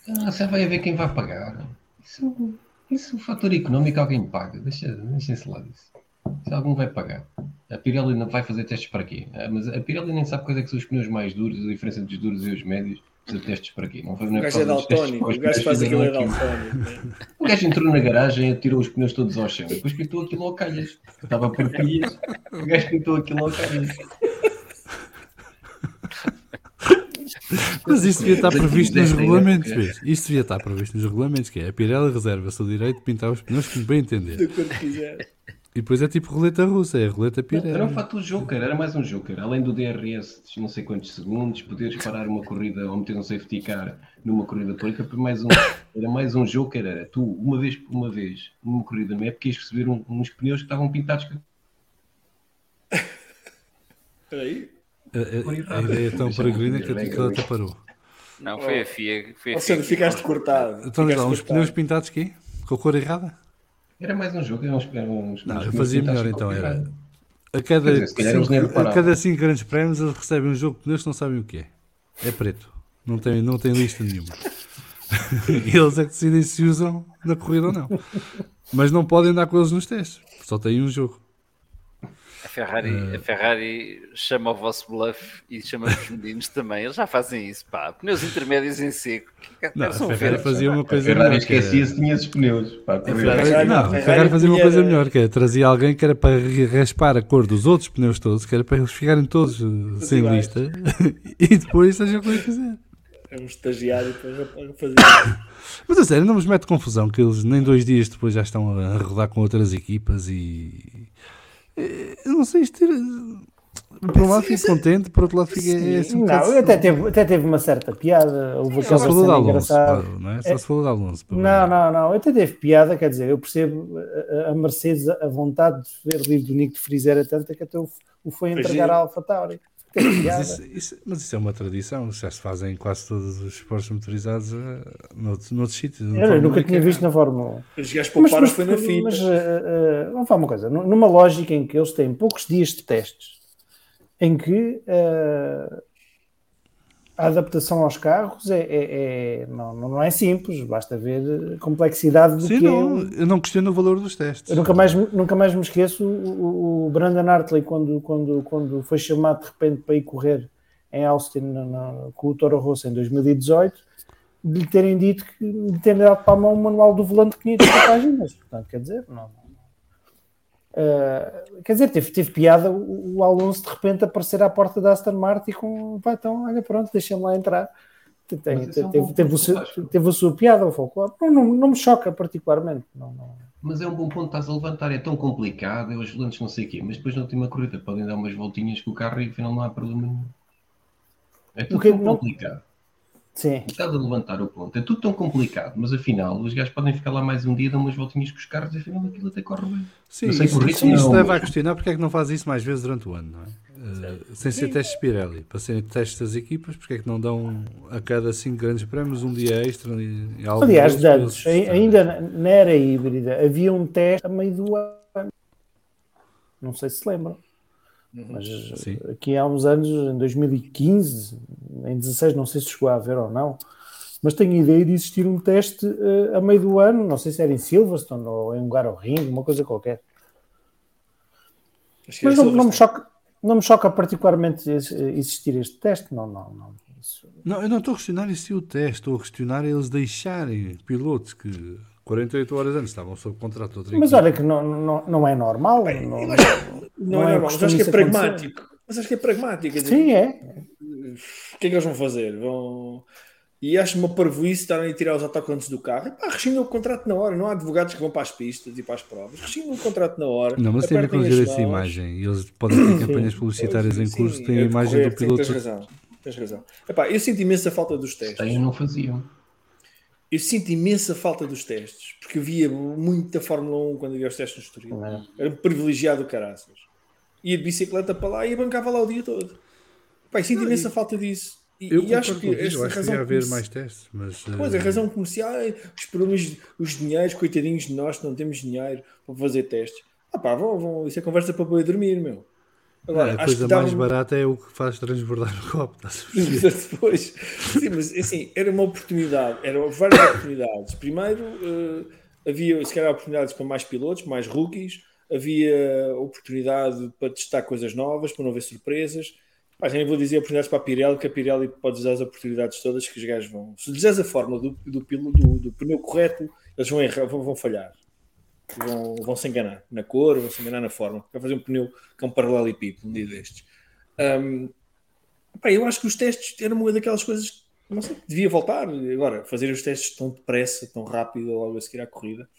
Ah, você vai haver quem vai pagar. Isso, isso o fator económico alguém paga. Deixa, deixem-se lá disso. Se algum vai pagar. A Pirelli não vai fazer testes para quê? Ah, mas a Pirelli nem sabe quais é que são os pneus mais duros, a diferença entre os duros e os médios. De testes para quê? Não foi, não O é por gajo é daltónico, o gajo faz aquilo é daltónico. O gajo entrou na garagem, tirou os pneus todos ao chão, depois pintou aquilo ao calhas. Estava por pilhas, o gajo pintou aquilo ao calhas. Mas isso devia estar previsto nos regulamentos, vês? Isso devia estar previsto nos regulamentos, que é a Pirelli reserva-se o direito de pintar os pneus como bem entender. De quando quiser. E depois é tipo roleta russa, é a roleta Era um fator joker, era mais um joker. Além do DRS de não sei quantos segundos, poderes parar uma corrida ou meter um safety car numa corrida pública, por mais um, era mais um joker. Era tu, uma vez por uma vez, numa corrida na época, ias receber um- uns pneus que estavam pintados. com- [LAUGHS] Espera aí. A, a- a ideia é tão [LAUGHS] peregrina que, ela até parou. Não, foi a FIA. Foi a Ou FIA seja, ficaste cortado. Então, Ficaste lá, uns cortado. pneus pintados quê? Com a cor errada? Era mais um jogo, eram uns, eram uns Não, eu fazia melhor então. Era a cada, dizer, eles cinco, a cada cinco grandes prémios eles recebem um jogo que não sabem o que é. É preto. Não tem, não tem lista nenhuma. e [LAUGHS] eles é que decidem se usam na corrida ou não. Mas não podem dar com eles nos testes. Só têm um jogo. A Ferrari, a Ferrari chama o vosso bluff e chama os meninos também. Eles já fazem isso, pá. Pneus intermédios em seco. Não, a Ferrari verdes. fazia uma A coisa Ferrari esquecia-se tinha esses pneus. Pá, correr. Ferrari- não, a Ferrari Ferrari fazia uma coisa melhor, que era trazia alguém que era para raspar a cor dos outros pneus todos, que era para eles ficarem todos eh, sem iguais. lista [LAUGHS] e depois seja o que eles quiser. É um estagiário depois a fazer. [COUGHS] Mas a sério, não nos mete confusão que eles nem dois dias depois já estão a rodar com outras equipas e. eh, Eu não sei, isto. é- Por um lado fico contente, por outro lado fico. É, assim, um Não, até teve, até teve uma certa piada. Houve aquela se falou de cena Alonso, engraçada. pá, não é? Só se falou de Alonso. Não, não, não. Até teve piada, quer dizer, eu percebo a, Mercedes, a vontade de ver livre do Nico de Friser é tanta que até o, o foi entregar à Alfa Tauri. Mas isso, isso- mas isso é uma tradição, já se fazem em quase todos os esportes motorizados eh, noutros, noutros sítios. Eu, eu nunca tinha visto na Fórmula 1. Os gajos pouparam foi na mas, fita. mas, eh, eh, vamos falar uma coisa, nu- numa lógica em que eles têm poucos dias de testes, em que a adaptação aos carros é, é- é- não, não é simples, basta ver a complexidade do Sim, que é. não, um- eu não questiono o valor dos testes. Eu nunca mais, nunca mais me esqueço o, o Brandon Hartley quando, quando, quando foi chamado de repente para ir correr em Austin na- na- com o Toro Rosso em 2018 de lhe terem dito que de terem dado para a mão o manual do volante que tinha 30 páginas. Portanto, quer dizer, não. Ah, quer dizer, teve, teve piada o, o Alonso de repente aparecer à porta da Aston Martin com pá, então, olha, pronto, deixem-me lá entrar. Tem- é um teve, teve, o seu- teve a sua piada, o folclore. Não, não, não me choca particularmente. Não, não. Mas é um bom ponto estás a levantar. É tão complicado, é os volantes não sei o quê. Mas depois na última corrida podem dar umas voltinhas com o carro e afinal não há problema nenhum. É tudo que tão não- complicado. Sim. Estás a levantar o ponto. É tudo tão complicado, mas afinal os gajos podem ficar lá mais um dia, dar umas voltinhas com os carros e afinal aquilo até corre bem. Sim, Eu sei isso, isso não- leva a questionar porque é que não faz isso mais vezes durante o ano, não é? Eh, sem ser testes Pirelli, para serem testes das equipas, porque é que não dão a cada 5 grandes prémios um dia extra? E, e algo Aliás, antes, ainda na- na era híbrida, havia um teste a meio do ano. Não sei se se lembram. Mas Sim. aqui há uns anos, em 2015, em 16, não sei se chegou a haver ou não, mas tenho a ideia de existir um teste eh, a meio do ano, não sei se era em Silverstone ou em Ring, uma coisa qualquer. Acho que é Mas não, não me choca, não me choca particularmente ex- existir este teste, não, não, não. Isso- Não, eu não estou a questionar isso o teste, estou a questionar eles deixarem pilotos que 48 horas antes estavam sob contrato outra Mas olha que não, não, não é normal. não- Não, não é é normal, mas costume acho que é isso acontecer. pragmático. Mas acho que é pragmático. quer dizer, Sim, é. O que é que eles vão fazer? Vão... E acho uma parvoíce estarem a tirar os autocolantes do carro. Epá, rescindam o contrato na hora. Não há advogados que vão para as pistas e para as provas. Rescindam o contrato na hora. Não, mas tem a ver com os apertem as direitos de mãos. imagem. E eles podem ter campanhas publicitárias em curso, têm é a imagem do sim, piloto. Tens razão. Tens razão. Epá, eu sinto imensa falta dos testes. Ou não faziam. Eu sinto imensa falta dos testes. Porque eu via muito da Fórmula 1 quando havia os testes no Estoril. É. Era um privilegiado do caraças. Ia de bicicleta para lá e bancava lá o dia todo. Eu sinto imensa falta disso. E, Eu e acho que eu acho devia haver mais testes, mas... Pois, a eh, razão comercial, ai, os problemas, os dinheiros, coitadinhos de nós que não temos dinheiro para fazer testes. Ah pá, vão, vão, isso é conversa para poder dormir, meu. Agora, a acho coisa mais barata é o que faz transbordar o copo, estás a [LAUGHS] depois. Sim, mas assim, era uma oportunidade, eram várias oportunidades. Primeiro, eh, havia se calhar oportunidades para mais pilotos, mais rookies, havia oportunidade para testar coisas novas, para não haver surpresas. Pá, já nem vou dizer oportunidades para a Pirelli, que a Pirelli pode usar as oportunidades todas que os gajos vão. Se lhes a fórmula do, do, do, do pneu correto, eles vão, errar, vão, vão falhar. Vão, vão se enganar na cor, vão se enganar na forma. Vai fazer um pneu que é um paralelepípedo, um dia destes. Ahm, Pá, eu acho que os testes eram uma daquelas coisas que não sei, devia voltar. Agora, fazer os testes tão depressa, tão rápido, logo a seguir à corrida,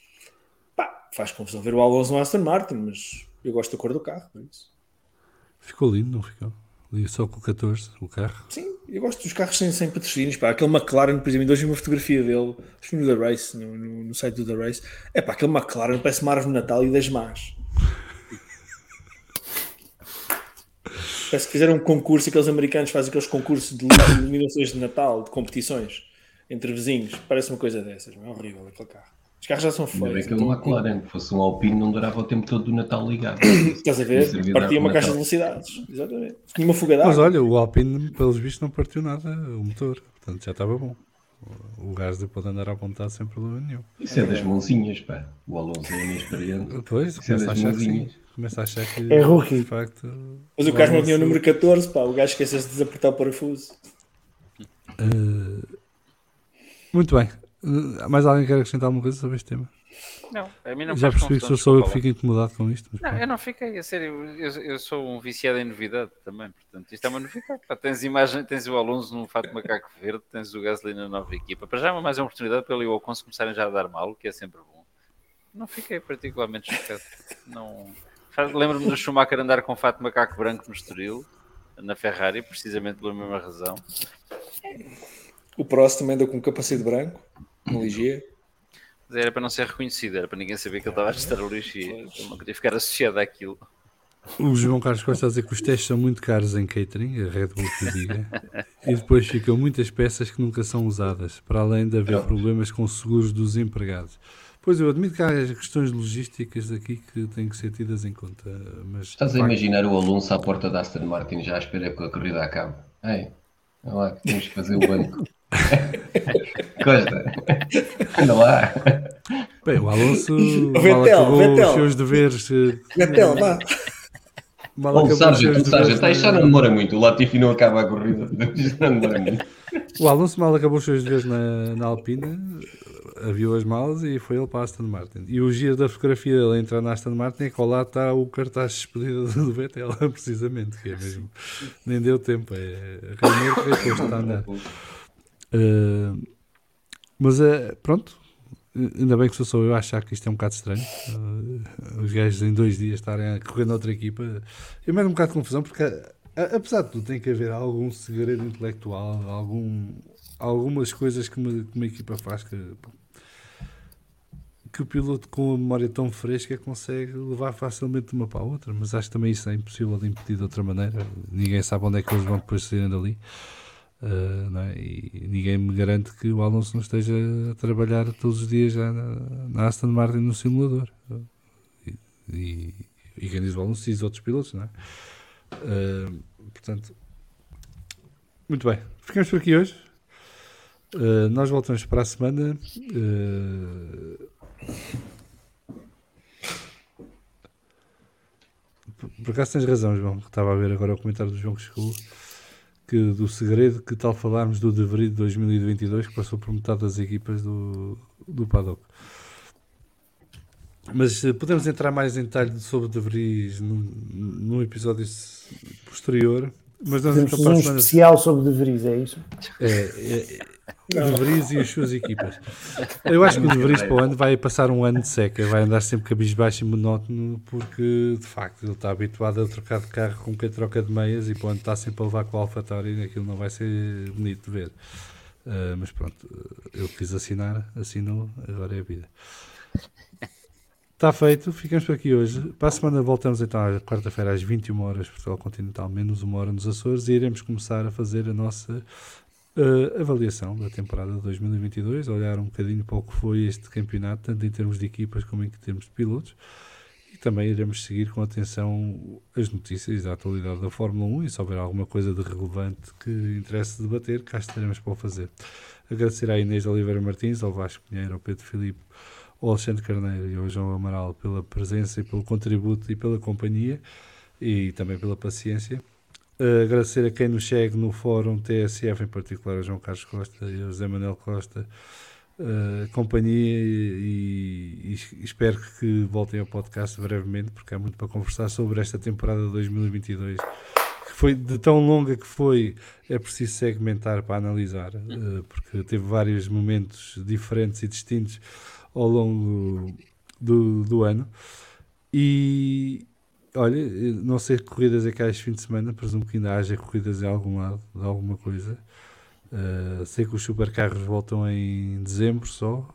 pá, faz confusão ver o Alonso no Aston Martin, mas eu gosto da cor do carro, por isso. Ficou lindo, não ficou? Ali só com o 14, o carro. Sim, eu gosto dos carros sem, sem patrocínios. Pá. Aquele McLaren, por exemplo, hoje uma fotografia dele, acho que no The Race, no, no, no site do The Race. É pá, aquele McLaren parece uma árvore de Natal e das más. [LAUGHS] Parece que fizeram um concurso, aqueles americanos fazem aqueles concursos de iluminações de Natal, de competições entre vizinhos. Parece uma coisa dessas, é horrível aquele carro. Os carros já são Ainda bem que é um McLaren, que fosse um Alpine, não durava o tempo todo do Natal ligado. Estás a ver? Partia uma Natal. caixa de velocidades. Exatamente. Tinha uma fuga de Mas olha, o Alpine, pelos vistos, não partiu nada o motor. Portanto, já estava bom. O gás pode andar à vontade sem problema nenhum. Isso é das mãozinhas, pá. O Alonso é inexperiente. Depois, Isso é começa a das achar que sim. mãozinhas. Começo a achar que É rookie. de facto. Mas o Carlos não tinha o número 14, pá, o gajo esqueceu-se de desapertar o parafuso. Uh, muito bem. Uh, mais alguém quer acrescentar alguma coisa sobre este tema? Não, a mim não Já faz percebi que sou só eu que fico incomodado com isto. mas Não, eu não fiquei, a sério, eu, eu sou um viciado em novidade também, portanto, isto é uma novidade. Pá, tens imagem, tens o Alonso num fato de macaco verde, tens o Gasly na nova equipa. Para já é uma mais uma oportunidade para ele e o Alonso começarem já a dar mal, o que é sempre bom. Não fiquei particularmente chocado. Não... Lembro-me do Schumacher andar com fato de macaco branco no Estoril, na Ferrari, precisamente pela mesma razão. O Prost também andou com um capacete branco, no. Mas era para não ser reconhecido, era para ninguém saber que ele estava a estar a lixo e ele não queria ficar associado àquilo. O João Carlos Costa a dizer que os testes são muito caros em catering, a Red Bull que o diga, [LAUGHS] e depois ficam muitas peças que nunca são usadas, para além de haver problemas com seguros dos empregados. Pois eu admito que há questões logísticas aqui que têm que ser tidas em conta, mas Estás a imaginar o Alonso à porta da Aston Martin já à espera que a corrida acabe? Ei, olha lá, que temos que fazer o banco. [LAUGHS] [LAUGHS] Costa, anda lá. bem, o Alonso [LAUGHS] Vettel, mal acabou Vettel. os seus deveres, Vettel, vá. mal acabou o os Sargent, seus o Sargent, deveres isto já não demora muito. O Latifi não acaba a corrida. [LAUGHS] Isto não demora muito. O Alonso mal acabou os seus deveres na, na Alpina, aviou as malas e foi ele para a Aston Martin. E o giro da fotografia dele a entrar na Aston Martin é que ao lado está o cartaz de despedida do Vettel, precisamente, que é mesmo. Nem deu tempo, é que depois está a andar. Uh, mas uh, pronto, ainda bem que sou só eu a achar que isto é um bocado estranho. Uh, os gajos em dois dias estarem a correr noutra equipa. Eu me um bocado de confusão porque, apesar de tudo, tem que haver algum segredo intelectual, algum, algumas coisas que uma, que uma equipa faz que, que o piloto com a memória tão fresca consegue levar facilmente de uma para a outra. Mas acho também isso é impossível de impedir de outra maneira. Ninguém sabe onde é que eles vão depois saírem dali. Uh, é? E ninguém me garante que o Alonso não esteja a trabalhar todos os dias já na, na Aston Martin no simulador. E, e, e quem diz o Alonso diz outros pilotos, não é? Uh, portanto, muito bem. Ficamos por aqui hoje. Uh, nós voltamos para a semana. Por, por acaso tens razão, João. Estava a ver agora o comentário do João que chegou que do segredo, que tal falarmos do De Vries de 2022 que passou por metade das equipas do, do paddock. Mas eh, podemos entrar mais em detalhe sobre De Vries num, num episódio posterior. Mas nós Temos então um semana especial sobre De Vries, é isso? é, é, De Vries e as suas equipas. Eu acho que o De Vries para o ano vai passar um ano de seca, vai andar sempre cabisbaixo e monótono, porque de facto ele está habituado a trocar de carro com quem troca de meias e para o ano está sempre a levar com o AlphaTauri e aquilo não vai ser bonito de ver. Ah, mas pronto, ele quis assinar, assinou, agora é a vida. Está feito, ficamos por aqui hoje. Para a semana voltamos então à quarta-feira às 21 horas, Portugal Continental, menos uma hora nos Açores, e iremos começar a fazer a nossa eh, avaliação da temporada de 2022, olhar um bocadinho para o que foi este campeonato, tanto em termos de equipas como em termos de pilotos. E também iremos seguir com atenção as notícias da atualidade da Fórmula 1 e se houver alguma coisa de relevante que interesse debater, cá estaremos para o fazer. Agradecer à Inês Oliveira Martins, ao Vasco Pinheiro, ao Pedro Filipe, ao Alexandre Carneiro e ao João Amaral pela presença e pelo contributo e pela companhia e também pela paciência. Uh, agradecer a quem nos segue no fórum TSF, em particular ao João Carlos Costa e ao José Manuel Costa, uh, companhia e, e espero que voltem ao podcast brevemente, porque há muito para conversar sobre esta temporada de 2022 que foi de tão longa que foi, é preciso segmentar para analisar, uh, porque teve vários momentos diferentes e distintos ao longo do, do ano. E olha, não sei que corridas é que há este fim de semana, presumo que ainda haja corridas em algum lado, de alguma coisa. Uh, sei que os supercarros voltam em dezembro só,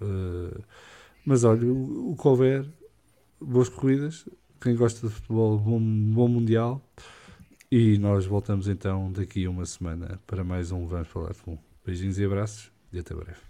uh, mas olha, o, o que houver, boas corridas. Quem gosta de futebol, bom, bom Mundial. E nós voltamos então daqui a uma semana para mais um Vamos Falar de. Beijinhos e abraços e até breve.